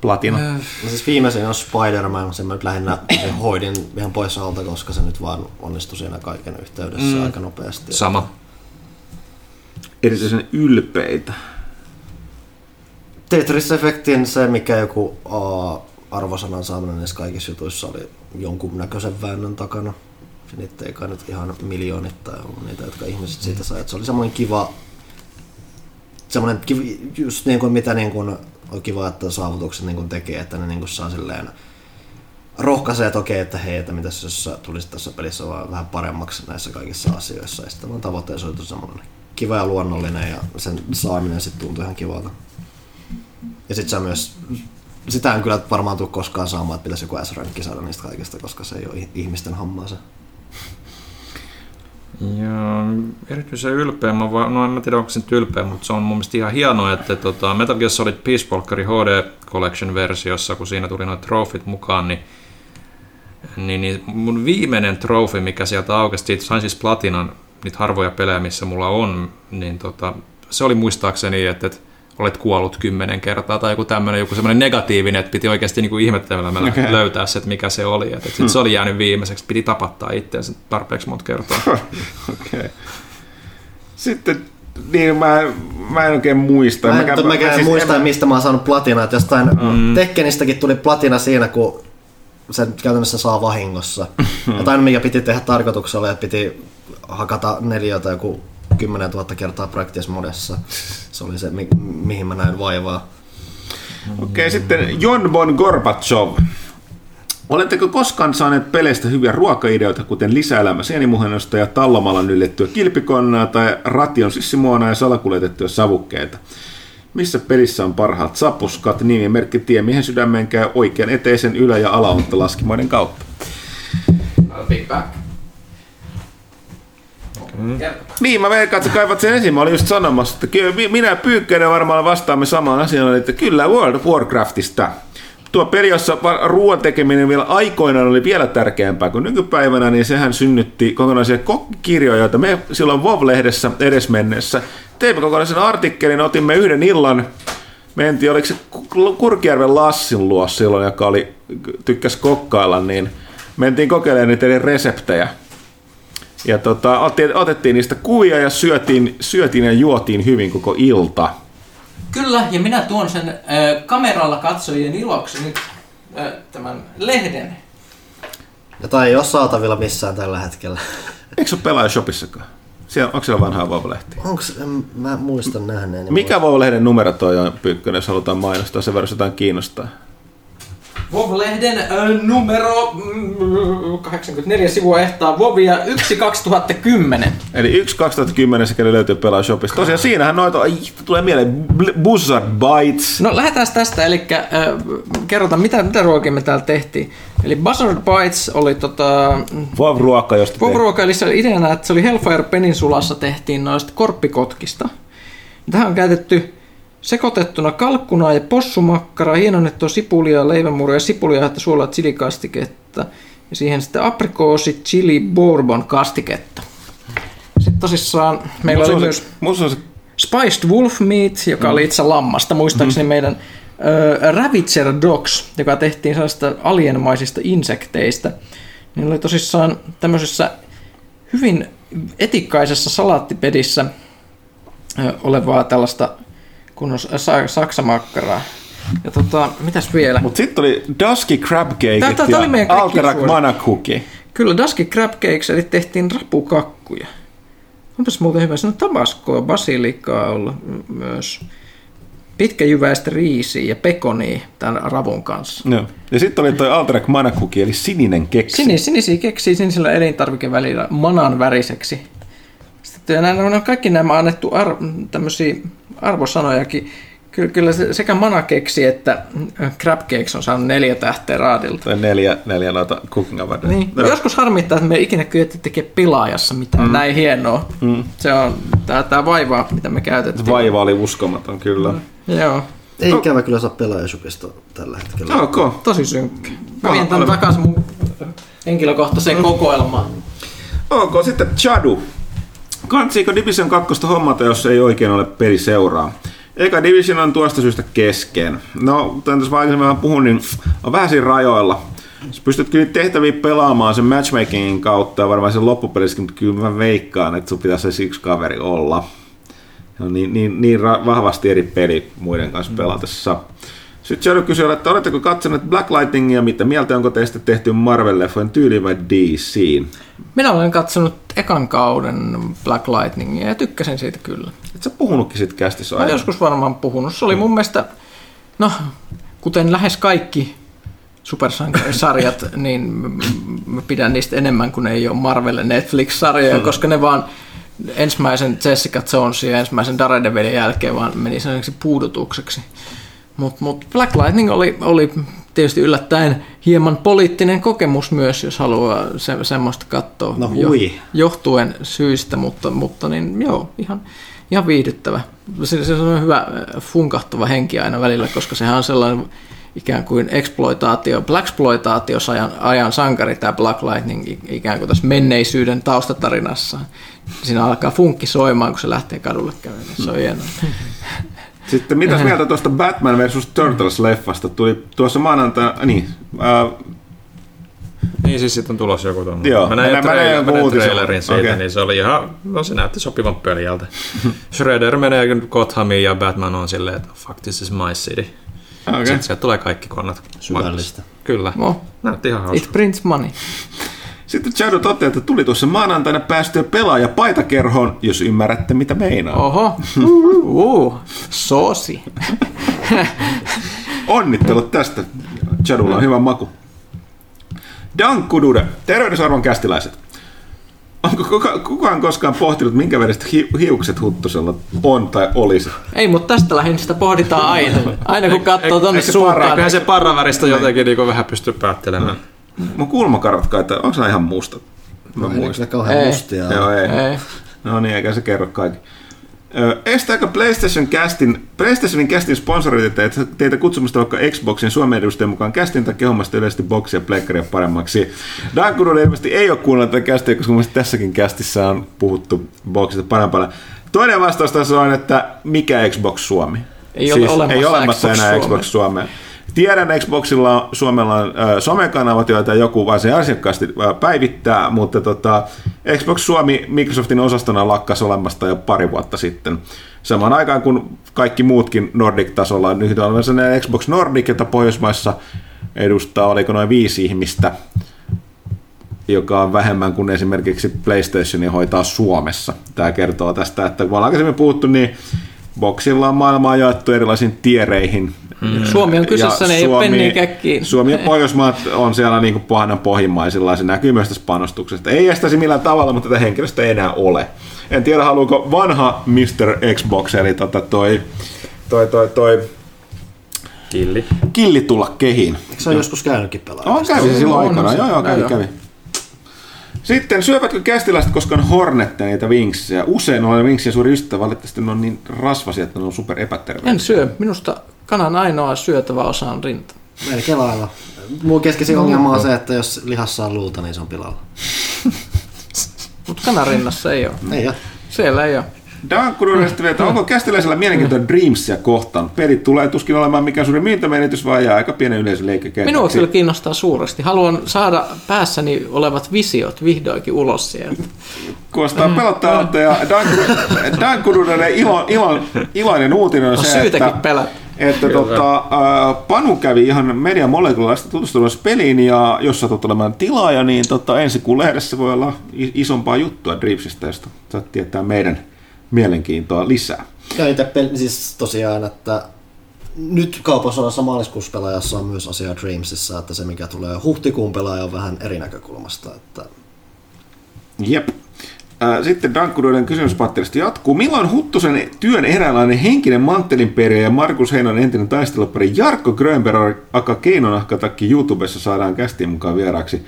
Platina. No siis viimeisin on Spider-Man, sen mä nyt lähinnä hoidin ihan pois alta, koska se nyt vaan onnistui siinä kaiken yhteydessä mm. aika nopeasti. Sama. Erityisen ylpeitä. Tetris-efektin se, mikä joku uh, arvosanan saaminen näissä kaikissa jutuissa oli jonkun näköisen väännön takana niitä ei kai nyt ihan miljoonittain ollut niitä, jotka ihmiset siitä sai. se oli semmoinen kiva, semmoinen just niin kuin mitä niin kuin on kiva, että saavutukset niin kuin tekee, että ne niin kuin saa silleen rohkaisee, että okei, että hei, että mitä jos tulisi tässä pelissä vaan vähän paremmaksi näissä kaikissa asioissa. Ja sitten tavoitteessa oli semmoinen kiva ja luonnollinen ja sen saaminen sitten tuntui ihan kivalta. Ja sitten se myös, sitä en kyllä varmaan tule koskaan saamaan, että pitäisi joku S-rankki saada niistä kaikista, koska se ei ole ihmisten hommaa se. Joo, erityisen ylpeä, mä vaan, no en mä tiedä onko se nyt ylpeä, mutta se on mun mielestä ihan hienoa, että tota, Metal Gear Solid Peace Walkerin HD Collection-versiossa, kun siinä tuli noita trofit mukaan, niin, niin, niin mun viimeinen trofi, mikä sieltä aukesi, sain siis platinan, niitä harvoja pelejä, missä mulla on, niin tota, se oli muistaakseni, että, että olet kuollut kymmenen kertaa tai joku tämmöinen joku semmoinen negatiivinen, että piti oikeasti niin ihmettelemällä okay. löytää se, että mikä se oli. Että, että hmm. se oli jäänyt viimeiseksi, piti tapattaa itseänsä tarpeeksi monta kertaa. [laughs] okay. Sitten niin, mä, mä en oikein muista. Mä, en, mä, mä, siis muista, en... mistä mä oon saanut platinaa. Että jostain mm. Tekkenistäkin tuli platina siinä, kun sen käytännössä saa vahingossa. [laughs] Jotain, mikä piti tehdä tarkoituksella, että piti hakata neliötä joku 10 000 kertaa practice modessa. Se oli se, mi- mihin mä näin vaivaa. Okei, okay, sitten Jon Bon Gorbachev. Oletteko koskaan saaneet peleistä hyviä ruokaideoita, kuten lisäelämä sienimuhennosta ja tallomalla nyllettyä kilpikonnaa tai ration sissimuona ja salakuljetettuja savukkeita? Missä pelissä on parhaat sapuskat, nimimerkki tiemiehen sydämeen käy oikean eteisen ylä- ja alaotto laskimoiden kautta? Big back. Niin, mä veikkaan, että kaivat sen esiin. Mä olin just sanomassa, että kyllä mi- minä ja Pyykkönen varmaan vastaamme samaan asiaan, että kyllä World of Warcraftista. Tuo peli, jossa ruoan tekeminen vielä aikoinaan oli vielä tärkeämpää kuin nykypäivänä, niin sehän synnytti kokonaisia kokkikirjoja, joita me silloin WoW-lehdessä edesmennessä teimme kokonaisen artikkelin, otimme yhden illan, mentiin, oliko se Ku- Kurkijärven Lassin luo silloin, joka oli, tykkäs kokkailla, niin mentiin kokeilemaan niitä eri reseptejä. Ja tota, otettiin, niistä kuvia ja syötiin, syötiin ja juotiin hyvin koko ilta. Kyllä, ja minä tuon sen äh, kameralla katsojien iloksi nyt äh, tämän lehden. Jota ei ole saatavilla missään tällä hetkellä. Eikö se ole pelaaja-shopissakaan? Siellä, onko siellä vanhaa? Onks, en, mä muistan nähneeni. Mikä Vov-lehden numero toi on, Pyykkönen, jos halutaan mainostaa, sen verran jotain kiinnostaa? Vov-lehden numero mm, 84 sivua ehtaa Vovia 1 2010. Eli 1 2010 sekä löytyy pelaaja-shopista. Tosiaan siinähän noita, ai, tulee mieleen, Buzzard Bites. No lähdetään tästä, eli äh, kerrotaan mitä, mitä ruokia me täällä tehtiin. Eli Buzzard Bites oli tota, Vov-ruoka, josta Vov te... ruoka, eli se oli ideana, että se oli Hellfire Peninsulassa tehtiin noista korppikotkista. Tähän on käytetty sekoitettuna kalkkunaa ja possumakkaraa, hienonnettua sipulia, leivänmuuria, sipulia, että suolaa chilikastiketta. Ja siihen sitten aprikoosi, chili, bourbon kastiketta. Sitten tosissaan meillä Musta oli on myös se, se, Spiced Wolf Meat, joka oli itse lammasta, muistaakseni Mhm. meidän ö, Ravitzer Dogs, joka tehtiin sellaista alienmaisista insekteistä. Niin oli tosissaan tämmöisessä hyvin etikkaisessa salaattipedissä olevaa tällaista kunnon sa- saksamakkaraa. Ja tota, mitäs vielä? Mutta sitten oli Dusky Crab Cake Tää- tää- tää ja oli meidän Alterac suosikki. Mana Cookie. Kyllä, Dusky Crab Cakes, eli tehtiin rapukakkuja. Onpas muuten hyvä. Siinä on tabaskoa, basilikaa ollut m- myös. Pitkäjyväistä riisiä ja pekonia tämän ravun kanssa. No. Ja sitten oli toi Alterac Mana Cookie, eli sininen keksi. Sinis, sinisiä keksii sinisellä elintarvikevälillä manan väriseksi. Sitten nämä, nämä, kaikki nämä on annettu ar, tämmöisiä arvosanojakin. Kyllä, kyllä se- sekä mana keksi että crab cakes on saanut neljä tähteä raadilta. Tai neljä, neljä noita cooking. Niin. No. Joskus harmittaa, että me ei ikinä kyetty tekemään pilaajassa mitään mm. näin hienoa. Mm. Se on tää, tää vaivaa, mitä me käytettiin. Vaiva oli uskomaton, kyllä. Joo, Ei ikävä kyllä saa pelaajasupista tällä hetkellä. Ok. tosi synkkä. Mä vien olemme- takaisin mun henkilökohtaiseen kokoelmaan. Ok, sitten Chadu. Kantsiiko Division 2 hommata, jos ei oikein ole peliseuraa? Eka Division on tuosta syystä kesken. No, kuten tässä aikaisemmin vähän puhun, niin on vähän siinä rajoilla. Sä pystyt kyllä tehtäviä pelaamaan sen matchmakingin kautta ja varmaan sen loppupelissäkin, mutta kyllä mä veikkaan, että sun pitäisi se yksi kaveri olla. Se on niin, niin, niin ra- vahvasti eri peli muiden kanssa pelatessa. Sitten Shadow kysyy, että oletteko katsoneet Black Lightningia, mitä mieltä onko teistä tehty Marvel-leffojen tyyli vai DC? Minä olen katsonut ekan kauden Black Lightningia ja tykkäsin siitä kyllä. Et sä puhunutkin sit kästissä Olen aiemmin? joskus varmaan puhunut. Se oli mun mielestä, no, kuten lähes kaikki supersankarisarjat, [laughs] niin mä pidän niistä enemmän kuin ei ole Marvel Netflix-sarjoja, koska ne vaan ensimmäisen Jessica Jonesin ja ensimmäisen Daredevilin jälkeen vaan meni sellaiseksi puudutukseksi. Mutta mut Black Lightning oli, oli tietysti yllättäen hieman poliittinen kokemus myös, jos haluaa se, semmoista katsoa No hui. johtuen syistä, mutta, mutta niin joo, ihan, ihan viihdyttävä. Se, se on hyvä äh, funkahtava henki aina välillä, koska sehän on sellainen ikään kuin exploitaatio, blaxploitaatiosajan ajan sankari tämä Black Lightning ikään kuin tässä menneisyyden taustatarinassa. Siinä alkaa funkki soimaan, kun se lähtee kadulle kävelemään. Se on hienoa. [laughs] Sitten mitäs mieltä tuosta Batman vs. Turtles-leffasta? Tuli tuossa maanantaina, äh, niin, äh, Niin siis sitten on tulossa joku tuommoinen. Joo, Mä näin, mä- näin mä näin trailerin siitä, Okei. niin se oli ihan, no se näytti sopivan pöljältä. [laughs] Shredder menee Gothamiin ja Batman on silleen, että fuck this is my city. okay. Sitten sieltä tulee kaikki konnat. Syvällistä. Kyllä. No, Näytti ihan hauska. it prints money. Sitten Shadow toteaa, että tuli tuossa maanantaina päästyä pelaaja paitakerhoon, jos ymmärrätte mitä meinaa. Oho, [laughs] uh, soosi. [laughs] Onnittelut tästä. Shadowlla on hyvä maku. Dankkudude. Terveydysarvon kästiläiset. Onko kuka, kukaan koskaan pohtinut, minkä verestä hi, hiukset Huttusella on tai olisi? Ei, mutta tästä lähinnä sitä pohditaan aina. Aina kun katsoo se suuntaan. Kyllähän se parraväristä jotenkin niin vähän pystyy päättelemään. Mun kulmakarvat kai, että onko nämä ihan mustat? Mä Ei ne muistan. kyllä kauhean Ei. mustia. Joo, ei. Ei. No niin, eikä se kerro kaikki. Estääkö PlayStation Castin, PlayStationin Castin sponsorit teitä, teitä kutsumasta vaikka Xboxin Suomen edustajan mukaan Castin tai kehomasta yleisesti boksia ja pleikkaria paremmaksi? Dankurun ilmeisesti ei ole kuunnellut tätä Castia, koska mun mielestä tässäkin Castissa on puhuttu boksista parempana. Toinen vastaus tässä on, että mikä Xbox Suomi? Ei ole olemassa ei olemassa Xbox enää Suomea. Xbox Suomea. Tiedän, Xboxilla Suomella on äh, somekanavat, joita joku varsin asiakkaasti päivittää, mutta tota, Xbox Suomi Microsoftin osastona lakkasi olemasta jo pari vuotta sitten. Samaan aikaan kun kaikki muutkin Nordic-tasolla, nyt on sellainen Xbox Nordic, jota Pohjoismaissa edustaa, oliko noin viisi ihmistä, joka on vähemmän kuin esimerkiksi PlayStationin hoitaa Suomessa. Tämä kertoo tästä, että kun ollaan aikaisemmin puhuttu, niin Boxilla on maailmaa jaettu erilaisiin tiereihin. Suomi on kyseessä, ne ei ole penniäkään kiinni. Suomi ja Pohjoismaat on siellä niin pohjan pohjimmaisilla ja se näkyy myös tässä panostuksesta. Ei estäisi millään tavalla, mutta tätä henkilöstä ei enää ole. En tiedä, haluuko vanha Mr. Xbox, eli tota toi, toi, toi, toi Killi. killi tulla kehiin. Eikö se on joskus käynytkin pelaamaan? On kävi se silloin on aikana, joo joo, kävi, kävi. Sitten syövätkö kästiläiset koskaan hornetteja niitä vinksejä? Usein olen vinksien suuri ystävä, valitettavasti ne on niin rasvasia, että ne on super epäterveitä. En syö. Minusta kanan ainoa syötävä osa on rinta. Melkein lailla. Mun keskeisin ongelma on se, että jos lihassa on luuta, niin se on pilalla. [laughs] Mutta kanarinnassa ei ole. Ei ole. Siellä ei ole. Dankkuruudesta vielä, että onko kästiläisellä mielenkiintoinen Dreamsia kohtaan? Pelit tulee tuskin olemaan mikään suuri myyntämenetys, vaan jää aika pienen yleisöleikkä Minua kyllä kiinnostaa suuresti. Haluan saada päässäni olevat visiot vihdoinkin ulos sieltä. Kuulostaa pelottavalta ja Dankkuruudelle ilo, ilo, iloinen uutinen on On se, syytäkin että, pelätä. Että tota, äh, Panu kävi ihan median molekulaista tutustumassa peliin ja jos satut olemaan tilaaja, niin tota, ensi kuun lehdessä voi olla isompaa juttua Dreamsista, josta saat tietää meidän mielenkiintoa lisää. Ja itse pel- siis tosiaan, että nyt kaupassa olevassa maaliskuussa pelaajassa on myös asia Dreamsissa, että se mikä tulee huhtikuun pelaaja on vähän eri näkökulmasta. Että Jep. Äh, Sitten Dankkudoiden kysymyspatterista jatkuu. Milloin Huttusen työn eräänlainen henkinen manttelinperia ja Markus Heinon entinen taistelupari Jarkko Grönberg aka Keinonahkatakki YouTubessa saadaan kästiin mukaan vieraaksi?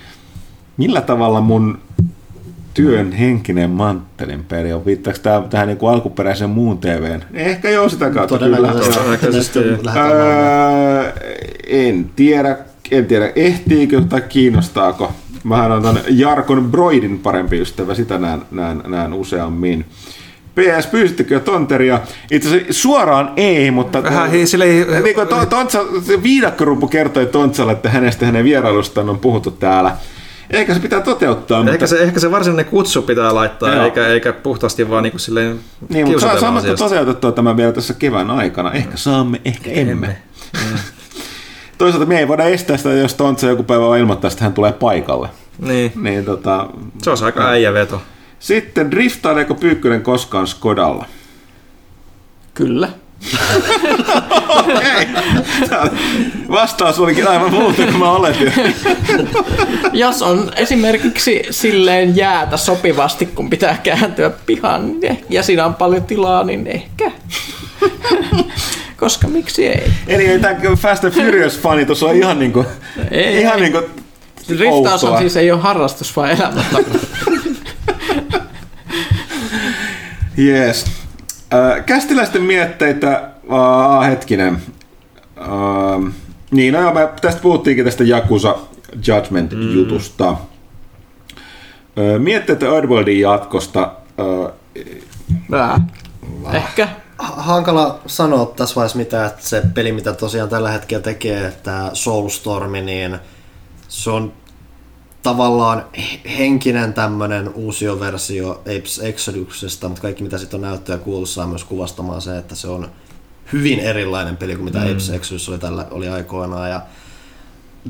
Millä tavalla mun työn henkinen manttelinperi on? Viittaako tää tähän niinku alkuperäiseen muun TVn? Ehkä joo sitä kautta kyllä. todennäköisesti. Öö, en tiedä, en tiedä ehtiikö tai kiinnostaako. Mähän on tämän Jarkon Broidin parempi ystävä, sitä näen, näen, näen useammin. PS, pyysittekö jo tonteria? Itse asiassa suoraan ei, mutta... Vähän hi- sille ei- niin kuin to, tontsa, se viidakkorupu kertoi Tontsalle, että hänestä hänen vierailustaan on puhuttu täällä. Ehkä se pitää toteuttaa, mutta... Ehkä se, ehkä se varsinainen kutsu pitää laittaa, Joo. eikä, eikä puhtaasti vaan niinku silleen Niin, mutta saamme toteutettua tämän vielä tässä kevään aikana. Ehkä saamme, ehkä emme. Toisaalta me ei voida estää sitä, jos Tontsa joku päivä vaan ilmoittaa, että hän tulee paikalle. Niin, Niin, tota, se on aika äijäveto. sitten driftaileeko Pyykkönen koskaan Skodalla? Kyllä. Okei. Vastaus olikin aivan muuta kuin mä oletin. Jos on esimerkiksi silleen jäätä sopivasti, kun pitää kääntyä pihaan niin ja siinä on paljon tilaa, niin ehkä. Koska miksi ei? Eli ei tämä Fast and Furious-fani tuossa on ihan niinku, Ei, ihan ei. niinku Driftaus on siis ei ole harrastus, vaan elämäntapa. Yes. Äh, kästiläisten mietteitä, uh, hetkinen. Uh, niin, no joo, me tästä puhuttiinkin tästä Jakusa Judgment-jutusta. Uh, mietteitä Earthworldin jatkosta. Nää. Ehkä. Ha- hankala sanoa tässä vaiheessa mitä, että se peli, mitä tosiaan tällä hetkellä tekee, että Soulstormi, niin se on tavallaan he- henkinen tämmöinen uusioversio Apes Exodusesta, mutta kaikki mitä sitten on näyttöä kuullut saa myös kuvastamaan se, että se on hyvin erilainen peli kuin mitä mm. Apes Exodus oli, tällä, oli aikoinaan. Ja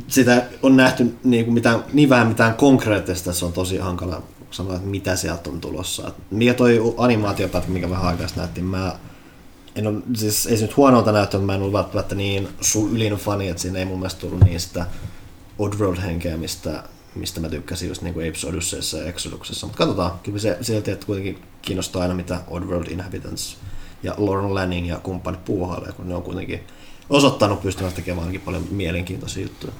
sitä on nähty niin, kuin mitään, niin vähän mitään konkreettista, se on tosi hankala sanoa, että mitä sieltä on tulossa. Et mikä toi animaatiopätkä, mikä vähän aikaa sitten nähtiin, mä en ole, siis ei se nyt huonolta mutta mä en ollut välttämättä niin su- ylin fani, että siinä ei mun mielestä tullut sitä Oddworld-henkeä, mistä, mistä mä tykkäsin just niin kuin Apes Odysseyssä ja Exoduksessa. Mutta katsotaan, kyllä se silti, että kuitenkin kiinnostaa aina mitä Oddworld Inhabitants ja Lauren Lanning ja kumppanit puuhailee, kun ne on kuitenkin osoittanut pystyvät tekemään ainakin paljon mielenkiintoisia juttuja.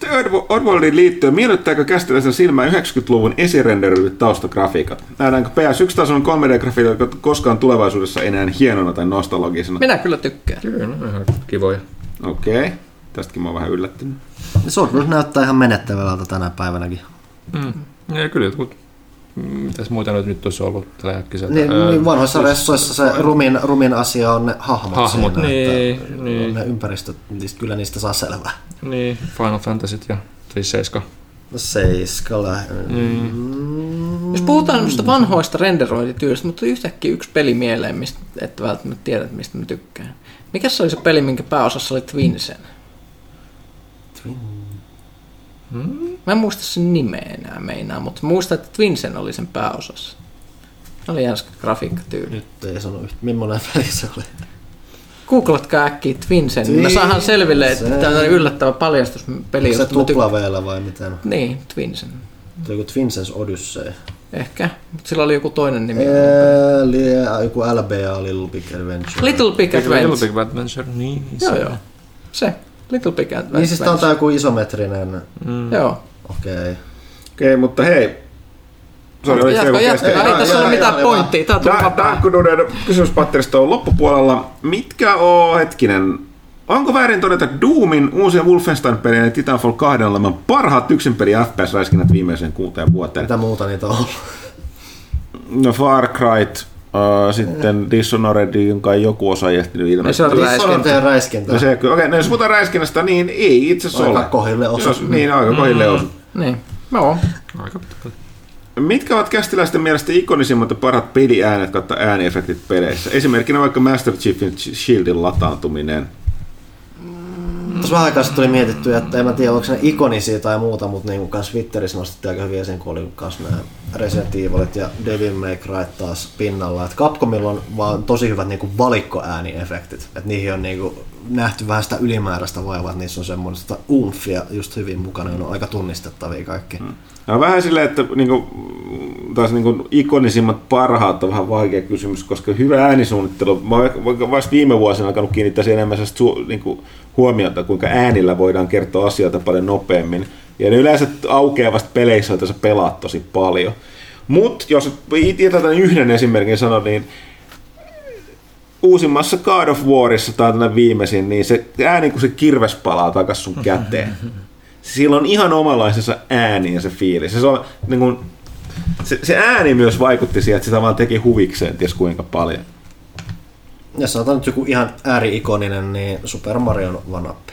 Sitten Oddworldin liittyen, miellyttääkö käsittelyssä silmään 90-luvun esirenderöidyt taustagrafiikat? Nähdäänkö PS1-tason 3D-grafiikoita jotka koskaan tulevaisuudessa enää hienona tai nostalgisena? Minä kyllä tykkään. Kyllä, ne on ihan kivoja. Okei, okay. tästäkin mä oon vähän yllättynyt. Swordward näyttää ihan menettävältä tänä päivänäkin. Mm. Ja kyllä jotkut, mitäs muuta nyt, nyt olisi ollut tällä hetkellä? Niin, niin vanhoissa ressoissa se rumin, rumin asia on ne hahmot, Hahmot, siinä, niin, että niin. ne ympäristöt, niistä, kyllä niistä saa selvää. Niin, Final Fantasyt ja siis 7. No seiskalla. Mm. Jos puhutaan noista vanhoista renderointityöstä, mutta tuli yhtäkkiä yksi peli mieleen, mistä et välttämättä tiedä, mistä mä tykkään. Mikä se oli se peli, minkä pääosassa oli Twinsen? Mä en muista sen nimeä enää meinaa, mutta muistan, että Twinsen oli sen pääosassa. Se oli jänskä grafiikkatyyli. Nyt ei sano yhtä, millainen peli se oli. Googlatkaa äkkiä Twinsen, niin me saadaan selville, että Twinsen. tämä on yllättävä paljastuspeli. Se josta mä tykkään. tuplaveellä vai miten? Niin, Twinsen. Tuo joku Twinsens Odyssey. Ehkä, mutta sillä oli joku toinen nimi. Eli joku LBA, Little Big Adventure. Little Big Little Adventure. Big Adventure, niin. Joo, se. joo. Se. Little Big Adventure. Niin siis tää on tää joku isometrinen. Mm. Joo. Okei. Okay. Okei, mutta hei. Sori, oliko joku kesken? Ei tässä ole mitään pointtia. Tää Da- vapaa. Dankkuduuden kysymyspatterista on loppupuolella. Mitkä on, hetkinen, onko väärin todeta Doomin uusien Wolfenstein-pelien ja Titanfall 2 olevan parhaat yksinpeli FPS-räiskinnät viimeiseen kuuteen vuoteen? Mitä muuta niitä on? No Far Cry, sitten Dishonored, jonka joku osa ei ehtinyt Ei se ilmeisesti. on räiskintä. Räiskintä. No se, okei, okay, no jos puhutaan räiskinnästä, niin ei itse asiassa Aika ole. kohille osu. Jos, niin, aika kohille osu. Niin. Joo. Aika pitkälti. Mitkä ovat kästiläisten mielestä ikonisimmat ja parhaat peliäänet kautta ääniefektit peleissä? Esimerkkinä vaikka Master Chiefin Shieldin lataantuminen. Tuossa vähän aikaa tuli mietitty, että en mä tiedä onko ne ikonisia tai muuta, mutta niin kuin Twitterissä nostettiin aika hyvin esiin, kun oli kans nämä Resident Evilit ja Devil May Cry taas pinnalla. Että Capcomilla on vaan tosi hyvät niin kuin valikkoääniefektit. Että niihin on niin kuin nähty vähän sitä ylimääräistä vaivaa, että niissä on semmoista umfia just hyvin mukana, ne on aika tunnistettavia kaikki. Hmm. No, vähän silleen, että niinku, taas niinku ikonisimmat parhaat on vähän vaikea kysymys, koska hyvä äänisuunnittelu, mä oon vasta viime vuosina alkanut kiinnittää enemmän su, niinku, huomiota, kuinka äänillä voidaan kertoa asioita paljon nopeammin. Ja ne yleensä aukeaa vasta peleissä, joita sä pelaat tosi paljon. Mutta jos jätän yhden esimerkin sanon, niin uusimmassa God of Warissa, tai tänä viimeisin, niin se ääni, kun se kirves palaa takas sun käteen. [laughs] Sillä on ihan omanlaisensa ääni ja se fiilis. Se, on, niin kun, se, se ääni myös vaikutti siihen, että sitä vaan teki huvikseen, ties kuinka paljon. Jos sanotaan nyt joku ihan ääri-ikoninen, niin Super Mario vanappi.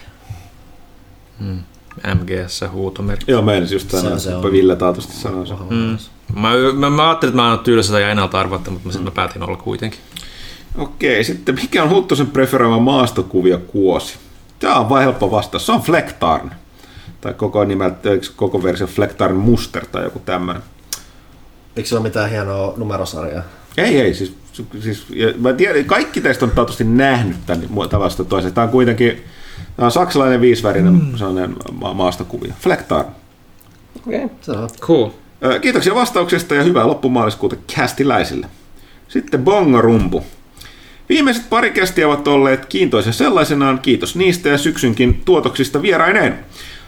MGS huutomerkki. Joo, meidän just Se- sanoa, se se on- Ville taatusti sanoi sen. Mm. Mä, mä, mä, ajattelin, että mä oon tylsä ja ennalta arvatta, mutta mä, sit mä päätin olla kuitenkin. Okei, sitten mikä on Huttosen preferoima maastokuvia kuosi? Tämä on vaan helppo vastaus. Se on Flektarn. Tai koko nimeltä, eikö koko versio Flektarn Muster tai joku tämmöinen. Eikö se ole mitään hienoa numerosarjaa? Ei, ei, siis, siis ja mä tiedän, kaikki teistä on taatusti nähnyt tämän tavallista toisesta. Tämä on kuitenkin tämä on saksalainen viisivärinen mm. sellainen ma- maastokuvia. Flektarn. Okay. Se on. Cool. Kiitoksia vastauksesta ja hyvää loppumaaliskuuta kästiläisille. Sitten Bongarumpu. Viimeiset pari kästiä ovat olleet kiintoisia sellaisenaan, kiitos niistä ja syksynkin tuotoksista vieraineen.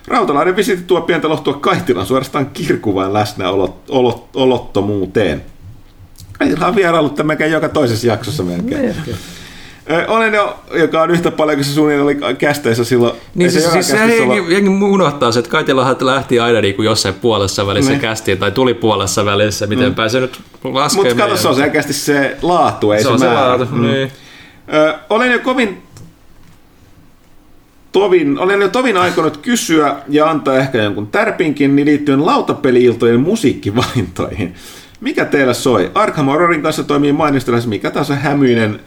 Rautalainen visitti tuo pientä lohtua Kaihtilan suorastaan kirkuvaan läsnäolottomuuteen. Kaitila on vierailut tämäkään joka toisessa jaksossa melkein. Ö, Olen jo, joka on yhtä paljon kuin se suunnilleen oli kästeissä silloin. Niin se siis, siis se jengi, jengi unohtaa se, että Kaitilahan lähti aina niin kuin jossain puolessa välissä Niin. kästiin tai tuli puolessa välissä, miten mm. pääsee nyt laskemaan. Mutta kato, se on selkeästi se laatu, ei se, se, on se määrä. laatu, Mm. niin. Ö, olen jo kovin tovin, olen jo tovin aikonut kysyä ja antaa ehkä jonkun tärpinkin niin liittyen lautapeli-iltojen musiikkivalintoihin. Mikä teillä soi? Arkham Horrorin kanssa toimii mainista lähes mikä tahansa hämyinen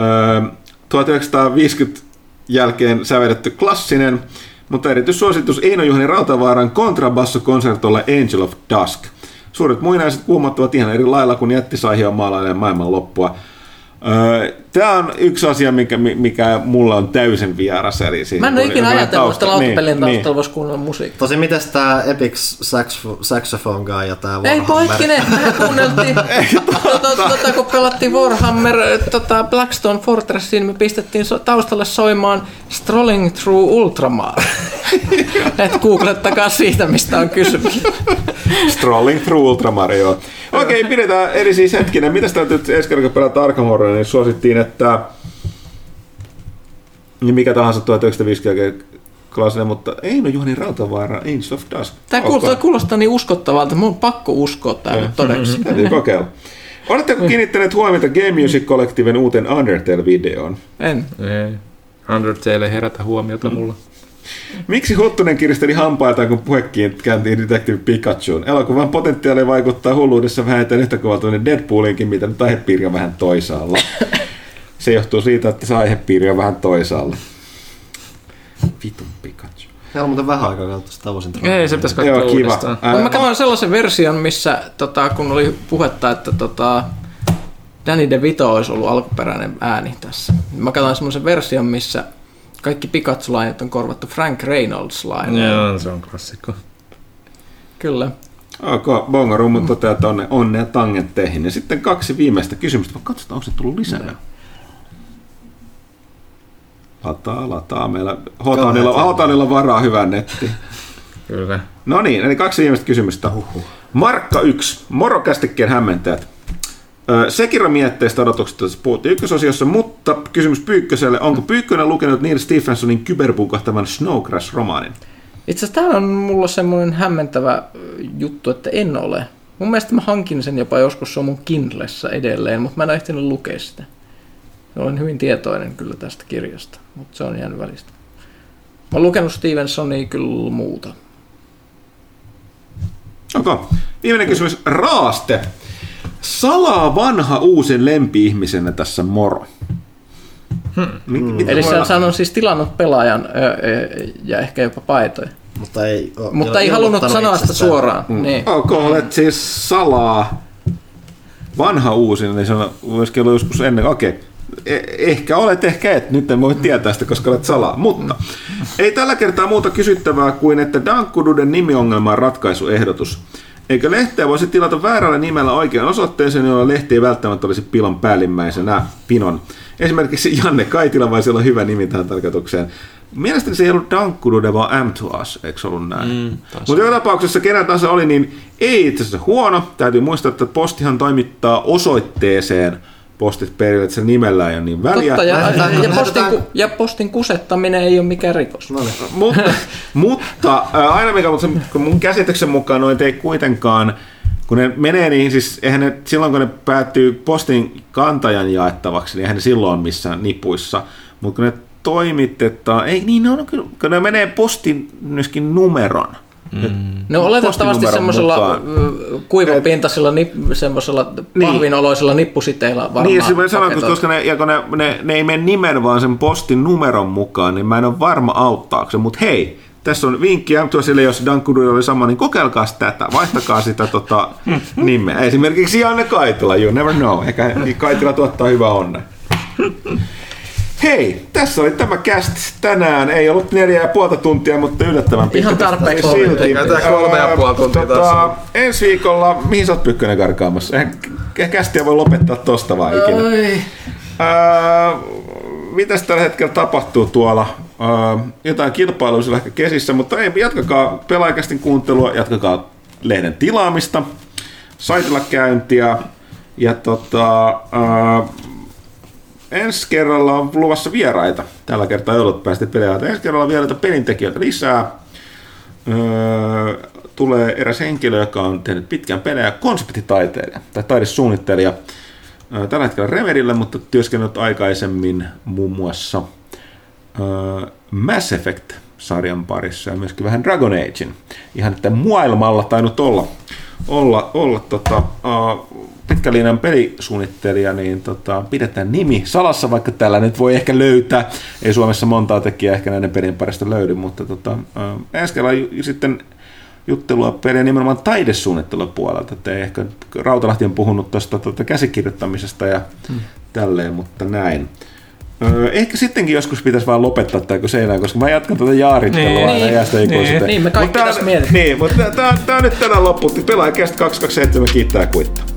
ö, 1950 jälkeen sävelletty klassinen, mutta erityissuositus Eino Juhani Rautavaaran kontrabassokonsertolla Angel of Dusk. Suuret muinaiset kuumottavat ihan eri lailla kuin jättisaihia maalailee maailman loppua. Tämä on yksi asia, mikä, mikä mulla on täysin vieras. Eli siis Mä en ole ikinä ajatellut, että lautapelien niin, taustalla voisi kuunnella musiikkia. Tosi mitäs tää Epic Saxo- Saxophone Guy ja tää Ei Warhammer? poikkinen, [laughs] mehän kuunneltiin, [laughs] tota, tota, kun pelattiin Warhammer tota Blackstone Fortressin, me pistettiin taustalle soimaan Strolling Through Ultramar. [laughs] Et googlettakaa siitä, mistä on kysymys. Strolling through Ultra Mario. Okei, okay, pidetään, eli siis hetkinen, mitä sitä nyt ensi kerran kun pelataan Arkham Horror, niin suosittiin, että niin mikä tahansa 1950 klassinen, mutta ei no Juhani Rautavaara, Angel of Dusk. Tämä kuulostaa, kuulostaa niin uskottavalta, mun on pakko uskoa tämä nyt todeksi. [laughs] Täytyy kokeilla. Oletteko kiinnittäneet huomiota Game Music Collectiven uuteen Undertale-videoon? En. Ei. Undertale ei herätä huomiota mulla. Miksi Huttunen kiristeli hampaitaan, kun puhekiin kääntiin Detective Pikachuun? Elokuvan potentiaali vaikuttaa hulluudessa vähintään yhtä kovalta Deadpoolinkin, mitä nyt aihepiiri on vähän toisaalla. Se johtuu siitä, että se aihepiiri on vähän toisaalla. Vitun Pikachu. Meillä on muuten vähän aikaa katsoa sitä tavoisin Ei, se pitäisi katsoa Joo, kiva. uudestaan. Ää, Mä katsoin sellaisen version, missä tota, kun oli puhetta, että tota, Danny DeVito olisi ollut alkuperäinen ääni tässä. Mä katsoin semmoisen version, missä kaikki Pikachu-lainit on korvattu Frank reynolds lainilla Joo, se on klassikko. Kyllä. Ok, Bongo Rummu toteaa, että onne, onnea tangentteihin. Ja sitten kaksi viimeistä kysymystä. Katsotaan, onko se tullut lisää. Lataa, lataa. Meillä Hotanilla, Hotanilla varaa hyvää netti. Kyllä. No niin, eli kaksi viimeistä kysymystä. Markka 1. Morokästikkeen hämmentäjät. Ö, Sekiro-mietteistä odotuksista tässä puhuttiin ykkösosiossa, mutta kysymys Pyykköselle. Onko Pyykkönen lukenut Neil Stephensonin kyberpuukahtavan Snow Crash-romaanin? Itse asiassa tämä on mulla semmoinen hämmentävä juttu, että en ole. Mun mielestä mä hankin sen jopa joskus, se on mun Kindlessä edelleen, mutta mä en ole ehtinyt lukea sitä. Olen hyvin tietoinen kyllä tästä kirjasta, mutta se on jäänyt välistä. Mä oon lukenut Stevensonia kyllä muuta. Okay. Viimeinen kysymys. Raaste. Salaa vanha uusin lempi-ihmisenä tässä moro. Hmm. Eli sä sä on siis tilannut pelaajan ö, ö, ja ehkä jopa paitoja. Mutta ei, oo Mutta ei halunnut sanoa sitä suoraan. Mm. Niin. Ok, olet siis salaa vanha uusin, niin se on myöskin ollut joskus ennen. Okei, E- ehkä olet, ehkä et. Nyt en voi tietää sitä, koska olet salaa. Mutta ei tällä kertaa muuta kysyttävää kuin, että Dankkududen nimiongelman ratkaisuehdotus. Eikö lehteä voisi tilata väärällä nimellä oikean osoitteeseen, jolla lehti ei välttämättä olisi pilon päällimmäisenä pinon. Esimerkiksi Janne Kaitila voisi olla hyvä nimi tähän tarkoitukseen. Mielestäni se ei ollut Dankkudude, vaan M to Us, eikö se ollut näin? Mm, Mutta joka tapauksessa kenen tahansa oli, niin ei itse asiassa huono. Täytyy muistaa, että postihan toimittaa osoitteeseen postit perille, että se nimellä ei ole niin väliä. Totta, ja, ja, ja, postin, ja postin kusettaminen ei ole mikään rikos. No niin. mutta, mutta aina mikä, mutta se, kun mun käsityksen mukaan noin ei kuitenkaan, kun ne menee niin, siis eihän ne, silloin kun ne päättyy postin kantajan jaettavaksi, niin eihän ne silloin ole missään nipuissa, mutta kun ne toimitetaan, ei niin, ne on kyllä, kun ne menee postin myöskin numeron. Mm. No oletettavasti semmoisella kuivapintaisella, nip, semmoisella Niin. pahvinoloisella nippusiteillä varmaan. Niin, se mä sanon, koska ne, ja kun ne, ne, ne, ei mene nimen, vaan sen postin numeron mukaan, niin mä en ole varma auttaako se. Mutta hei, tässä on vinkki sille, jos Dankudu oli sama, niin kokeilkaa tätä, vaihtakaa sitä tota, [laughs] nimeä. Esimerkiksi Janne Kaitila, you never know. Ehkä Kaitila tuottaa hyvää onnea. Hei, tässä oli tämä cast tänään. Ei ollut neljä ja puolta tuntia, mutta yllättävän pitkä. Ihan tarpeeksi Silti. oli. Tää kolme ja puoli tuntia Tota, taas Ensi viikolla, mihin sä oot Pykkönen karkaamassa? Eihän kästiä voi lopettaa tosta vaan ikinä. Oi. Ää, mitäs tällä hetkellä tapahtuu tuolla? Ää, jotain kilpailuja siellä ehkä kesissä, mutta ei, jatkakaa pelaajakästin kuuntelua, jatkakaa lehden tilaamista, saitilla käyntiä ja tota, ää, ensi kerralla on luvassa vieraita. Tällä kertaa ei ollut päästä pelejä. Ensi kerralla on vieraita pelintekijöitä lisää. Öö, tulee eräs henkilö, joka on tehnyt pitkän pelejä, konseptitaiteilija tai taidesuunnittelija. Öö, tällä hetkellä Remerillä, mutta työskennellyt aikaisemmin muun muassa öö, Mass Effect-sarjan parissa ja myöskin vähän Dragon Agein. Ihan että maailmalla tainnut olla, olla, olla tota, pitkälinjan pelisuunnittelija, niin tota, pidetään nimi salassa, vaikka täällä nyt voi ehkä löytää. Ei Suomessa montaa tekijää ehkä näiden pelien parista löydy, mutta tota, uh, ensi sitten juttelua pelejä nimenomaan taidesuunnittelun puolelta. Et ei ehkä Rautalahti on puhunut tuosta tuota käsikirjoittamisesta ja hmm. tälleen, mutta näin. Öö, ehkä sittenkin joskus pitäisi vaan lopettaa tämä kuin seinään, koska mä jatkan tätä jaarittelua Niin. aina Niin. jäästä ikuisuuteen. Niin, me kaikki Mut tässä mietitään. Niin, mutta tämä on nyt tänään loppu. Pelaajakästä 227 kiittää kuittaa.